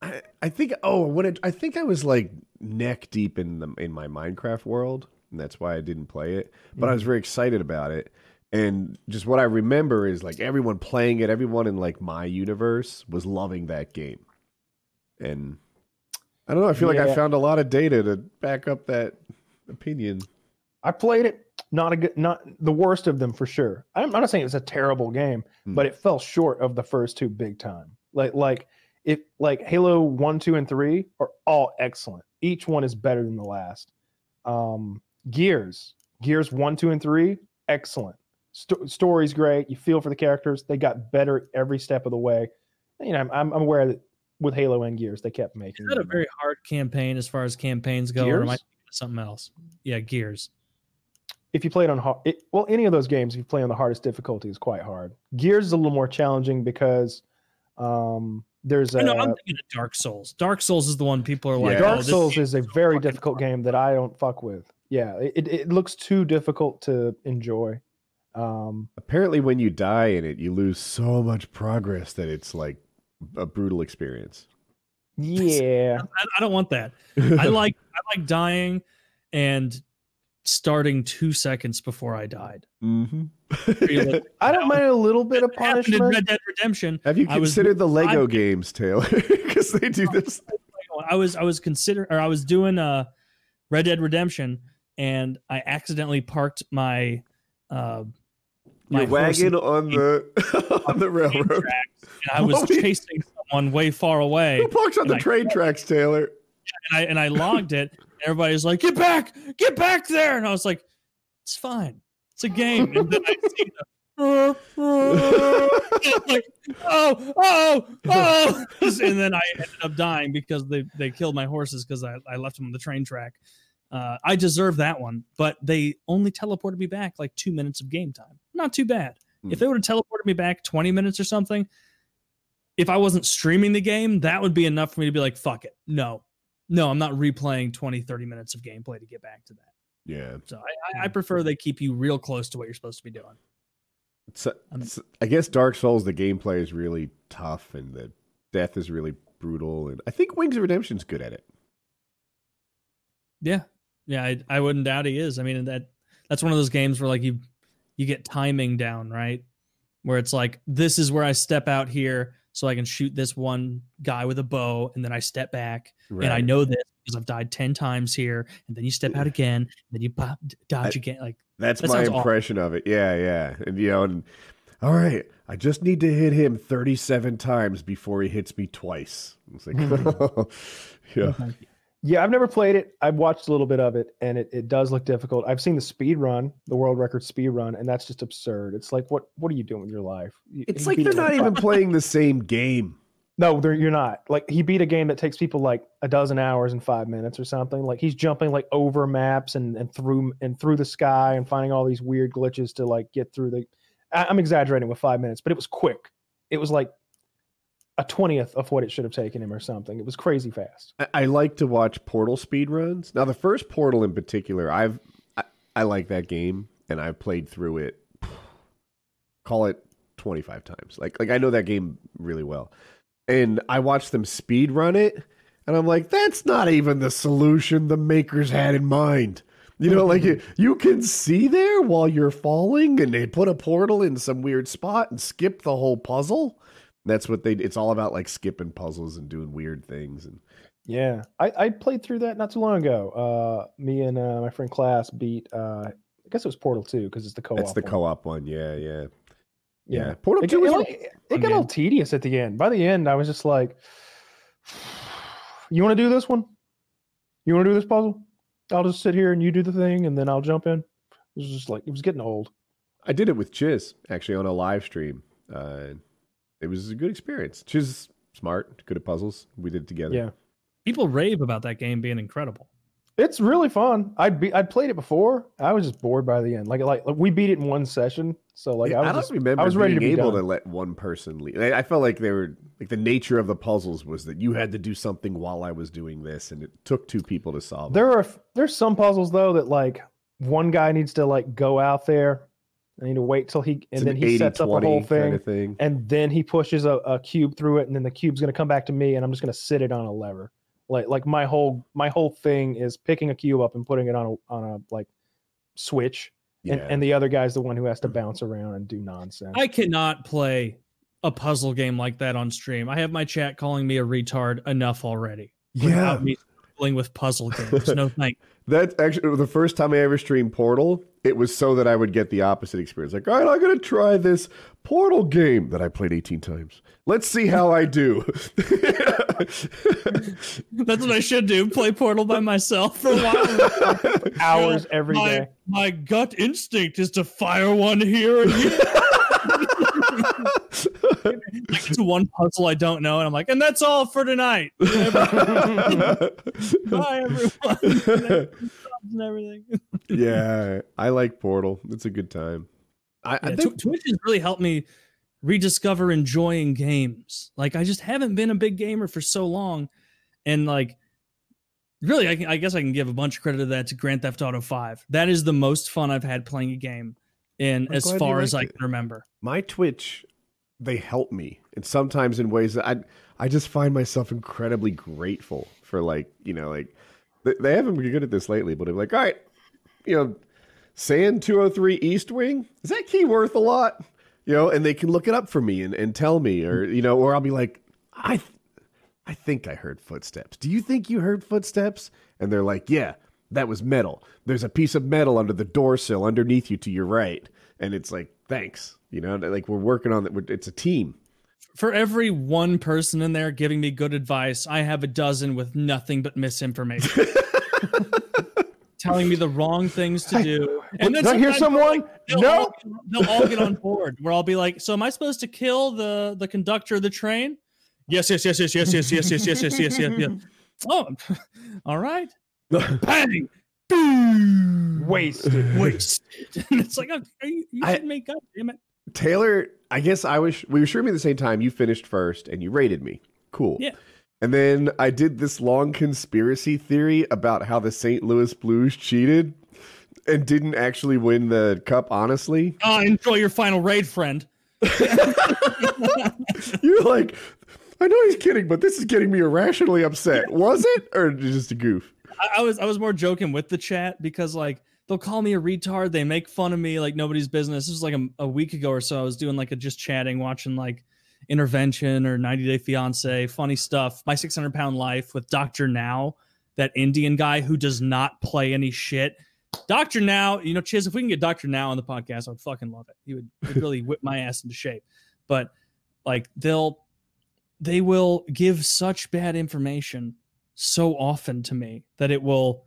I, I think oh when it I think I was like neck deep in the in my Minecraft world, and that's why I didn't play it. But I was mm. very excited about it, and just what I remember is like everyone playing it, everyone in like my universe was loving that game, and I don't know. I feel like I found a lot of data to back up that opinion. I played it. Not a good, not the worst of them for sure. I'm not saying it's a terrible game, Hmm. but it fell short of the first two big time. Like, like it, like Halo one, two, and three are all excellent. Each one is better than the last. Um, Gears, Gears one, two, and three, excellent. Sto- story's great. You feel for the characters. They got better every step of the way. You know, I'm, I'm I'm aware that with Halo and Gears, they kept making. Is that a very hard campaign as far as campaigns go, or am I Gears? thinking of something else? Yeah, Gears. If you play it on hard, it, well, any of those games, if you play on the hardest difficulty, is quite hard. Gears is a little more challenging because um, there's a I know I'm thinking of Dark Souls. Dark Souls is the one people are like, Yeah. oh, Dark this Souls is a so very difficult hard. game that I don't fuck with. Yeah, it, it, it looks too difficult to enjoy. Um, Apparently, when you die in it, you lose so much progress that it's like a brutal experience. yeah, I, I don't want that. <laughs> I like I like dying and starting two seconds before I died. hmm <laughs> I don't mind a little bit of happened in punishment. Red Dead Redemption. Have you I was considered the Lego five- games, Taylor? <laughs> Because they do this. I was I was consider or I was doing uh Red Dead Redemption and I accidentally parked my uh my wagon on the <laughs> on the railroad. tracks, and I was chasing someone way far away Who parks on the I- train tracks, Taylor? And I and I logged it. Everybody's like, "Get back, get back there!" And I was like, "It's fine, it's a game." And then I see the. <laughs> Like, oh, oh, oh, <laughs> and then I ended up dying because they they killed my horses because I, I left them on the train track. Uh, I deserve that one, but they only teleported me back like two minutes of game time. Not too bad. Hmm. If they would have teleported me back 20 minutes or something, if I wasn't streaming the game, that would be enough for me to be like, fuck it. No, no, I'm not replaying 20, 30 minutes of gameplay to get back to that. Yeah. So I, I, I prefer they keep you real close to what you're supposed to be doing. So, so- I guess Dark Souls, the gameplay is really tough and the death is really brutal. And I think Wings of Redemption's good at it. Yeah. Yeah, I, I wouldn't doubt he is. I mean, that that's one of those games where like you you get timing down, right? where it's like this is where I step out here so I can shoot this one guy with a bow, and then I step back, and I know this because I've died ten times here, and then you step out again, and then you pop, dodge I- again. Like That's That my sounds awful. impression of it. Yeah, yeah. And you know, and all right, I just need to hit him 37 times before he hits me twice. It's like, <laughs> <laughs> yeah. Yeah, I've never played it. I've watched a little bit of it, and it, it does look difficult. I've seen the speed run, the world record speed run, and that's just absurd. It's like, what what are you doing with your life? You- It's you like they're not even playing the same game. <laughs> No, they're, you're not. Like he beat a game that takes people like a dozen hours and five minutes or something. Like he's jumping like over maps and and through and through the sky and finding all these weird glitches to like get through the. I, I'm exaggerating with five minutes, but it was quick. It was like a twentieth of what it should have taken him or something. It was crazy fast. I, I like to watch Portal speed runs. Now, the first Portal in particular, I've I, I like that game, and I've played through it. <sighs> Call it 25 times. Like like I know that game really well. And I watched them speed run it, and I'm like, that's not even the solution the makers had in mind. You know, like you, <laughs> you can see there while you're falling, and they put a portal in some weird spot and skip the whole puzzle. That's what they. It's all about like skipping puzzles and doing weird things. And Yeah, I, I played through that not too long ago. Uh, me and uh, my friend Class beat. Uh, I guess it was Portal Two because it's the co-op. that's the one. co-op one. Yeah, yeah, Yeah. yeah. Portal It, Two got- was it, like- it got a little tedious at the end. By the end, I was just like, "You want to do this one? You want to do this puzzle? I'll just sit here and you do the thing, and then I'll jump in." It was just like it was getting old. I did it with Chiz actually on a live stream. Uh, it was a good experience. She's smart, good at puzzles. We did it together. Yeah, people rave about that game being incredible. it's really fun. I'd be I'd played it before. I was just bored by the end. Like like, like we beat it in one session, so like Yeah, I I, was don't just, remember I was ready to be able done. to let one person leave. I, I felt like they were like the nature of the puzzles was that you had to do something while I was doing this, and it took two people to solve. it. There are there's some puzzles though that like one guy needs to like go out there. I need to wait till he It's and then an he sets up a whole thing, kind of thing. and then he pushes a, a cube through it, and then the cube's gonna come back to me, and I'm just gonna sit it on a lever. Like like my whole my whole thing is picking a cube up and putting it on a on a like switch, and, Yeah. and the other guy's the one who has to bounce around and do nonsense. I cannot play a puzzle game like that on stream. I have my chat calling me a retard enough already. yeah, Without me dealing with puzzle games. No <laughs> thank. That's actually the first time I ever streamed Portal. It was so that I would get the opposite experience. Like, all right, I'm gonna try this Portal game that I played 18 times. Let's see how I do. <laughs> That's what I should do. Play Portal by myself for a while. <laughs> Hours every my, day. My gut instinct is to fire one here and here. Like it's one puzzle I don't know, and I'm like, and that's all for tonight. <laughs> Bye, everyone. <laughs> and everything. yeah, I like Portal. It's a good time. I, I Yeah, think Twitch has really helped me rediscover enjoying games. Like I just haven't been a big gamer for so long, and like really, I, can, I guess I can give a bunch of credit to that to Grand Theft Auto Five. That is the most fun I've had playing a game in I'm as far as I liked can remember. my Twitch, they help me, and sometimes in ways that I I just find myself incredibly grateful for. Like you know, like they, they haven't been good at this lately, but I'm like, all right, you know, Sand 203 East Wing is that key worth a lot? You know, and they can look it up for me and, and tell me, or you know, or I'll be like, I. I think I heard footsteps. Do you think you heard footsteps? And they're like, Yeah, that was metal. There's a piece of metal under the door sill underneath you to your right. And it's like, Thanks. You know, like we're working on it. It's a team. For every one person in there giving me good advice, I have a dozen with nothing but misinformation. Telling me the wrong things to do. Did then I hear someone? they'll No. all, they'll all get on board where I'll be like, so am I supposed to kill the the conductor of the train? Yes, yes, yes, yes, yes, yes, yes, yes, yes, yes, yes, yes, yes. Oh, all right. Bang. Boom. Wasted. Wasted. <laughs> And <laughs> it's like, oh, are you, you I- should make up, damn it. Taylor, I guess I was we were streaming at the same time. You finished first and you rated me. Cool. Yeah. And then I did this long conspiracy theory about how the St. Louis Blues cheated and didn't actually win the cup honestly. Oh, enjoy your final raid, friend. <laughs> You're like, I know he's kidding, but this is getting me irrationally upset. Was it? Or just a goof? I, was I was more joking with the chat because like they'll call me a retard. They make fun of me like nobody's business. This was like a, a week ago or so. I was doing like a just chatting, watching like Intervention or 90 Day Fiance, funny stuff. My 600 Pound Life with Doctor Now, that Indian guy who does not play any shit. Doctor Now, you know, Chiz, if we can get Doctor Now on the podcast, I'd fucking love it. He would, really whip my ass into shape. But like they'll they will give such bad information so often to me that it will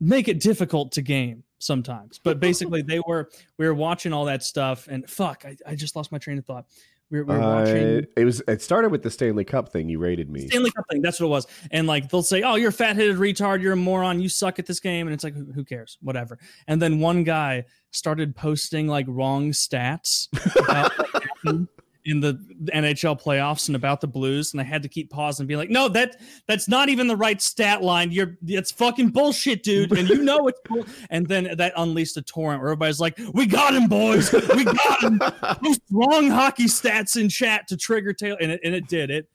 make it difficult to game sometimes. But <laughs> basically they were we were watching all that stuff and fuck, I, I just lost my train of thought. We were, we were watching Uh, it was. It started with the Stanley Cup thing. You rated me. Stanley Cup thing. That's what it was. And like they'll say, "Oh, you're a fat-headed retard. You're a moron. You suck at this game." And it's like, who who cares? Whatever. And then one guy started posting like wrong stats about <laughs> in the NHL playoffs and about the Blues, and I had to keep pausing and be like, "No, that that's not even the right stat line. You're it's fucking bullshit, dude. And you know it's bull-. <laughs> and then that unleashed a torrent where everybody's like, "We got him, boys. We got him." <laughs> Post wrong hockey stats in chat to trigger tail, and it, and it did it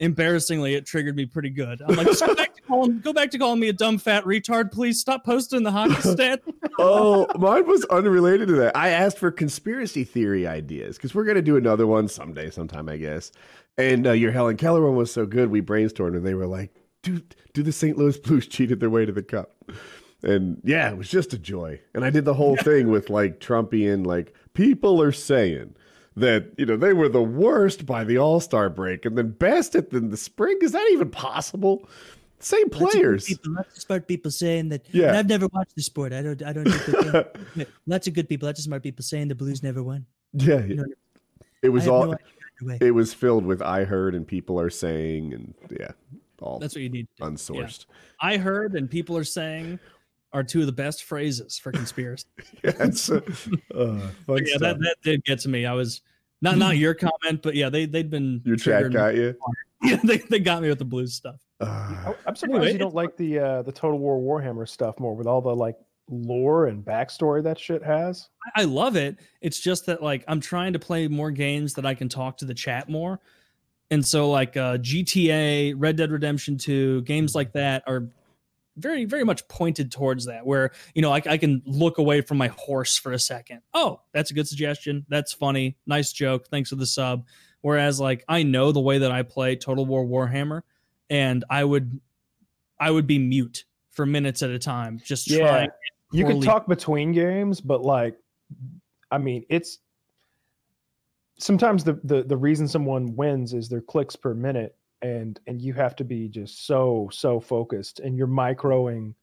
embarrassingly it triggered me pretty good i'm like go back to calling go back to calling me a dumb fat retard please stop posting the hockey <laughs> stat oh, mine was unrelated to that. I asked for conspiracy theory ideas because we're gonna do another one someday, sometime, I guess. And uh, your Helen Keller one was so good, we brainstormed, and they were like, "Do do the St. Louis Blues <laughs> cheated their way to the cup?" And yeah, it was just a joy. And I did the whole thing with like Trumpian, like people are saying that you know they were the worst by the All Star break, and then best at the, the spring. Is that even possible? Same players. People, lots of smart people saying that. Yeah. And I've never watched the sport. I don't. I don't. Think that they- <laughs> lots of good people. Lots of smart people saying the Blues never won. Yeah, You know, it was all. no idea either way. it was filled with I heard and people are saying and yeah, all that's what you need unsourced. i heard and people are saying are two of the best phrases for conspiracy <laughs> Yeah, <laughs> uh, yeah that, that did get to me i was not not your comment but yeah they they'd been Your chat triggering got you. <laughs> yeah they, they got me with the blues stuff Uh, I'm surprised Anyway, you don't like the uh, the Total War Warhammer stuff more with all the like lore and backstory that shit has. I I love it. It's just that like I'm trying to play more games that I can talk to the chat more. And so like uh GTA, Red Dead Redemption 2, games like that are very very much pointed towards that where you know I, I can look away from my horse for a second. Oh, that's a good suggestion. That's funny. Nice joke. Thanks for the sub. Whereas like I know the way that I play Total War Warhammer and I would I would be mute for minutes at a time just Yeah. trying You can talk between games, but like, I mean, it's sometimes the, the the reason someone wins is their clicks per minute, and and you have to be just so so focused, and you're microing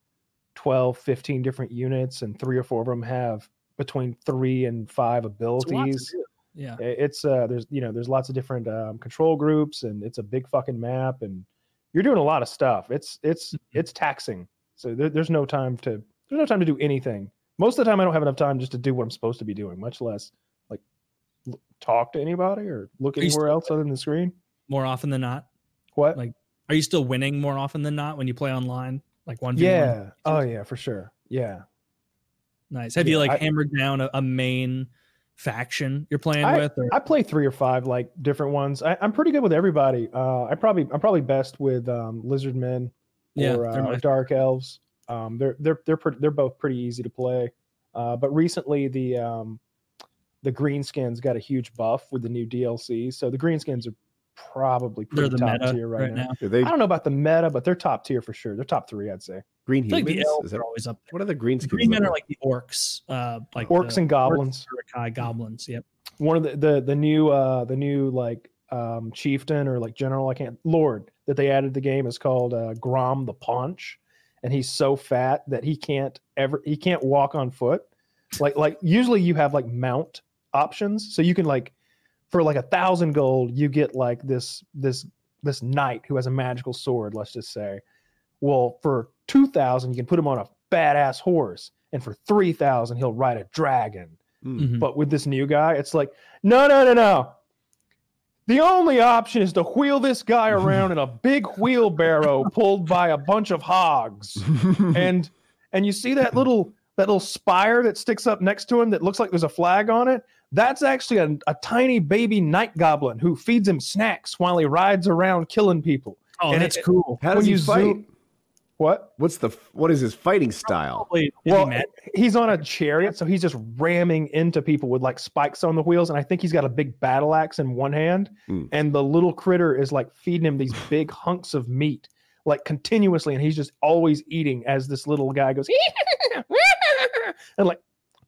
12, 15 different units, and three or four of them have between three and five It's a lot to abilities. Yeah. It's uh, there's you know there's lots of different um, control groups, and it's a big fucking map, and you're doing a lot of stuff. It's it's Mm-hmm. it's taxing. So there, there's no time to there's no time to do anything. Most of the time, I don't have enough time just to do what I'm supposed to be doing, much less like l- talk to anybody or look anywhere else other than the screen. more often than not? What? Like, Are you still winning more often than not when you play online? Like one yeah. Oh yeah, for sure. Yeah. Nice. Have Yeah, you like I- hammered down a, a main faction you're playing I, with? Or I play three or five like different ones. I, I'm pretty good with everybody. Uh, I probably I'm probably best with um, lizard men Yeah, or, uh, or dark elves. Um, they're they're they're pretty, they're both pretty easy to play. Uh, but recently the um, the greenskins got a huge buff with the new DLC. So the greenskins are probably they're pretty the top meta tier right, right now. now. are they I don't know about the meta, but they're top tier for sure. They're top three, I'd say. green I feel like humans? the elves Is that, are always up there. what are the green The green men look are like? like the orcs, uh, like Orcs the and goblins. Uruk-hai goblins. Yep. one of the the the new uh the new like um chieftain or like general I can't lord that they added to the game is called uh Grom the Paunch and he's so fat that he can't ever he can't walk on foot like like usually you have like mount options so you can like for like a thousand gold you get like this this this knight who has a magical sword let's just say well for 2000 you can put him on a badass horse and for 3000 he'll ride a dragon Mhm. but with this new guy, it's like, no, no, no, no. The only option is to wheel this guy <laughs> around in a big wheelbarrow pulled by a bunch of hogs. <laughs> And and you see that little that little spire that sticks up next to him that looks like there's a flag on it? That's actually a, a tiny baby night goblin who feeds him snacks while he rides around killing people. Oh, And that's it- cool. How when does he you fight? zoom- What? What's the what is his fighting style? Probably- is he Well, he's on a chariot, so he's just ramming into people with like spikes on the wheels, and I think he's got a big battle axe in one hand, Hmm. and the little critter is like feeding him these <laughs> big hunks of meat, like continuously, and he's just always eating as this little guy goes <laughs> and like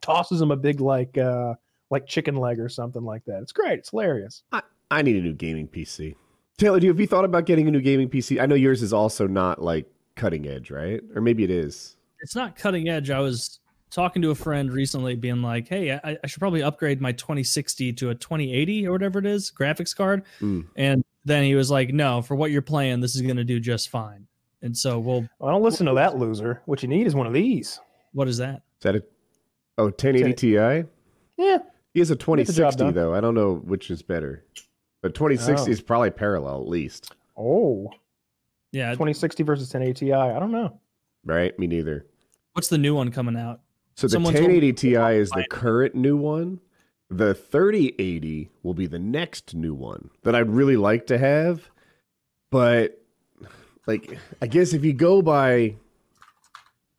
tosses him a big like uh like chicken leg or something like that. It's great. It's hilarious. I I need a new gaming PC. Taylor, do you have you thought about getting a new gaming PC? I know yours is also not like cutting edge, right? Or maybe it is. it's not cutting edge. I was talking to a friend recently, being like, "Hey, I, I should probably upgrade my 2060 to a 2080 or whatever it is graphics card." Mm. And then he was like, "No, for what you're playing, this is going to do just fine." And so, we'll. I don't listen to that loser. What you need is one of these. what is that? Is that a oh 1080 Ti? Yeah. He has a Get the job 2060 though. I don't know which is better. But 2060 Oh. is probably parallel at least, Oh, Yeah, 2060 versus 1080 Ti. I don't know. right? Me neither. what's the new one coming out? So the Someone 1080 Ti is the current new one. The 3080 will be the next new one that I'd really like to have. But like I guess if you go by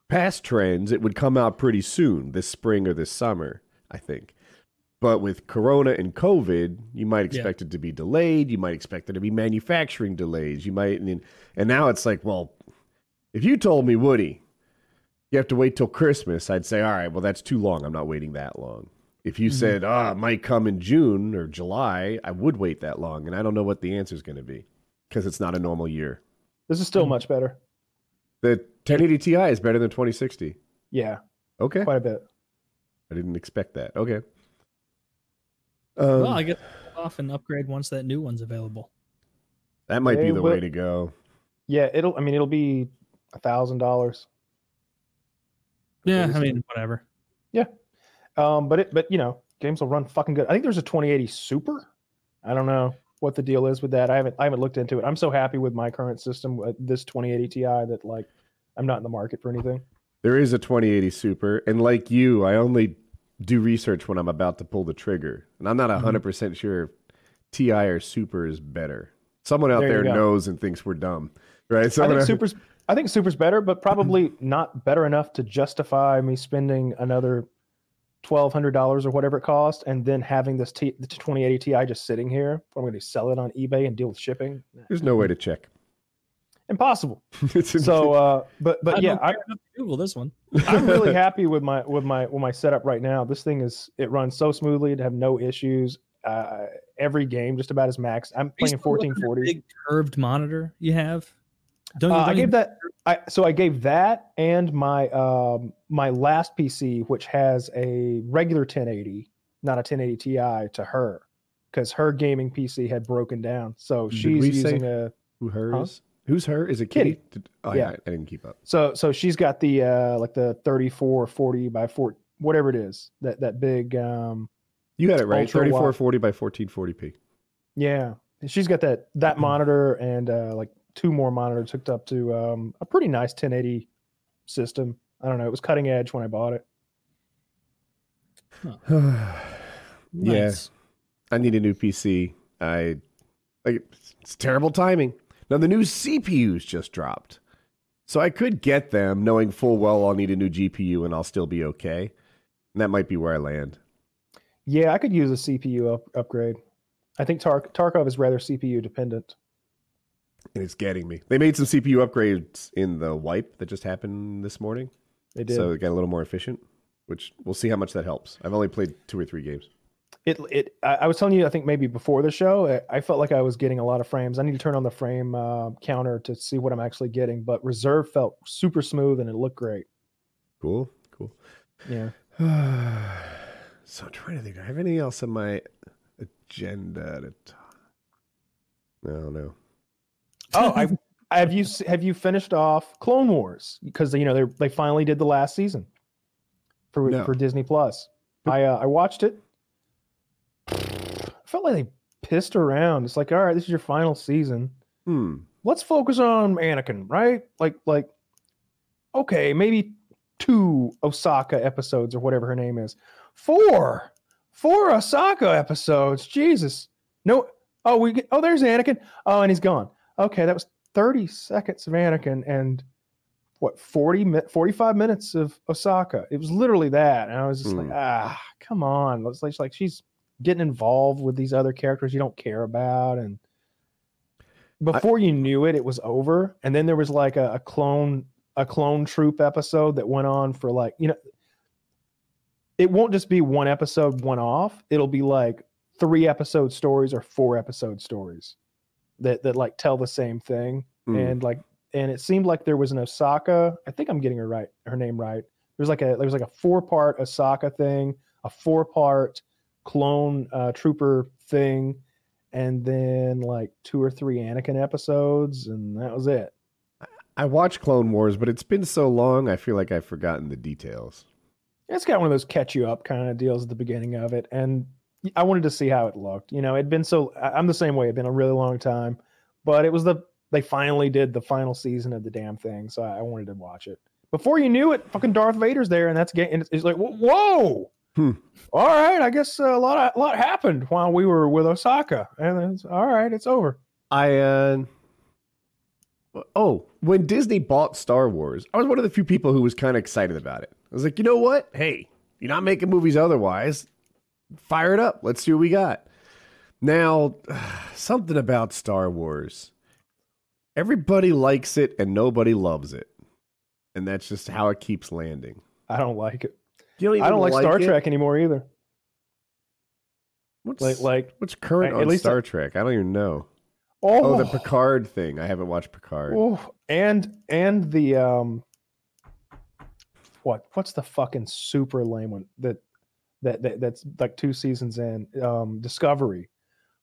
past trends, it would come out pretty soon, this spring or this summer, I think. But with Corona and COVID, you might expect it to be delayed. You might expect there to be manufacturing delays. You might, and, and now it's like, well, if you told me, Woody, you have to wait till Christmas, I'd say, all right, well, that's too long. I'm not waiting that long. If you Mhm. said, ah, it might come in June or July, I would wait that long. And I don't know what the answer is going to be because it's not a normal year. This is still much better. The 1080 Ti is better than 2060. Yeah, Okay. quite a bit. I didn't expect that. Okay. Um, well, I get off and upgrade once that new one's available. that might be the will- way to go. Yeah, it'll. I mean, it'll be a thousand dollars. Yeah, I mean, whatever. Yeah, um, but it, but you know, games will run fucking good. I think there's a 2080 Super. I don't know what the deal is with that. I haven't, I haven't looked into it. I'm so happy with my current system, with this 2080 Ti, that like, I'm not in the market for anything. There is a 2080 Super, and like you, I only do research when I'm about to pull the trigger, and I'm not Mm-hmm. 100 percent sure if Ti or Super is better. Someone out There there knows and thinks we're dumb, right? I think out- Super's, I think Super's better, but probably not better enough to justify me spending another twelve hundred dollars or whatever it cost, and then having this T, the 2080 Ti just sitting here. I'm going to sell it on eBay and deal with shipping. There's no way to check. Impossible. <laughs> It's- So, uh, but but I yeah, I, care enough to Google this one. I'm really <laughs> happy with my with my with my setup right now. This thing is it runs so smoothly to have no issues. Uh, every game just about is maxed. I'm playing still looking at the 1440. Big curved monitor you have. Don't you? Uh, I don't you- gave that. I so I gave that and my um my last PC, which has a regular 1080, not a 1080 Ti, to her because her gaming PC had broken down. So Did she's we say- using a Who hers? Who's her? Is it Kitty. Kitty? Did- oh, Yeah. yeah. I didn't keep up. so so she's got the uh like the 34 40 by 4 whatever it is that that big um You had it right. Ultra 3440 by 1440p. Yeah, she's got that that <clears throat> monitor and uh, like two more monitors hooked up to um, a pretty nice 1080 system. I don't know. It was cutting edge when I bought it. <sighs> yeah. Nice. I need a new PC. I like it's terrible timing. Now the new CPUs just dropped. So I could get them knowing full well I'll need a new GPU and I'll still be okay. And that might be where I land. Yeah, I could use a CPU up, upgrade. I think Tar- Tarkov is rather CPU dependent. And it's getting me. They made some CPU upgrades in the wipe that just happened this morning. They did. So it got a little more efficient, which we'll see how much that helps. I've only played two or three games. It it I, was telling you I think maybe before the show I, I felt like I was getting a lot of frames. I need to turn on the frame uh, counter to see what I'm actually getting. But reserve felt super smooth and it looked great. Cool, cool. Yeah. <sighs> so I'm trying to think. Do I have anything else on my agenda to talk? No, no. Oh, I <laughs> have you have you finished off Clone Wars because you know they they finally did the last season for No. for Disney Plus. I uh, I watched it. I felt like they pissed around. It's like, all right, this is your final season. Hmm. Let's focus on Anakin, right? Like like, okay, maybe two Ahsoka episodes or whatever her name is. Four, four Ahsoka episodes. Jesus, no. Oh, we get, oh, there's Anakin. Oh, and he's gone. Okay, that was 30 seconds of Anakin, and what 40 mi- 45 minutes of Ahsoka. It was literally that, and I was just Hmm. like, ah, come on. It's like, like she's getting involved with these other characters you don't care about, and before you knew it, it was over. And then there was like a, a clone a clone troop episode that went on for like you know. It won't just be one episode, one off. It'll be like three episode stories or four episode stories that that like tell the same thing Hmm. and like and it seemed like there was an Ahsoka. I think I'm getting her right, her name right. There's like a there was like a four part Ahsoka thing, a four part clone uh, trooper thing, and then like two or three Anakin episodes, and that was it. I watched Clone Wars, but it's been so long. I feel like I've forgotten the details. It's got one of those catch you up kind of deals at the beginning of it, and I wanted to see how it looked. You know, it'd been so I'm the same way. It'd been a really long time, but it was the they finally did the final season of the damn thing, so I wanted to watch it. Before you knew it, fucking Darth Vader's there, and that's getting. It's like, whoa, Hmm. all right. I guess a lot, a lot happened while we were with Ahsoka, and it's all right. It's over. I uh oh, when Disney bought Star Wars, I was one of the few people who was kind of excited about it. I was like, you know what? Hey, you're not making movies otherwise. Fire it up. Let's see what we got. Now, <sighs> something about Star Wars. Everybody likes it and nobody loves it. And that's just how it keeps landing. I don't like it. You don't I don't even like, Star it? Trek anymore either. What's Like, like what's current at on least I- Star Trek? I don't even know. oh, Oh, the Picard thing. I haven't watched Picard. Oh, and and the um, what what's the fucking super lame one that that, that that's like two seasons in um Discovery.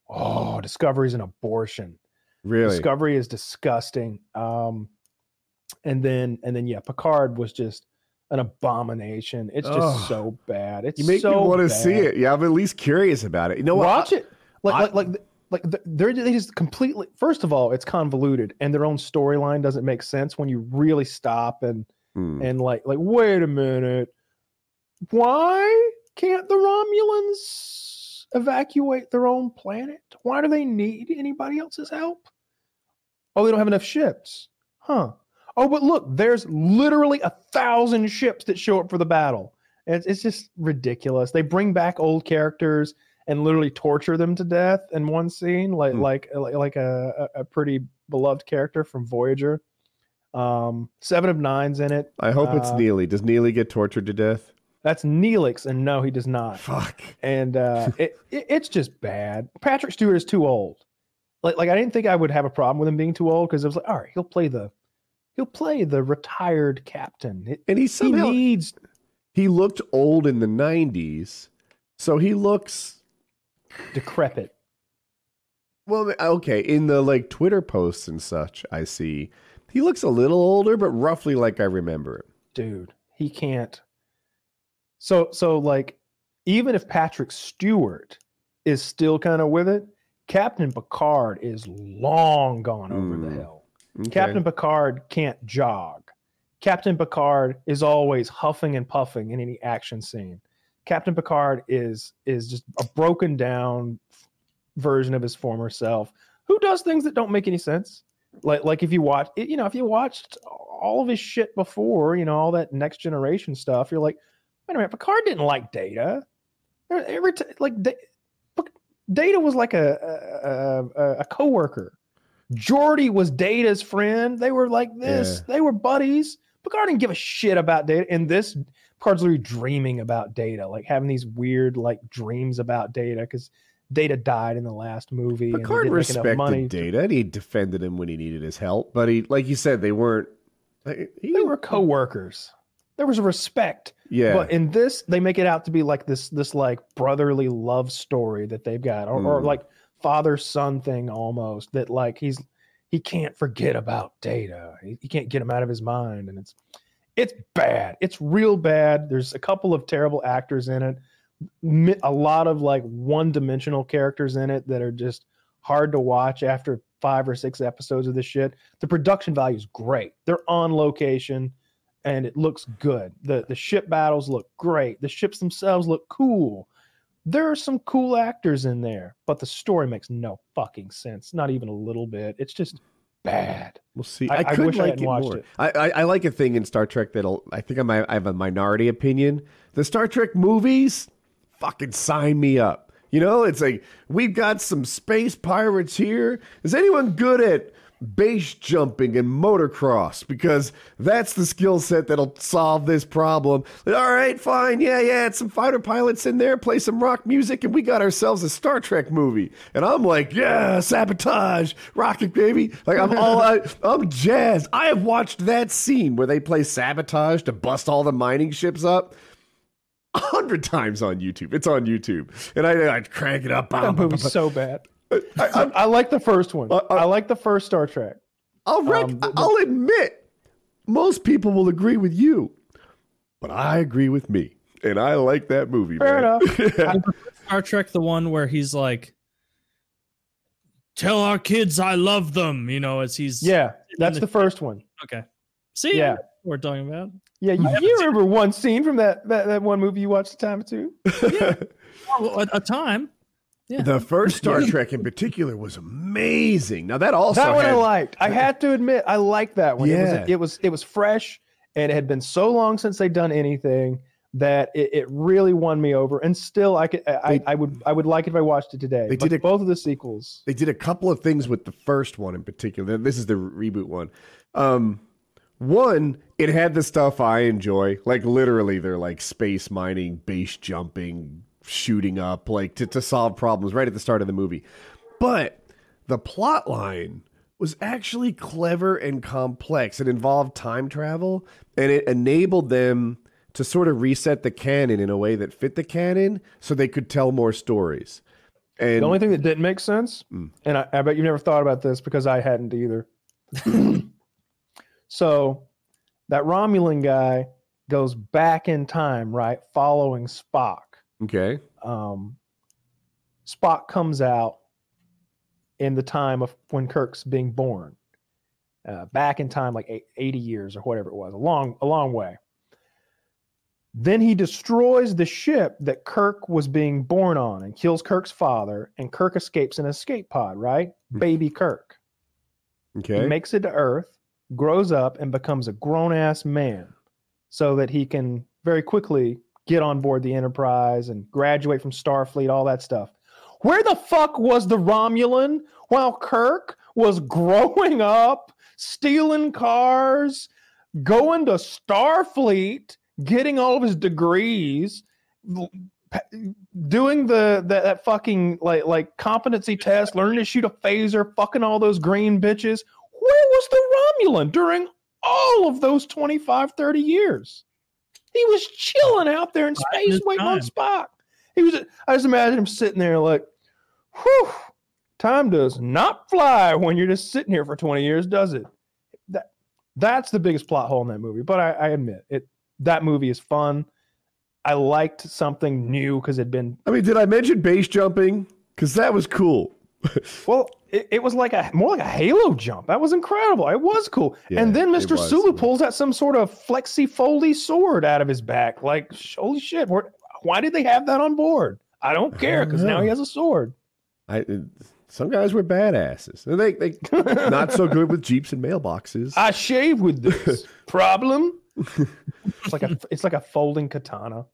Oh, Discovery's an abortion. really? Discovery is disgusting. Um, and then and then yeah, Picard was just an abomination. It's just Ugh. so bad. It's You make so me want to see it. Yeah, I'm at least curious about it. You know what? Watch it. Like I- like like like they're they just completely. First of all, it's convoluted, and their own storyline doesn't make sense when you really stop and Hmm. and like like wait a minute, why can't the Romulans evacuate their own planet? Why do they need anybody else's help? Oh, they don't have enough ships, huh? Oh, but look, there's literally a thousand ships that show up for the battle. It's, it's just ridiculous. They bring back old characters and literally torture them to death in one scene, like Hmm. like like, a, a pretty beloved character from Voyager. Um, Seven of Nines in it. I hope it's uh, Neely. Does Neely get tortured to death? That's Neelix, and no, he does not. Fuck. And uh, <laughs> it, it it's just bad. Patrick Stewart is too old. Like like I didn't think I would have a problem with him being too old because I was like, all right, he'll play the he'll play the retired captain. It- And he somehow he needs he looked old in the 90s. So he looks decrepit. well okay, in the like Twitter posts and such, I see. He looks a little older but roughly like I remember him. dude he can't so so like even if patrick stewart is still kind of with it captain picard is long gone over the Mm. hill Okay. captain picard can't jog. Captain picard is always huffing and puffing in any action scene. Captain picard is is just a broken down version of his former self who does things that don't make any sense. Like like if you watch you know if you watched all of his shit before you know all that next generation stuff you're like wait a minute picard didn't like data. Every t- like Da- data was like a a, a, a coworker Geordi was Data's friend. They were like this. They were buddies. Picard didn't give a shit about Data. And this Picard's literally dreaming about Data, like having these weird like dreams about Data because Data died in the last movie. and Picard enough respected. Data and he defended him when he needed his help, but he like you said they weren't like, he, They were co-workers. There was a respect. yeah. But in this, they make it out to be like this this like brotherly love story that they've got, or, or Mm. like father son thing almost. That like he's he can't forget about Data. He, he can't get him out of his mind, and it's it's bad. It's real bad. There's a couple of terrible actors in it. A lot of like one dimensional characters in it that are just hard to watch after five or six episodes of this shit. The production value is great. They're on location and it looks good. The the ship battles look great. The ships themselves look cool. There are some cool actors in there, but the story makes no fucking sense. Not even a little bit. It's just bad. We'll see. I- I, I could wish I like hadn't it watched more. it. I, I I like a thing in Star Trek that'll. I think I might I have a minority opinion. The Star Trek movies, fucking sign me up. You know, it's like we've got some space pirates here. Is anyone good at base jumping and motocross? Because that's the skill set that'll solve this problem. All right, fine, yeah, yeah. It's some fighter pilots in there. Play some rock music, and we got ourselves a Star Trek movie. And I'm like, yeah, sabotage, rocket baby. Like I'm all out, <laughs> I'm jazzed. I have watched that scene where they play sabotage to bust all the mining ships up a hundred times on YouTube. It's on YouTube, and I, I crank it up. That movie's so bad. I, I, I like the first one. Uh, I like the first Star Trek. I'll rec- Um, the- I'll admit, most people will agree with you, but I agree with me, and I like that movie. Fair man. enough. <laughs> Star Trek, the one where he's like, "Tell our kids I love them," you know, as he's Yeah, that's the first one. okay. See, Yeah. yeah, what we're talking about. Yeah, you, <laughs> you remember one scene from that, that that one movie you watched a time or two? yeah, <laughs> Oh, a, a time. Yeah. The first <laughs> Star Trek in particular was amazing. Now that also that one I liked. I had to admit, I liked that one. Yeah. It was it was it was fresh, and it had been so long since they'd done anything that it, it really won me over. And still, I could I, They- I would I would like it if I watched it today. They But did a- both of the sequels. they did a couple of things with the first one in particular. This is the reboot one. Um, one, it had the stuff I enjoy, like literally, they're like space mining, base jumping, shooting up, like to, to solve problems right at the start of the movie. But the plot line was actually clever and complex. It involved time travel, and it enabled them to sort of reset the canon in a way that fit the canon, so they could tell more stories. And The only thing that didn't make sense, Mm. and I, I bet you've never thought about this because I hadn't either. <coughs> so that Romulan guy goes back in time, right, following Spock. Okay. Um, Spock comes out in the time of when Kirk's being born, uh, back in time, like eight- 80 years or whatever it was, a long, a long way. Then he destroys the ship that Kirk was being born on and kills Kirk's father, and Kirk escapes in an escape pod, right? Baby Kirk. Okay. He makes it to Earth, grows up, and becomes a grown ass man so that he can very quickly get on board the Enterprise and graduate from Starfleet, all that stuff. Where the fuck was the Romulan while Kirk was growing up, stealing cars, going to Starfleet, getting all of his degrees, doing the, that fucking like like competency test, learning to shoot a phaser, fucking all those green bitches. Where was the Romulan during all of those 25, 30 years? He was chilling out there in Biding space his waiting on time. Spock. He was I just imagine him sitting there like, whew, time does not fly when you're just sitting here for 20 years, does it? That that's the biggest plot hole in that movie. But I, I admit it that movie is fun. I liked something new because it'd been I mean, did I mention base jumping? Because that was cool. <laughs> well, it, it was like a more like a Halo jump. That was incredible. It was cool. Yeah, and then Mr. was. Sulu pulls out some sort of flexi foldy sword out of his back. Like, holy shit! where- Why did they have that on board? I don't care because now he has a sword. I some guys were badasses. They they <laughs> not so good with jeeps and mailboxes. I shave with this <laughs> problem. it's like a it's like a folding katana.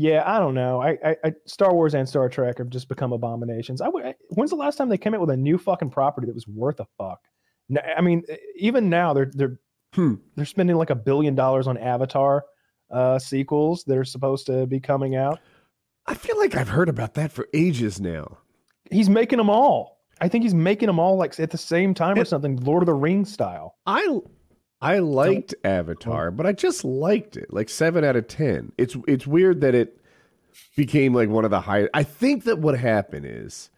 Yeah, I don't know. I, I, I Star Wars and Star Trek have just become abominations. I, I when's the last time they came out with a new fucking property that was worth a fuck? I mean, even now they're they're Hmm. they're spending like a billion dollars on Avatar uh, sequels that are supposed to be coming out. I feel like I've heard about that for ages now. He's making them all. I think he's making them all like at the same time or something, Lord of the Rings style. I I liked Avatar, but I just liked it. Like seven out of ten. It's it's weird that it became like one of the high. I think that what happened is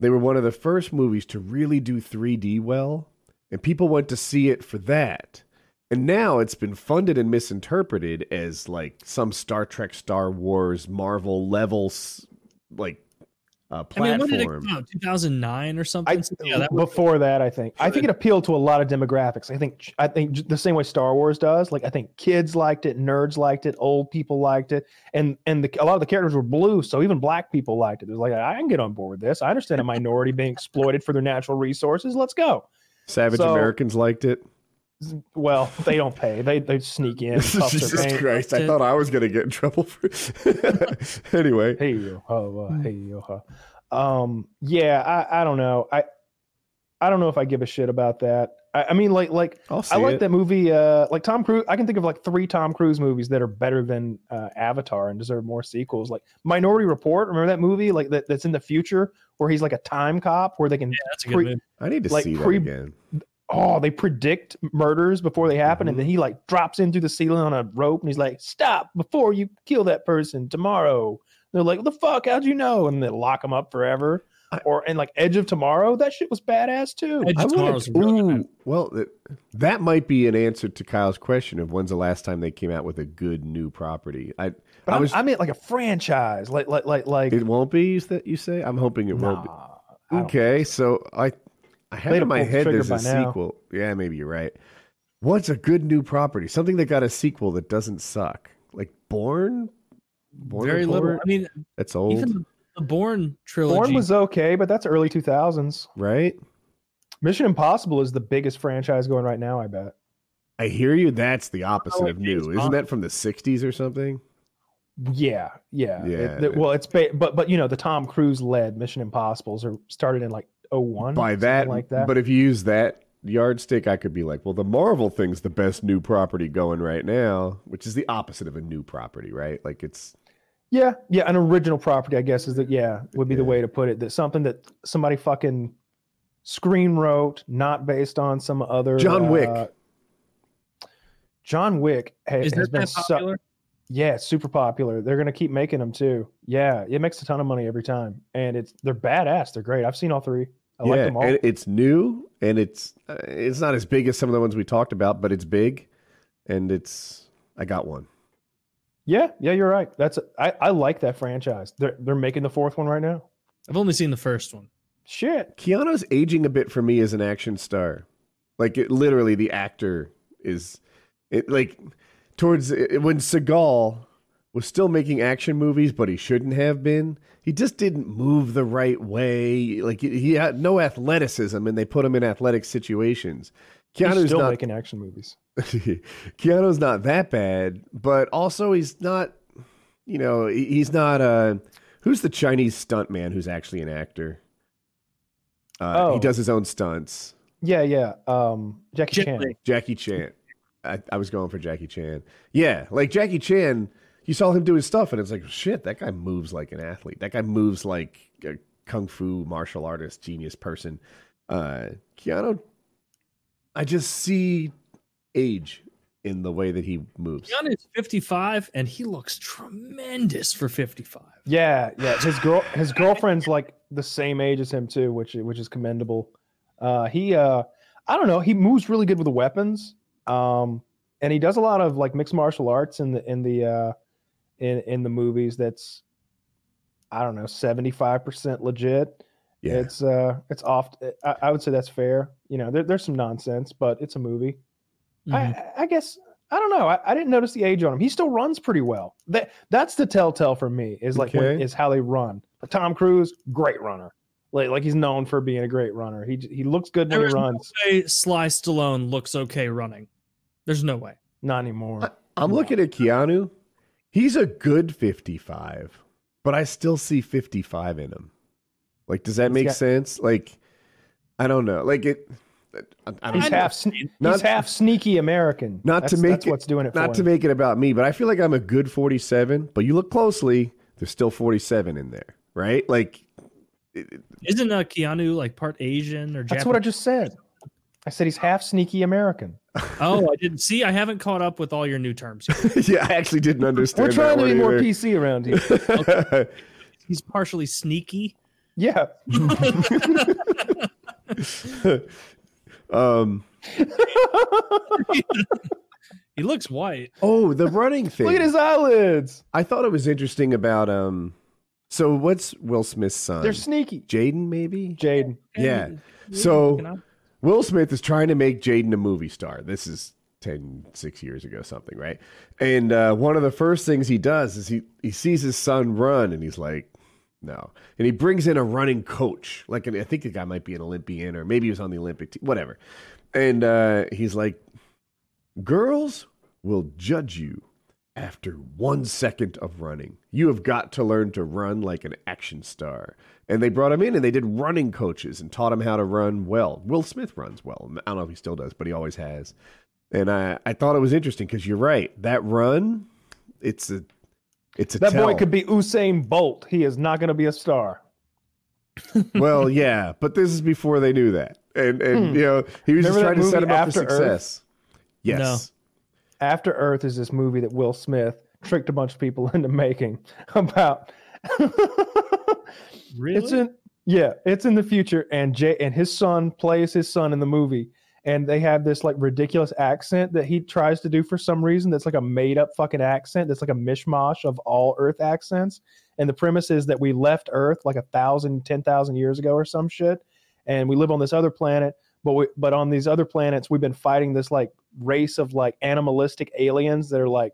they were one of the first movies to really do 3D well, and people went to see it for that. And now it's been funded and misinterpreted as like some Star Trek, Star Wars, Marvel levels, like uh, I mean, when did it come out? 2009 or something? I, So, yeah, that was, before that, I think. I think it appealed to a lot of demographics. I think. I think the same way Star Wars does. Like I think kids liked it, nerds liked it, old people liked it, and and the, a lot of the characters were blue, so even black people liked it. It was like I can get on board with this. I understand a minority being exploited for their natural resources. Let's go. Savage So- Americans liked it. Well, they don't pay. They they sneak in. <laughs> Jesus. Christ! I thought I was gonna get in trouble for. <laughs> anyway, Hey yo, oh, uh, hey yo, huh. Um, yeah, I, I don't know. I I don't know if I give a shit about that. I, I mean, like like I'll I like it. that movie. Uh, like Tom Cruise. I can think of like three Tom Cruise movies that are better than uh, Avatar and deserve more sequels. Like Minority Report. Remember that movie? Like that, that's in the future where he's like a time cop where they can. Yeah, that's a good pre- movie. I need to like see pre- that again. Oh, they predict murders before they happen, Mhm. and then he like drops in through the ceiling on a rope, and he's like, "Stop before you kill that person tomorrow." They're like, the fuck? How'd you know?" And they lock him up forever. I- or and like Edge of Tomorrow, that shit was badass too. Edge I of Tomorrow's really good. ooh, well, that, that might be an answer to Kyle's question of when's the last time they came out with a good new property. I But I I, was- I meant like a franchise, like like like like. it won't be is that you say. I'm hoping it nah, will be. Okay, so I I have in my pulled the head trigger there's a by now. sequel. Yeah, maybe you're right. What's a good new property? Something that got a sequel that doesn't suck. Like Bourne? Bourne Very little. Report? I mean, That's old, even the, the Bourne trilogy. Bourne was okay, but that's early two thousands. right? Mission Impossible is the biggest franchise going right now. I bet. I hear you. That's the opposite like of new. Isn't that from the 60s or something? Yeah, yeah, Yeah, It- it- well, it's ba- but but you know the Tom Cruise led Mission Impossibles are started in like 01, By that, like that. But if you use that yardstick, I could be like, well, the Marvel thing's the best new property going right now, which is the opposite of a new property, right? Like it's yeah, yeah, an original property, I guess, is that yeah would be the way to put it. That something that somebody fucking screen wrote, not based on some other John Wick. uh, John Wick ha- is has been that su- popular? Yeah, it's super popular. They're gonna keep making them too. Yeah, it makes a ton of money every time, and it's they're badass. They're great. I've seen all three. I like yeah, them all. and it's new, and it's uh, it's not as big as some of the ones we talked about, but it's big, and it's I got one. yeah, yeah, you're right. That's I, I like that franchise. They're they're making the fourth one right now. I've only seen the first one. Shit. Keanu's aging a bit for me as an action star. Like it literally the actor is it like towards it, when Seagal was still making action movies but he shouldn't have been. He just didn't move the right way. Like he- he had no athleticism and they put him in athletic situations. He's Keanu's still not making action movies. <laughs> Keanu's not that bad, but also he's not you know, he's not uh who's the Chinese stunt man who's actually an actor? Uh, He Oh. does his own stunts. Yeah, yeah. Um, Jackie Chan. Jackie Chan. I, I was going for Jackie Chan. Yeah, like Jackie Chan, you saw him do his stuff, and it's like, shit, that guy moves like an athlete. That guy moves like a kung fu martial artist, genius person. Uh, Keanu, I just see age in the way that he moves. Keanu's 55 and he looks tremendous for 55. Yeah, yeah. His girl, his girlfriend's like the same age as him too, which which is commendable. Uh, he, uh, I don't know, he moves really good with the weapons. Um, and he does a lot of like mixed martial arts in the in the uh, in in the movies. That's I don't know, seventy five percent legit. Yeah. It's uh, it's off. I, I would say that's fair. You know, there, there's some nonsense, but it's a movie. Mhm. I, I guess I don't know. I, I didn't notice the age on him. He still runs pretty well. That that's the telltale for me is like when, Okay. is how they run. Tom Cruise, great runner. Like like he's known for being a great runner. He he looks good when There he is no runs. way Sly Stallone looks okay running. There's no way. Not anymore. I'm looking at Keanu. He's a good 55, but I still see 55 in him. Like, does that He's make got- sense? Like, I don't know. Like it. I, I don't He's know. half sne- Not- he's half sneaky American. Not that's, to make that's it- what's doing it for Not to him. make it about me, but I feel like I'm a good 47. But you look closely, there's still 47 in there, right? Like, Isn't uh, Keanu like part Asian or Japanese? That's what I just said. I said he's half sneaky American. Oh, I didn't see. I haven't caught up with all your new terms. <laughs> yeah, I actually didn't understand. We're trying that to be more either. PC around here. <laughs> He's partially sneaky. Yeah. <laughs> um. He looks white. Oh, the running thing. Look at his eyelids. I thought it was interesting about um. So what's Will Smith's son? They're sneaky. Jaden, maybe. Jaden. Yeah. You So know? Will Smith is trying to make Jaden a movie star. This is 10, six years ago, something, right? And uh, one of the first things he does is he, he sees his son run and he's like, No. And he brings in a running coach. Like, I think the guy might be an Olympian or maybe he was on the Olympic team, whatever. And uh, he's like, Girls will judge you after one second of running. You have got to learn to run like an action star. And they brought him in and they did running coaches and taught him how to run well. Will Smith runs well. I don't know if he still does, but he always has. And I, I thought it was interesting because you're right. That run, it's a it's a That boy could be Usain Bolt. He is not going to be a star. <laughs> well, yeah, but this is before they knew that, and and Hmm. you know he was Remember just trying to set him up for After Earth? success. Yes, After Earth is this movie that Will Smith tricked a bunch of people <laughs> into making about. <laughs> Really? It's in yeah, it's in the future, and Jay and his son plays his son in the movie, and they have this like ridiculous accent that he tries to do for some reason. That's like a made up fucking accent. That's like a mishmash of all Earth accents. And the premise is that we left Earth like a thousand, ten thousand years ago or some shit, and we live on this other planet. But we, but on these other planets, we've been fighting this like race of like animalistic aliens that are like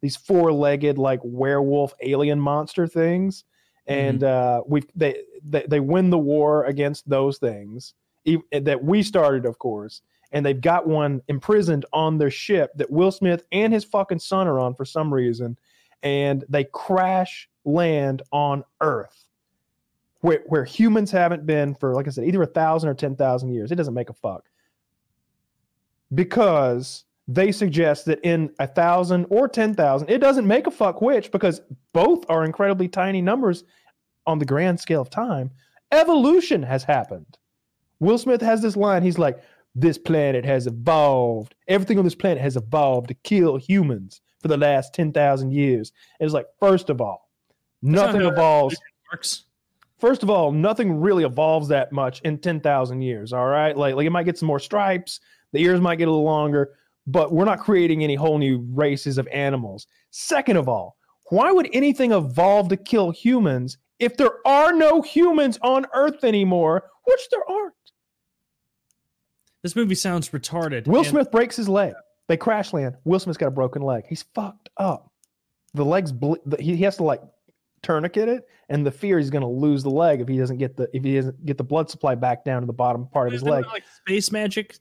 these four-legged like werewolf alien monster things and uh, we they, they they win the war against those things that we started, of course, and they've got one imprisoned on their ship that Will Smith and his fucking son are on for some reason, and they crash land on Earth, where where humans haven't been for, like I said, either a thousand or ten thousand years. It doesn't make a fuck because they suggest that in a thousand or ten thousand, it doesn't make a fuck which because both are incredibly tiny numbers on the grand scale of time. Evolution has happened. Will Smith has this line. He's like, "This planet has evolved. Everything on this planet has evolved to kill humans for the last ten thousand years." And it's like, first of all, nothing evolves. Works. First of all, nothing really evolves that much in 10,000 years, all right? Like like it might get some more stripes, the ears might get a little longer, but we're not creating any whole new races of animals. Second of all, why would anything evolve to kill humans if there are no humans on earth anymore, which there aren't? This movie sounds retarded. Will and- Smith breaks his leg. They crash land. Will Smith's got a broken leg. He's fucked up. The leg's ble- the, he, he has to like tourniquet it, and the fear he's going to lose the leg if he doesn't get the if he doesn't get the blood supply back down to the bottom part of his leg. like space magic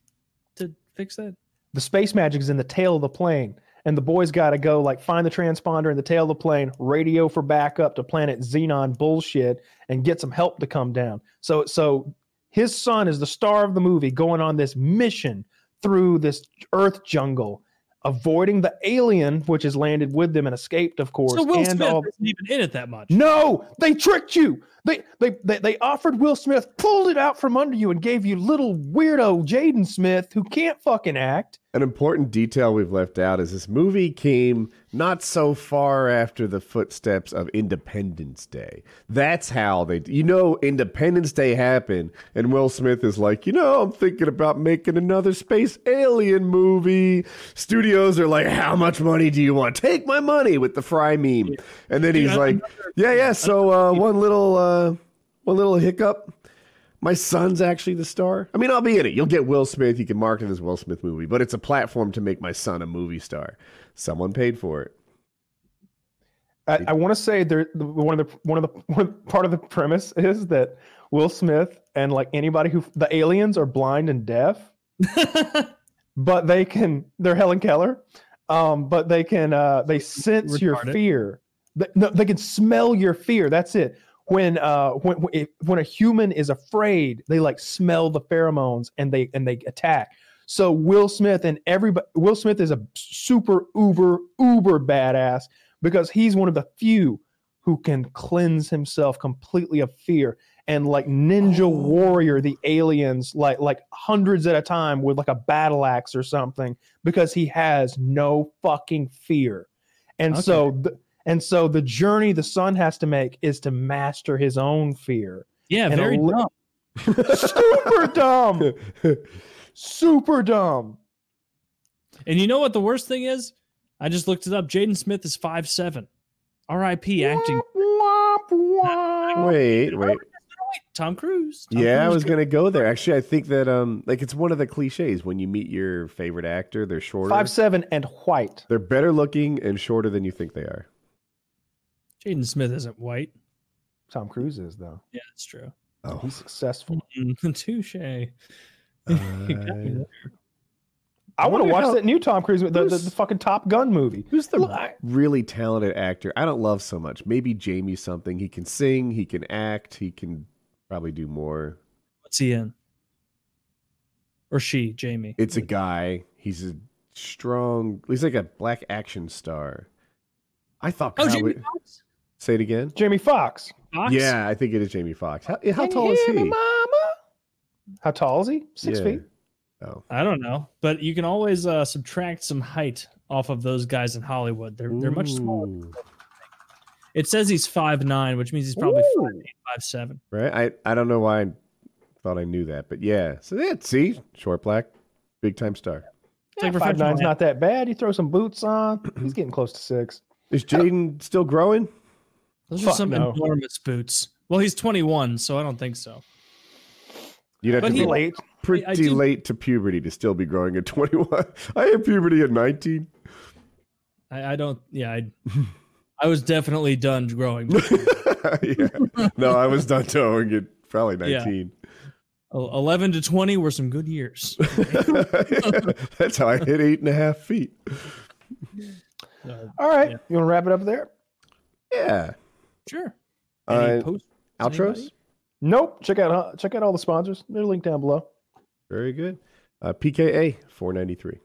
to fix that. The space magic is in the tail of the plane, and the boy's got to go like find the transponder in the tail of the plane, radio for backup to planet Xenon bullshit, and get some help to come down. So so his son is the star of the movie, going on this mission through this Earth jungle, avoiding the alien which has landed with them and escaped, of course. So Will and Smith all- isn't even in it that much. no, they tricked you. They, they they they offered Will Smith, pulled it out from under you, and gave you little weirdo Jaden Smith who can't fucking act. An important detail we've left out is this movie came not so far after the footsteps of Independence Day. That's how they, you know, Independence Day happened, and Will Smith is like, you know, I'm thinking about making another space alien movie. Studios are like, how much money do you want? Take my money with the Fry meme. And then he's like, yeah, yeah. So uh, one little, uh, one little hiccup. My son's actually the star. I mean, I'll be in it. You'll get Will Smith. You can market it as Will Smith movie, but it's a platform to make my son a movie star. Someone paid for it. I, I want to say there one of the one of the <laughs> one part of the premise is that Will Smith and like anybody who the aliens are blind and deaf, <laughs> but they can they're Helen Keller, um, but they can uh, they sense your fear. They, no, they can smell your fear. That's it. When uh when when, a human is afraid, they like smell the pheromones and they and they attack. So Will Smith and everybody Will Smith is a super uber uber badass because he's one of the few who can cleanse himself completely of fear and like ninja warrior the aliens like like hundreds at a time with like a battle axe or something because he has no fucking fear. And so the, and so the journey the son has to make is to master his own fear Yeah, And very li- dumb. super dumb super dumb And you know what the worst thing is? I just looked it up. Jaden Smith is five seven. R.I.P. acting. Wait, wait. Tom Cruise. Tom Yeah, I was gonna go there. Actually, I think that um, like it's one of the cliches when you meet your favorite actor, they're shorter, five seven and white they're better looking and shorter than you think they are. Jaden Smith isn't white. Tom Cruise is though. Yeah, that's true. Oh, He's successful. Mm, <laughs> Touche. <laughs> Uh, I, want to watch how- that new Tom Cruise, the, the, the fucking Top Gun movie. Who's the Look, I- really talented actor? I don't love so much. Maybe Jamie something. He can sing. He can act. He can probably do more. What's he in? Or she, Jamie? It's a guy. He's a strong. He's like a black action star. I thought. Oh, Jamie would- Foxx. Say it again. Jamie Foxx. Fox? Yeah, I think it is Jamie Foxx. How, how tall is he? Mama? How tall is he? Six Yeah. feet. Oh, I don't know, but you can always uh, subtract some height off of those guys in Hollywood. They're they're much smaller. It says he's five nine, which means he's probably Ooh. five eight, five seven. Right. I I don't know why I thought I knew that, but yeah. So yeah, see, short black, big time star. It's like five nine's not that bad. You throw some boots on. He's getting close to six. Is Jaden still growing? Those are some no. enormous boots. Well, he's 21, so I don't think so. You'd have But to be Late. pretty I do- late to puberty to still be growing at 21. <laughs> I had puberty at 19. I, I don't. Yeah, I, I was definitely done growing. <laughs> yeah. No, I was done towing at probably 19. El- 11 to 20 were some good years. <laughs> That's how I hit eight and a half feet. Uh, All right. Yeah. You want to wrap it up there? Yeah. Sure. Any Uh, posts, outros? anybody? Nope. Check out uh, check out all the sponsors. They're linked down below. Very good. Uh, PKA 493.